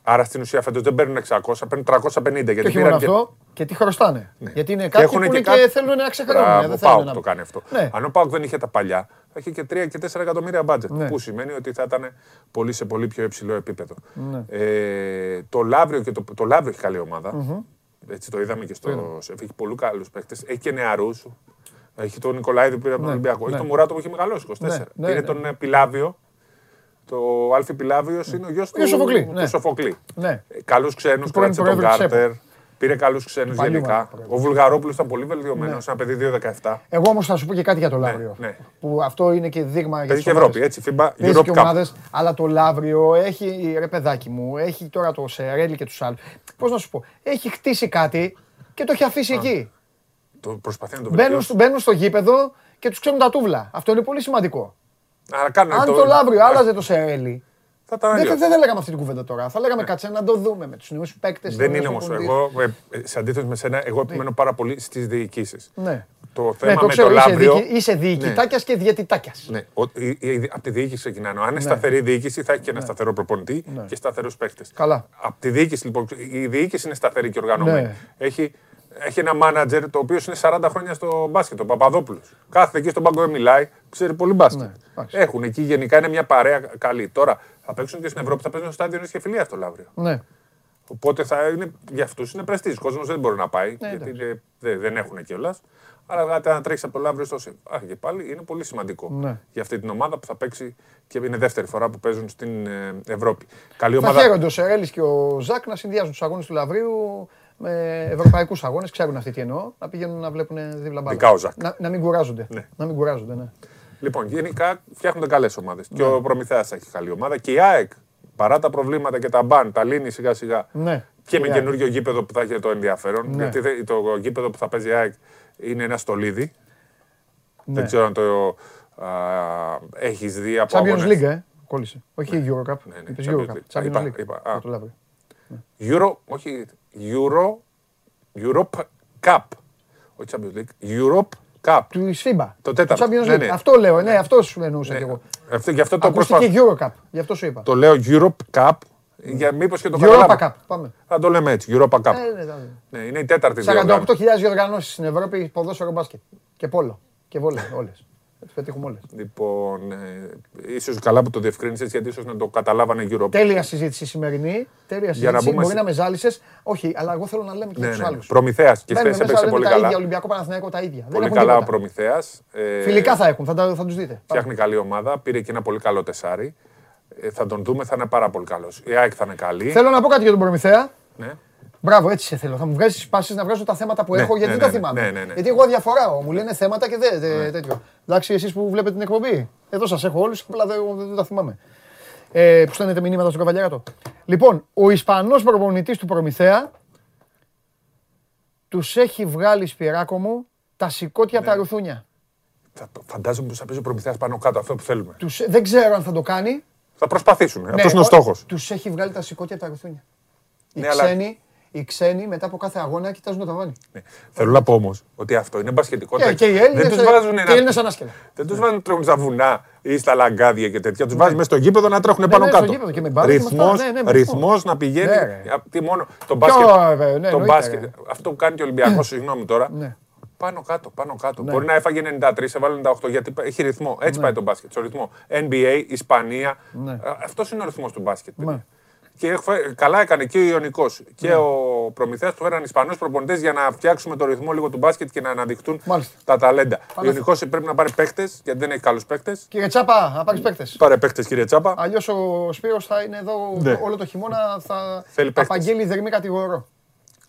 Άρα στην ουσία φέτος δεν παίρνουν 600, παίρνουν 350. Γιατί Και όχι πήραν μόνο αυτό, και τι χρωστάνε. Γιατί είναι κάποιοι έχουν που είναι και, κάτι- θέλουν να ξεχρεώνουν. Μπράβο, Δεν ο θέλουν Πάουκ να... το κάνει αυτό. Ναι. Αν ο Πάουκ δεν είχε τα παλιά, θα είχε και 3 και 4 εκατομμύρια μπάτζετ. Ναι. Που σημαίνει ότι θα ήταν πολύ σε πολύ πιο υψηλό επίπεδο. Ναι. Ε, το Λαύριο και το, το Λαύριο έχει καλή ομάδα. Έτσι το είδαμε και στο ΣΕΦ. Έχει πολύ καλούς παίκτες. Έχει και νεαρούς. Έχει τον Νικολάηδη που πήρε από τον Ναι, Ολυμπιακό. ναι. Έχει τον Μουράτο που έχει μεγαλώσει 24. Ναι, ναι, Πήρε ναι. τον ε, Πιλάβιο. Το Άλφι Πιλάβιος είναι ο γιος του, Σοφοκλή, του ναι. Σοφοκλή. Ναι. Καλούς ξένους, Του πρώην κράτησε τον προέδρου της Κάρτερ. Πήρε καλούς ξένους παλιού γενικά. μάλλον προέδρου. Ο Βουλγαρόπουλος ήταν πολύ βελτιωμένος, ένα παιδί 2-17. Εγώ όμως θα σου πω και κάτι για το Λαύριο. ναι. Που αυτό είναι και δείγμα για Παίζει τις και ομάδες. Ευρώπη, έτσι. FIBA Παίζει Europe και Cup. ομάδες, αλλά το Λαύριο έχει, ρε παιδάκι μου, έχει τώρα το Σερέλι και τους άλλους. Πώς να σου πω, έχει χτίσει κάτι και το έχει αφήσει εκεί. Το προσπαθεί να το Μπαίνουν, βελτιώσει. στο- μπαίνουν στο γήπεδο και τους ξέρουν τα τούβλα. Αυτό είναι πολύ σημαντικό. Αλλά κάνουν Αν το Λαύριο άλλαζε το Σερέλι, Θα ήταν δεν, αλλιώς. δεν θα λέγαμε αυτή την κουβέντα τώρα. Θα λέγαμε κάτσε να το δούμε με τους νέους παίκτες. Δεν τους είναι νέους όμως. προπονητές. Εγώ, ε, ε, σε αντίθεση με σένα, εγώ επιμένω πάρα πολύ στις διοικήσεις. Ναι. Το θέμα Ναι, το με ξέρω, το είσαι, Λαύριο. διοικη- είσαι διοικητάκιας και διαιτητάκιας. Ναι, από τη διοίκηση ξεκινάνε. Αν είναι σταθερή διοίκηση, θα έχει και ένα σταθερό προπονητή και σταθερούς παίχτε. Ναι. Καλά. Από τη διοίκηση, λοιπόν, η διοίκηση είναι σταθερή και οργανωμένη. Ναι. Έχει, έχει ένα μάνατζερ το οποίο είναι 40 χρόνια στο μπάσκετ, ο Παπαδόπουλος. Κάθεται εκεί στον πάγκο και μιλάει, ξέρει πολύ μπάσκετ. Ναι, εντάξει. Έχουν εκεί γενικά είναι μια παρέα καλή. Τώρα θα παίξουν και στην Ευρώπη, θα παίζουν στο στάδιο Νέας και φιλία στο Λαύριο. Ναι. Οπότε θα είναι, για αυτούς είναι πρεστή. Ο κόσμος δεν μπορεί να πάει, Ναι, γιατί είναι- δεν, δεν έχουν κιόλας. Αλλά αν τρέξεις από το Λαύριο στο ΣΥΒ. Α, και πάλι είναι πολύ σημαντικό Ναι. για αυτή την ομάδα που θα παίξει και είναι δεύτερη φορά που παίζουν στην ε, Ευρώπη. Καλή Θα ομάδα. χαίρονται ο Σερέλης και ο Ζακ να συνδυάζουν τους αγώνες του Λαβρίου με ευρωπαϊκούς αγώνες. Ξέρουν αυτοί τι εννοώ. Να πηγαίνουν να βλέπουν δίπλα μπάλα. Ειδικά ο Ζακ. Να, να μην κουράζονται. Ναι. Να μην κουράζονται, ναι. Λοιπόν, γενικά φτιάχνονται καλές ομάδες. Και ο Προμηθέας έχει καλή ομάδα και η ΑΕΚ παρά τα προβλήματα και τα μπαν, τα λύνει σιγά σιγά. Ναι. Και με Ναι. καινούριο γήπεδο που θα έχει το ενδιαφέρον. Ναι. Γιατί δε- το γήπεδο που θα παίζει η ΑΕΚ είναι ένα στολίδι. Ναι. Δεν ξέρω αν το έχεις δει από Champions αγώνες. League, ε. Κόλλησε. Όχι η Eurocup. ναι, Είπες Champions Eurocup. League. Champions Είπα, League. είπα, α. Θα το λάβω. Euro, όχι, Euro, Europe Cup. Όχι Champions League, Europe Cup. Του FIBA. Το τέταρτο. Champions Ναι, League. ναι. Αυτό λέω, ναι, αυτό σου εννοούσα Ναι. κι εγώ. Αυτό, γι' αυτό το Ακούστηκε προσπαθώ. Eurocup, γι' αυτό σου είπα. Το λέω Europe Cup, για μήπως και το Europa καταλάβω. Cup, πάμε. Θα το λέμε έτσι, Europa Cup. Ε, ναι, ναι. Ναι, είναι η τέταρτη διοργάνωση. 48.000 διοργανώσεις στην Ευρώπη, ποδόσφαιρο μπάσκετ. Και πόλο. Και βόλε, όλες. Θα τις πετύχουμε όλες. Λοιπόν, ε, ίσως καλά που το διευκρίνησες, γιατί ίσως να το καταλάβανε Europe. Τέλεια συζήτηση σημερινή. Τέλεια να συζήτηση. μπούμε Μπορεί σε- να με ζάλισες. Όχι, αλλά εγώ θέλω να λέμε και Ναι, τους ναι. άλλους. Προμηθέας. Και Μπαίνουμε χθες μέσα, έπαιξε λέμε πολύ τα καλά. ίδια, Ολυμπιακό Παναθηναϊκό τα ίδια. Δεν Πολύ έχουν καλά ο τίποτα. Προμηθέας. Ε, Φιλικά θα έχουν, θα, τα, θα τους δείτε. Φτιάχνει καλή ομάδα, πήρε και ένα πολύ καλό τεσάρι. Ε, θα τον δούμε, θα είναι πάρα πολύ καλός. Η ΑΕΚ θα είναι καλή. Θέλω να πω κάτι για τον Προμηθέα. Ναι. Μπράβο, έτσι σε θέλω. Θα μου βγάζεις τι πάσει να βγάζω τα θέματα που Ναι, έχω γιατί ναι, δεν τα ναι, θυμάμαι. ναι, ναι, ναι. Γιατί εγώ διαφοράω. Μου λένε θέματα και δεν δε, τέτοιο. Εντάξει, εσείς που βλέπετε την εκπομπή. Εδώ σας έχω όλους, απλά δεν, δεν τα θυμάμαι. Ε, που στέλνετε μηνύματα στον Καβαλιάράτο. Λοιπόν, ο Ισπανός προπονητής του Προμηθέα τους έχει βγάλει σπυράκο μου τα σηκώτια Ναι. από τα ρουθούνια. Θα, φαντάζομαι πως θα παίζει ο Προμηθέας πάνω κάτω, αυτό που θέλουμε. Τους, δεν ξέρω αν θα το κάνει. Θα προσπαθήσουν. Αυτός είναι ο στόχος. Τους έχει βγάλει τα σηκώτια από τα ρουθούνια. Οι, Ναι, αλλά- ξένοι, οι ξένοι μετά από κάθε αγώνα κοιτάζουν το ταβάνι. Ναι. Θέλω να πω όμως ότι αυτό είναι μπασχετικό. Και, τέκνο. και οι Έλληνες, Δεν τους ε, βάζουν και οι ένα... Έλληνες ανάσκελα. Δεν τους βάζουν να τρέχουν στα βουνά ή στα λαγκάδια και τέτοια. Τους βάζεις μέσα στο γήπεδο να τρέχουν πάνω ναι, στο κάτω. γήπεδο και με μπάλα και με αυτά. Ρυθμός, Ναι, ναι, με ρυθμός να πηγαίνει. Ναι, ρε. Τι μόνο, το μπάσκετ, ε, ναι, το εννοείται, μπάσκετ, ρε. αυτό που κάνει και ο Ολυμπιακός, συγγνώμη τώρα, Ναι. πάνω κάτω, πάνω κάτω. Μπορεί να έφαγε 93, έβαλε 98, γιατί έχει ρυθμό. Ναι. Έτσι πάει το μπάσκετ, στο ρυθμό. NBA, Ισπανία. Αυτός είναι ο ρυθμός του μπάσκετ. παιδιά. Ναι. Και έχω φέ- καλά έκανε και ο Ιωνικός και ο Προμηθέας που φέραν Ισπανούς προπονητές για να φτιάξουμε το ρυθμό λίγο του μπάσκετ και να αναδειχθούν Μάλιστα. τα ταλέντα. Ο Πάμε. Ιωνικός πρέπει να πάρει παίχτε, γιατί δεν έχει καλούς παίχτε. Κύριε Τσάπα, να πάρεις παίκτες. Πάρε παίχτε, κύριε Τσάπα. Αλλιώς ο Σπύρος θα είναι εδώ Ναι. όλο το χειμώνα. Θα Θέλει παίκτες. απαγγείλει δερμή κατηγορό.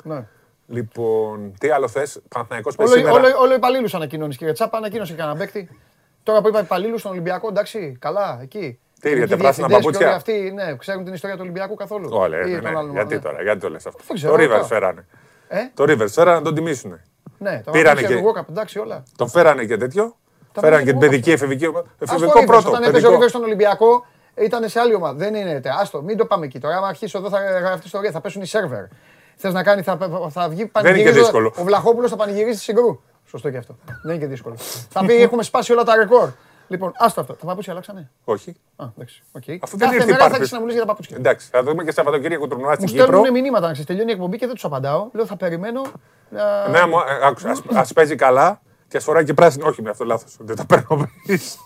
Ναι. Λοιπόν, τι άλλο θες, Παναθναϊκό Όλο, σήμερα. όλο, όλο υπαλλήλους ανακοινώνεις, κύριε Τσάπα. Ανακοίνωσε κανένα παίκτη. Τώρα που είπα υπαλλήλους στον Ολυμπιακό, εντάξει, καλά, εκεί. Τι, Γενικοί για τα πράσινα διευθυντές και παπούτσια; όλοι αυτοί, ναι, ξέρουν την ιστορία του Ολυμπιακού καθόλου. Όλε, Ή ναι, των ναι. άλλων, Γιατί ναι. τώρα, γιατί το λες αυτό; Δεν ξέρω, Το Rivers ρωτάω. φέρανε. Ε; Το Rivers φέρανε να τον τιμήσουν. Ναι, τα Πήρανε παπούτσια και- του Walkup, εντάξει όλα. Τον φέρανε και τέτοιο. Τα Φέρανε και πήρανε την και παιδική εφηβική ομάδα. Ας το Εφηβικό Rivers, πρώτο. Όταν έπαιζε ο παιδικό. Rivers στον Ολυμπιακό, ήταν σε άλλη ομάδα. Δεν είναι. τε- Άστο, μην το πάμε εκεί τώρα. Άμα αρχίσω εδώ θα γραφτεί ιστορία, θα πέσουν οι σερβερ. Θες να κάνει, θα, θα βγει είναι και πανηγυρίζει. δύσκολο. Ο Βλαχόπουλος θα πανηγυρίζει τη συγκρού. Σωστό και αυτό. Δεν είναι και δύσκολο. θα πει έχουμε σπάσει όλα τα ρεκόρ. Λοιπόν, άστο αυτό. Τα παπούτσια αλλάξανε; Όχι. Α, εντάξει. οκ. Αφού δεν Κάθε ήρθε η μέρα θα Πάρπης. έχεις να μου λες για τα παπούτσια. Εντάξει, θα δούμε και Σαββατοκύριακο τουρνουά Μου στην Κύπρο. στέλνουν μηνύματα να ξέρεις, τελειώνει η εκπομπή και δεν τους απαντάω. Λέω θα περιμένω. να- Ναι, μου, ε, άκουσα, ας, ας παίζει καλά και ας φοράει και πράσινο. Όχι, με αυτό λάθος. Δεν τα παίρνω πίσω.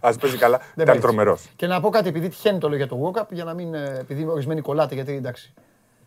Ας παίζει καλά. Δεν Ήταν παίζει. τρομερός. Και να πω κάτι, επειδή τυχαίνει το λέω για το World Cup, για να μην. ε, επειδή ορισμένοι κολλάτε, γιατί εντάξει.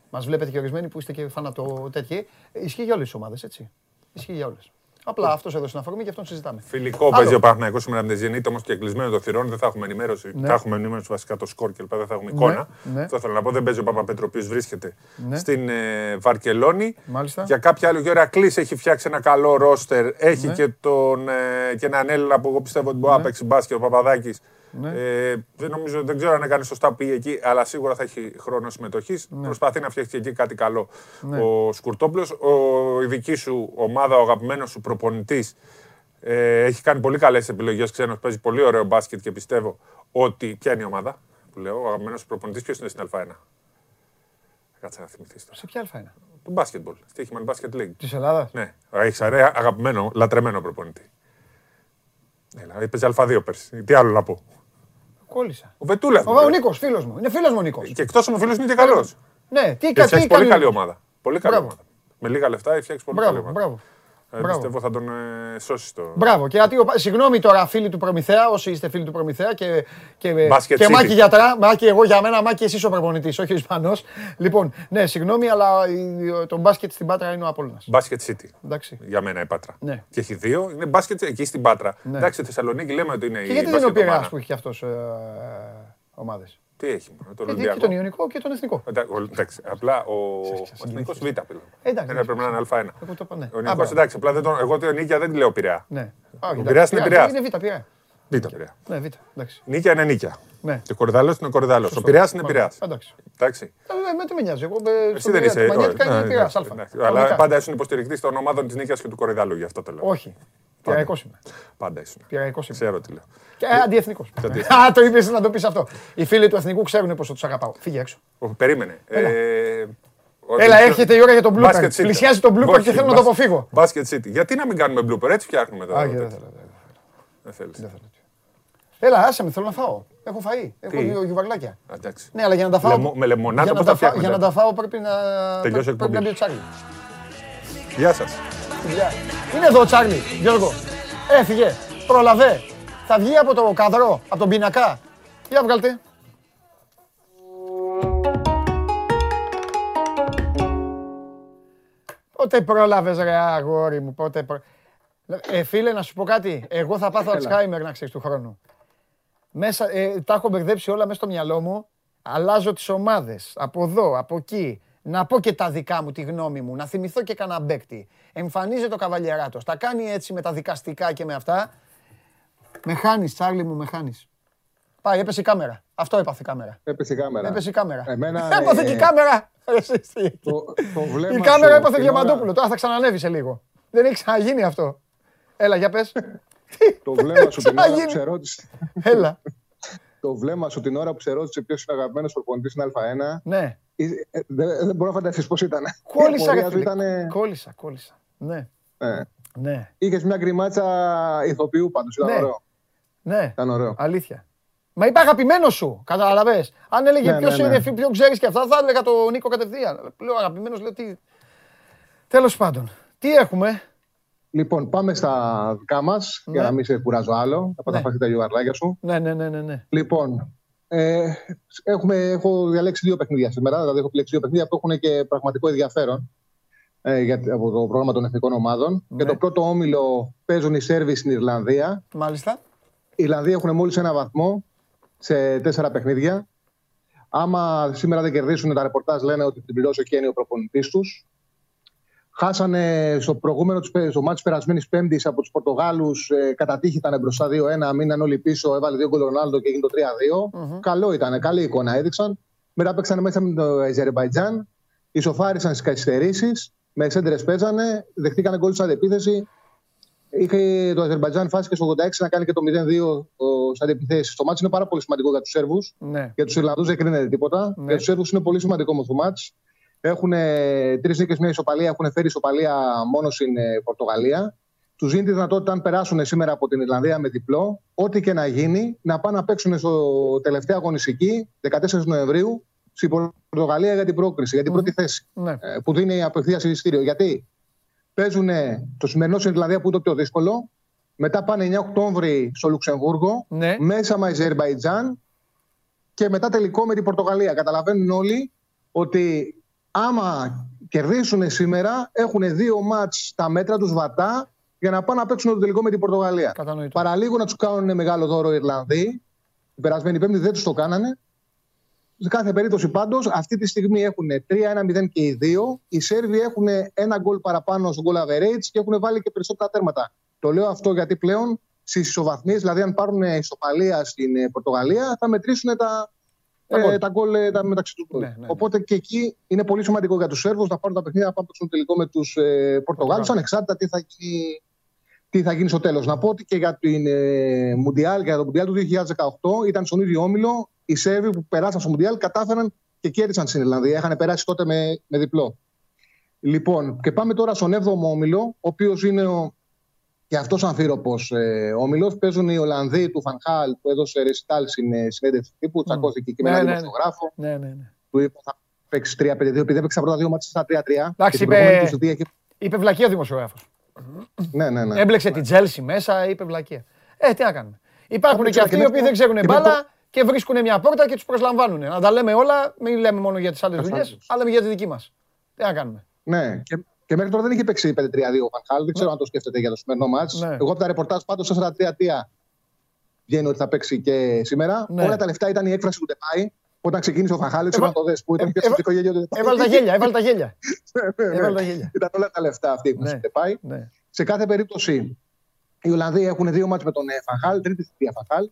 Μας βλέπετε και ορισμένοι που είστε και φανατο τέτοιοι. Ισχύει για όλες τις ομάδες, έτσι. Ισχύει για όλες. Απλά αυτός έδωσε την αφορμή και αυτόν συζητάμε. Φιλικό Άλλο. παίζει ο Παναθηναϊκός σήμερα με τη Zenit, όμως και κλεισμένο το θυρών. Δεν θα έχουμε ενημέρωση. Ναι. Θα έχουμε ενημέρωση βασικά το σκορ και δεν θα έχουμε εικόνα. ναι. Αυτό θέλω να πω. Δεν παίζει ο Παπαπέτρο, ο οποίος βρίσκεται Ναι. στην ε, Βαρκελόνη. Μάλιστα. Για κάποια άλλη, ο Ηρακλής έχει φτιάξει ένα καλό ρόστερ. Έχει Ναι. και, τον, ε, και έναν Έλληνα που εγώ πιστεύω ότι μπορεί να παίξει μπάσκετ, ο Παπαδάκης. Ναι. Ε, δεν, νομίζω, δεν ξέρω αν έκανε σωστά που πήγε εκεί, αλλά σίγουρα θα έχει χρόνο συμμετοχής. Ναι. Προσπαθεί να φτιάξει εκεί κάτι καλό ο Σκουρτόπουλος. Ο, η δική σου ομάδα, ο αγαπημένος σου προπονητής, ε, έχει κάνει πολύ καλές επιλογές ξένος. Παίζει πολύ ωραίο μπάσκετ και πιστεύω ότι. Ποια είναι η ομάδα που λέω, ο αγαπημένος σου προπονητής, ποιος είναι στην Α1. Κάτσε να θυμηθείς τώρα. Σε ποια αλφα είναι. Το μπάσκετμπολ. Στίχημαν Basket League. Της Ελλάδας; Ναι, έχεις αγαπημένο, λατρεμένο προπονητή. Έλα, έπαιζε Α2 πέρσι. Τι άλλο να πω. Κόλλησα. Ο Βετούλα. Ο, ο Νίκος, φίλος μου. Είναι φίλος μου ο Νίκος. Και εκτός μου φίλος είναι και καλός. Ναι, τι Και κα- τι φτιάξει κάνει πολύ ο καλή Νίκος. ομάδα. Πολύ καλή Μπράβο. ομάδα. Με λίγα λεφτά έχει φτιάξει πολύ καλή Μπράβο, ομάδα. Μπράβο. Ε, Μπράβο. πιστεύω θα τον ε, σώσει το. Μπράβο. Και γιατί, ο- συγγνώμη τώρα, φίλοι του Προμηθέα, όσοι είστε φίλοι του Προμηθέα και, και, Basket και City. Μάκη γιατρά, Μάκη εγώ για μένα, Μάκη εσύ ο προπονητής, όχι ο Ισπανός. Λοιπόν, ναι, συγγνώμη, αλλά η- το μπάσκετ στην Πάτρα είναι ο Απόλλωνας. Μπάσκετ City. Εντάξει. Για μένα η Πάτρα. Ναι. Και έχει δύο. Είναι μπάσκετ εκεί στην Πάτρα. Ναι. Εντάξει, στη Θεσσαλονίκη λέμε ότι είναι Και η γιατί δεν είναι ο μπάσκετ Πειραιάς ομάδα. που έχει και αυτός ομάδες; Τι έχει, μόνο, τον Γιατί Ολυμπιακό. και τον Ιωνικό και τον Εθνικό. Εντάξει, ο- εντάξει, απλά ο Εθνικός Β πλέον. Εντάξει, Ένα πρέπει να είναι Α1. Εγώ το είπα, ναι. Ο Α, Νίκος, μπράβο. εντάξει, απλά δεν τον, εγώ τον Νίκια δεν τη λέω Πειραιά. Ναι. Ο Πειραιάς είναι Πειραιάς. Είναι Β, Πειραιά. Β' Πειραιά. Ναι, β. Εντάξει. Νίκια είναι νίκια. Ναι. Και κορυδαλό είναι κορυδαλό. Ο Σωστό. Πειραιάς είναι Μάλιστα. Πειραιάς. Εντάξει. Εντάξει. Ε, με τι με νοιάζει. Εγώ ε, Εσύ στον δεν Πειραιά, είσαι. το Μανιάτικα όχι, είναι ναι, Πειραιάς, εντάξει, αλφα. εντάξει. Αλλά Κανονικά. πάντα ήσουν υποστηρικτής των ομάδων της Νίκαια και του Κορυδαλού, γι' αυτό το λέω. Όχι. Πειραϊκός είμαι. Πάντα ήσουν. Πειραϊκός είμαι. Ξέρω τι λέω. Και αντιεθνικός. Και αντιεθνικός. Α, το είπες να το πεις αυτό. Οι φίλοι του εθνικού ξέρουν πόσο τους αγαπάω. Φύγε έξω. Ω, Περίμενε. Έλα. Ε, ο- Έλα, ο- έρχεται η ώρα για τον blooper. Basket City. Πλησιάζει τον blooper Όχι, και θέλω να το Bas- αποφύγω. Basket City. Γιατί να μην κάνουμε blooper, έτσι φτιάχνουμε τώρα. Α, το δεν τέτοιο. θέλω, δεν Δεν θέλεις. Έλα, άσε με, θέλω να φάω. Έχω φαΐ. Έχω Τι; δύο γιουβαρλάκια. Α, Εντάξει. Ναι, αλλά για να τα φάω. Λεμο- με λεμονάδα για να πώς τα θα φάω- φτιάχνετε; Για να τα φάω πρέπει να. Τελειώσει η Πρέπει να εκπομπή. μπει ο Τσάρλι. Γεια σας. Γεια. Είναι εδώ ο Τσάρλι, Γιώργο. Έφυγε. Πρόλαβε. Θα βγει από το καδρό, από τον πινακά. Για βγάλτε. Πότε πρόλαβες ρε αγόρι μου, πότε προ... Ε, φίλε, να σου πω κάτι. Εγώ θα πάθω Αλτσχάιμερ να ξέρεις του χρόνου. Μέσα, ε, τα έχω μπερδέψει όλα μέσα στο μυαλό μου. Αλλάζω τις ομάδες. Από εδώ, από εκεί. Να πω και τα δικά μου, τη γνώμη μου. Να θυμηθώ και κανένα μπέκτη. Εμφανίζεται ο Καβαλιεράτος. Τα κάνει έτσι με τα δικαστικά και με αυτά. Με χάνεις, Τσάρλι μου, με χάνεις. Πάει, έπεσε η κάμερα. Αυτό έπαθε η κάμερα. Έπεσε η κάμερα. Έπεσε η κάμερα. Εμένα, Έπαθε ε, και η κάμερα. Ρε, εσύ, εσύ. Το, το βλέμμα Η κάμερα σου έπαθε την ώρα- Διαμαντόπουλο. Τώρα θα ξανανεύει σε λίγο. Δεν έχει ξαναγίνει αυτό. Έλα, για πες. Το βλέμμα σου την ώρα που Ξαναγίνει. σε ρώτησε. Έλα. Το βλέμμα σου την ώρα που σε ρώτησε ποιος είναι ο αγαπημένος προπονητής στην Α1. Ναι. ε, ε, Δεν, δεν μπορώ να φανταστείς πώς ήταν. Κόλλησα, ρε φίλε. Ήτανε, Κόλλησα, κόλλησα. Ναι, ε, ναι, Είχες μια γκριμάτσα ηθοποιού πάντως. Ήταν Ναι. ωραίο. ναι. Ήταν ωραίο. Αλήθεια. Μα είπα αγαπημένο σου, κατάλαβε. Αν έλεγε Ναι, ποιος ναι, ναι. είναι, φι- ποιον ξέρεις και αυτά, θα έλεγα τον Νίκο κατευθείαν. Λέω αγαπημένος, λέω τι. Τέλος πάντων, τι έχουμε; Λοιπόν, πάμε στα δικά μας για Ναι. να μην σε κουράζω άλλο. Θα Ναι. πας τα γιουβαρλάκια σου. Ναι, ναι, ναι, ναι. ναι. Λοιπόν, ε, έχουμε, έχω διαλέξει δύο παιχνίδια σήμερα. Δηλαδή, έχω επιλέξει δύο παιχνίδια που έχουν και πραγματικό ενδιαφέρον ε, για, από το πρόγραμμα των εθνικών ομάδων. Ναι. Και το πρώτο όμιλο παίζουν οι Σέρβοι στην Ιρλανδία. Μάλιστα. Οι Ιρλανδοί έχουν μόλις ένα βαθμό σε τέσσερα παιχνίδια. Άμα σήμερα δεν κερδίσουν, τα ρεπορτάζ λένε ότι την πληρώσει ο Κένι ο προπονητής τους. Χάσανε στο προηγούμενο τους, πε- στο μάτι περασμένης Πέμπτης από τους Πορτογάλους. Ε, κατά τύχη ήταν μπροστά 2-1. Μείναν όλοι πίσω. Έβαλε δύο γκολ ο Ρονάλντο και έγινε το 3-2. Καλό ήταν. Καλή εικόνα έδειξαν. Μετά παίξανε μέσα με το Αζερμπαϊτζάν. Ισοφάρισαν στις καθυστερήσεις. Με σέντρε παίζανε. Δεχτήκανε γκολ στην αντεπίθεση. Είχε το Αζερμπαϊτζάν φάση και στο 86 να κάνει και το 0-2 ο- σαν αντεπιθέσει. Το μάτι είναι πάρα πολύ σημαντικό για τους Σέρβους. Ναι. Για τους Ιρλανδούς δεν κρίνεται τίποτα. Ναι. Για τους Σέρβους είναι πολύ σημαντικό όμως το μάτς. Έχουν τρεις νίκες, μια ισοπαλία. Έχουν φέρει ισοπαλία μόνο στην ε, Πορτογαλία. Τους δίνει τη δυνατότητα, αν περάσουν σήμερα από την Ιρλανδία με διπλό, ό,τι και να γίνει, να πάνε να παίξουν στο τελευταία αγωνιστική 14 Νοεμβρίου στην Πορτογαλία για την πρόκριση, για την πρώτη θέση. ναι. ε, Που δίνει απευθεία εισιτήριο. Γιατί παίζουν το σημερινό στην Ιρλανδία που είναι το πιο δύσκολο. Μετά πάνε 9 Οκτώβρη στο Λουξεμβούργο. Ναι. Μέσα με Αζερβαϊτζάν και μετά τελικό με την Πορτογαλία. Καταλαβαίνουν όλοι ότι άμα κερδίσουν σήμερα έχουν δύο μάτς στα μέτρα τους βατά για να πάνε να παίξουν το τελικό με την Πορτογαλία. Κατανοητό. Παραλίγο να τους κάνουν μεγάλο δώρο οι Ιρλανδοί. Την περασμένη Πέμπτη δεν τους το κάνανε. Σε κάθε περίπτωση πάντως, αυτή τη στιγμή έχουν 3-1-0 και οι δύο. Οι Σέρβοι έχουν ένα γκολ παραπάνω στο goal average και έχουν βάλει και περισσότερα τέρματα. Το λέω αυτό γιατί πλέον στις ισοβαθμίες, δηλαδή αν πάρουν ισοπαλία στην ε, Πορτογαλία, θα μετρήσουν τα, Τα ε, γκολ. τα γκολ ε, τα μεταξύ του. Ναι, ναι, ναι. Οπότε και εκεί είναι πολύ σημαντικό για τους Σέρβους να πάρουν τα παιχνίδια να πάνε στο τελικό με τους ε, Πορτογάλους, ανεξάρτητα τι θα γίνει τι θα γίνει στο τέλος. Να πω ότι και για, την, ε, Μουντιάλ, για το Μουντιάλ του 2018 ήταν στον ίδιο όμιλο. Οι Σέρβοι που περάσαν στο Μουντιάλ κατάφεραν και κέρδισαν στην Ιρλανδία. Είχαν περάσει τότε με, με διπλό. Λοιπόν, και πάμε τώρα στον 7ο όμιλο, ο οποίος είναι ο, και αυτός αμφίροπος ε, όμιλος. Παίζουν οι Ολλανδοί του Φανχάλ που έδωσε ρεσιτάλ στην ε, συνέντευξη τύπου. Τσακώθηκε και με Ναι, έναν ναι, ναι. δημοσιογράφο. Ναι, ναι, ναι. Του είπε θα παίξει 3-5-2, επειδή έπαιξε τα πρώτα δύο μάτια στα 3-3. Εντάξει, Και την είπε- προηγούμενη του θητεία είχε- Είπε βλακία ο δημοσιογράφος. Ναι, ναι, ναι. Έμπλεξε την Τσέλσι μέσα, είπε βλακία. Ε, τι να κάνουμε. Υπάρχουν και ξέρω, αυτοί και οι με οποίοι το- δεν ξέρουν και με μπάλα το- και βρίσκουν μια πόρτα και τους προσλαμβάνουν. Να τα λέμε όλα, μην λέμε μόνο για τις άλλες δουλειές, Καθώς. αλλά για τη δική μας. Τι να κάνουμε. Ναι, και, και μέχρι τώρα δεν είχε παίξει 5-3-2 ο Φαν Χάαλ. Δεν ξέρω αν το σκέφτεται για το σημερινό μάτς. Ναι. Εγώ από τα ρεπορτάζ πάντως 4-3-3 βγαίνει ότι θα παίξει και σήμερα. Ναι. Όλα τα λεφτά ήταν η έκφραση του Ντεπάη. Όταν ξεκίνησε ο Φαν Χάαλ, δεν ξέρω αν Έβα- το δες, που ήταν ε- πιο έβα- σημαντικό γέλιο του Ντεπάη. Έβαλε τα γέλια, έβαλε τα γέλια. Ναι, ναι, ναι. Έβαλε τα γέλια. Ήταν όλα τα λεφτά αυτή η έκφραση Ναι. του Ντεπάη. Ναι. Σε κάθε περίπτωση Οι Ολλανδοί έχουν δύο μάτς με τον ε, Φαχάλ, τρίτη θητεία Φαχάλ.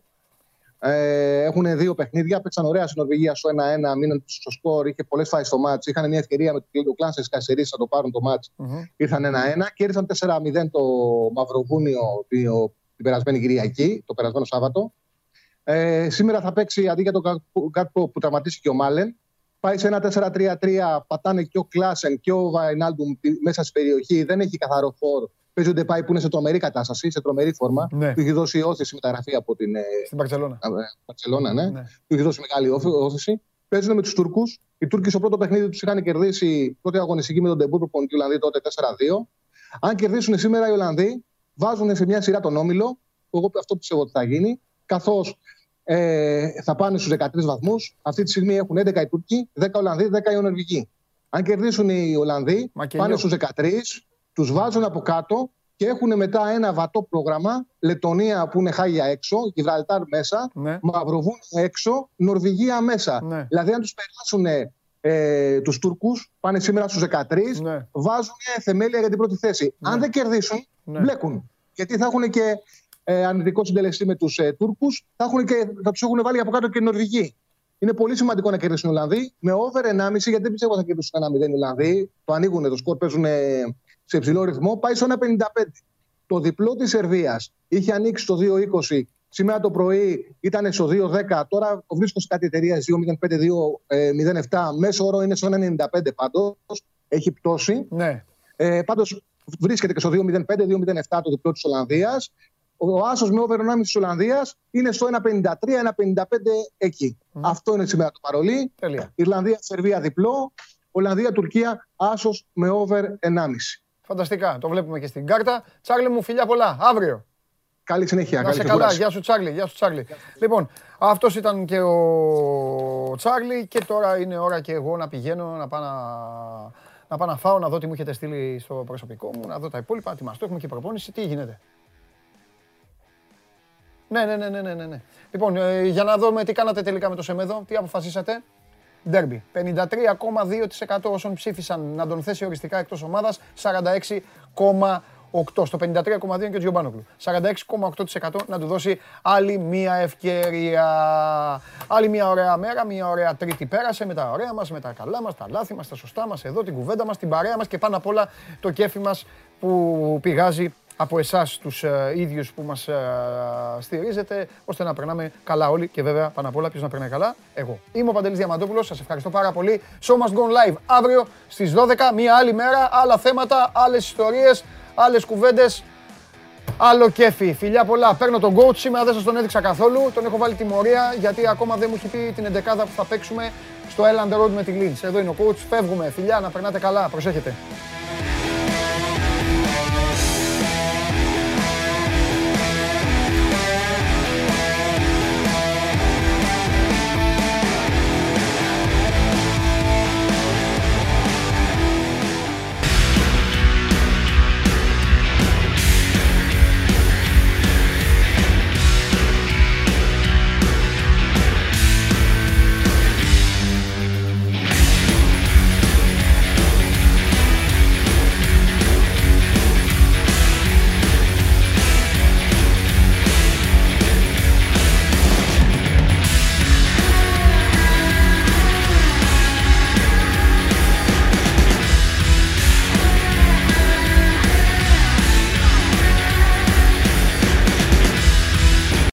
Ε, έχουν δύο παιχνίδια. Παίξαν ωραία στην Νορβηγία στο 1-1, μείναν στο σκορ. Είχε πολλές φάσεις στο μάτς. Είχαν μια ευκαιρία με το Κλάνσε Κασερή να το πάρουν το μάτς. Ήρθαν 1-1. Κέρδισαν 4-0 το Μαυροβούνιο το- την περασμένη Κυριακή, το περασμένο Σάββατο. Ε, σήμερα θα παίξει αντί για τον Γκάτπο που τραυματίστηκε ο Μάλεν. Πάει σε ένα 4-3-3, πατάνε και ο Κλάσεν και ο Βαϊνάλντουμ μέσα στην περιοχή. Δεν έχει καθαρό φορ. Παίζει ο Ντεπάη που είναι σε τρομερή κατάσταση, σε τρομερή φόρμα. Ναι. Του έχει δώσει ώθηση μεταγραφή από την ε, Στην Μπαρσελόνα. Μπαρσελόνα, ναι. Ναι. Του έχει δώσει μεγάλη ώθ- ώθηση. Παίζουν με τους Τούρκους. Οι Τούρκοι στο πρώτο παιχνίδι τους είχαν κερδίσει πρώτη αγωνιστική με τον Ντε Μπουρ προπονητή Ολλανδοί τότε 4-2. Αν κερδίσουν σήμερα οι Ολλανδοί, βάζουν σε μια σειρά τον όμιλο. Εγώ αυτό πιστεύω ότι θα γίνει. Καθώς ε, θα πάνε στους 13 βαθμούς. Αυτή τη στιγμή έχουν 11 οι Τούρκοι, 10 Ολλανδοί, 10 οι Νορβηγοί. Αν κερδίσουν οι Ολλανδοί, Μακελιό. πάνε στους 13, τους βάζουν από κάτω και έχουν μετά ένα βατό πρόγραμμα. Λετωνία που είναι χάγια έξω, Γιβραλτάρ μέσα, Ναι. Μαυροβούνιο έξω, Νορβηγία μέσα. Ναι. Δηλαδή, αν τους περάσουν ε, τους Τούρκους, πάνε σήμερα στους 13, Ναι. βάζουν θεμέλια για την πρώτη θέση. Αν δεν κερδίσουν, Ναι. μπλέκουν. Γιατί θα έχουν και ε, αρνητικό συντελεστή με τους ε, Τούρκους, θα, έχουν και, θα τους έχουν βάλει από κάτω και οι Νορβηγοί. Είναι πολύ σημαντικό να κερδίσουν οι Ολλανδοί με over 1,5 γιατί δεν πιστεύω θα κερδίσουν 1-0 οι Ολλανδοί. Το ανοίγουν το σκορ, παίζουν ε, σε υψηλό ρυθμό. Πάει στο 1,55. Το διπλό της Σερβίας είχε ανοίξει στο 2,20. Σήμερα το πρωί ήταν στο 2,10. Τώρα το βρίσκω σε κάτι εταιρεία 2,05-2,07. Μέσο όρο είναι στο 1,95 πάντως. Έχει πτώσει. Ναι. Ε, Πάντως βρίσκεται και στο 2,05-2,07 το διπλό της Ολλανδίας. Ο άσος με over 1,5 της Ολλανδίας είναι στο 1,53-1,55 εκεί. Αυτό είναι σήμερα το παρολί. Τέλεια. Ιρλανδία-Σερβία διπλό. Ολλανδία-Τουρκία άσος με over 1,5. Φανταστικά. Το βλέπουμε και στην κάρτα. Τσάρλι μου, φιλιά πολλά. Αύριο. Καλή συνέχεια. Να καλή σε καλά. ξεκούραση. Γεια σου, Τσάρλι. Γεια σου, Τσάρλι. Λοιπόν, αυτός ήταν και ο Τσάρλι και τώρα είναι ώρα και εγώ να πηγαίνω να πάω να, να, πάω να φάω, να δω τι μου έχετε στείλει στο προσωπικό μου, να δω τα υπόλοιπα. Τι μας το έχουμε και προπόνηση. Τι γίνεται. Ναι, ναι, ναι, ναι, ναι, ναι, ναι. Λοιπόν, ε, για να δούμε τι κάνατε τελικά με το Σεμέδο, τι αποφασίσατε. Ντέρμπι. 53,2% όσων ψήφισαν να τον θέσει οριστικά εκτός ομάδας, 46,8%. Στο 53,2% είναι και ο Τζιομπάνοκλου. 46,8% να του δώσει άλλη μία ευκαιρία. Άλλη μία ωραία μέρα, μία ωραία τρίτη πέρασε με τα ωραία μας, με τα καλά μας, τα λάθη μας, τα σωστά μας, εδώ την κουβέντα μας, την παρέα μας και πάνω απ' όλα το κέφι μας που πηγάζει από εσάς τους ε, ίδιους που μας ε, στηρίζετε, ώστε να περνάμε καλά όλοι και βέβαια πάνω απ' όλα ποιος να περνάει καλά, εγώ. Είμαι ο Παντελής Διαμαντόπουλος, σας ευχαριστώ πάρα πολύ. Show must go live αύριο στις 12, μία άλλη μέρα, άλλα θέματα, άλλες ιστορίες, άλλες κουβέντες, άλλο κέφι. Φιλιά πολλά. Παίρνω τον coach σήμερα, δεν σας τον έδειξα καθόλου, τον έχω βάλει τιμωρία γιατί ακόμα δεν μου έχει πει την εντεκάδα που θα παίξουμε στο Elland Road με τη Leeds. Εδώ είναι ο coach, φεύγουμε. Φιλιά, να περνάτε καλά, προσέχετε.